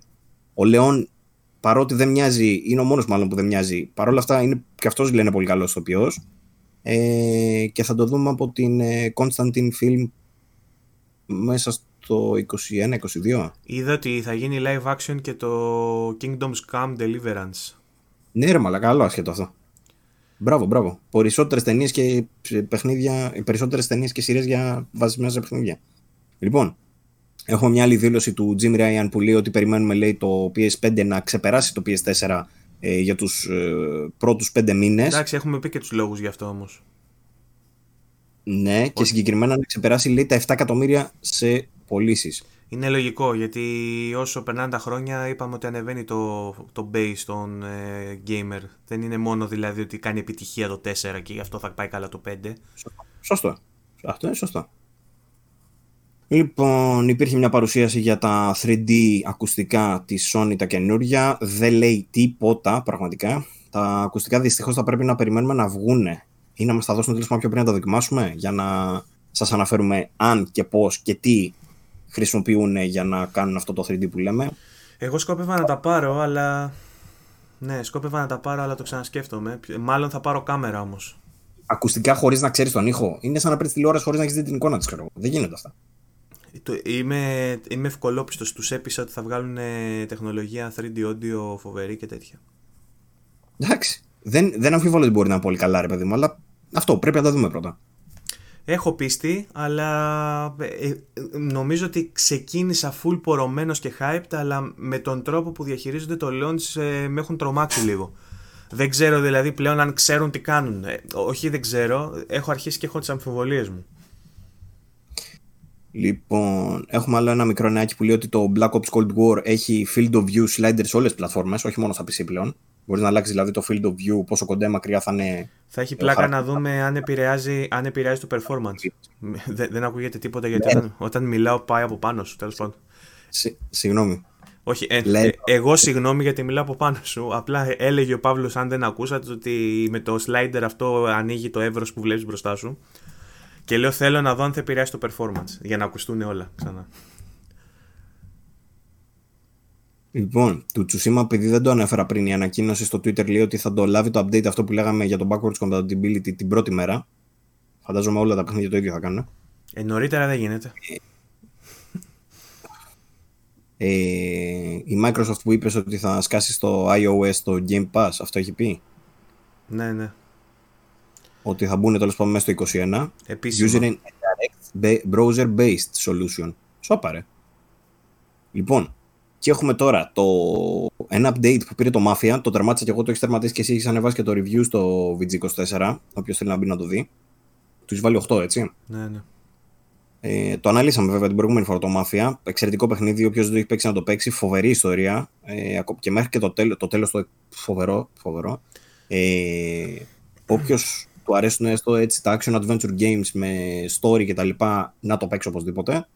Ο Λεόν, παρότι δεν μοιάζει, είναι ο μόνος μάλλον που δεν μοιάζει. Παρ' όλα αυτά είναι και αυτός λένε πολύ καλός ηθοποιός. Ε, και θα το δούμε από την ε, Constantine Film μέσα στο 21-22. Είδα ότι θα γίνει live action και το Kingdom's Come Deliverance. Ναι, ρε μαλακά, καλό άσχετο αυτό. Μπράβο, μπράβο. Περισσότερες ταινίες και παιχνίδια, περισσότερες ταινίες και σειρές για βασισμένα σε παιχνίδια. Λοιπόν, έχω μια άλλη δήλωση του Jim Ryan που λέει ότι περιμένουμε λέει, το PS5 να ξεπεράσει το PS4 ε, για τους ε, πρώτους πέντε μήνες. Εντάξει, έχουμε πει και τους λόγους γι' αυτό όμως. Ναι, και συγκεκριμένα να ξεπεράσει λέει, τα 7 εκατομμύρια σε πωλήσεις. Είναι λογικό γιατί όσο περνάνε τα χρόνια είπαμε ότι ανεβαίνει το, το base των ε, gamer. Δεν είναι μόνο δηλαδή ότι κάνει επιτυχία το 4 και γι' αυτό θα πάει καλά το 5. Σωστό. Αυτό είναι σωστό. Λοιπόν, υπήρχε μια παρουσίαση για τα 3D ακουστικά της Sony τα καινούργια. Δεν λέει τίποτα πραγματικά. Τα ακουστικά δυστυχώς θα πρέπει να περιμένουμε να βγούνε ή να μας τα δώσουν τέλος πιο πριν να τα δοκιμάσουμε για να σας αναφέρουμε αν και πώς και τι χρησιμοποιούν για να κάνουν αυτό το 3D που λέμε. Εγώ σκόπευα να τα πάρω, αλλά. Ναι, σκόπευα να τα πάρω, αλλά το ξανασκέφτομαι. Μάλλον θα πάρω κάμερα όμως. Ακουστικά χωρίς να ξέρεις τον ήχο. Είναι σαν να παίρνεις τηλεόραση χωρίς να έχεις δει την εικόνα της, ξέρω Δεν γίνονται αυτά. Είμαι, είμαι ευκολόπιστος. Τους έπεισα ότι θα βγάλουν ε, τεχνολογία 3D audio φοβερή και τέτοια. Εντάξει. Δεν, δεν αμφιβάλλω ότι μπορεί να είναι πολύ καλά, ρε παιδί μου, αλλά αυτό πρέπει να τα δούμε πρώτα. Έχω πίστη, αλλά ε, ε, νομίζω ότι ξεκίνησα full πορωμένος και hyped, αλλά με τον τρόπο που διαχειρίζονται το launch ε, με έχουν τρομάξει λίγο. Δεν ξέρω δηλαδή πλέον αν ξέρουν τι κάνουν. όχι δεν ξέρω, έχω αρχίσει και έχω τις αμφιβολίες μου. Λοιπόν, έχουμε άλλο ένα μικρό νεάκι που λέει ότι το Black Ops Cold War έχει field of view sliders σε όλες τις πλατφόρμες, όχι μόνο στα PC πλέον. Μπορεί να αλλάξει δηλαδή το field of view, πόσο κοντά μακριά θα είναι. Θα έχει πλάκα να δούμε αν επηρεάζει, αν επηρεάζει το performance. δεν, δεν ακούγεται τίποτα γιατί ναι. όταν, όταν, μιλάω πάει από πάνω σου, τέλος πάντων. συγγνώμη. Όχι, ε, ε, εγώ συγγνώμη γιατί μιλάω από πάνω σου. Απλά έλεγε ο Παύλος, αν δεν ακούσατε, ότι με το slider αυτό ανοίγει το εύρος που βλέπεις μπροστά σου. Και λέω θέλω να δω αν θα επηρεάσει το performance για να ακουστούν όλα ξανά. Λοιπόν, του Τσουσίμα, επειδή δεν το ανέφερα πριν, η ανακοίνωση στο Twitter λέει ότι θα το λάβει το update αυτό που λέγαμε για το backwards compatibility την πρώτη μέρα. Φαντάζομαι όλα τα παιχνίδια το ίδιο θα κάνουν. Ε, νωρίτερα δεν γίνεται. Ε, η Microsoft που είπες ότι θα σκάσει στο iOS το Game Pass, αυτό έχει πει; Ναι, ναι. Ότι θα μπουν τέλος πάντων μέσα στο 21. Επίσημα. User Direct Browser-based solution. Σόπαρε. Λοιπόν, και έχουμε τώρα το... ένα update που πήρε το Mafia. Το τερμάτισα και εγώ, το έχεις τερματίσει και εσύ έχεις ανεβάσει και το review στο VG24. Όποιος θέλει να μπει να το δει. Του έχεις βάλει 8, έτσι. Ναι, ναι. Ε, το αναλύσαμε βέβαια την προηγούμενη φορά το Mafia. Εξαιρετικό παιχνίδι. Όποιος δεν το έχει παίξει να το παίξει. Φοβερή ιστορία. Ε, και μέχρι και το, τέλο το τέλος το φοβερό. φοβερό. Ε, Όποιος του αρέσουν έστω έτσι τα action adventure games με story κτλ. να το παίξει οπωσδήποτε.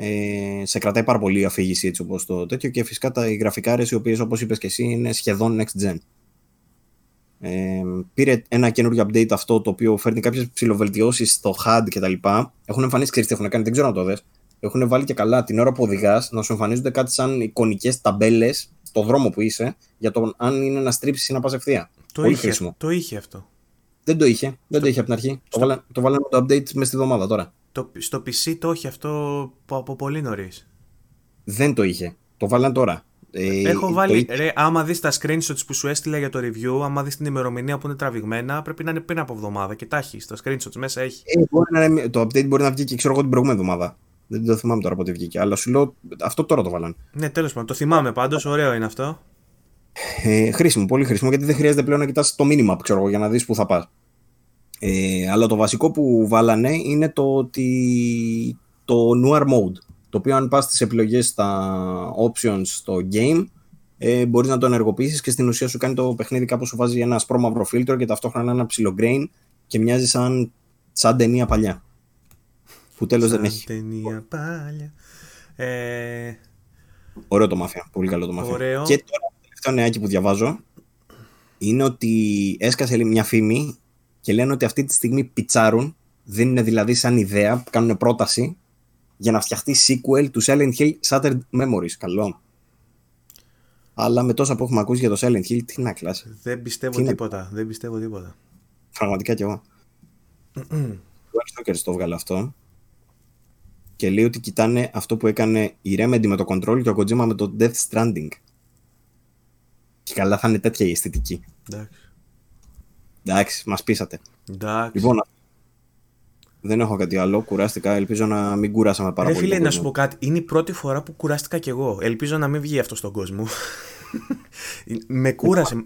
Ε, σε κρατάει πάρα πολύ η αφήγηση έτσι όπως το τέτοιο και φυσικά τα, οι γραφικάρες οι οποίες όπως είπες και εσύ είναι σχεδόν next gen. Ε, πήρε ένα καινούριο update αυτό το οποίο φέρνει κάποιες ψηλοβελτιώσεις στο HUD και τα λοιπά. Έχουν εμφανίσει, ξέρεις τι έχουν κάνει, δεν ξέρω να το δες. Έχουν βάλει και καλά την ώρα που οδηγάς να σου εμφανίζονται κάτι σαν εικονικές ταμπέλες στο δρόμο που είσαι για το αν είναι να στρίψεις ή να πας ευθεία. Το, είχε, το είχε αυτό. Δεν το είχε. Δεν το είχε από την αρχή. Το, βάλανε, το βάλανε το update μέσα στη εβδομάδα τώρα. Το, στο PC το έχει αυτό από πολύ νωρίς. Δεν το είχε. Το βάλαν τώρα. Ε, Έχω βάλει. Ρε, άμα δεις τα screenshots που σου έστειλα για το review, άμα δεις την ημερομηνία που είναι τραβηγμένα, πρέπει να είναι πριν από εβδομάδα και τα έχεις. Τα screenshots μέσα έχει. Ε, μπορεί να είναι, το update μπορεί να βγει και ξέρω εγώ την προηγούμενη εβδομάδα. Δεν το θυμάμαι τώρα πότε βγήκε. Αλλά σου λέω αυτό τώρα το βάλαν. Ναι, τέλος πάντων. Το θυμάμαι πάντως. Ωραίο είναι αυτό. Ε, χρήσιμο, πολύ χρήσιμο γιατί δεν χρειάζεται πλέον να κοιτάς το μήνυμα ξέρω εγώ, για να δεις που θα πας. Ε, αλλά το βασικό που βάλανε είναι το ότι το Noir Mode, το οποίο αν πας στις επιλογές στα options στο game, ε, μπορείς να το ενεργοποιήσεις και στην ουσία σου κάνει το παιχνίδι κάπως σου βάζει ένα σπρώμαυρο φίλτρο και ταυτόχρονα ένα ψηλό grain και μοιάζει σαν, σαν ταινία παλιά. Που τέλος δεν έχει. ταινία παλιά. Ε... Ωραίο το μάφια, πολύ καλό το μάφια. Ωραίο. Και τώρα το τελευταίο νεάκι που διαβάζω είναι ότι έσκασε μια φήμη και λένε ότι αυτή τη στιγμή πιτσάρουν, δίνουν δηλαδή σαν ιδέα, κάνουν πρόταση για να φτιαχτεί sequel του Silent Hill Shattered Memories. Καλό. Αλλά με τόσα που έχουμε ακούσει για το Silent Hill, τι να κλάσει. Δεν πιστεύω τίποτα. Δεν πιστεύω τίποτα. Πραγματικά κι εγώ. Ο Arstalker το βγάλε αυτό. Και λέει ότι κοιτάνε αυτό που έκανε η Remedy με το Control και ο Kojima με το Death Stranding. Και καλά θα είναι τέτοια η αισθητική. Εντάξει. Εντάξει, μας πείσατε. Εντάξει. Λοιπόν, δεν έχω κάτι άλλο. Κουράστηκα. Ελπίζω να μην κουράσαμε πάρα Ρε, πολύ. Φίλε, να σου πω κάτι. Είναι η πρώτη φορά που κουράστηκα κι εγώ. Ελπίζω να μην βγει αυτό στον κόσμο. Με κούρασε.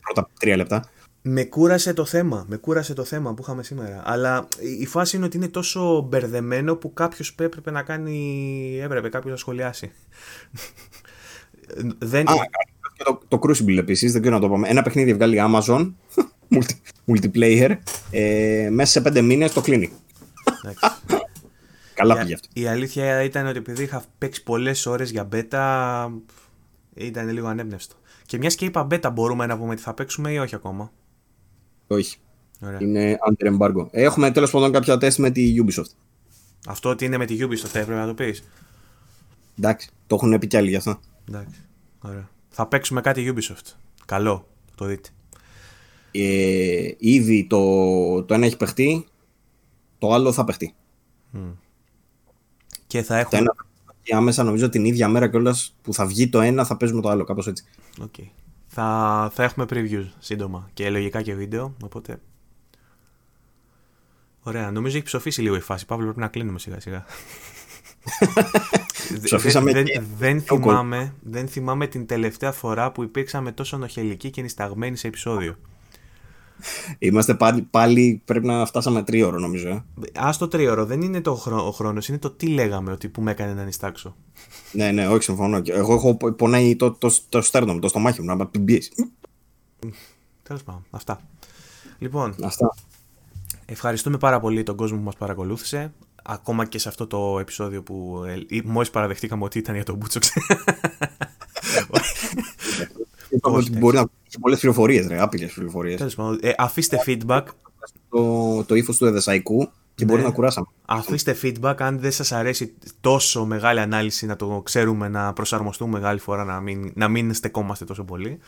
Πρώτα τρία λεπτά. Με κούρασε το θέμα. Με κούρασε το θέμα που είχαμε σήμερα. Αλλά η φάση είναι ότι είναι τόσο μπερδεμένο που κάποιος έπρεπε να κάνει. Έπρεπε κάποιος να σχολιάσει. δεν... Α, και το, το Crucible επίσης, δεν ξέρω να το πούμε. Ένα παιχνίδι βγάλει Amazon multiplayer ε, μέσα σε πέντε μήνες το κλείνει. Καλά πήγε αυτό. Η αλήθεια ήταν ότι επειδή είχα παίξει πολλές ώρες για beta, ήταν λίγο ανέμπνευστο. Και μιας και είπα beta, μπορούμε να πούμε ότι θα παίξουμε ή όχι ακόμα; Όχι. Ωραία. Είναι under embargo. Έχουμε τέλος πάντων κάποια τεστ με τη Ubisoft. Αυτό ότι είναι με τη Ubisoft έπρεπε να το πεις. Εντάξει, το έχουν πει κι άλλοι γι' αυτό. Εντάξει. Ωραία. Θα παίξουμε κάτι Ubisoft. Καλό, το δείτε. Ε, ήδη το, το ένα έχει παιχτεί, το άλλο θα παιχτεί. Και θα έχουμε. Και άμεσα νομίζω την ίδια μέρα κιόλας που θα βγει το ένα θα παίζουμε το άλλο, κάπως έτσι. Okay. Θα, θα έχουμε previews σύντομα και λογικά και βίντεο, οπότε... Ωραία, νομίζω έχει ψοφήσει λίγο η φάση. Παύλο, πρέπει να κλείνουμε σιγά σιγά. δεν, δεν, θυμάμαι, δεν θυμάμαι την τελευταία φορά που υπήρξαμε τόσο νοχελικοί και νησταγμένοι σε επεισόδιο. Είμαστε πάλι, πάλι πρέπει να φτάσαμε τρίωρο νομίζω. Ε. Α το τρίωρο, δεν είναι το χρόνο, ο χρόνος, είναι το τι λέγαμε ότι που με έκανε να νηστάξω. ναι, ναι, όχι, συμφωνώ. Εγώ έχω πονάει το, το, το στέρνο μου, το στομάχι μου, να με πιέσεις. Τέλος πάντων, αυτά. Λοιπόν, αυτά. ευχαριστούμε πάρα πολύ τον κόσμο που μας παρακολούθησε. Ακόμα και σε αυτό το επεισόδιο που ε, μόλις παραδεχτήκαμε ότι ήταν για τον Μπούτσοξ. Είπαμε ότι μπορεί να έχει πολλές πληροφορίες, ρε, άπειρες πληροφορίες. Ε, αφήστε feedback. Το, το ύφος του Εδεσαϊκού και μπορεί ναι. να κουράσαμε. Αφήστε feedback αν δεν σας αρέσει τόσο μεγάλη ανάλυση να το ξέρουμε, να προσαρμοστούμε μεγάλη φορά, να μην, να μην στεκόμαστε τόσο πολύ.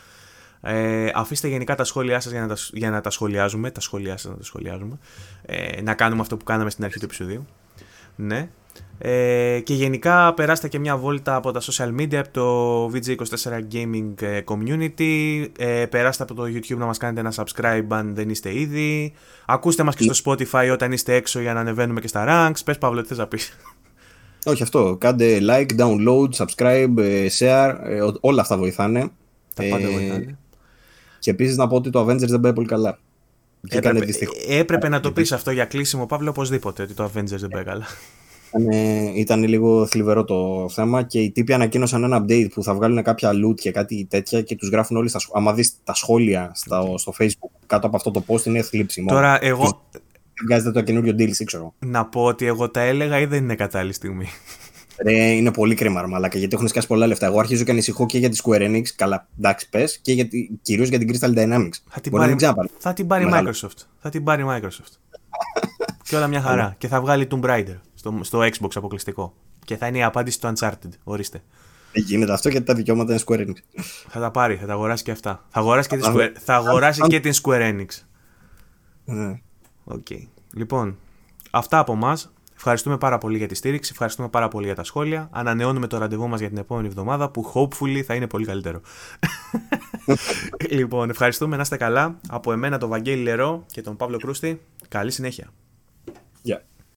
Ε, αφήστε γενικά τα σχόλιά σας για, να τα, για να τα σχολιάζουμε. Τα σχόλιά σας να τα σχολιάζουμε. Ε, να κάνουμε αυτό που κάναμε στην αρχή του επεισοδίου. Ναι. Ε, και γενικά περάστε και μια βόλτα από τα social media, από το VG24 Gaming ε, Community. Ε, περάστε από το YouTube να μας κάνετε ένα subscribe αν δεν είστε ήδη. Ακούστε μας και στο Spotify όταν είστε έξω για να ανεβαίνουμε και στα ranks. Πες Παύλο, τι θες να πεις; Όχι αυτό. Κάντε like, download, subscribe, ε, share. όλα αυτά βοηθάνε. Τα πάντα βοηθάνε. Και επίσης να πω ότι το Avengers δεν πάει πολύ καλά. Έπρεπε, έπρεπε να το πεις αυτό για κλείσιμο, Παύλο, οπωσδήποτε ότι το Avengers δεν πάει καλά. Ήταν, ήταν λίγο θλιβερό το θέμα και οι τύποι ανακοίνωσαν ένα update που θα βγάλουν κάποια loot και κάτι τέτοια και τους γράφουν όλοι στα σχόλια. Άμα δεις τα σχόλια στο, στο facebook κάτω από αυτό το post είναι θλίψιμο. Τώρα εγώ... Βγάζετε το καινούριο deal, ξέρω. Να πω ότι εγώ τα έλεγα ή δεν είναι κατάλληλη στιγμή; Ρε, είναι πολύ κρίμα, μαλάκα, γιατί έχουν σκάσει πολλά λεφτά. Εγώ αρχίζω και ανησυχώ και για τη Square Enix, καλά, εντάξει, πες, και κυρίως για την Crystal Dynamics. Θα την, πάρει, θα την πάρει Microsoft. Θα την πάρει Microsoft. και όλα μια χαρά. και θα βγάλει Tomb Raider στο, στο Xbox αποκλειστικό. Και θα είναι η απάντηση του Uncharted. Ορίστε. Δεν γίνεται αυτό γιατί τα δικαιώματα είναι Square Enix. Θα τα πάρει, θα τα αγοράσει και αυτά. Θα αγοράσει και, Square, θα αγοράσει και την Square Enix. Ναι. Okay. Λοιπόν, αυτά από εμά. Ευχαριστούμε πάρα πολύ για τη στήριξη, ευχαριστούμε πάρα πολύ για τα σχόλια. Ανανεώνουμε το ραντεβού μας για την επόμενη εβδομάδα που hopefully θα είναι πολύ καλύτερο. λοιπόν, ευχαριστούμε, να είστε καλά. Από εμένα τον Βαγγέλη Λερό και τον Παύλο Κρούστη. Καλή συνέχεια. Yeah.